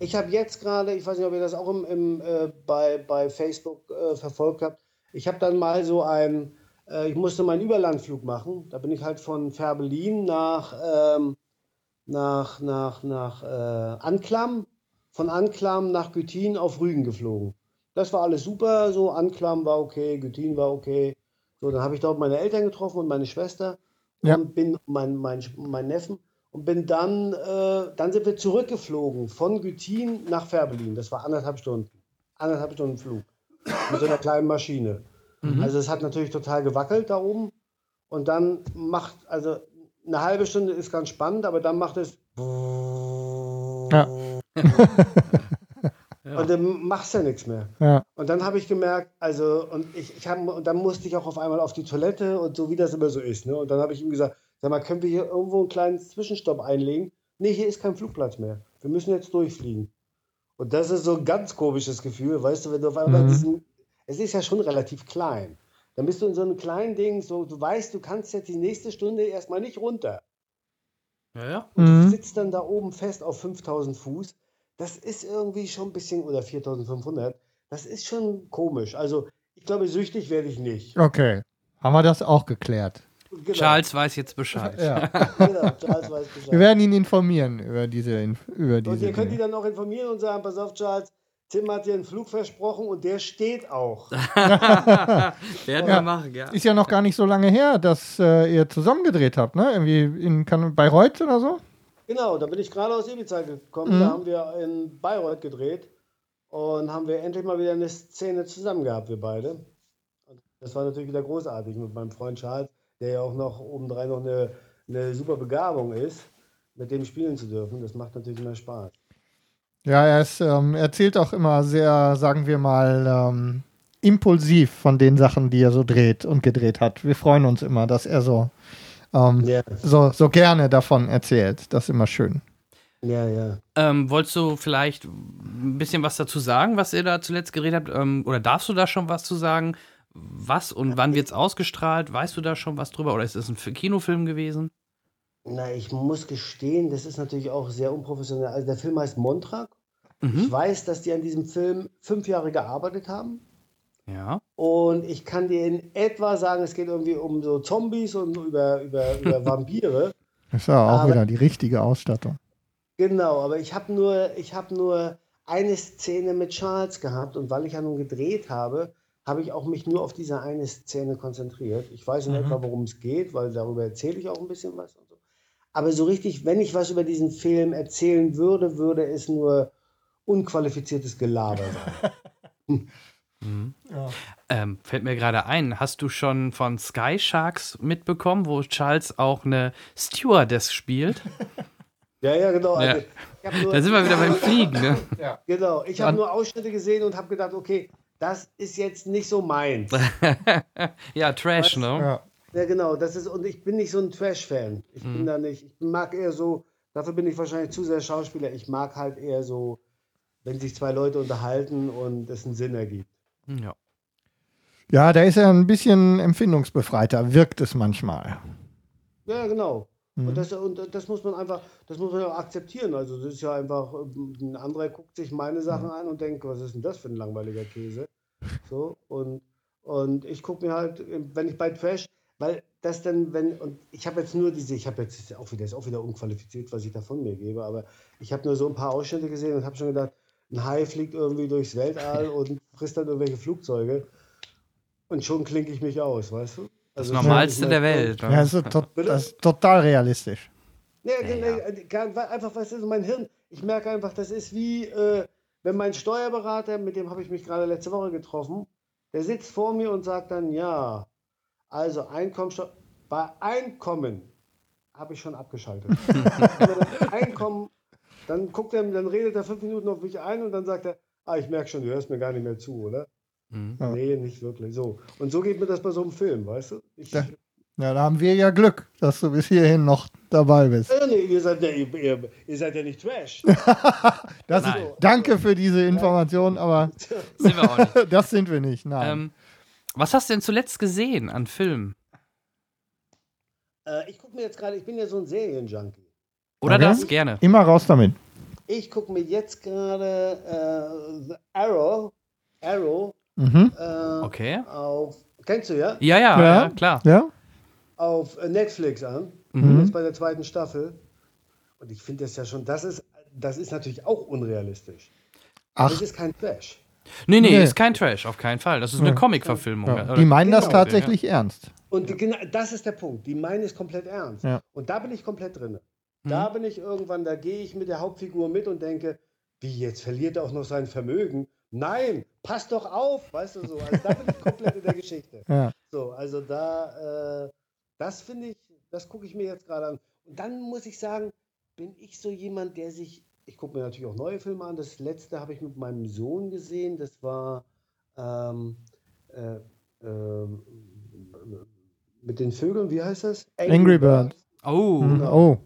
Ich habe jetzt gerade, ich weiß nicht, ob ihr das auch im, im, äh, bei, bei Facebook äh, verfolgt habt, ich habe dann mal so ein, äh, ich musste meinen Überlandflug machen. Da bin ich halt von Färbelin nach, ähm, nach, nach, nach äh, Anklam, von Anklam nach Gütin auf Rügen geflogen. Das war alles super, so Anklam war okay, Gütin war okay. So, dann habe ich dort meine Eltern getroffen und meine Schwester Ja. und bin mein, mein, mein Neffen. und bin dann, äh, dann sind wir zurückgeflogen von Gütin nach Fährberlin. Das war anderthalb Stunden. Anderthalb Stunden Flug. Mit so einer kleinen Maschine. Also es hat natürlich total gewackelt da oben. Und dann macht, also eine halbe Stunde ist ganz spannend, aber dann macht es. Ja. Und dann machst du ja nichts mehr. Ja. Und dann habe ich gemerkt, also, und ich, ich hab, und dann musste ich auch auf einmal auf die Toilette und so, wie das immer so ist. Ne? Und dann habe ich ihm gesagt, sag mal, können wir hier irgendwo einen kleinen Zwischenstopp einlegen? Nee, hier ist kein Flugplatz mehr. Wir müssen jetzt durchfliegen. Und das ist so ein ganz komisches Gefühl, weißt du, wenn du auf einmal Mhm. diesen, es ist ja schon relativ klein. Dann bist du in so einem kleinen Ding, so, du weißt, du kannst jetzt die nächste Stunde erstmal nicht runter. Ja, ja. Und Mhm. du sitzt dann da oben fest auf 5000 Fuß. Das ist irgendwie schon ein bisschen, oder 4500, das ist schon komisch. Also, ich glaube, süchtig werde ich nicht. Okay. Haben wir das auch geklärt? Genau, Charles weiß jetzt Bescheid. Ja. (laughs) Genau, Charles weiß (laughs) Bescheid. Wir werden ihn informieren über diese, über und diese ihr könnt ihn dann auch informieren und sagen: Pass auf, Charles, Tim hat dir einen Flug versprochen und der steht auch. (laughs) Werden Ja. wir machen, ja. Ist ja noch gar nicht so lange her, dass äh, ihr zusammen gedreht habt, ne? Irgendwie in kan Bayreuth oder so? Genau, da bin ich gerade aus Ibiza gekommen. Mhm. Da haben wir in Bayreuth gedreht und haben wir endlich mal wieder eine Szene zusammen gehabt, wir beide. Und das war natürlich wieder großartig mit meinem Freund Charles, der ja auch noch obendrein noch eine, eine super Begabung ist, mit dem spielen zu dürfen. Das macht natürlich immer Spaß. Ja, er ist, ähm, erzählt auch immer sehr, sagen wir mal, ähm, impulsiv von den Sachen, die er so dreht und gedreht hat. Wir freuen uns immer, dass er so, ähm, Ja, so, so gerne davon erzählt. Das ist immer schön. ja, ja. Ähm, wolltest du vielleicht ein bisschen was dazu sagen, was ihr da zuletzt geredet habt? Ähm, oder darfst du da schon was zu sagen? Was und wann wird es ausgestrahlt? Weißt du da schon was drüber? Oder ist es ein Kinofilm gewesen? Na, ich muss gestehen, das ist natürlich auch sehr unprofessionell. Also der Film heißt Montrak. Ich Mhm. weiß, dass die an diesem Film fünf Jahre gearbeitet haben. Ja. Und ich kann dir in etwa sagen, es geht irgendwie um so Zombies und über, über, über (laughs) Vampire. Das ist ja auch Aber- wieder die richtige Ausstattung. Genau, aber ich habe nur, ich hab nur eine Szene mit Charles gehabt und weil ich ja nun gedreht habe, habe ich auch mich nur auf diese eine Szene konzentriert. Ich weiß in Mhm. etwa, worum es geht, weil darüber erzähle ich auch ein bisschen was. Und so. Aber so richtig, wenn ich was über diesen Film erzählen würde, würde es nur unqualifiziertes Gelaber sein. (laughs) Mhm. Ähm, fällt mir gerade ein, hast du schon von Sky Sharks mitbekommen, wo Charles auch eine Stewardess spielt? (laughs) Ja, ja, genau. Ja. Also, Da sind wir wieder beim (laughs) Fliegen, ne? Genau, ich habe nur Ausschnitte gesehen und habe gedacht, okay, das ist jetzt nicht so meins. (laughs) ja, Trash, ne? Ja. Ja, genau, das ist, und ich bin nicht so ein Trash-Fan. Ich Mhm. bin da nicht, ich mag eher so, dafür bin ich wahrscheinlich zu sehr Schauspieler. Ich mag halt eher so, wenn sich zwei Leute unterhalten und es einen Sinn ergibt. Ja. ja, da ist er ein bisschen empfindungsbefreiter, wirkt es manchmal. Ja, genau. Mhm. Und, das, und das muss man einfach, das muss man auch akzeptieren. Also das ist ja einfach, ähm, ein anderer guckt sich meine Sachen an und denkt, was ist denn das für ein langweiliger Käse? So, und, und ich gucke mir halt, wenn ich bei Trash, weil das dann, wenn, und ich habe jetzt nur diese, ich habe jetzt auch wieder, ist auch wieder unqualifiziert, was ich da von mir gebe, aber ich habe nur so ein paar Ausschnitte gesehen und habe schon gedacht, ein Hai fliegt irgendwie durchs Weltall (laughs) und frisst dann irgendwelche Flugzeuge. Und schon klinke ich mich aus, weißt du? Das Also, Normalste ich- der Welt. Ja, Ne? das ist, to das ist total realistisch. Nee, nee, gar- weil einfach, was ist mein Hirn? Ich merke einfach, das ist wie, äh, wenn mein Steuerberater, mit dem habe ich mich gerade letzte Woche getroffen, der sitzt vor mir und sagt dann, ja, also Einkommensteuer, bei Einkommen habe ich schon abgeschaltet. (laughs) Das Einkommen, dann guckt er, dann redet er fünf Minuten auf mich ein und dann sagt er, ah, ich merke schon, du hörst mir gar nicht mehr zu, oder? Mhm. Nee, nicht wirklich. So. Und so geht mir das bei so einem Film, weißt du? Ich, Ja. Ja, da haben wir ja Glück, dass du bis hierhin noch dabei bist. Äh, nee, ihr seid ja, ihr, ihr, seid ja nicht Trash. (laughs) Das ist, danke für diese Information, aber (laughs) Sind wir auch nicht. (laughs) das sind wir nicht. Nein. Ähm, was hast du denn zuletzt gesehen an Filmen? Äh, ich gucke mir jetzt gerade, ich bin ja so ein Serienjunkie. Oder Okay. das? Gerne. Immer raus damit. Ich gucke mir jetzt gerade äh, The Arrow, Arrow Mhm. äh, Okay. auf, kennst du ja, Ja, ja, Ja. ja, klar. Ja? auf Netflix an. Mhm. Jetzt bei der zweiten Staffel. Und ich finde das ja schon, das ist, das ist natürlich auch unrealistisch. Ach, Das ist kein Trash. Nee, nee, Nee. ist kein Trash, auf keinen Fall. Das ist eine Ja. Comic-Verfilmung. ja. Oder- die meinen das Genau. tatsächlich ernst. Und die, genau, das ist der Punkt. Die meinen es komplett ernst. Ja. Und da bin ich komplett drin. Da bin ich irgendwann, da gehe ich mit der Hauptfigur mit und denke, wie jetzt verliert er auch noch sein Vermögen? Nein, pass doch auf, weißt du so. Also da bin ich komplett in der Geschichte. (laughs) Ja. So, also da, äh, das finde ich, das gucke ich mir jetzt gerade an. Und dann muss ich sagen, bin ich so jemand, der sich, ich gucke mir natürlich auch neue Filme an. Das letzte habe ich mit meinem Sohn gesehen. Das war ähm, äh, ähm, mit den Vögeln, wie heißt das? Angry Birds. Oh. Mhm. Oh,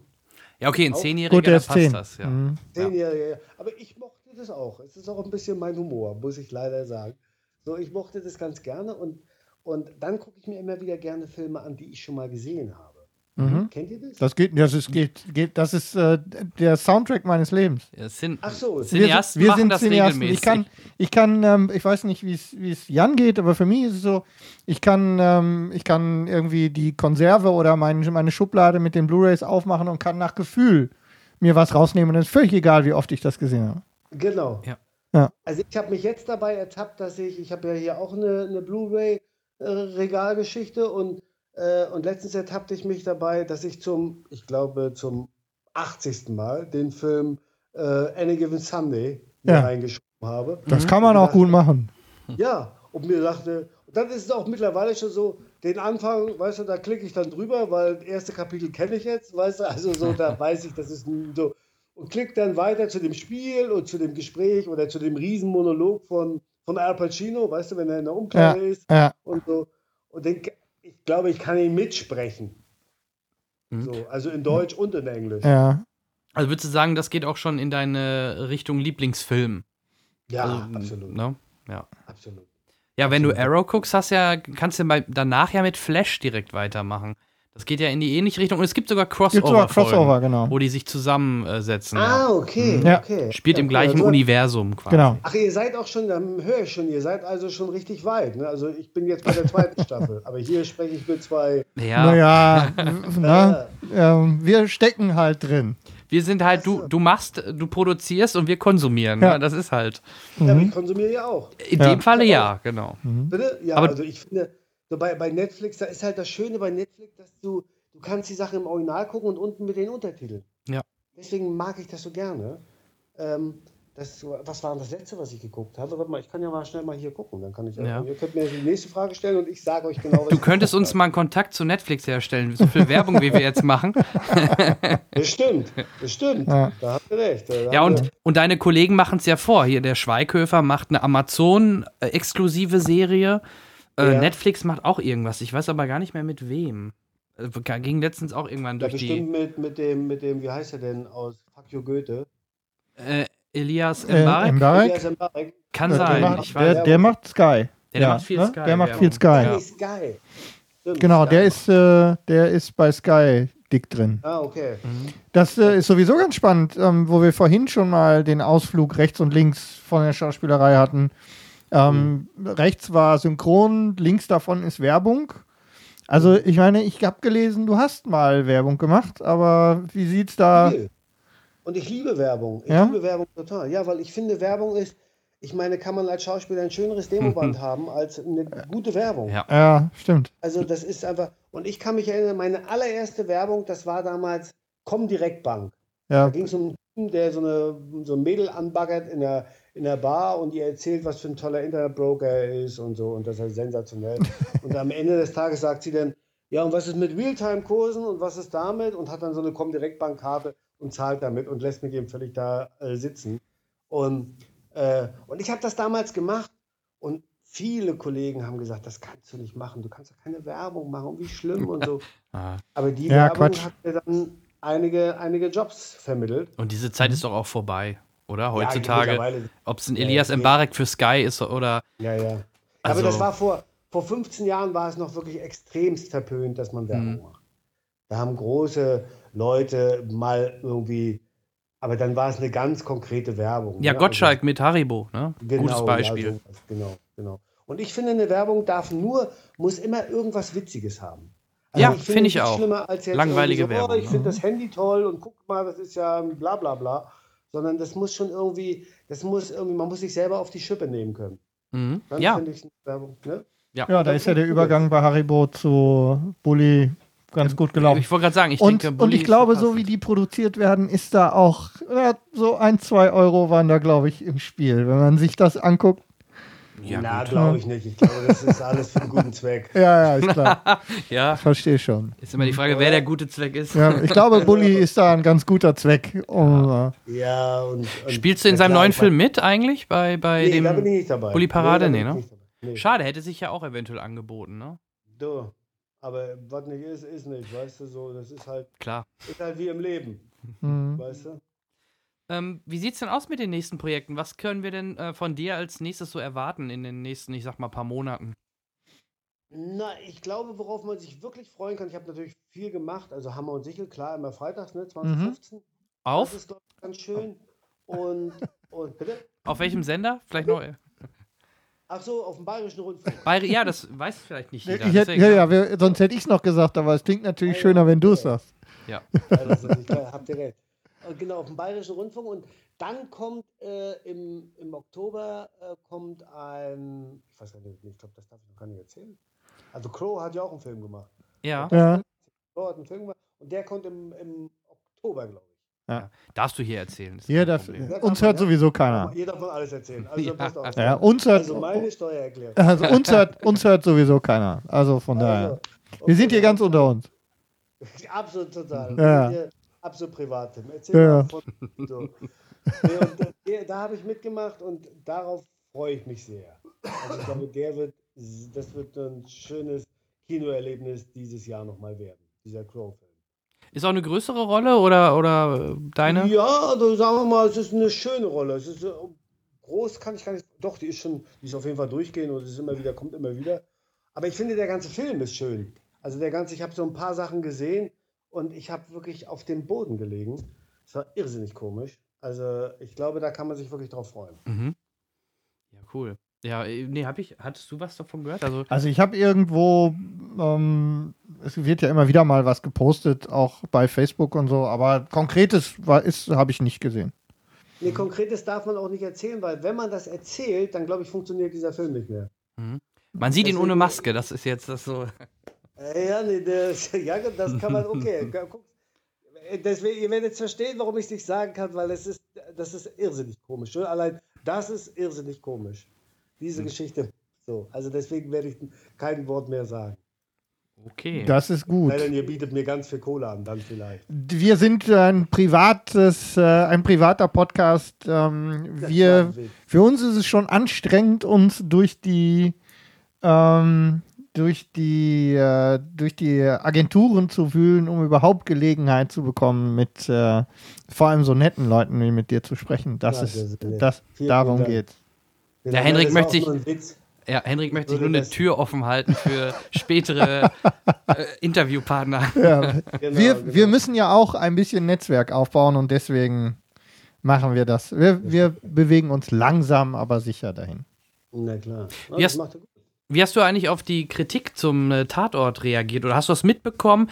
Ja, okay, ein Zehnjähriger, gut, der da ist passt zehn. das, ja. Mhm. Zehnjährige, ja. Aber ich mochte das auch. Es ist auch ein bisschen mein Humor, muss ich leider sagen. So, ich mochte das ganz gerne und, und dann gucke ich mir immer wieder gerne Filme an, die ich schon mal gesehen habe. Mhm. Kennt ihr das? Das geht, das ist, geht, geht, das ist äh, der Soundtrack meines Lebens. Ja, Cin Ach so, Wir Cineasten sind, wir sind das Cineasten. regelmäßig. Ich kann, ich kann, ähm, ich weiß nicht, wie es wie es Jan geht, aber für mich ist es so, ich kann, ähm, ich kann irgendwie die Konserve oder mein, meine Schublade mit den Blu-rays aufmachen und kann nach Gefühl mir was rausnehmen. Und es ist völlig egal, wie oft ich das gesehen habe. Genau. Ja. Ja. Also ich habe mich jetzt dabei ertappt, dass ich, ich habe ja hier auch eine, eine Blu-ray-Regalgeschichte und, äh, und letztens ertappte ich mich dabei, dass ich zum, ich glaube, zum 80. Mal den Film äh, Any Given Sunday Ja. reingeschoben habe. Das kann man auch gut machen. Ja, und mir dachte, und dann ist es auch mittlerweile schon so, den Anfang, weißt du, da klicke ich dann drüber, weil das erste Kapitel kenne ich jetzt, weißt du, also so, da (laughs) weiß ich, das ist so. Und klick dann weiter zu dem Spiel und zu dem Gespräch oder zu dem Riesenmonolog von, von Al Pacino, weißt du, wenn er in der Ja, Umkleide ist ja. und so. Und den, ich glaube, ich kann ihn mitsprechen. Mhm. So, also in Deutsch und in Englisch. ja. Also würdest du sagen, das geht auch schon in deine Richtung Lieblingsfilm? Ja, also, absolut. Ne? Ja. absolut. Ja, wenn du Arrow guckst, hast ja, kannst du danach ja mit Flash direkt weitermachen. Das geht ja in die ähnliche Richtung. Und es gibt sogar Crossover. Gibt sogar Crossover, genau. Wo die sich zusammensetzen. Ah, ja. okay. Ja. okay. Spielt im Ja, gleichen also- Universum quasi. Genau. Ach, ihr seid auch schon, dann höre ich schon, ihr seid also schon richtig weit. Ne? Also ich bin jetzt bei der zweiten (laughs) Staffel, aber hier spreche ich mit zwei. Ja. Naja, (laughs) na, ähm, wir stecken halt drin. Wir sind halt, du, du machst, du produzierst und wir konsumieren. Ja. Ne? Das ist halt. Ja, aber Mhm. ich konsumiere ja auch. In Ja. dem Falle ja, genau. Bitte? Ja, Aber- also ich finde, so bei, bei Netflix, da ist halt das Schöne bei Netflix, dass du, du kannst die Sachen im Original gucken und unten mit den Untertiteln. Ja. Deswegen mag ich das so gerne. Ähm, das, was war denn das letzte, was ich geguckt habe? Warte mal, ich kann ja mal schnell mal hier gucken. Dann kann ich, Ja. Ihr könnt mir die nächste Frage stellen und ich sage euch genau, (laughs) was Du ich könntest uns mal einen Kontakt zu Netflix herstellen. So viel Werbung, wie wir jetzt machen. (laughs) habe. Das stimmt, das stimmt. Ja. Da habt ihr recht. Da Ja, und, und deine Kollegen machen es ja vor. Hier, der Schweighöfer macht eine Amazon-exklusive Serie. Äh, Ja. Netflix macht auch irgendwas. Ich weiß aber gar nicht mehr mit wem. Äh, ging letztens auch irgendwann Ja, durch bestimmt die. mit, mit, dem, mit dem, wie heißt er denn aus Fuck You Goethe? Äh, Elias Äh, Mbarek? Mbarek? Elias Mbarek. Kann Der, sein. macht, ich weiß. der, der macht Sky. Der macht viel ne? Sky Der macht viel Sky. Ja. Ja. Sky. Stimmt, Genau, Sky. der ist, äh, der ist bei Sky dick drin. Ah, okay. Das äh, ist sowieso ganz spannend, ähm, wo wir vorhin schon mal den Ausflug rechts und links von der Schauspielerei hatten. Ähm, Rechts war synchron, links davon ist Werbung. Also ich meine, ich habe gelesen, du hast mal Werbung gemacht, aber wie sieht's da? Und ich liebe Werbung. Ich Ja? liebe Werbung total. Ja, weil ich finde, Werbung ist, ich meine, kann man als Schauspieler ein schöneres Demoband (laughs) haben als eine gute Werbung. Ja. Ja, stimmt. Also das ist einfach, und ich kann mich erinnern, meine allererste Werbung, das war damals Comdirect Bank. Da Ja, ging es um einen Typen, der so, eine, so ein Mädel anbaggert in der, in der Bar und ihr erzählt, was für ein toller Internetbroker er ist und so und das ist sensationell. (laughs) und am Ende des Tages sagt sie dann, ja, und was ist mit Realtime-Kursen und was ist damit? Und hat dann so eine Comdirect-Bankkarte und zahlt damit und lässt mich eben völlig da äh, sitzen. Und, äh, und ich habe das damals gemacht und viele Kollegen haben gesagt, das kannst du nicht machen, du kannst doch keine Werbung machen und wie schlimm und so. (laughs) Ah. Aber die Ja, Werbung Quatsch. hat mir dann einige, einige Jobs vermittelt. Und diese Zeit ist doch auch vorbei, oder? Ja, Heutzutage. mittlerweile- Ob es ein Ja, Elias geht. Mbarek für Sky ist oder. Ja, ja. Also- Aber das war vor, vor 15 Jahren war es noch wirklich extremst verpönt, dass man Werbung Mhm. macht. Da haben große Leute mal irgendwie, aber dann war es eine ganz konkrete Werbung. Ja, ne? Gottschalk mit Haribo, ne? Also, genau, Gutes Beispiel. Ja, sowas, genau, genau. Und ich finde, eine Werbung darf nur, muss immer irgendwas Witziges haben. Ja, ich finde ich nichts auch. Schlimmer als jetzt Langweilige so, Werbung, Oh, ich ne? finde das Handy toll und guck mal, das ist ja bla bla bla. Sondern das muss schon irgendwie, das muss irgendwie, man muss sich selber auf die Schippe nehmen können. Mhm. Dann Ja, ich ne? ja, da ist ja der Übergang bei Haribo zu Bulli ganz gut gelaufen. Ich wollte gerade sagen, ich und, denke, und Bully ich glaube, so wie die produziert werden, ist da auch ja, so ein, zwei Euro waren da, glaube ich, im Spiel. Wenn man sich das anguckt. Ja, Na, glaube ich nicht. Ich glaube, das ist alles für einen guten Zweck. (laughs) Ja, ja, ist klar. (laughs) Ja, Verstehe schon. ist immer die Frage, wer der gute Zweck ist. Ja, ich glaube, (laughs) Bully ist da ein ganz guter Zweck. Um, äh, Ja, und, und Spielst du in seinem neuen Film mit eigentlich? Bei, bei Nee, da bin ich dem. nicht dabei. Bulli Parade? Nee, ich ne? nicht dabei. Nee. Schade, hätte sich ja auch eventuell angeboten, ne? Du. Aber was nicht ist, ist nicht, weißt du, so, das ist halt, Klar. ist halt wie im Leben, hm. weißt du? Ähm, wie sieht's denn aus mit den nächsten Projekten? Was können wir denn äh, von dir als nächstes so erwarten in den nächsten, ich sag mal, paar Monaten? Na, ich glaube, worauf man sich wirklich freuen kann, ich habe natürlich viel gemacht, also Hammer und Sichel, klar, immer freitags, ne, 2015. Das Auf? ist, glaube ich, ganz schön. Und, und bitte? Auf welchem Sender? Vielleicht noch. Ach so, auf dem Bayerischen Rundfunk. Bei, ja, das weiß vielleicht nicht ich jeder. hätte, deswegen, ja, ja, wir, sonst hätte ich es noch gesagt, aber es klingt natürlich Ja, schöner, ja, wenn du ja. es sagst. Ja, das ist nicht klar, habt ihr recht. Und genau, auf dem Bayerischen Rundfunk. Und dann kommt äh, im, im Oktober äh, kommt ein, ich weiß gar nicht, ich glaube, das darf ich noch gar nicht erzählen. Also Crow hat ja auch einen Film gemacht. Ja, Ja, Crow hat einen Film gemacht und der kommt im, im Oktober, glaube ich. darfst du hier erzählen. hier darf. Ja, uns man, hört ja. sowieso keiner. Jeder von alles erzählen. Also Ja. passt auf. Ja, uns hört, also meine Steuererklärung. also uns hört, uns hört sowieso keiner. Also von daher. Also, Wir sind hier ganz unter uns. (laughs) Absolut total. Ja. Hier, absolut privat. Tim. Erzähl Ja. mal von so. nee, und da, habe ich mitgemacht und darauf freue ich mich sehr. Also ich glaube, der wird, das wird ein schönes Kinoerlebnis dieses Jahr nochmal werden, dieser Crow-Film. Ist auch eine größere Rolle oder, oder äh, deine? Ja, also sagen wir mal, es ist eine schöne Rolle. Es ist äh, groß, kann ich gar nicht. Doch, die ist schon, die ist auf jeden Fall durchgehen und es ist immer wieder, kommt immer wieder. Aber ich finde, der ganze Film ist schön. Also der ganze, ich habe so ein paar Sachen gesehen und ich habe wirklich auf dem Boden gelegen. Es war irrsinnig komisch. Also ich glaube, da kann man sich wirklich drauf freuen. Mhm. Ja, cool. Ja, äh, nee, hab ich, hattest du was davon gehört? Also, Also ich habe irgendwo, ähm, es wird ja immer wieder mal was gepostet, auch bei Facebook und so, aber konkretes war, ist, habe ich nicht gesehen. Nee, konkretes darf man auch nicht erzählen, weil wenn man das erzählt, dann glaube ich, funktioniert dieser Film nicht mehr. man sieht ihn Deswegen- ohne Maske, das ist jetzt das so. Äh, Ja, nee, das, (laughs) ja, das kann man, okay. (laughs) guck. Deswegen, ihr werdet jetzt verstehen, warum ich es nicht sagen kann, weil es ist, das ist irrsinnig komisch. Schon allein das ist irrsinnig komisch. Diese Geschichte. So, also deswegen werde ich kein Wort mehr sagen. Okay. Das ist gut. Sei denn, ihr bietet mir ganz viel Kohle an, dann vielleicht. Wir sind ein privates, äh, ein privater Podcast. Ähm, wir, für uns ist es schon anstrengend, uns durch die ähm, durch die äh, durch die Agenturen zu wühlen, um überhaupt Gelegenheit zu bekommen, mit äh, vor allem so netten Leuten wie mit dir zu sprechen. Das Ja, ist das Vielen darum Dank. geht. Der Henrik möchte Witz. Ja, Henrik möchte sich nur eine Tür offen halten für (laughs) spätere äh, Interviewpartner. Ja, (laughs) Genau, wir, genau. wir müssen ja auch ein bisschen Netzwerk aufbauen und deswegen machen wir das. Wir, wir bewegen uns langsam, aber sicher dahin. Na klar. Ja, Wie das hast- macht er gut. Wie hast du eigentlich auf die Kritik zum äh, Tatort reagiert? Oder hast du das mitbekommen,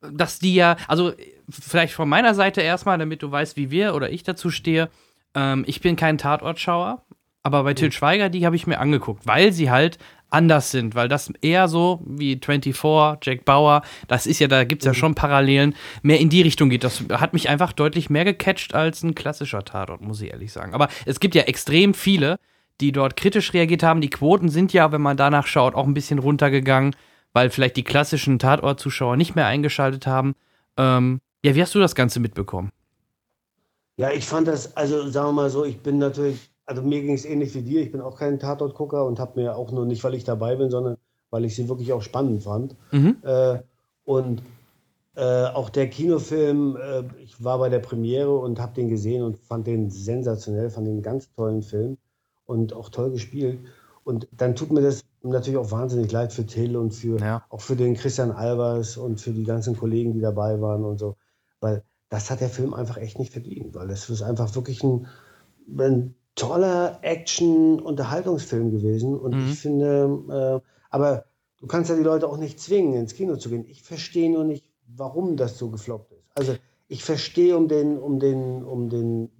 dass die ja, also vielleicht von meiner Seite erstmal, damit du weißt, wie wir oder ich dazu stehe. Ähm, ich bin kein Tatortschauer, aber bei Til Schweiger, die habe ich mir angeguckt, weil sie halt anders sind, weil das eher so wie 24, Jack Bauer, das ist ja, da gibt es ja schon Parallelen, mehr in die Richtung geht. Das hat mich einfach deutlich mehr gecatcht als ein klassischer Tatort, muss ich ehrlich sagen. Aber es gibt ja extrem viele, die dort kritisch reagiert haben. Die Quoten sind ja, wenn man danach schaut, auch ein bisschen runtergegangen, weil vielleicht die klassischen Tatort-Zuschauer nicht mehr eingeschaltet haben. Ähm, ja, wie hast du das Ganze mitbekommen? Ja, ich fand das, also sagen wir mal so, ich bin natürlich, also mir ging es ähnlich wie dir, ich bin auch kein Tatortgucker und habe mir auch nur nicht, weil ich dabei bin, sondern weil ich sie wirklich auch spannend fand. Mhm. Äh, und äh, auch der Kinofilm, äh, ich war bei der Premiere und habe den gesehen und fand den sensationell, fand den ganz tollen Film und auch toll gespielt. Und dann tut mir das natürlich auch wahnsinnig leid für Till und für Ja. auch für den Christian Albers und für die ganzen Kollegen, die dabei waren und so. Weil das hat der Film einfach echt nicht verdient, weil das ist einfach wirklich ein, ein toller Action-Unterhaltungsfilm gewesen. Und Mhm. ich finde, äh, aber du kannst ja die Leute auch nicht zwingen, ins Kino zu gehen. Ich verstehe nur nicht, warum das so gefloppt ist. Also ich verstehe um den, um den, um den,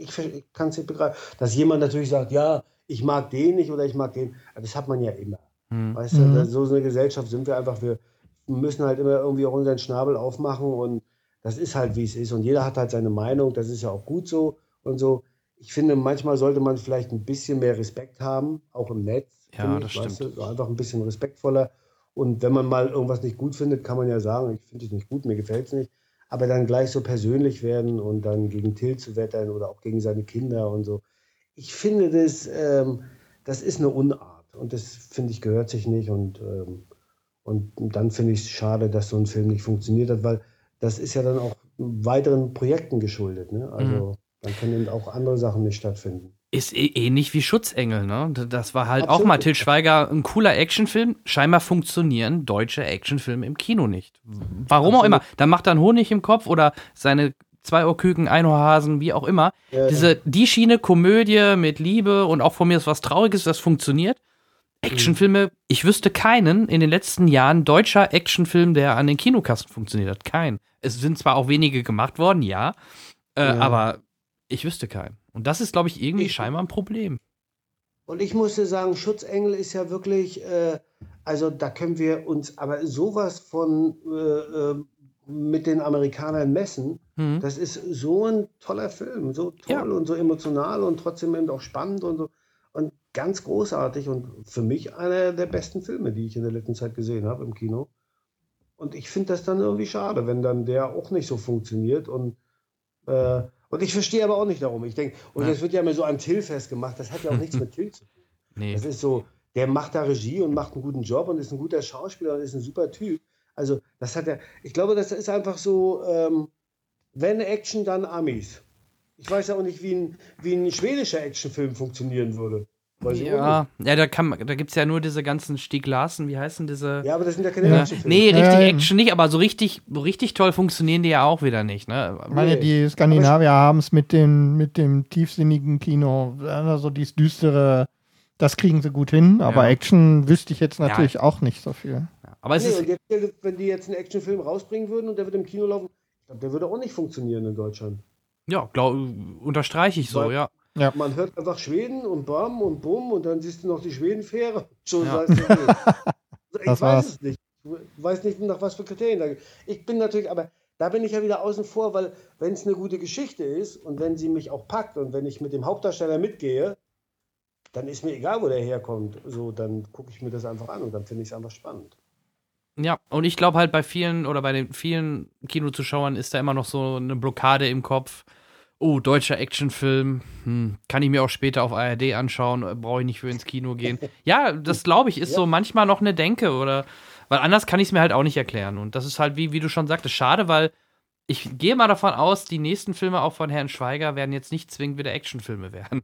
ich, ich, ich kann es nicht begreifen, dass jemand natürlich sagt, ja, ich mag den nicht oder ich mag den. Aber Das hat man ja immer. Mhm. Weißt du, Mhm. das, so eine Gesellschaft sind wir einfach. Wir müssen halt immer irgendwie auch unseren Schnabel aufmachen und das ist halt, wie es ist. Und jeder hat halt seine Meinung, das ist ja auch gut so und so. Ich finde, manchmal sollte man vielleicht ein bisschen mehr Respekt haben, auch im Netz. Ja, ich, das stimmt. weißt du, so einfach ein bisschen respektvoller. Und wenn man mal irgendwas nicht gut findet, kann man ja sagen, ich finde es nicht gut, mir gefällt es nicht. Aber dann gleich so persönlich werden und dann gegen Till zu wettern oder auch gegen seine Kinder und so. Ich finde, das, ähm, das ist eine Unart. Und das, finde ich, gehört sich nicht. Und, ähm, und dann finde ich es schade, dass so ein Film nicht funktioniert hat, weil das ist ja dann auch weiteren Projekten geschuldet. Ne? Also dann können eben auch andere Sachen nicht stattfinden. Ist eh- ähnlich wie Schutzengel, ne? Das war halt auch Absolut. mal Til Schweiger ein cooler Actionfilm. Scheinbar funktionieren deutsche Actionfilme im Kino nicht. Warum auch Absolut. immer. Da macht er einen Honig im Kopf oder seine Zweiohrküken, Einhorhasen, wie auch immer. Ja, Diese, die Schiene Komödie mit Liebe und auch von mir ist was Trauriges, das funktioniert. Actionfilme, ich wüsste keinen in den letzten Jahren deutscher Actionfilm, der an den Kinokassen funktioniert hat. Kein. Es sind zwar auch wenige gemacht worden, ja, äh, Ja. aber ich wüsste keinen. Und das ist, glaube ich, irgendwie Ich- scheinbar ein Problem. Und ich musste sagen, Schutzengel ist ja wirklich, äh, also da können wir uns aber sowas von äh, äh, mit den Amerikanern messen. Mhm. Das ist so ein toller Film, so toll Ja. und so emotional und trotzdem eben auch spannend und so. Und ganz großartig und für mich einer der besten Filme, die ich in der letzten Zeit gesehen habe im Kino. Und ich finde das dann irgendwie schade, wenn dann der auch nicht so funktioniert. Und, äh, und ich verstehe aber auch nicht darum. Ich denke, und Ja. jetzt wird ja immer so an Till festgemacht, das hat ja auch nichts mit Till zu tun. Nee. Das ist so, der macht da Regie und macht einen guten Job und ist ein guter Schauspieler und ist ein super Typ. Also, das hat er, ich glaube, das ist einfach so, ähm, wenn Action, dann Amis. Ich weiß ja auch nicht, wie ein, wie ein schwedischer Actionfilm funktionieren würde. Ja, ja da, kann, da gibt es ja nur diese ganzen Stieg Larsen, wie heißen diese? ja, aber das sind ja keine Ja. Actionfilme. Nee, richtig Ja, ja. Action nicht, aber so richtig, richtig toll funktionieren die ja auch wieder nicht. Ne? Ich meine, die Skandinavier haben es mit dem, mit dem tiefsinnigen Kino, also dieses düstere, das kriegen sie gut hin, aber Ja. Action wüsste ich jetzt natürlich auch nicht so viel. Aber es Nee, ist, jetzt, wenn die jetzt einen Actionfilm rausbringen würden und der wird im Kino laufen, ich glaube, der würde auch nicht funktionieren in Deutschland. ja, glaub, unterstreiche ich so, Weil- ja. Man hört einfach Schweden und Bam und Bum und dann siehst du noch die Schwedenfähre. Schon Ja. weißt du, okay. (laughs) Ich weiß war's. es nicht. Ich weiß nicht, nach was für Kriterien da Ich bin natürlich, aber da bin ich ja wieder außen vor, weil wenn es eine gute Geschichte ist und wenn sie mich auch packt und wenn ich mit dem Hauptdarsteller mitgehe, dann ist mir egal, wo der herkommt. So, dann gucke ich mir das einfach an und dann finde ich es einfach spannend. Ja, und ich glaube halt bei vielen oder bei den vielen Kinozuschauern ist da immer noch so eine Blockade im Kopf. Oh, deutscher Actionfilm, hm, kann ich mir auch später auf ARD anschauen, äh, brauche ich nicht für ins Kino gehen. (laughs) Ja, das glaube ich, ist so manchmal noch eine Denke oder, weil anders kann ich es mir halt auch nicht erklären. Und das ist halt, wie, wie du schon sagtest, schade, weil ich gehe mal davon aus, die nächsten Filme auch von Herrn Schweiger werden jetzt nicht zwingend wieder Actionfilme werden.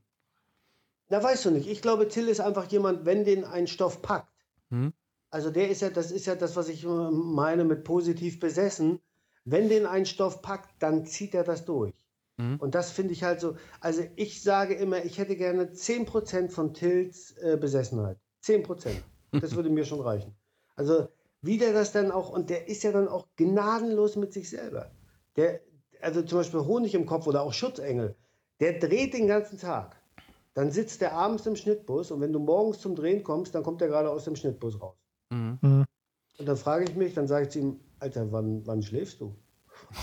Na, weißt du nicht. Ich glaube, Till ist einfach jemand, wenn den ein Stoff packt. Hm. Also der ist ja, das ist ja das, was ich äh, meine mit positiv besessen. Wenn den ein Stoff packt, dann zieht er das durch. Mhm. Und das finde ich halt so. Also ich sage immer, ich hätte gerne 10% von Tills äh, Besessenheit. 10%. Das würde mir schon reichen. Also wie der das dann auch, und der ist ja dann auch gnadenlos mit sich selber. Der, also zum Beispiel Honig im Kopf oder auch Schutzengel, der dreht den ganzen Tag. Dann sitzt der abends im Schnittbus und wenn du morgens zum Drehen kommst, dann kommt er gerade aus dem Schnittbus raus. Mhm. Und dann frage ich mich, dann sage ich zu ihm, Alter, wann, wann schläfst du?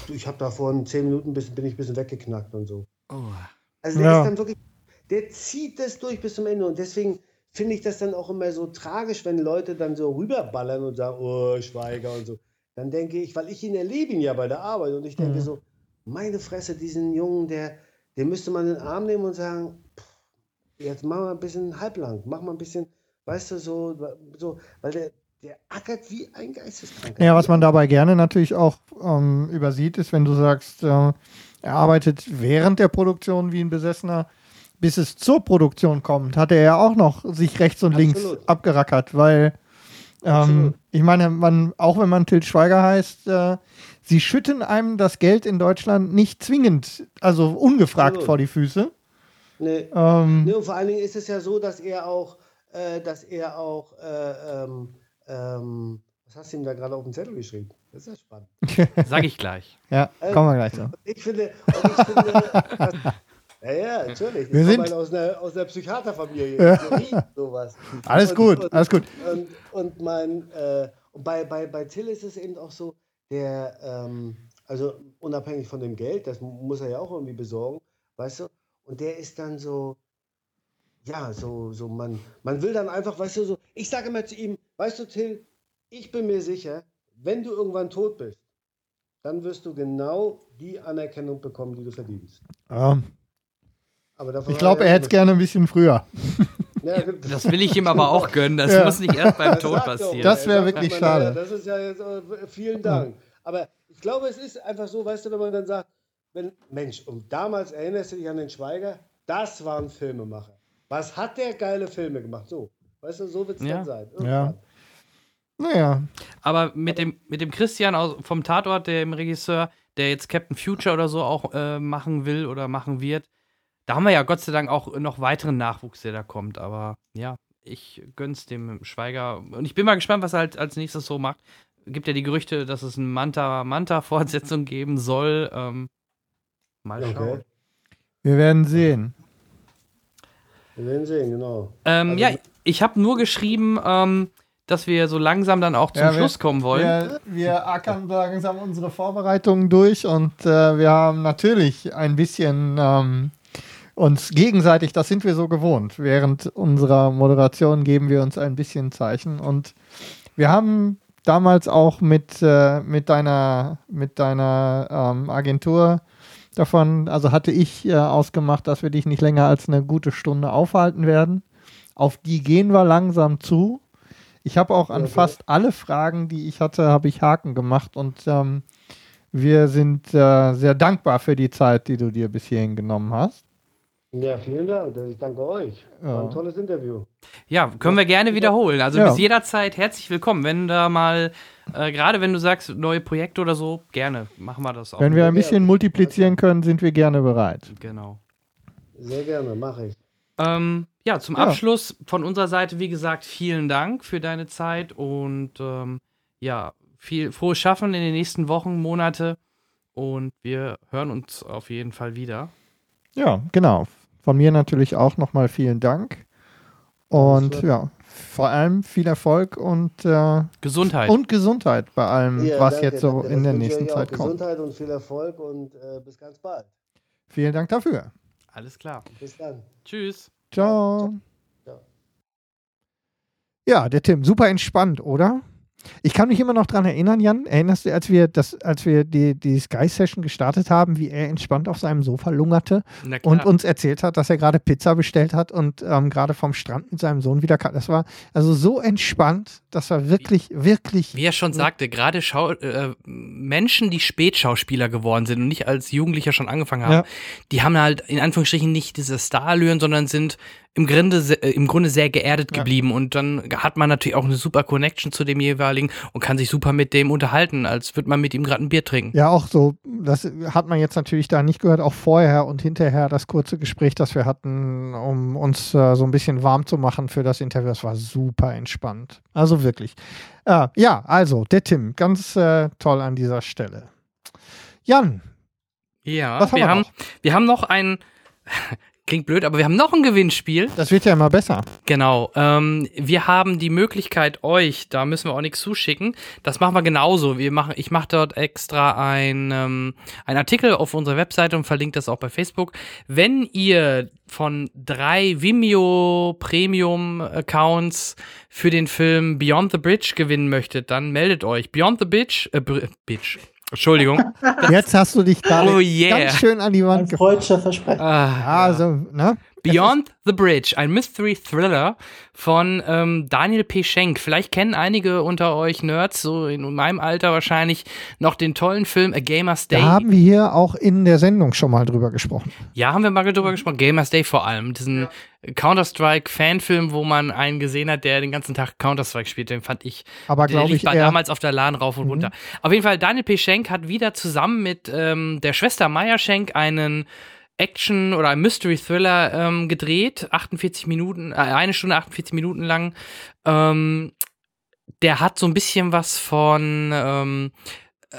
Ich habe da vor zehn Minuten bis, bin ich ein bisschen weggeknackt und so. Oh. Also der Ja. ist dann wirklich, der zieht das durch bis zum Ende und deswegen finde ich das dann auch immer so tragisch, wenn Leute dann so rüberballern und sagen, oh, Schweiger und so. Dann denke ich, weil ich ihn erlebe ihn ja bei der Arbeit und ich denke Mhm. so, meine Fresse, diesen Jungen, der, den müsste man in den Arm nehmen und sagen, pff, jetzt mach mal ein bisschen halblang, mach mal ein bisschen, weißt du, so, so weil der, der ackert wie ein Geisteskranker. Ja, was man dabei gerne natürlich auch ähm, übersieht, ist, wenn du sagst, äh, er arbeitet während der Produktion wie ein Besessener, bis es zur Produktion kommt, hat er ja auch noch sich rechts und links Absolut. abgerackert, weil ähm, ich meine, man, auch wenn man Til Schweiger heißt, äh, sie schütten einem das Geld in Deutschland nicht zwingend, also ungefragt Absolut. vor die Füße. Nee. Ähm, Ne, und vor allen Dingen ist es ja so, dass er auch, äh, dass er auch, äh, ähm, ähm, was hast du ihm da gerade auf den Zettel geschrieben? Das ist ja spannend. (laughs) Sag ich gleich. ja, kommen wir gleich zu. Ich finde, ich ja, ja, natürlich. Wir Ich sind- komme halt aus einer, aus einer Psychiaterfamilie. Ja. Sowas. Alles Und- gut, und, alles gut. Und, und mein, äh, Und bei, bei, bei Till ist es eben auch so, der, ähm, also unabhängig von dem Geld, das muss er ja auch irgendwie besorgen, weißt du? Und der ist dann so, ja, so, so, man, man will dann einfach, weißt du, so, ich sage immer zu ihm, weißt du, Till, ich bin mir sicher, wenn du irgendwann tot bist, dann wirst du genau die Anerkennung bekommen, die du verdienst. Ja. Aber Ich glaube, er hätte es gerne ein bisschen früher. (laughs) Ja, Das will ich ihm aber auch gönnen. Das Ja. muss nicht erst beim Das Tod passieren. Das wäre wirklich man, schade. ja, Das ist ja jetzt, äh, vielen Dank. Aber ich glaube, es ist einfach so, weißt du, wenn man dann sagt, wenn, Mensch, und damals erinnerst du dich an den Schweiger, das war ein Filmemacher. Was hat der geile Filme gemacht? So, weißt du, so wird es Ja. dann sein. Ja. Irgendwann. Naja, Aber mit dem, mit dem Christian aus, vom Tatort, dem Regisseur, der jetzt Captain Future oder so auch äh, machen will oder machen wird, da haben wir ja Gott sei Dank auch noch weiteren Nachwuchs, der da kommt. Aber ja, ich gönn's dem Schweiger. Und ich bin mal gespannt, was er halt als nächstes so macht. Gibt ja die Gerüchte, dass es eine Manta-Manta-Fortsetzung geben soll. Ähm, mal schauen. Okay. wir werden sehen. Wir werden sehen, genau. Ähm, Also- ja, ich habe nur geschrieben, ähm, dass wir so langsam dann auch zum Ja, wir- Schluss kommen wollen. Wir, wir ackern langsam unsere Vorbereitungen durch und äh, wir haben natürlich ein bisschen ähm, uns gegenseitig, das sind wir so gewohnt. Während unserer Moderation geben wir uns ein bisschen Zeichen und wir haben damals auch mit, äh, mit deiner, mit deiner ähm, Agentur davon, also hatte ich äh, ausgemacht, dass wir dich nicht länger als eine gute Stunde aufhalten werden. Auf die gehen wir langsam zu. Ich habe auch an Okay. fast alle Fragen, die ich hatte, habe ich Haken gemacht und ähm, wir sind äh, sehr dankbar für die Zeit, die du dir bis hierhin genommen hast. Ja, vielen Dank. Ich danke euch. War Ja. ein tolles Interview. Ja, können wir gerne wiederholen. Also Ja. bis jederzeit herzlich willkommen. Wenn da mal, äh, gerade wenn du sagst, neue Projekte oder so, gerne machen wir das auch. Wenn wir ein bisschen multiplizieren können, sind wir gerne bereit. Genau. Sehr gerne, mache ich. Ähm, ja, zum Ja. Abschluss von unserer Seite, wie gesagt, vielen Dank für deine Zeit und ähm, ja, viel frohes Schaffen in den nächsten Wochen, Monate und wir hören uns auf jeden Fall wieder. Ja, genau. Von mir natürlich auch nochmal vielen Dank. Und ja, vor allem viel Erfolg und, äh, Gesundheit. und Gesundheit bei allem, Ja, was danke, jetzt so danke. in der nächsten Zeit kommt. Gesundheit und viel Erfolg und äh, bis ganz bald. Vielen Dank dafür. Alles klar. Bis dann. Tschüss. Ciao. Ciao. Ja, der Tim, super entspannt, oder? Ich kann mich immer noch dran erinnern, Jan. Erinnerst du, als wir das, als wir die, die Sky-Session gestartet haben, wie er entspannt auf seinem Sofa lungerte und uns erzählt hat, dass er gerade Pizza bestellt hat und ähm, gerade vom Strand mit seinem Sohn wieder kam. Das war also so entspannt, das war wirklich, wirklich. Wie er schon sagte, gerade Schau äh, Menschen, die Spätschauspieler geworden sind und nicht als Jugendlicher schon angefangen haben, Ja. die haben halt in Anführungsstrichen nicht diese Starallüren, sondern sind im Grunde, äh, im Grunde sehr geerdet Ja. geblieben. Und dann hat man natürlich auch eine super Connection zu dem jeweiligen und kann sich super mit dem unterhalten, als würde man mit ihm gerade ein Bier trinken. Ja, auch so, das hat man jetzt natürlich da nicht gehört, auch vorher und hinterher das kurze Gespräch, das wir hatten, um uns äh, so ein bisschen warm zu machen für das Interview. Das war super entspannt. Also wirklich. Äh, ja, also der Tim, ganz äh, toll an dieser Stelle. Jan, Ja, Was haben wir, wir haben, wir haben noch ein, klingt blöd, aber wir haben noch ein Gewinnspiel. das wird ja immer besser. Genau. Ähm, wir haben die Möglichkeit, euch, da müssen wir auch nichts zuschicken. Das machen wir genauso. Wir machen, ich mache dort extra ein, ähm, ein Artikel auf unserer Webseite und verlinke das auch bei Facebook. Wenn ihr von drei Vimeo Premium Accounts für den Film Beyond the Bridge gewinnen möchtet, dann meldet euch. Beyond the Bridge, äh, Bitch. Entschuldigung. Jetzt hast du dich gerade Oh yeah. ganz schön an die Wand freudscher Versprechen. Ah, Also, ne? Beyond the Bridge, ein Mystery Thriller von ähm, Daniel P. Schenk. Vielleicht kennen einige unter euch Nerds, so in meinem Alter wahrscheinlich, noch den tollen Film A Gamer's Day. Da haben wir hier auch in der Sendung schon mal drüber gesprochen. ja, haben wir mal drüber gesprochen. Gamer's Day vor allem. Diesen Counter-Strike-Fanfilm, wo man einen gesehen hat, der den ganzen Tag Counter-Strike spielt. Den fand ich Aber der glaube lief ich eher, damals auf der LAN rauf und runter. Auf jeden Fall, Daniel P. Schenk hat wieder zusammen mit ähm, der Schwester Maya Schenk einen Action- oder Mystery-Thriller ähm, gedreht. 48 Minuten, äh, eine Stunde 48 Minuten lang. Ähm, der hat so ein bisschen was von ähm,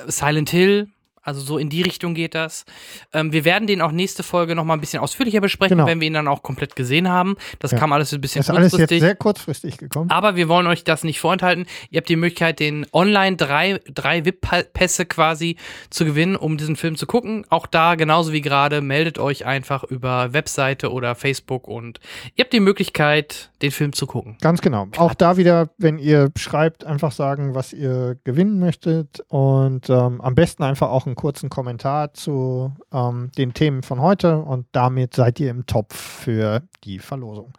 Silent Hill, Also so in die Richtung geht das. Ähm, wir werden den auch nächste Folge noch mal ein bisschen ausführlicher besprechen, Genau. wenn wir ihn dann auch komplett gesehen haben. Das Ja. kam alles ein bisschen Das ist alles jetzt kurzfristig. sehr kurzfristig gekommen. Aber wir wollen euch das nicht vorenthalten. Ihr habt die Möglichkeit, den online drei, drei VIP-Pässe quasi zu gewinnen, um diesen Film zu gucken. Auch da, genauso wie gerade, meldet euch einfach über Webseite oder Facebook und ihr habt die Möglichkeit, den Film zu gucken. Ganz genau. Auch da wieder, wenn ihr schreibt, einfach sagen, was ihr gewinnen möchtet und ähm, am besten einfach auch einen kurzen Kommentar zu ähm, den Themen von heute und damit seid ihr im Topf für die Verlosung.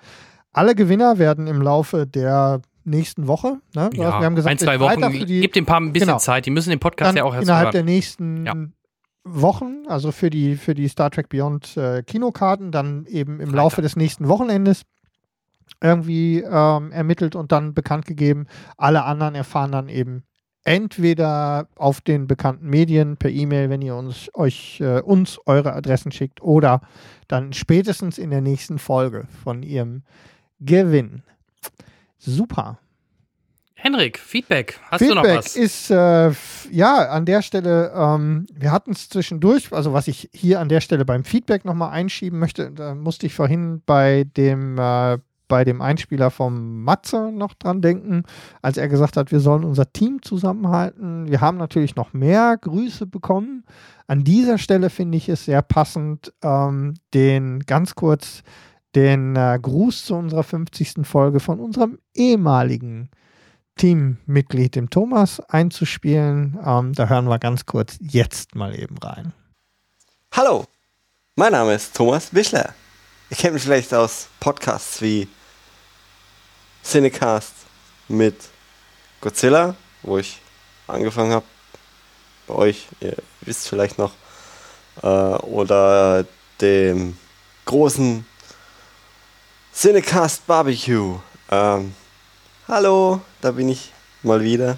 Alle Gewinner werden im Laufe der nächsten Woche, ne? Hast- wir haben gesagt, ein, zwei Freitag Wochen. die, Gebt dem paar ein bisschen Genau. Zeit. Die müssen den Podcast dann ja auch erst innerhalb der hören. nächsten Ja. Wochen, also für die, für die Star Trek Beyond äh, Kinokarten, dann eben im Laufe des nächsten Wochenendes irgendwie ähm, ermittelt und dann bekannt gegeben. Alle anderen erfahren dann eben entweder auf den bekannten Medien per E-Mail, wenn ihr uns euch äh, uns eure Adressen schickt, oder dann spätestens in der nächsten Folge von ihrem Gewinn. Super. Henrik, Feedback. Hast Feedback du noch was? ist äh, ja an der Stelle, ähm, wir hatten es zwischendurch, also was ich hier an der Stelle beim Feedback nochmal einschieben möchte, da musste ich vorhin bei dem, äh, bei dem Einspieler vom Matze noch dran denken, als er gesagt hat, wir sollen unser Team zusammenhalten. Wir haben natürlich noch mehr Grüße bekommen. An dieser Stelle finde ich es sehr passend, ähm, den ganz kurz den äh, Gruß zu unserer 50. Folge von unserem ehemaligen Teammitglied, dem Thomas, einzuspielen. Ähm, da hören wir ganz kurz jetzt mal eben rein. Hallo, mein Name ist Thomas Wischler. Ihr kennt mich vielleicht aus Podcasts wie Cinecast mit Godzilla, wo ich angefangen habe. Bei euch, ihr wisst vielleicht noch. Äh, oder dem großen Cinecast Barbecue. Ähm, hallo, da bin ich mal wieder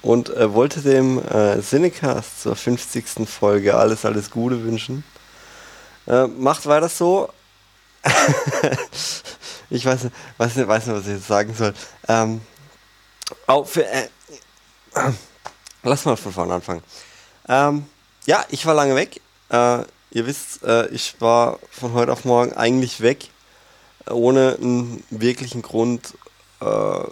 und äh, wollte dem äh, Cinecast zur 50. Folge alles, alles Gute wünschen. Äh, macht weiter so. (laughs) ich weiß nicht, weiß, nicht, weiß nicht, was ich jetzt sagen soll. Ähm, auch für, äh, lass mal von vorne anfangen. Ähm, ja, ich war lange weg. Äh, ihr wisst, äh, ich war von heute auf morgen eigentlich weg, ohne einen wirklichen Grund. Äh,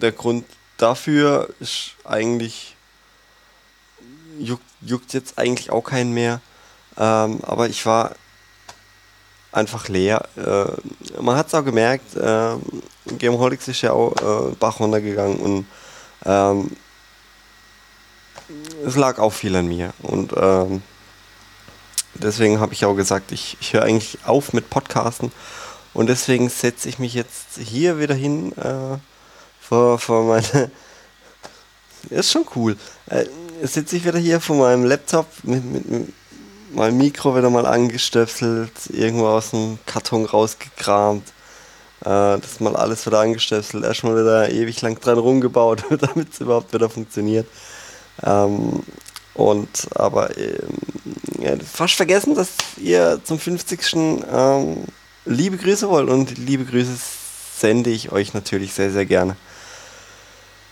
der Grund dafür ist eigentlich juckt, juckt jetzt eigentlich auch keinen mehr. Ähm, aber ich war einfach leer. Äh, man hat es auch gemerkt, äh, Gameholix ist ja auch äh, Bach runtergegangen und ähm, es lag auch viel an mir. Und ähm, deswegen habe ich auch gesagt, ich, ich höre eigentlich auf mit Podcasten. Und deswegen setze ich mich jetzt hier wieder hin äh, vor, vor meine. (laughs) Ist schon cool. Äh, sitze ich wieder hier vor meinem Laptop mit, mit, mit meinem Mikro wieder mal angestöpselt, irgendwo aus dem Karton rausgekramt. Äh, das mal alles wieder angestöpselt, erstmal wieder ewig lang dran rumgebaut, (laughs) damit es überhaupt wieder funktioniert. Ähm, und aber ähm, ja, fast vergessen, dass ihr zum 50. Ähm, liebe Grüße wollt und liebe Grüße sende ich euch natürlich sehr, sehr gerne.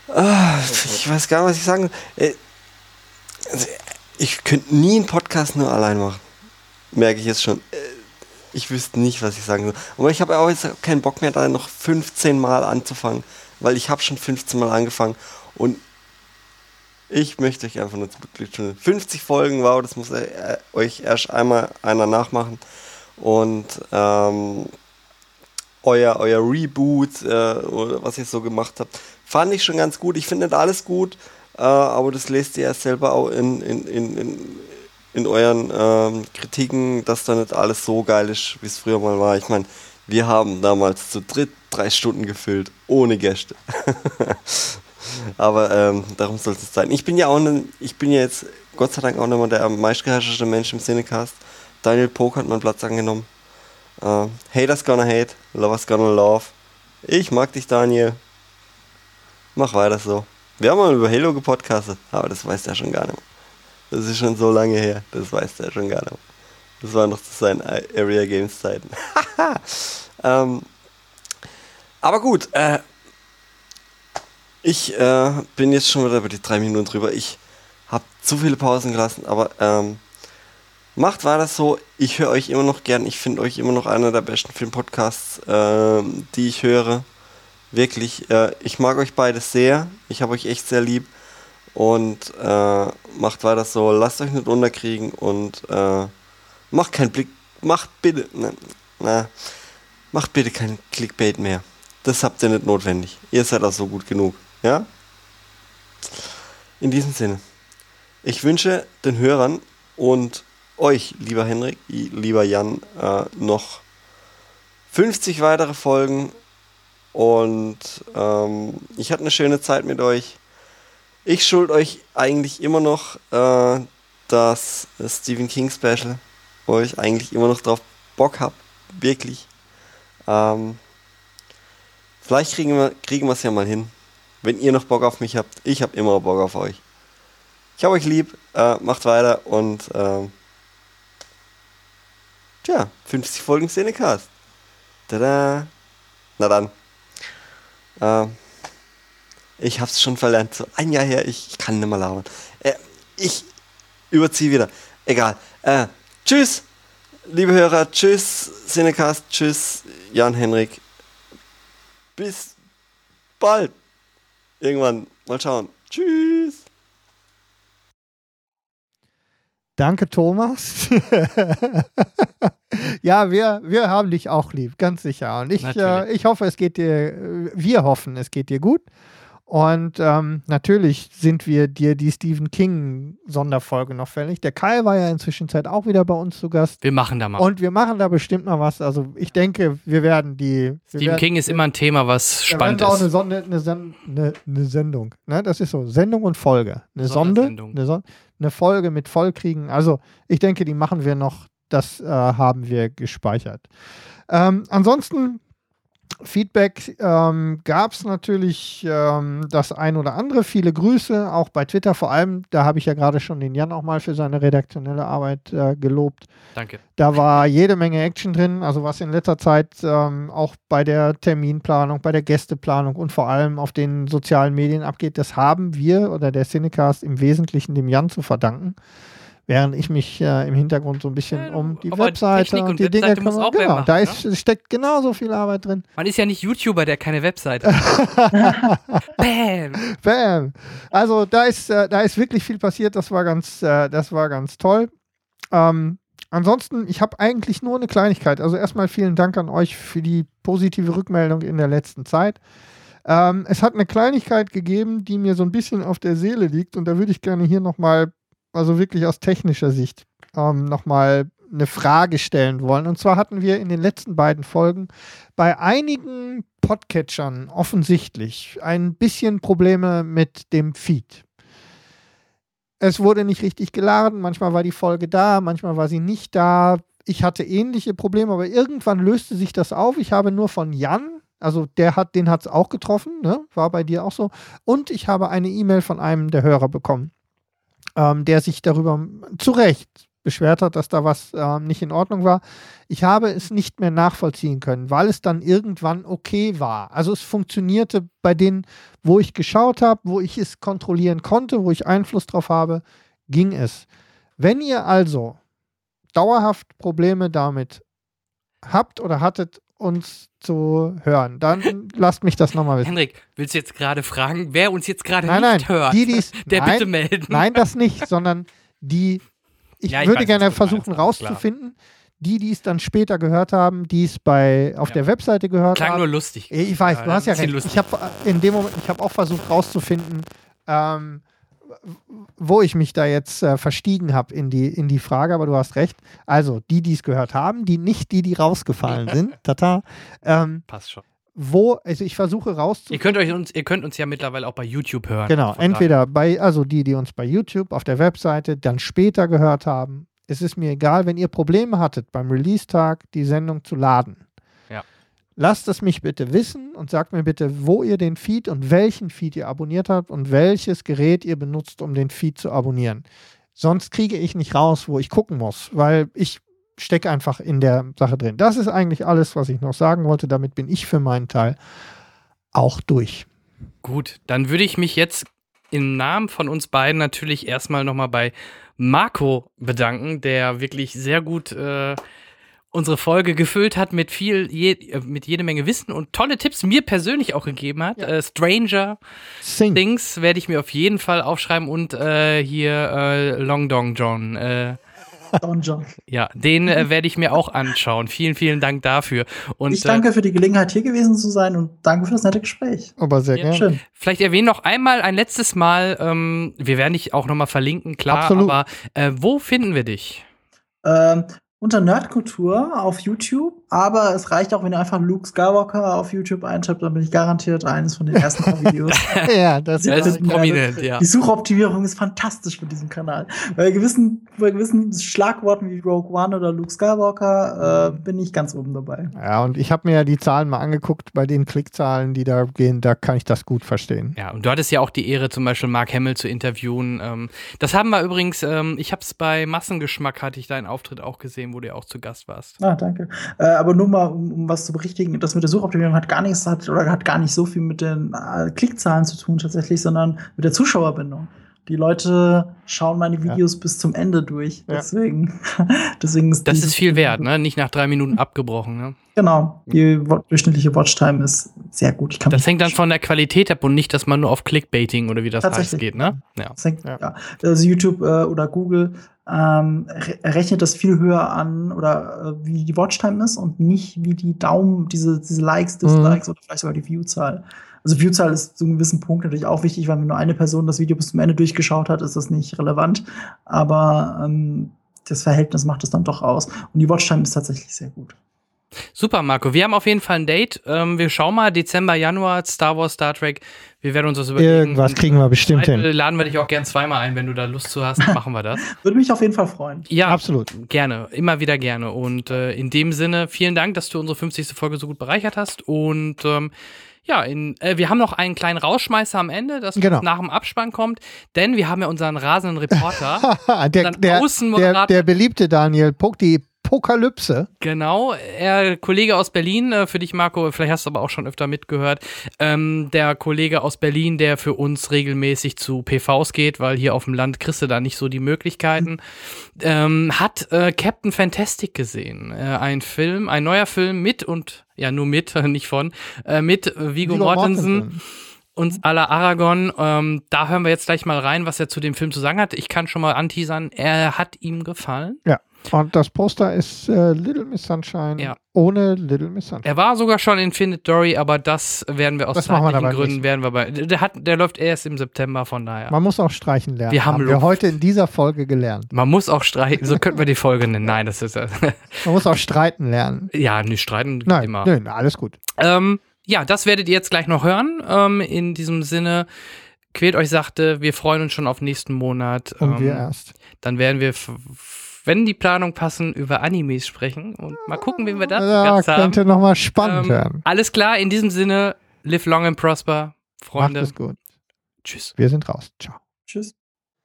Ah, ich weiß gar nicht, was ich sagen soll. Äh, also, Ich könnte nie einen Podcast nur allein machen. Merke ich jetzt schon. Äh, Ich wüsste nicht, was ich sagen soll. Aber ich habe auch jetzt keinen Bock mehr, da noch 15 Mal anzufangen, weil ich habe schon 15 Mal angefangen und ich möchte euch einfach nur beglückwünschen. 50 Folgen, wow, das muss äh, euch erst einmal einer nachmachen. Und ähm, euer, euer Reboot, äh, was ihr so gemacht habt, fand ich schon ganz gut. Ich finde nicht alles gut, äh, aber das lest ihr ja selber auch in, in, in, in, in euren ähm, Kritiken, dass da nicht alles so geil ist, wie es früher mal war. Ich meine, wir haben damals zu dritt drei Stunden gefüllt, ohne Gäste. (laughs) Aber ähm, darum soll es sein. Ich bin ja auch ne, ich bin ja jetzt Gott sei Dank auch mehr der am Mensch im Cinecast. Daniel Pog hat meinen Platz angenommen. Äh, Haters gonna hate, lovers gonna love. Ich mag dich, Daniel. Mach weiter so. Wir haben mal über Halo gepodcastet, aber das weiß der schon gar nicht. Das ist schon so lange her, das weiß der schon gar nicht. Das war noch zu seinen Area Games Zeiten. (laughs) ähm, aber gut, äh, ich äh, bin jetzt schon wieder über die drei Minuten drüber. Ich Habt zu viele Pausen gelassen, aber ähm, macht weiter so. Ich höre euch immer noch gern. Ich finde euch immer noch einer der besten Filmpodcasts, äh, die ich höre. Wirklich, äh, ich mag euch beide sehr. Ich habe euch echt sehr lieb. Und äh, macht weiter so. Lasst euch nicht unterkriegen und äh, macht keinen Blick. Macht bitte. Na, na, macht bitte kein Clickbait mehr. Das habt ihr nicht notwendig. Ihr seid auch so gut genug. Ja? In diesem Sinne. Ich wünsche den Hörern und euch, lieber Henrik, lieber Jan, äh, noch 50 weitere Folgen und ähm, ich hatte eine schöne Zeit mit euch. Ich schuld euch eigentlich immer noch äh, das Stephen King Special, wo ich eigentlich immer noch drauf Bock habe. Wirklich. Ähm, vielleicht kriegen wir kriegen es ja mal hin. Wenn ihr noch Bock auf mich habt. Ich habe immer Bock auf euch. Ich habe euch lieb. Äh, macht weiter und äh, tja, 50 Folgen Szenecast. Tada. Na dann. Äh, ich hab's schon verlernt. So ein Jahr her, ich, ich kann nicht mehr labern. Äh, ich überziehe wieder. Egal. Äh, tschüss, liebe Hörer. Tschüss, Cinecast. Tschüss, Jan-Henrik. Bis bald. Irgendwann. Mal schauen. Tschüss. Danke, Thomas. (laughs) ja, wir, wir haben dich auch lieb, ganz sicher. Und ich, äh, ich hoffe, es geht dir, wir hoffen, es geht dir gut. Und ähm, natürlich sind wir dir die Stephen King-Sonderfolge noch fällig. Der Kai war ja inzwischen Zeit auch wieder bei uns zu Gast. Wir machen da mal. Und wir machen da bestimmt mal was. Also ich denke, wir werden die. Stephen werden, King ist immer ein Thema, was spannend ist. auch eine, Sonde, eine, eine, eine, Sendung. Ne? Das ist so. Sendung und Folge. Eine Sonde. Eine, Son eine Folge mit Vollkriegen. Also ich denke, die machen wir noch. Das äh, haben wir gespeichert. Ähm, ansonsten Feedback ähm, gab es natürlich ähm, das ein oder andere. Viele Grüße, auch bei Twitter vor allem. Da habe ich ja gerade schon den Jan auch mal für seine redaktionelle Arbeit äh, gelobt. Danke. Da war jede Menge Action drin. Also was in letzter Zeit ähm, auch bei der Terminplanung, bei der Gästeplanung und vor allem auf den sozialen Medien abgeht, das haben wir oder der Cinecast im Wesentlichen dem Jan zu verdanken während ich mich äh, im Hintergrund so ein bisschen ja, um die Webseite und, und die Webseite Dinge kümmere. Genau, machen, da ist, ne? steckt genauso viel Arbeit drin. Man ist ja nicht YouTuber, der keine Webseite hat. (laughs) Bam! Bam! Also da ist, äh, da ist wirklich viel passiert. Das war ganz, äh, das war ganz toll. Ähm, ansonsten, ich habe eigentlich nur eine Kleinigkeit. Also erstmal vielen Dank an euch für die positive Rückmeldung in der letzten Zeit. Ähm, es hat eine Kleinigkeit gegeben, die mir so ein bisschen auf der Seele liegt und da würde ich gerne hier nochmal also wirklich aus technischer Sicht, ähm, nochmal eine Frage stellen wollen. Und zwar hatten wir in den letzten beiden Folgen bei einigen Podcatchern offensichtlich ein bisschen Probleme mit dem Feed. Es wurde nicht richtig geladen, manchmal war die Folge da, manchmal war sie nicht da. Ich hatte ähnliche Probleme, aber irgendwann löste sich das auf. Ich habe nur von Jan, also der hat, den hat es auch getroffen, ne? war bei dir auch so. Und ich habe eine E-Mail von einem der Hörer bekommen ähm, der sich darüber zu Recht beschwert hat, dass da was ähm, nicht in Ordnung war. Ich habe es nicht mehr nachvollziehen können, weil es dann irgendwann okay war. Also es funktionierte bei denen, wo ich geschaut habe, wo ich es kontrollieren konnte, wo ich Einfluss drauf habe, ging es. Wenn ihr also dauerhaft Probleme damit habt oder hattet, uns zu hören. Dann lasst mich das nochmal wissen. Henrik, willst du jetzt gerade fragen, wer uns jetzt gerade nicht nein, hört? Die, die's, (laughs) der nein, bitte melden. Nein, das nicht, sondern die, ich, ja, ich würde weiß, gerne versuchen meinst, rauszufinden, die, die es dann später gehört haben, die es bei auf ja. der Webseite gehört Klang haben. Klang nur lustig. Ich weiß, ja, du hast ja recht. Lustig. Ich habe in dem Moment, ich habe auch versucht rauszufinden, ähm, wo ich mich da jetzt äh, verstiegen habe in die, in die Frage, aber du hast recht. Also, die, die es gehört haben, die nicht die, die rausgefallen sind. Tata. Ähm, Passt schon. Wo, also ich versuche rauszufinden. Ihr könnt euch uns, ihr könnt uns ja mittlerweile auch bei YouTube hören. Genau, entweder bei, also die, die uns bei YouTube auf der Webseite dann später gehört haben. Es ist mir egal, wenn ihr Probleme hattet, beim Release-Tag die Sendung zu laden lasst es mich bitte wissen und sagt mir bitte, wo ihr den Feed und welchen Feed ihr abonniert habt und welches Gerät ihr benutzt, um den Feed zu abonnieren. Sonst kriege ich nicht raus, wo ich gucken muss, weil ich stecke einfach in der Sache drin. Das ist eigentlich alles, was ich noch sagen wollte. Damit bin ich für meinen Teil auch durch. Gut, dann würde ich mich jetzt im Namen von uns beiden natürlich erstmal nochmal bei Marco bedanken, der wirklich sehr gut äh, unsere Folge gefüllt hat mit viel, je, äh, mit jede Menge Wissen und tolle Tipps mir persönlich auch gegeben hat. Äh, Stranger Sing. Things werde ich mir auf jeden Fall aufschreiben und äh, hier äh, Long Dong John. Äh, Don John. ja, den äh, werde ich mir auch anschauen. Vielen, vielen Dank dafür. Und Ich danke für die Gelegenheit, hier gewesen zu sein und danke für das nette Gespräch. Aber sehr Ja. gerne. Schön. äh, vielleicht erwähnen noch einmal ein letztes Mal, ähm, wir werden dich auch nochmal verlinken, klar, Absolut. aber äh, wo finden wir dich? Ähm, unter Nerdkultur auf YouTube, aber es reicht auch, wenn ihr einfach Luke Skywalker auf YouTube eintippt, dann bin ich garantiert eines von den ersten (laughs) Videos. (laughs) Ja, das Ja, Das ist prominent, ja. Die Suchoptimierung ist fantastisch für diesen Kanal. Bei gewissen, bei gewissen Schlagworten wie Rogue One oder Luke Skywalker äh, bin ich ganz oben dabei. Ja, und ich habe mir ja die Zahlen mal angeguckt, bei den Klickzahlen, die da gehen, da kann ich das gut verstehen. Ja, und du hattest ja auch die Ehre, zum Beispiel Mark Hamill zu interviewen. Ähm, das haben wir übrigens, ähm, ich habe es bei Massengeschmack, hatte ich deinen Auftritt auch gesehen, wo du ja auch zu Gast warst. Ah, danke. Äh, aber nur mal, um, um was zu berichtigen, das mit der Suchoptimierung hat gar nichts, hat, oder hat gar nicht so viel mit den äh, Klickzahlen zu tun tatsächlich, sondern mit der Zuschauerbindung. Die Leute schauen meine Videos bis zum Ende durch. Ja. Deswegen, (laughs) deswegen ist Das ist viel wert, ne? Nicht nach drei Minuten abgebrochen, ne? Genau. Die durchschnittliche Watchtime ist sehr gut. Ich kann Das hängt dann von der Qualität ab und nicht, dass man nur auf Clickbaiting oder wie das heißt Tatsächlich. geht, ne? Ja. Das hängt, Ja. ja. Also YouTube äh, oder Google ähm, re- rechnet das viel höher an oder äh, wie die Watchtime ist und nicht wie die Daumen, diese, diese Likes, Dislikes oder vielleicht sogar die Viewzahl. Also Viewzahl ist zu einem gewissen Punkt natürlich auch wichtig, weil wenn nur eine Person das Video bis zum Ende durchgeschaut hat, ist das nicht relevant. Aber ähm, das Verhältnis macht es dann doch aus. Und die Watchtime ist tatsächlich sehr gut. Super, Marco. Wir haben auf jeden Fall ein Date. Ähm, wir schauen mal, Dezember, Januar, Star Wars, Star Trek. Wir werden uns das überlegen. Irgendwas kriegen wir bestimmt hin. Laden wir dich auch gern zweimal ein, wenn du da Lust zu hast, machen wir das. (laughs) Würde mich auf jeden Fall freuen. Ja, Absolut. Gerne, immer wieder gerne. Und äh, in dem Sinne, vielen Dank, dass du unsere 50. Folge so gut bereichert hast. Und ähm, ja, in, äh, wir haben noch einen kleinen Rausschmeißer am Ende, das Genau. nach dem Abspann kommt, denn wir haben ja unseren rasenden Reporter. (laughs) der, Dann der, der, der beliebte Daniel Puck, die Pokalypse. Genau, er Kollege aus Berlin, äh, für dich Marco, vielleicht hast du aber auch schon öfter mitgehört, ähm, der Kollege aus Berlin, der für uns regelmäßig zu PVs geht, weil hier auf dem Land kriegst du da nicht so die Möglichkeiten, ähm, hat äh, Captain Fantastic gesehen. Äh, ein Film, ein neuer Film mit und, ja nur mit, (laughs) nicht von, äh, mit Viggo, Viggo Mortensen Mortensen. uns aller Aragon. Ähm, da hören wir jetzt gleich mal rein, was er zu dem Film zu sagen hat. Ich kann schon mal anteasern, er hat ihm gefallen. Ja. Und das Poster ist äh, Little Miss Sunshine Ja. ohne Little Miss Sunshine. Er war sogar schon in Findet Dory, aber das werden wir aus Das wir zeitlichen dabei Gründen werden wir bei. Der, hat, der läuft erst im September, von daher. Man muss auch streichen lernen. Wir haben wir Luft. heute in dieser Folge gelernt. Man muss auch streiten, so könnten wir die Folge nennen. Nein, das ist (laughs) Man muss auch streiten lernen. ja nicht streiten Nein, immer. nein, alles gut. Ähm, ja, das werdet ihr jetzt gleich noch hören. Ähm, in diesem Sinne, quält euch sachte, wir freuen uns schon auf nächsten Monat. Und ähm, wir erst. Dann werden wir, wenn die Planung passen, über Animes sprechen und mal gucken, wen wir da zu Ja, Gast haben. könnte nochmal spannend Ähm, werden. alles klar, in diesem Sinne, live long and prosper, Macht Freunde. es gut. Tschüss. Wir sind raus. Ciao. Tschüss.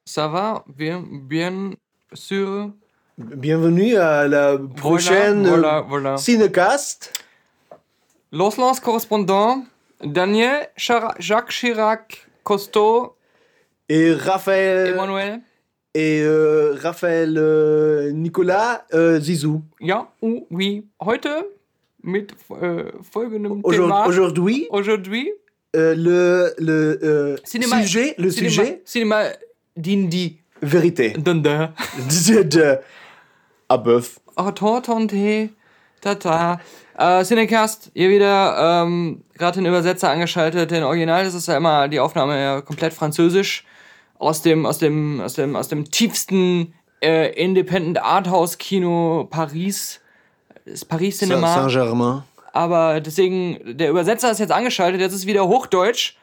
Ça va? Bien, bien sûr. Bienvenue à la prochaine Voilà, voilà. Cinecast. Los, los, correspondant. Daniel, Chara- Jacques Chirac, Costo, Et Raphaël Emmanuel. Et euh, Raphaël euh, Nicolas euh, Zizou. Ja, oh, oui. Heute mit äh, folgendem Aujourd- Thema. Aujourd'hui, Aujourd'hui. euh, le, le euh, Cinéma- sujet, le Cinéma, sujet, Cinéma d'Indie. vérité. Dunda. Abeuf. Tortonte. Tata. Äh, Cinecast, hier wieder ähm, gerade den Übersetzer angeschaltet. Den Original das ist ja immer die Aufnahme komplett französisch. Aus dem, aus dem, aus dem, aus dem tiefsten äh, Independent Arthouse Kino Paris. Das Paris Cinema. Saint-Germain. Aber deswegen, der Übersetzer ist jetzt angeschaltet, jetzt ist wieder Hochdeutsch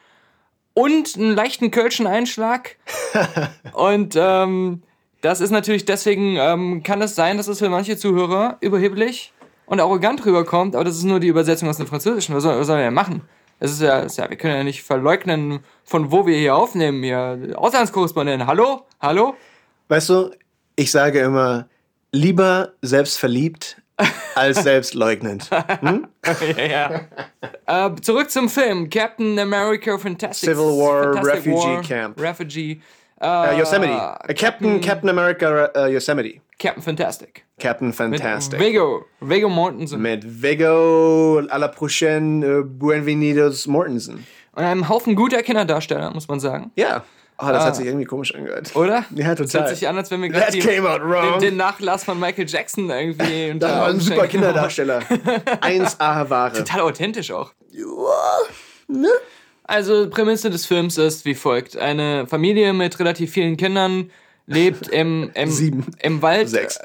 und einen leichten Kölschen Einschlag. (laughs) und ähm, das ist natürlich deswegen, ähm, kann es sein, dass es für manche Zuhörer überheblich und arrogant rüberkommt, aber das ist nur die Übersetzung aus dem Französischen. Was soll, was soll er denn machen? Es ist ja, ist ja, wir können ja nicht verleugnen, von wo wir hier aufnehmen. Hier. Auslandskorrespondent, hallo? Hallo? Weißt du, ich sage immer, lieber selbstverliebt als (laughs) selbstleugnend. Hm? ja, ja. äh, zurück zum Film. Captain America Fantastic. Civil War, Fantastic Refugee War, Camp. Refugee. Äh, Yosemite. Äh, Captain, Captain America äh, Yosemite. Captain Fantastic. Captain Mit Fantastic. Viggo. Viggo Mortensen. Mit Viggo à la prochaine äh, Buenvenidos Mortensen. Und einem Haufen guter Kinderdarsteller, muss man sagen. Ja. Ah, das Ah. hat sich irgendwie komisch angehört. Oder? Ja, Das total. hört sich an, als wenn wir gerade den, den Nachlass von Michael Jackson irgendwie (laughs) Das war ein super. Kinderdarsteller. (laughs) 1A Ware. Total authentisch auch. ne? Also, Prämisse des Films ist wie folgt: Eine Familie mit relativ vielen Kindern lebt im, im, Sieben. im Wald. Sechs.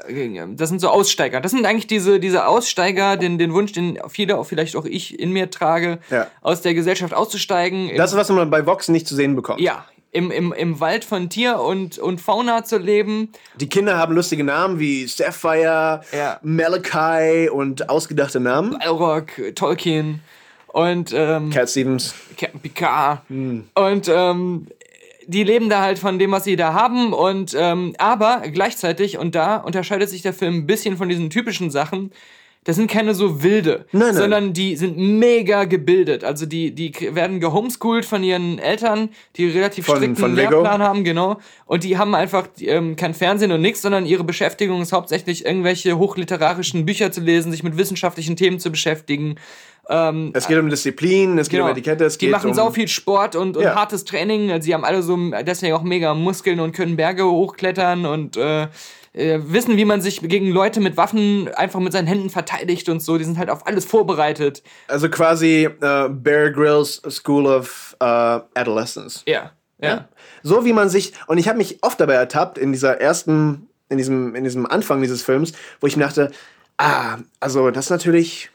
Das sind so Aussteiger. Das sind eigentlich diese, diese Aussteiger, den, den Wunsch, den viele, auch vielleicht auch ich in mir trage, Ja. aus der Gesellschaft auszusteigen. Das ist, was man bei Vox nicht zu sehen bekommt. ja, im, im, im Wald von Tier und, und Fauna zu leben. Die Kinder haben lustige Namen wie Sapphire, Ja. Malachi und ausgedachte Namen. Balrog, Tolkien und ähm, Cat Stevens. Captain Picard. Hm. Und ähm, die leben da halt von dem, was sie da haben. Und ähm, aber gleichzeitig, und da unterscheidet sich der Film ein bisschen von diesen typischen Sachen. Das sind keine so wilde, Nein, nein. sondern die sind mega gebildet. Also die, die werden gehomeschoolt von ihren Eltern, die relativ Von- strikten von? Lehrplan haben, genau. Und die haben einfach ähm, kein Fernsehen und nichts, sondern ihre Beschäftigung ist hauptsächlich irgendwelche hochliterarischen Bücher zu lesen, sich mit wissenschaftlichen Themen zu beschäftigen. Ähm, Es geht um Disziplin, es geht um Etikette, es die geht machen um... sau viel Sport und, und Ja. hartes Training. Also Sie haben alle so deswegen auch mega Muskeln und können Berge hochklettern und äh, äh, wissen, wie man sich gegen Leute mit Waffen einfach mit seinen Händen verteidigt und so. Die sind halt auf alles vorbereitet. Also quasi äh, Bear Grylls School of äh, Adolescence. Ja. Ja. So wie man sich, und ich habe mich oft dabei ertappt, in dieser ersten, in diesem, in diesem Anfang dieses Films, wo ich mir dachte, ah, also das ist natürlich,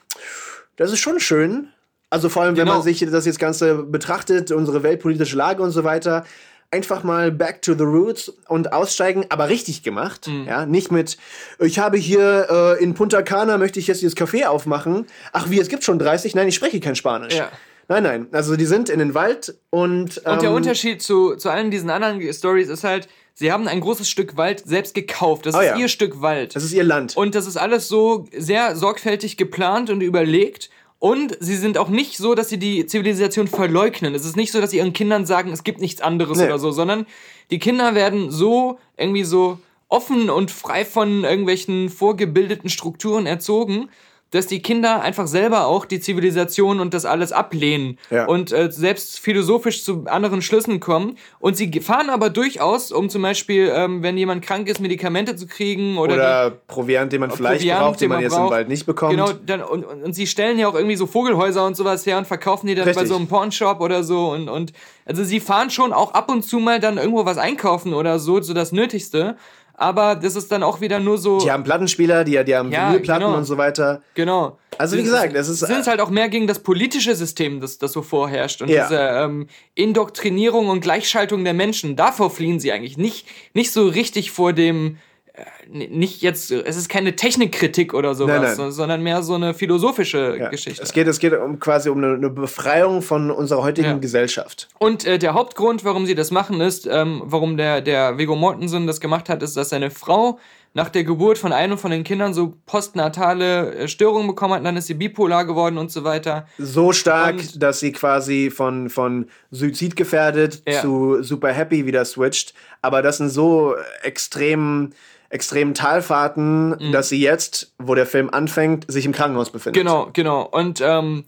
das ist schon schön. Also vor allem, wenn Genau. man sich das jetzt Ganze betrachtet, unsere weltpolitische Lage und so weiter, einfach mal back to the roots und aussteigen, aber richtig gemacht. Mhm. Ja, nicht mit, ich habe hier äh, in Punta Cana möchte ich jetzt dieses Café aufmachen. Ach wie, es gibt schon 30? Nein, ich spreche kein Spanisch. Ja. Nein, nein. Also die sind in den Wald und. Und der ähm, Unterschied zu, zu allen diesen anderen Stories ist halt, sie haben ein großes Stück Wald selbst gekauft. Das Oh ist ja. ihr Stück Wald. Das ist ihr Land. Und das ist alles so sehr sorgfältig geplant und überlegt. Und sie sind auch nicht so, dass sie die Zivilisation verleugnen. Es ist nicht so, dass sie ihren Kindern sagen, es gibt nichts anderes Nee. oder so, sondern die Kinder werden so irgendwie so offen und frei von irgendwelchen vorgebildeten Strukturen erzogen, dass die Kinder einfach selber auch die Zivilisation und das alles ablehnen Ja. und äh, selbst philosophisch zu anderen Schlüssen kommen. Und sie fahren aber durchaus, um zum Beispiel, ähm, wenn jemand krank ist, Medikamente zu kriegen oder, Oder Proviant, den man vielleicht Proviant, braucht, den man man jetzt braucht. im Wald nicht bekommt. Genau, dann, und, und, und sie stellen ja auch irgendwie so Vogelhäuser und sowas her und verkaufen die dann bei Richtig. so einem Pornshop oder so. Und, und also sie fahren schon auch ab und zu mal dann irgendwo was einkaufen oder so, so das Nötigste. Aber das ist dann auch wieder nur so. Die haben Plattenspieler, die, die haben Ja, Vinylplatten genau. und so weiter. Genau. Also wie gesagt, es ist- sind es halt auch mehr gegen das politische System, das, das so vorherrscht und Ja. diese ähm, Indoktrinierung und Gleichschaltung der Menschen. Davor fliehen sie eigentlich nicht, nicht so richtig vor dem. Äh, Nicht jetzt, es ist keine Technikkritik oder sowas, Nein, nein. so- sondern mehr so eine philosophische Ja. Geschichte. Es geht, es geht um quasi um eine, Befreiung von unserer heutigen Ja. Gesellschaft. Und äh, der Hauptgrund, warum sie das machen, ist, ähm, warum der, der Viggo Mortensen das gemacht hat, ist, dass seine Frau nach der Geburt von einem von den Kindern so postnatale äh, Störungen bekommen hat, dann ist sie bipolar geworden und so weiter. So stark, Und- dass sie quasi von, von Suizid gefährdet Ja. zu super happy wieder switcht. Aber das sind so extrem, extremen Talfahrten, dass sie jetzt, wo der Film anfängt, sich im Krankenhaus befindet. Mhm. Genau, genau. Und ähm,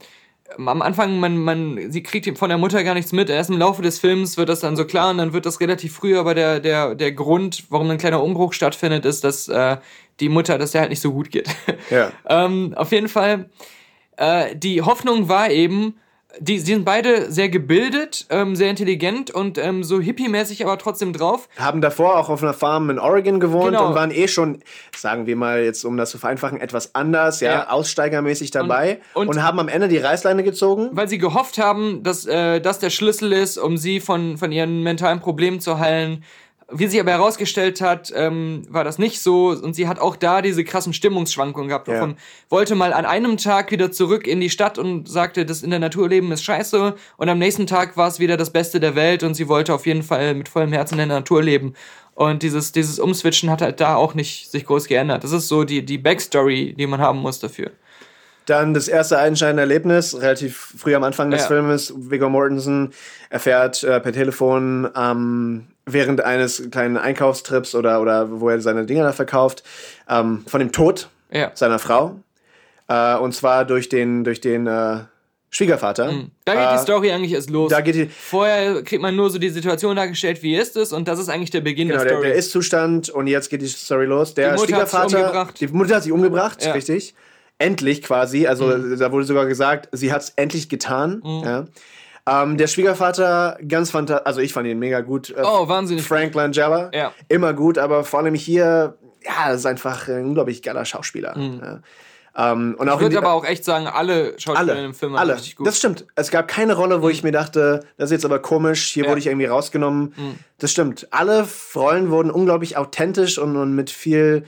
am Anfang, man, man, sie kriegt von der Mutter gar nichts mit. Erst im Laufe des Films wird das dann so klar und dann wird das relativ früh, aber der, der, der Grund, warum ein kleiner Umbruch stattfindet, ist, dass äh, die Mutter, dass der halt nicht so gut geht. Ja. (laughs) ähm, auf jeden Fall, äh, die Hoffnung war eben, die, sie sind beide sehr gebildet, ähm, sehr intelligent und ähm, so hippie-mäßig aber trotzdem drauf. Haben davor auch auf einer Farm in Oregon gewohnt Genau. und waren eh schon, sagen wir mal jetzt, um das zu vereinfachen, etwas anders, ja, Ja. aussteigermäßig dabei und, und- haben am Ende die Reißleine gezogen. weil sie gehofft haben, dass äh, das der Schlüssel ist, um sie von, von ihren mentalen Problemen zu heilen. Wie sich aber herausgestellt hat, ähm, war das nicht so und sie hat auch da diese krassen Stimmungsschwankungen gehabt. Ja. Von, wollte mal an einem Tag wieder zurück in die Stadt und sagte, das in der Natur leben ist scheiße und am nächsten Tag war es wieder das Beste der Welt und sie wollte auf jeden Fall mit vollem Herzen in der Natur leben. Und dieses, dieses Umswitchen hat halt da auch nicht sich groß geändert. Das ist so die, die Backstory, die man haben muss dafür. Dann das erste einschneidende Erlebnis, relativ früh am Anfang des Ja. Filmes. Viggo Mortensen erfährt äh, per Telefon ähm, während eines kleinen Einkaufstrips oder, oder wo er seine Dinge da verkauft, ähm, von dem Tod Ja. seiner Frau. Äh, und zwar durch den, durch den äh, Schwiegervater. Mhm. Da geht Äh, die Story eigentlich erst los. Da geht die, Vorher kriegt man nur so die Situation dargestellt, wie ist es, und das ist eigentlich der Beginn Genau, der der, Story. der Ist-Zustand und jetzt geht die Story los. Der Die Mutter hat sich Schwiegervater, umgebracht. die Mutter hat sich umgebracht, Ja. Mhm. richtig. Endlich quasi, also da wurde sogar gesagt, sie hat es endlich getan. Ja. Ähm, der Schwiegervater, ganz fantastisch, also ich fand ihn mega gut. Äh, Oh, wahnsinnig Frank Langella, Ja. immer gut, aber vor allem hier, ja, das ist einfach ein unglaublich geiler Schauspieler. Ja. Ähm, Mhm. ich würde aber auch echt sagen, alle Schauspieler alle, in dem Film waren alle. richtig gut. Mhm. Das stimmt. Es gab keine Rolle, wo ich mir dachte, das ist jetzt aber komisch, hier Ja. wurde ich irgendwie rausgenommen. Mhm. Das stimmt. Alle Rollen wurden unglaublich authentisch und, und mit viel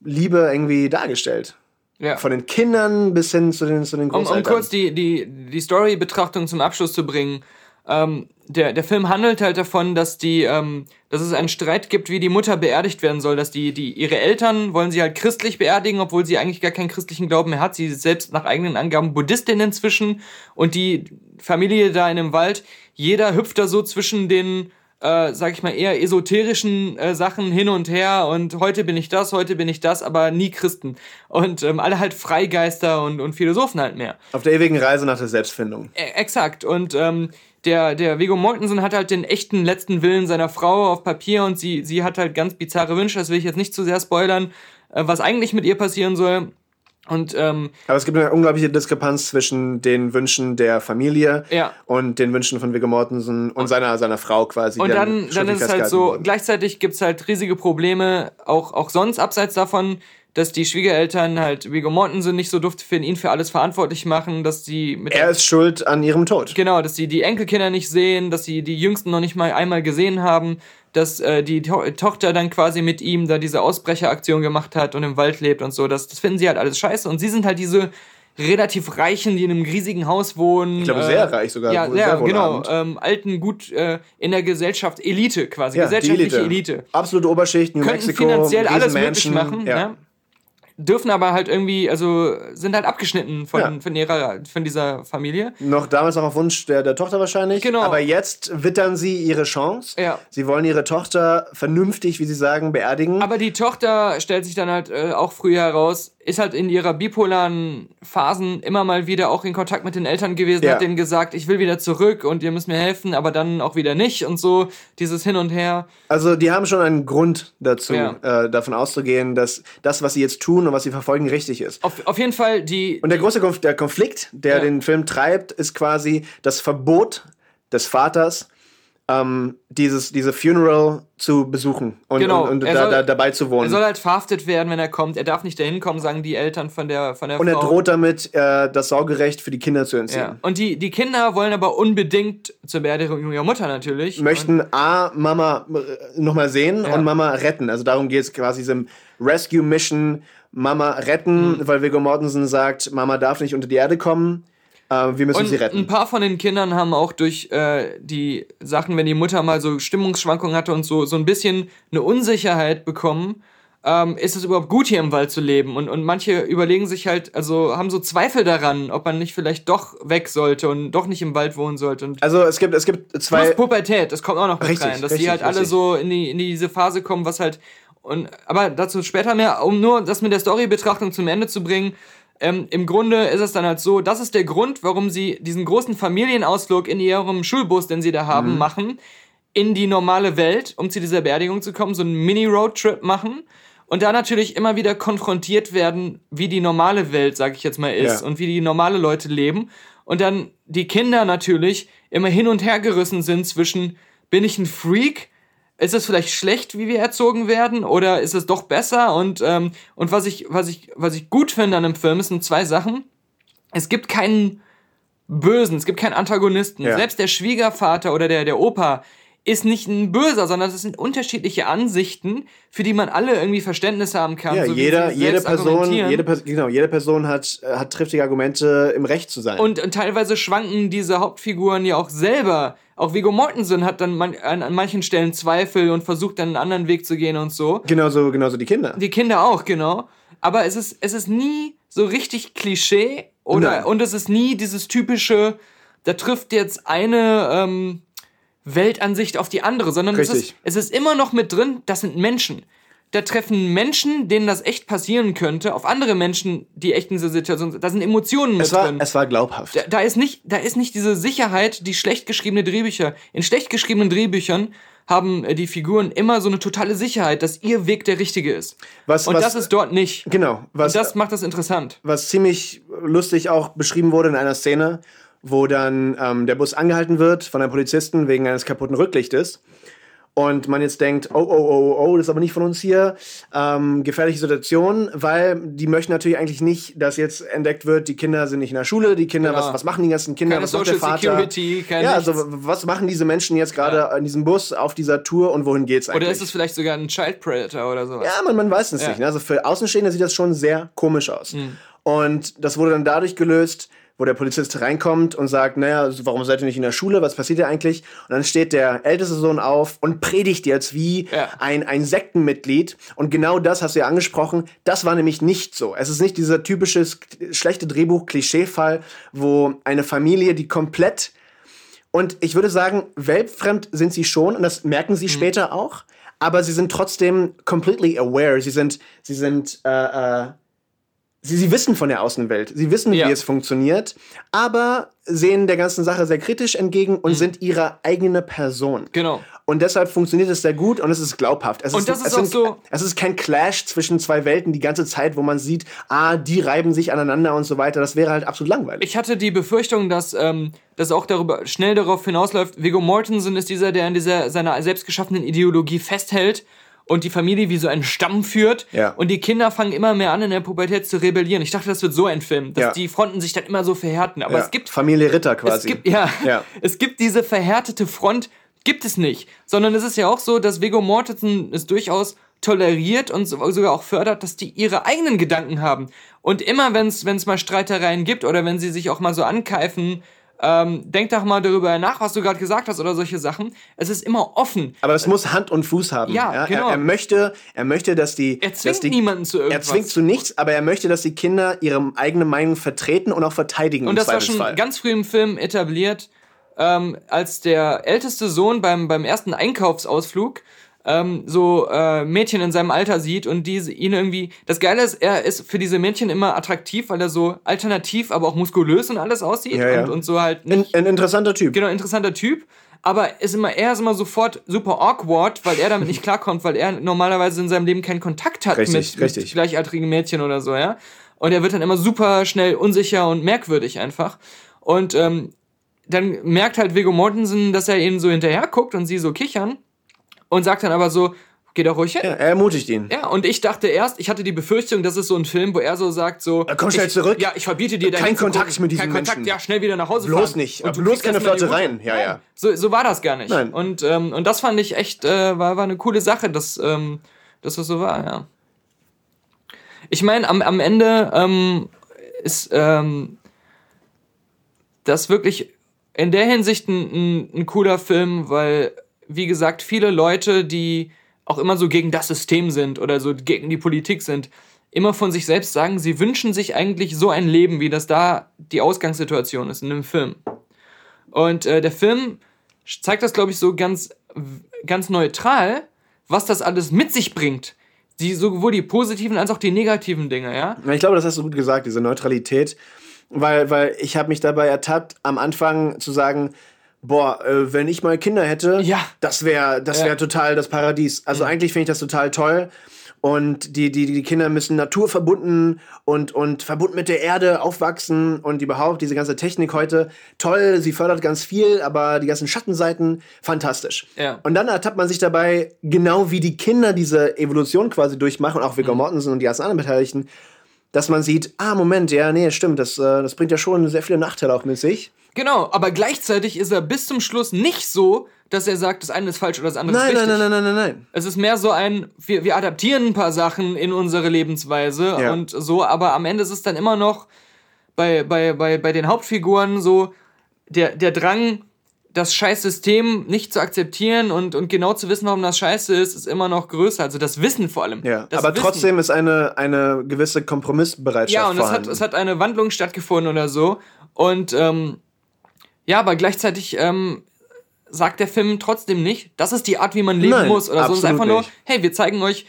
Liebe irgendwie dargestellt. Ja. Von den Kindern bis hin zu den, zu den um, um Großeltern. kurz die, die, die Story-Betrachtung zum Abschluss zu bringen. Ähm, der, der Film handelt halt davon, dass die, ähm, dass es einen Streit gibt, wie die Mutter beerdigt werden soll. Dass die, die, ihre Eltern wollen sie halt christlich beerdigen, obwohl sie eigentlich gar keinen christlichen Glauben mehr hat. Sie ist selbst nach eigenen Angaben Buddhistin inzwischen. Und die Familie da in dem Wald, jeder hüpft da so zwischen den, äh, sag ich mal, eher esoterischen äh, Sachen hin und her und heute bin ich das, heute bin ich das, aber nie Christen. Und ähm, alle halt Freigeister und, und Philosophen halt mehr. Auf der ewigen Reise nach der Selbstfindung. E- Exakt. Und ähm, der, der Viggo Mortensen hat halt den echten letzten Willen seiner Frau auf Papier und sie, sie hat halt ganz bizarre Wünsche, das will ich jetzt nicht zu sehr spoilern, äh, was eigentlich mit ihr passieren soll. Und ähm, Aber es gibt eine unglaubliche Diskrepanz zwischen den Wünschen der Familie Ja. und den Wünschen von Viggo Mortensen und seiner, seiner Frau quasi. Und dann, dann ist es halt so, wurden. gleichzeitig gibt's halt riesige Probleme, auch, auch sonst abseits davon, dass die Schwiegereltern halt Viggo Mortensen nicht so duft für ihn für alles verantwortlich machen, dass die mit Er ist schuld an ihrem Tod. Genau, dass sie die Enkelkinder nicht sehen, dass sie die Jüngsten noch nicht mal einmal gesehen haben, dass äh, die to Tochter dann quasi mit ihm da diese Ausbrecheraktion gemacht hat und im Wald lebt und so. Das, das finden sie halt alles scheiße. Und sie sind halt diese relativ Reichen, die in einem riesigen Haus wohnen. Ich glaube, sehr reich sogar, Ja, ja sehr genau. Ähm, alten, gut äh, in der Gesellschaft, Elite quasi, Ja, gesellschaftliche Elite. Elite. Absolute Oberschicht, New Könnten Mexico. finanziell alles möglich machen, Ja. ne? Dürfen aber halt irgendwie, also sind halt abgeschnitten von, Ja. von, ihrer, von dieser Familie. Noch damals noch auf Wunsch der, der Tochter wahrscheinlich. Genau. Aber jetzt wittern sie ihre Chance. Ja. Sie wollen ihre Tochter vernünftig, wie sie sagen, beerdigen. Aber die Tochter stellt sich dann halt äh, auch früher heraus, ist halt in ihrer bipolaren Phasen immer mal wieder auch in Kontakt mit den Eltern gewesen, Ja. hat denen gesagt, ich will wieder zurück und ihr müsst mir helfen, aber dann auch wieder nicht und so, dieses Hin und Her. Also die haben schon einen Grund dazu, Ja. äh, davon auszugehen, dass das, was sie jetzt tun und was sie verfolgen, richtig ist. Auf, auf jeden Fall, die. Und der große Konf der Konflikt, der Ja. den Film treibt, ist quasi das Verbot des Vaters, ähm, dieses, diese Funeral zu besuchen und, Genau, und, und er da, soll- da, dabei zu Er wohnen. soll halt verhaftet werden, wenn er kommt. Er darf nicht dahin kommen, sagen die Eltern von der, von der Und er Frau. droht damit, äh, das Sorgerecht für die Kinder zu entziehen. ja. Und die, die Kinder wollen aber unbedingt zur Beerdigung ihrer Mutter natürlich. möchten A, Mama nochmal sehen Ja. und Mama retten. Also darum geht es quasi diesem Rescue Mission, Mama retten, Mhm. weil Viggo Mortensen sagt, Mama darf nicht unter die Erde kommen, äh, wir müssen Und sie retten. ein paar von den Kindern haben auch durch äh, die Sachen, wenn die Mutter mal so Stimmungsschwankungen hatte und so, so ein bisschen eine Unsicherheit bekommen, ähm, ist es überhaupt gut, hier im Wald zu leben? Und, und manche überlegen sich halt, also haben so Zweifel daran, ob man nicht vielleicht doch weg sollte und doch nicht im Wald wohnen sollte. Und Also es gibt, es gibt zwei... Plus Pubertät, das kommt auch noch mit Richtig, rein, dass richtig, die halt alle richtig. so in, die, in diese Phase kommen, was halt und aber dazu später mehr, um nur das mit der Story-Betrachtung zum Ende zu bringen. Ähm, Im Grunde ist es dann halt so, das ist der Grund, warum sie diesen großen Familienausflug in ihrem Schulbus, den sie da haben, Mhm. machen, in die normale Welt, um zu dieser Beerdigung zu kommen, so einen Mini-Roadtrip machen und da natürlich immer wieder konfrontiert werden, wie die normale Welt, sag ich jetzt mal, ist Ja. und wie die normale Leute leben. Und dann die Kinder natürlich immer hin und her gerissen sind zwischen, bin ich ein Freak? Ist es vielleicht schlecht, wie wir erzogen werden, oder ist es doch besser? Und, ähm, und was, ich, was, ich, was ich gut finde an dem Film, sind zwei Sachen. Es gibt keinen Bösen, es gibt keinen Antagonisten. Ja. Selbst der Schwiegervater oder der, der Opa ist nicht ein Böser, sondern es sind unterschiedliche Ansichten, für die man alle irgendwie Verständnis haben kann. ja, so jeder, jede Person, jede, genau, jede Person hat, hat triftige Argumente, im Recht zu sein. Und, und teilweise schwanken diese Hauptfiguren ja auch selber Auch Viggo Mortensen hat dann man, an, an manchen Stellen Zweifel und versucht dann einen anderen Weg zu gehen und so. Genauso, genauso die Kinder. Die Kinder auch, genau. Aber es ist, es ist nie so richtig Klischee oder Nein. und es ist nie dieses typische, da trifft jetzt eine ähm, Weltansicht auf die andere, sondern es ist, es ist immer noch mit drin, das sind Menschen. Da treffen Menschen, denen das echt passieren könnte, auf andere Menschen, die echt in dieser Situation sind. Da sind Emotionen mit Es war, drin. es war glaubhaft. Da, da, ist nicht, da ist nicht diese Sicherheit, die schlecht geschriebene Drehbücher. In schlecht geschriebenen Drehbüchern haben äh, die Figuren immer so eine totale Sicherheit, dass ihr Weg der richtige ist. Was- Und was- das ist dort nicht. Genau. Was, Und das macht das interessant. was ziemlich lustig auch beschrieben wurde in einer Szene, wo dann ähm, der Bus angehalten wird von einem Polizisten wegen eines kaputten Rücklichtes. Und man jetzt denkt, oh, oh, oh, oh, das ist aber nicht von uns hier. Ähm, gefährliche Situation, weil die möchten natürlich eigentlich nicht, dass jetzt entdeckt wird, die Kinder sind nicht in der Schule, die Kinder, Genau. was, was machen die ganzen Kinder, Keine was macht der Social Vater? Security, ja, nichts. also was machen diese Menschen jetzt gerade in diesem Bus auf dieser Tour und wohin geht's eigentlich? Oder ist es vielleicht sogar ein Child Predator oder sowas? Ja, man, man weiß es Ja. nicht. Ne? Also für Außenstehende sieht das schon sehr komisch aus. Und das wurde dann dadurch gelöst, wo der Polizist reinkommt und sagt, naja, warum seid ihr nicht in der Schule? Was passiert hier eigentlich? Und dann steht der älteste Sohn auf und predigt jetzt wie Ja. ein, ein Sektenmitglied. Und genau das hast du ja angesprochen. Das war nämlich nicht so. Es ist nicht dieser typische schlechte Drehbuch-Klischee-Fall, wo eine Familie, die komplett und ich würde sagen, weltfremd sind sie schon und das merken sie später auch. Aber sie sind trotzdem completely aware. Sie sind, sie sind, äh, äh, sie, sie wissen von der Außenwelt. Sie wissen, Ja. wie es funktioniert, aber sehen der ganzen Sache sehr kritisch entgegen und sind ihre eigene Person. Genau. Und deshalb funktioniert es sehr gut und es ist glaubhaft. Es Und das ist auch sind, so- Es ist kein Clash zwischen zwei Welten die ganze Zeit, wo man sieht, ah, die reiben sich aneinander und so weiter. Das wäre halt absolut langweilig. Ich hatte die Befürchtung, dass ähm, das auch darüber schnell darauf hinausläuft. Viggo Mortensen ist dieser, der an dieser seiner selbstgeschaffenen Ideologie festhält und die Familie wie so einen Stamm führt. Ja. Und die Kinder fangen immer mehr an, in der Pubertät zu rebellieren. Ich dachte, das wird so ein Film, dass Ja. die Fronten sich dann immer so verhärten. Aber ja. es gibt Familie Ritter es quasi. gibt, ja, Ja. (laughs) es gibt diese verhärtete Front, gibt es nicht. Sondern es ist ja auch so, dass Viggo Mortensen es durchaus toleriert und so- sogar auch fördert, dass die ihre eigenen Gedanken haben. Und immer, wenn es mal Streitereien gibt oder wenn sie sich auch mal so ankeifen, ähm, denk doch mal darüber nach, was du gerade gesagt hast oder solche Sachen. Es ist immer offen. Aber es muss Hand und Fuß haben. Ja, genau. Er, er möchte, er möchte, dass die, Er zwingt die, niemanden zu er irgendwas. zwingt zu nichts, aber er möchte, dass die Kinder ihre eigene Meinung vertreten und auch verteidigen. Und das war schon ganz früh im Film etabliert, ähm, als der älteste Sohn beim, beim ersten Einkaufsausflug ähm, so äh, Mädchen in seinem Alter sieht und diese ihn irgendwie. Das Geile ist, er ist für diese Mädchen immer attraktiv, weil er so alternativ, aber auch muskulös und alles aussieht Ja, ja. Und, und so halt ein, nicht. ein interessanter Typ. Genau, interessanter Typ. Aber ist immer, er ist immer sofort super awkward, weil er damit nicht klarkommt, weil er normalerweise in seinem Leben keinen Kontakt hat Richtig, mit, richtig. mit gleichaltrigen Mädchen oder so, ja. Und er wird dann immer super schnell unsicher und merkwürdig einfach. Und ähm, dann merkt halt Viggo Mortensen, dass er ihnen so hinterher guckt und sie so kichern und sagt dann aber so, geh doch ruhig hin. Ja, er ermutigt ihn. Ja, und ich dachte erst, ich hatte die Befürchtung, das ist so ein Film, wo er so sagt, so. komm schnell ich, zurück. Ja, ich verbiete dir Kein dahin zu Kontakt mit diesen Kein Kontakt, Menschen. ja, schnell wieder nach Hause Bloß fahren. nicht. Und du Bloß keine Flirtereien. Route. Ja, ja. So, so war das gar nicht. Nein. Und, ähm, und das fand ich echt, äh, war, war eine coole Sache, dass, ähm, dass das so war, ja. Ich meine, am, am Ende ähm, ist ähm, das wirklich in der Hinsicht ein, ein, ein cooler Film, weil, wie gesagt, viele Leute, die auch immer so gegen das System sind oder so gegen die Politik sind, immer von sich selbst sagen, sie wünschen sich eigentlich so ein Leben, wie das da die Ausgangssituation ist in dem Film. Und äh, der Film zeigt das, glaube ich, so ganz, ganz neutral, was das alles mit sich bringt. Die, sowohl die positiven als auch die negativen Dinge, ja? Ich glaube, das hast du gut gesagt, diese Neutralität. Weil, weil ich habe mich dabei ertappt, am Anfang zu sagen, boah, äh, wenn ich mal Kinder hätte, Ja. das wäre das Ja. wär total das Paradies. Also eigentlich finde ich das total toll. Und die, die, die Kinder müssen naturverbunden und, und verbunden mit der Erde aufwachsen und überhaupt diese ganze Technik heute. Toll, sie fördert ganz viel, aber die ganzen Schattenseiten, fantastisch. Ja. Und dann ertappt man sich dabei, genau wie die Kinder diese Evolution quasi durchmachen, auch Viggo Mortensen und die ganzen anderen Beteiligten, dass man sieht, ah, Moment, ja, nee, stimmt, das, äh, das bringt ja schon sehr viele Nachteile auch mit sich. Genau, aber gleichzeitig ist er bis zum Schluss nicht so, dass er sagt, das eine ist falsch oder das andere Nein, ist richtig. nein, nein, nein, nein, nein, nein. Es ist mehr so ein, wir, wir adaptieren ein paar Sachen in unsere Lebensweise Ja. und so, aber am Ende ist es dann immer noch bei, bei, bei, bei den Hauptfiguren so der, der Drang, das Scheißsystem nicht zu akzeptieren und, und genau zu wissen, warum das scheiße ist, ist immer noch größer. Also das Wissen vor allem. Ja, aber Wissen. trotzdem ist eine, eine gewisse Kompromissbereitschaft Ja, und es hat, vorhanden. es hat eine Wandlung stattgefunden oder so. Und ähm, ja, aber gleichzeitig ähm, sagt der Film trotzdem nicht, das ist die Art, wie man leben Nein, muss oder so. Es ist einfach nur, hey, wir zeigen euch,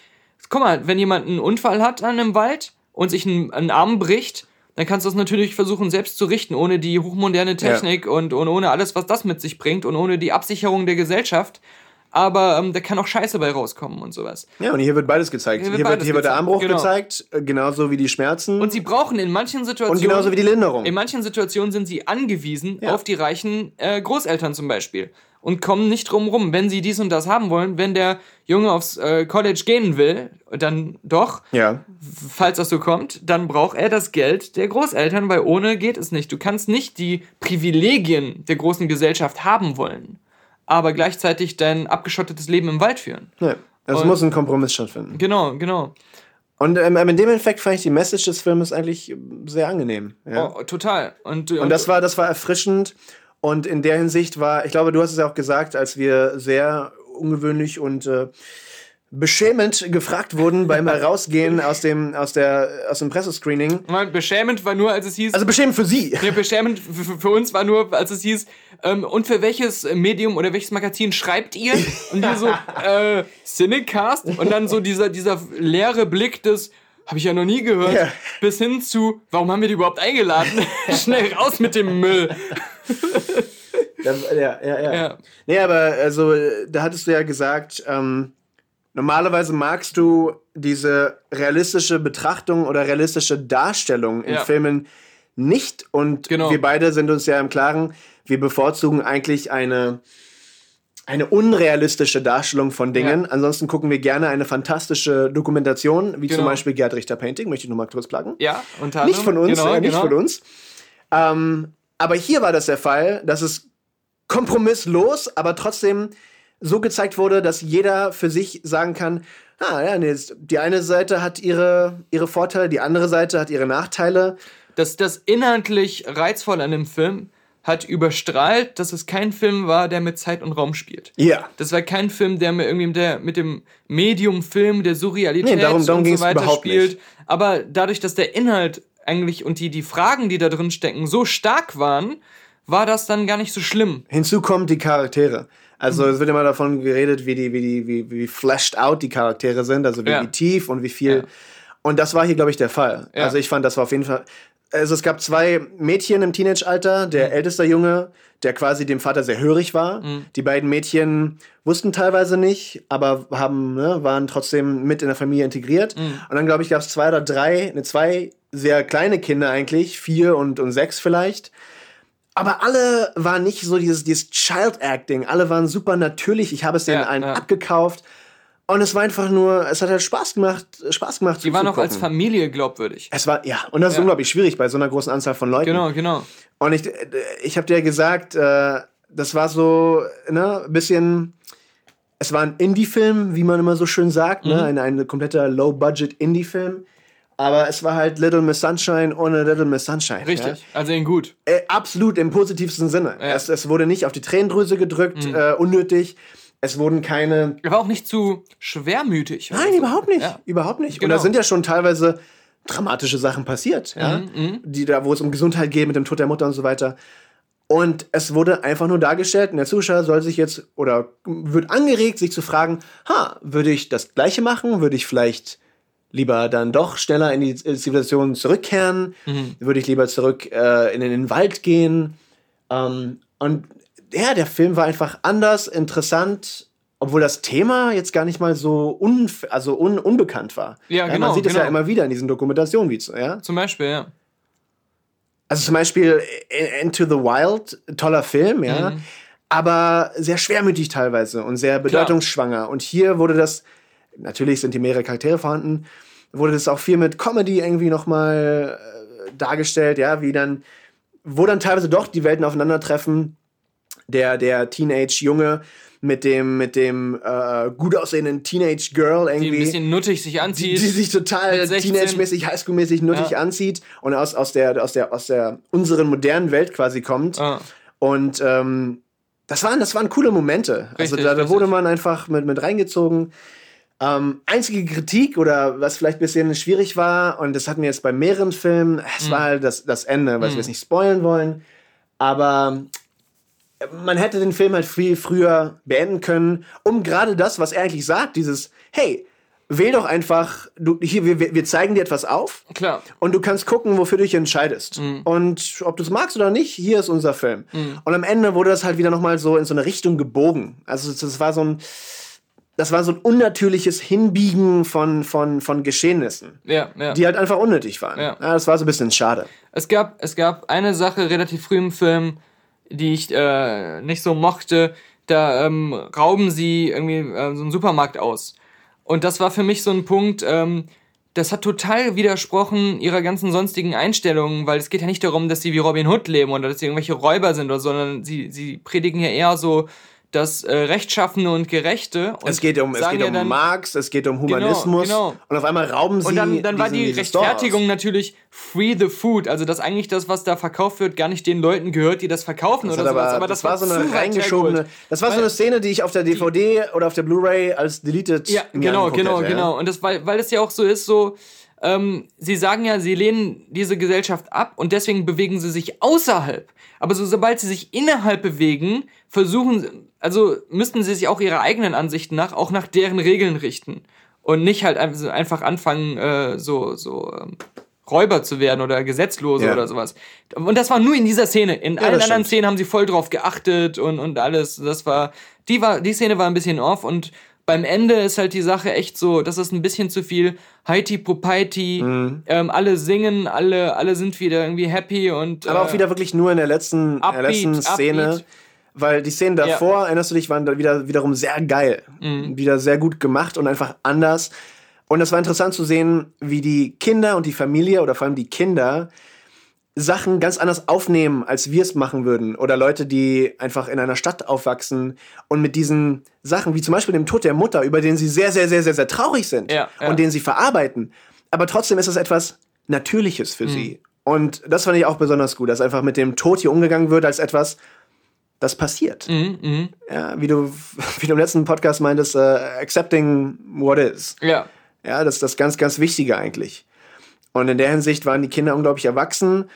guck mal, wenn jemand einen Unfall hat an einem Wald und sich einen, einen Arm bricht, dann kannst du es natürlich versuchen, selbst zu richten, ohne die hochmoderne Technik und, und ohne alles, was das mit sich bringt und ohne die Absicherung der Gesellschaft. Aber ähm, da kann auch Scheiße bei rauskommen und sowas. ja, und hier wird beides gezeigt. Hier Hier wird wird, beides hier wird der Armbruch genau. gezeigt, äh, genauso wie die Schmerzen. Und sie brauchen in manchen Situationen. Und genauso wie die Linderung. In manchen Situationen sind sie angewiesen Ja. auf die reichen äh, Großeltern zum Beispiel. Und kommen nicht drum rum, wenn sie dies und das haben wollen. Wenn der Junge aufs äh, College gehen will, dann doch, ja. falls das so kommt, dann braucht er das Geld der Großeltern, weil ohne geht es nicht. Du kannst nicht die Privilegien der großen Gesellschaft haben wollen, aber gleichzeitig dein abgeschottetes Leben im Wald führen. ja. Es Und- muss ein Kompromiss stattfinden. Genau, genau. Und ähm, in dem Effekt fand ich die Message des Filmes eigentlich sehr angenehm. Ja. Oh, total. Und, Und das war, das war erfrischend. Und in der Hinsicht war, ich glaube, du hast es ja auch gesagt, als wir sehr ungewöhnlich und äh, beschämend gefragt wurden beim (laughs) Herausgehen aus dem, aus der, aus dem Pressescreening. Mann, beschämend war nur, als es hieß. Also beschämend für sie. Ja, beschämend für uns war nur, als es hieß, ähm, und für welches Medium oder welches Magazin schreibt ihr? Und wir so, (laughs) äh, Cinecast? Und dann so dieser, dieser leere Blick des, habe ich ja noch nie gehört, Ja. bis hin zu, warum haben wir die überhaupt eingeladen? (laughs) Schnell raus mit dem Müll. Ja, ja, ja. ja. Nee, aber also, da hattest du ja gesagt, ähm, normalerweise magst du diese realistische Betrachtung oder realistische Darstellung in Ja. Filmen nicht. Und Genau. wir beide sind uns ja im Klaren, wir bevorzugen eigentlich eine, eine unrealistische Darstellung von Dingen. Ansonsten gucken wir gerne eine fantastische Dokumentation, wie zum Genau. Beispiel Gerd Richter Painting, möchte ich nochmal kurz pluggen. Ja, unter Nicht von anderem. uns, genau, äh, nicht genau. von uns. Ähm, aber hier war das der Fall, dass es kompromisslos, aber trotzdem so gezeigt wurde, dass jeder für sich sagen kann, ah, ja, nee, die eine Seite hat ihre, ihre Vorteile, die andere Seite hat ihre Nachteile. Das, das inhaltlich reizvoll an dem Film hat überstrahlt, dass es kein Film war, der mit Zeit und Raum spielt. Ja. Das war kein Film, der mir irgendwie mit, der, mit dem Medium-Film der Surrealität Nee, darum- darum und so weiter spielt. nicht. Aber dadurch, dass der Inhalt eigentlich und die, die Fragen, die da drin stecken, so stark waren, war das dann gar nicht so schlimm. Hinzu kommen die Charaktere. Also Mhm. es wird immer davon geredet, wie die, wie die, wie, wie fleshed out die Charaktere sind, also wie, Ja. tief und wie viel. Ja. Und das war hier, glaube ich, der Fall. Ja. Also ich fand, das war auf jeden Fall. Also es gab zwei Mädchen im Teenage-Alter, Mhm. der älteste Junge, der quasi dem Vater sehr hörig war. Mhm. Die beiden Mädchen wussten teilweise nicht, aber haben, ne, waren trotzdem mit in der Familie integriert. Mhm. Und dann, glaube ich, gab es zwei oder drei, ne, zwei sehr kleine Kinder eigentlich, vier und, und sechs vielleicht. Aber alle waren nicht so dieses, dieses Child-Acting. Alle waren super natürlich. Ich habe es denen Ja, allen ja. abgekauft. Und es war einfach nur, es hat halt Spaß gemacht, Spaß gemacht. Die waren auch als. Familie glaubwürdig. Es war, ja, und das ist Ja. unglaublich schwierig bei so einer großen Anzahl von Leuten. Genau, genau. Und ich, ich habe dir gesagt, äh, das war so, ne, ein bisschen, es war ein Indie-Film, wie man immer so schön sagt, Mhm. ne, ein, ein kompletter Low-Budget-Indie-Film. Aber es war halt Little Miss Sunshine ohne Little Miss Sunshine. Richtig. Also in gut. Ja? Äh, absolut im positivsten Sinne. Ja. Es, es wurde nicht auf die Tränendrüse gedrückt, Mhm. äh, unnötig. Es wurden keine. Er war auch nicht zu schwermütig. Nein, so. überhaupt nicht. Ja. Überhaupt nicht. Und Genau. da sind ja schon teilweise dramatische Sachen passiert, ja? Mhm, Die da, wo es um Gesundheit geht mit dem Tod der Mutter und so weiter. Und es wurde einfach nur dargestellt, und der Zuschauer soll sich jetzt oder wird angeregt, sich zu fragen: Ha, würde ich das Gleiche machen? Würde ich vielleicht lieber dann doch schneller in die Zivilisation zurückkehren? Mhm. Würde ich lieber zurück äh, in den Wald gehen? Ähm, und ja, der Film war einfach anders, interessant, obwohl das Thema jetzt gar nicht mal so unf also un unbekannt war. Ja, genau, Man sieht es ja genau. immer wieder in diesen Dokumentationen, wie ja. Zum Beispiel, ja. Also zum Beispiel I- Into the Wild, toller Film, ja, Mhm. aber sehr schwermütig teilweise und sehr bedeutungsschwanger. Und hier wurde das, natürlich sind hier mehrere Charaktere vorhanden, wurde das auch viel mit Comedy irgendwie nochmal äh, dargestellt, ja, wie dann, wo dann teilweise doch die Welten aufeinandertreffen. Der, der Teenage-Junge mit dem, mit dem äh, gut aussehenden Teenage-Girl Die irgendwie ein bisschen nuttig sich die, anzieht. die sich total mit 16. teenage-mäßig, highschool-mäßig nuttig Ja. anzieht und aus, aus, der, aus, der, aus der unseren modernen Welt quasi kommt. Ah. Und ähm, das waren, das waren coole Momente. also Richtig, da, da richtig. wurde man einfach mit, mit reingezogen. Ähm, einzige Kritik oder was vielleicht ein bisschen schwierig war, und das hatten wir jetzt bei mehreren Filmen, es Mhm. war halt das, das Ende, was wir jetzt nicht spoilen wollen. Aber man hätte den Film halt viel früher beenden können, um gerade das, was er eigentlich sagt, dieses, hey, wähl doch einfach, du, hier, wir, wir zeigen dir etwas auf. Klar. Und du kannst gucken, wofür du dich entscheidest. Mhm. Und ob du es magst oder nicht, hier ist unser Film. Und am Ende wurde das halt wieder nochmal so in so eine Richtung gebogen. Also das war so ein, das war so ein unnatürliches Hinbiegen von, von, von Geschehnissen, Ja, ja. die halt einfach unnötig waren. Ja. das war so ein bisschen schade. Es gab, es gab eine Sache relativ früh im Film, die ich äh, nicht so mochte. Da ähm, rauben sie irgendwie äh, so einen Supermarkt aus. Und das war für mich so ein Punkt, ähm, das hat total widersprochen ihrer ganzen sonstigen Einstellungen, weil es geht ja nicht darum, dass sie wie Robin Hood leben oder dass sie irgendwelche Räuber sind, oder, sondern sie, sie predigen ja eher so das äh, Rechtschaffene und Gerechte. Und es geht um, es geht ja um dann- Marx, es geht um Humanismus. genau. Und auf einmal rauben sie. Und dann, dann war die Rechtfertigung natürlich free the food, also dass eigentlich das, was da verkauft wird, gar nicht den Leuten gehört, die das verkaufen Das, oder sowas. aber, Aber das, das, war so eine reingeschobene. Das war so Weil- eine Szene, die ich auf der DVD oder auf der Blu-ray als deleted Ja, genau, genau, hätte, ja. genau. Und das, weil, weil es ja auch so ist, so, ähm, sie sagen ja, sie lehnen diese Gesellschaft ab und deswegen bewegen sie sich außerhalb. Aber so, sobald sie sich innerhalb bewegen, versuchen, sie- also müssten sie sich auch ihrer eigenen Ansichten nach, auch nach deren Regeln richten. Und nicht halt einfach anfangen, äh, so, so, ähm, Räuber zu werden oder Gesetzlose Ja. oder sowas. Und das war nur in dieser Szene. In Ja, allen anderen stimmt. Szenen haben sie voll drauf geachtet und, und alles. Das war, die war, die Szene war ein bisschen off und beim Ende ist halt die Sache echt so, das ist ein bisschen zu viel Heiti Popeiti, Mhm. ähm, alle singen, alle, alle sind wieder irgendwie happy und. Aber auch äh, wieder wirklich nur in der letzten, in der Upbeat, letzten Szene. upbeat. Weil die Szenen davor, erinnerst du dich, waren da wieder, wiederum sehr geil. Mhm. Wieder sehr gut gemacht und einfach anders. Und es war interessant zu sehen, wie die Kinder und die Familie oder vor allem die Kinder Sachen ganz anders aufnehmen, als wir es machen würden. Oder Leute, die einfach in einer Stadt aufwachsen und mit diesen Sachen, wie zum Beispiel dem Tod der Mutter, über den sie sehr, sehr, sehr, sehr, sehr traurig sind Ja, ja. und den sie verarbeiten. Aber trotzdem ist es etwas Natürliches für sie. Und das fand ich auch besonders gut, dass einfach mit dem Tod hier umgegangen wird als etwas, das passiert. Mhm, mhm. Ja, wie du, (laughs) wie du im letzten Podcast meintest, äh, accepting what is. Ja. Ja, das ist das ganz, ganz Wichtige eigentlich. Und in der Hinsicht waren die Kinder unglaublich erwachsen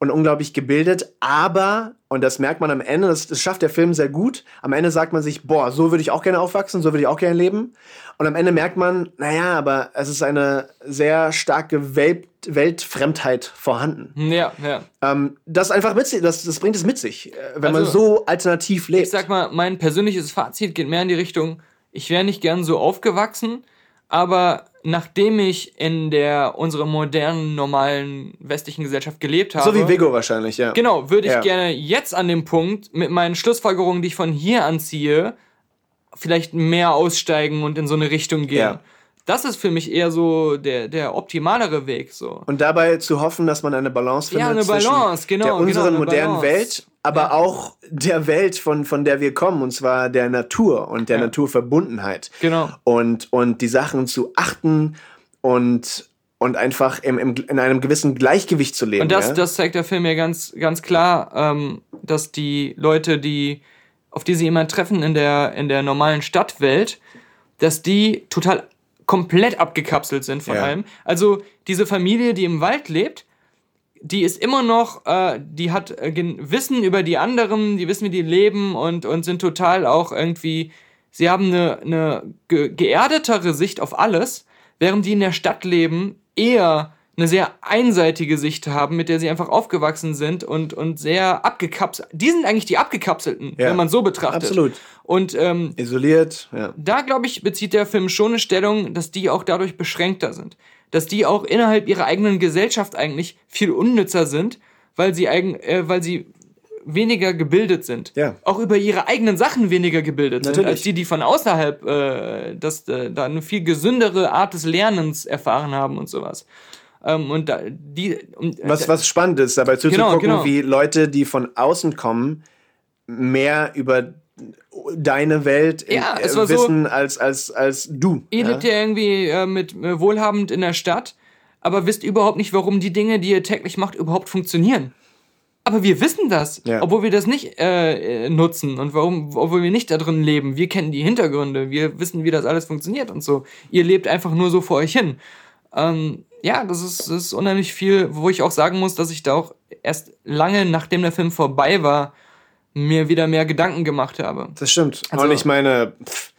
und unglaublich gebildet, aber, und das merkt man am Ende, das, das schafft der Film sehr gut, am Ende sagt man sich, boah, so würde ich auch gerne aufwachsen, so würde ich auch gerne leben. Und am Ende merkt man, naja, aber es ist eine sehr starke Welt, Weltfremdheit vorhanden. Ja, ja. Ähm, das einfach mit sich, das, das bringt es mit sich, äh, wenn man Also, so alternativ lebt. Ich sag mal, mein persönliches Fazit geht mehr in die Richtung, ich wäre nicht gern so aufgewachsen, aber nachdem ich in der unserer modernen, normalen westlichen Gesellschaft gelebt habe. so wie Vigo wahrscheinlich, ja. Genau, würde ich Ja. gerne jetzt an dem Punkt mit meinen Schlussfolgerungen, die ich von hier anziehe, vielleicht mehr aussteigen und in so eine Richtung gehen. Ja. Das ist für mich eher so der, der optimalere Weg. So. Und dabei zu hoffen, dass man eine Balance findet Ja, eine Balance, zwischen genau, der unseren genau, modernen Balance. Welt, aber auch der Welt, von, von der wir kommen, und zwar der Natur und der Ja. Naturverbundenheit. Genau. Und, und die Sachen zu achten und, und einfach im, im, in einem gewissen Gleichgewicht zu leben. Und das, ja? das zeigt der Film ja ganz, ganz klar, ähm, dass die Leute, die, auf die sie immer treffen in der, in der normalen Stadtwelt, dass die total komplett abgekapselt sind von Ja. allem. Also diese Familie, die im Wald lebt, die ist immer noch, äh, die hat äh, Wissen über die anderen, die wissen, wie die leben und, und sind total auch irgendwie, sie haben eine, eine ge geerdetere Sicht auf alles, während die in der Stadt leben, eher eine sehr einseitige Sicht haben, mit der sie einfach aufgewachsen sind und, und sehr abgekapselt. Die sind eigentlich die Abgekapselten, Ja. wenn man so betrachtet. Absolut. Und ähm, Isoliert, ja. da, glaube ich, bezieht der Film schon eine Stellung, dass die auch dadurch beschränkter sind. Dass die auch innerhalb ihrer eigenen Gesellschaft eigentlich viel unnützer sind, weil sie, eigen, äh, weil sie weniger gebildet sind. Ja. Auch über ihre eigenen Sachen weniger gebildet sind, Natürlich. als die, die von außerhalb äh, das, äh, da eine viel gesündere Art des Lernens erfahren haben und sowas. Ähm, und da, die, und, äh, Was, was spannend ist, dabei Genau, zuzugucken, genau. wie Leute, die von außen kommen, mehr über deine Welt in, Ja, es äh, so- wissen als, als, als du. Ihr ja? lebt ja irgendwie äh, mit äh, wohlhabend in der Stadt, aber wisst überhaupt nicht, warum die Dinge, die ihr täglich macht, überhaupt funktionieren. Aber wir wissen das, Ja. obwohl wir das nicht äh, äh, nutzen und warum, obwohl wir nicht da drin leben. Wir kennen die Hintergründe, wir wissen, wie das alles funktioniert und so. Ihr lebt einfach nur so vor euch hin. Ähm, ja, das ist, das ist unheimlich viel, wo ich auch sagen muss, dass ich da auch erst lange, nachdem der Film vorbei war, mir wieder mehr Gedanken gemacht habe. Das stimmt. Also- und ich meine, pff,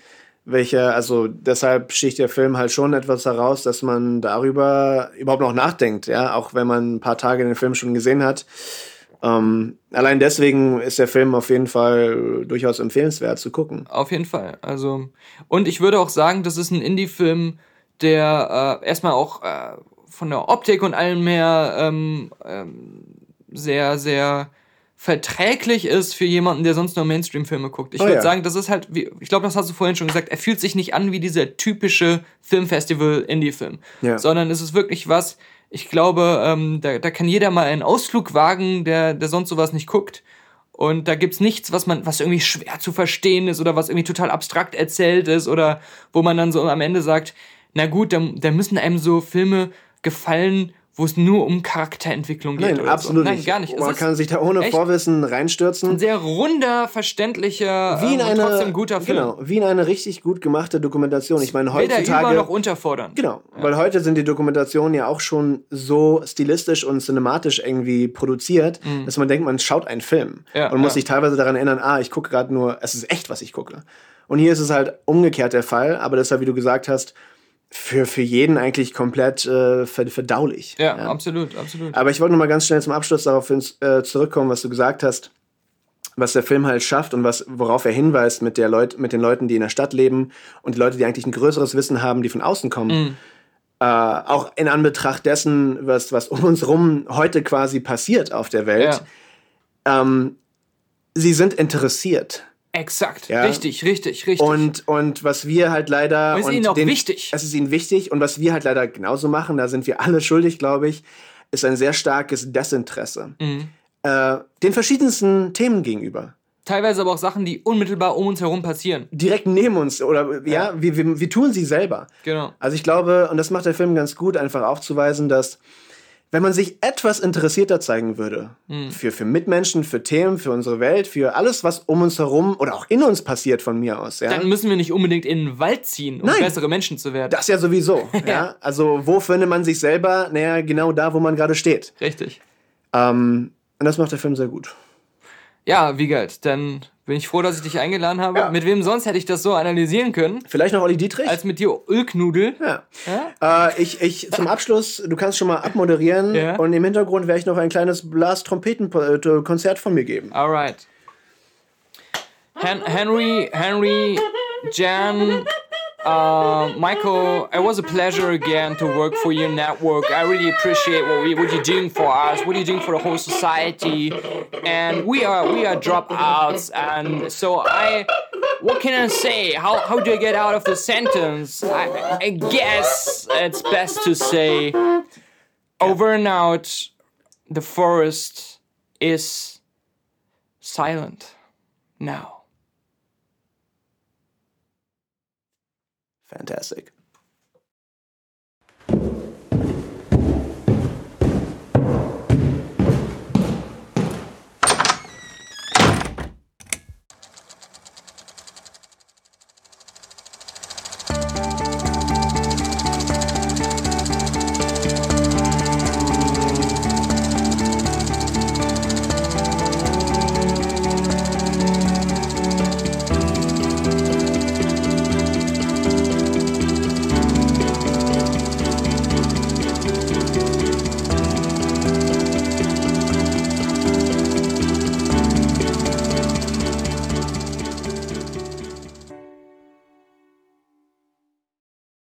welche, also deshalb sticht der Film halt schon etwas heraus, dass man darüber überhaupt noch nachdenkt, ja, auch wenn man ein paar Tage den Film schon gesehen hat. Ähm, allein deswegen ist der Film auf jeden Fall durchaus empfehlenswert zu gucken. Auf jeden Fall. Also, und ich würde auch sagen, das ist ein Indie-Film, der äh, erstmal auch äh, von der Optik und allem mehr ähm, ähm, sehr, sehr verträglich ist für jemanden, der sonst nur Mainstream-Filme guckt. Ich Oh würde ja. sagen, das ist halt, wie, ich glaube, das hast du vorhin schon gesagt, er fühlt sich nicht an wie dieser typische Filmfestival-Indie-Film, Ja. sondern es ist wirklich was, ich glaube, ähm, da, da kann jeder mal einen Ausflug wagen, der, der sonst sowas nicht guckt. Und da gibt's nichts, was man, was irgendwie schwer zu verstehen ist oder was irgendwie total abstrakt erzählt ist oder wo man dann so am Ende sagt, na gut, da, da müssen einem so Filme gefallen, wo es nur um Charakterentwicklung geht. Nein, absolut so. Nein, nicht. gar nicht. Man kann sich da ohne Vorwissen reinstürzen. ein sehr runder, verständlicher, wie in ähm, eine, trotzdem guter Film. Genau, wie in eine richtig gut gemachte Dokumentation. Ich meine, Weder über heutzutage. noch unterfordern. Genau, weil heute sind die Dokumentationen ja auch schon so stilistisch und cinematisch irgendwie produziert, dass man denkt, man schaut einen Film Mhm. Ja, und muss ja. sich teilweise daran erinnern, ah, ich gucke gerade nur, es ist echt, was ich gucke. Und hier ist es halt umgekehrt der Fall, aber deshalb, wie du gesagt hast, für, für jeden eigentlich komplett äh, ver- verdaulich. Ja, absolut, absolut. Aber ich wollte noch mal ganz schnell zum Abschluss darauf hin, äh, zurückkommen, was du gesagt hast, was der Film halt schafft und was, worauf er hinweist mit, der Leut, mit den Leuten, die in der Stadt leben und die Leute, die eigentlich ein größeres Wissen haben, die von außen kommen. Mhm. Äh, auch in Anbetracht dessen, was, was um uns rum heute quasi passiert auf der Welt. Ähm, sie sind interessiert. Exakt, Ja. richtig, richtig, richtig. Und, und was wir halt leider. Und ist und ihnen auch wichtig. Es ist ihnen wichtig. Und was wir halt leider genauso machen, da sind wir alle (laughs) schuldig, glaube ich, ist ein sehr starkes Desinteresse. Mhm. Äh, den verschiedensten Themen gegenüber. Teilweise aber auch Sachen, die unmittelbar um uns herum passieren. Direkt neben uns. Oder ja, wir, wir, wir tun sie selber. Genau. Also ich glaube, und das macht der Film ganz gut, einfach aufzuweisen, dass wenn man sich etwas interessierter zeigen würde, Mhm. für, für Mitmenschen, für Themen, für unsere Welt, für alles, was um uns herum oder auch in uns passiert von mir aus, ja. Dann müssen wir nicht unbedingt in den Wald ziehen, um Nein. bessere Menschen zu werden. Das ja sowieso. (laughs) ja. Also wo findet man sich selber? Naja, genau da, wo man gerade steht. Richtig. Ähm, und das macht der Film sehr gut. Ja, Wiegald, dann bin ich froh, dass ich dich eingeladen habe. Mit wem sonst hätte ich das so analysieren können? Vielleicht noch Olli Dietrich? Als mit dir Ölknudel. Ja. Äh, ich, ich, zum Abschluss, du kannst schon mal abmoderieren Ja. und im Hintergrund werde ich noch ein kleines Blas-Trompeten-Konzert von mir geben. Alright. Hen Henry, Henry, Jan, uh, Michael, it was a pleasure again to work for your network. I really appreciate what, we, what you're doing for us, what you're doing for the whole society. And we are we are dropouts, and so I, what can I say? How how do I get out of the sentence? I, I guess it's best to say, over and out, the forest is silent now. fantastic.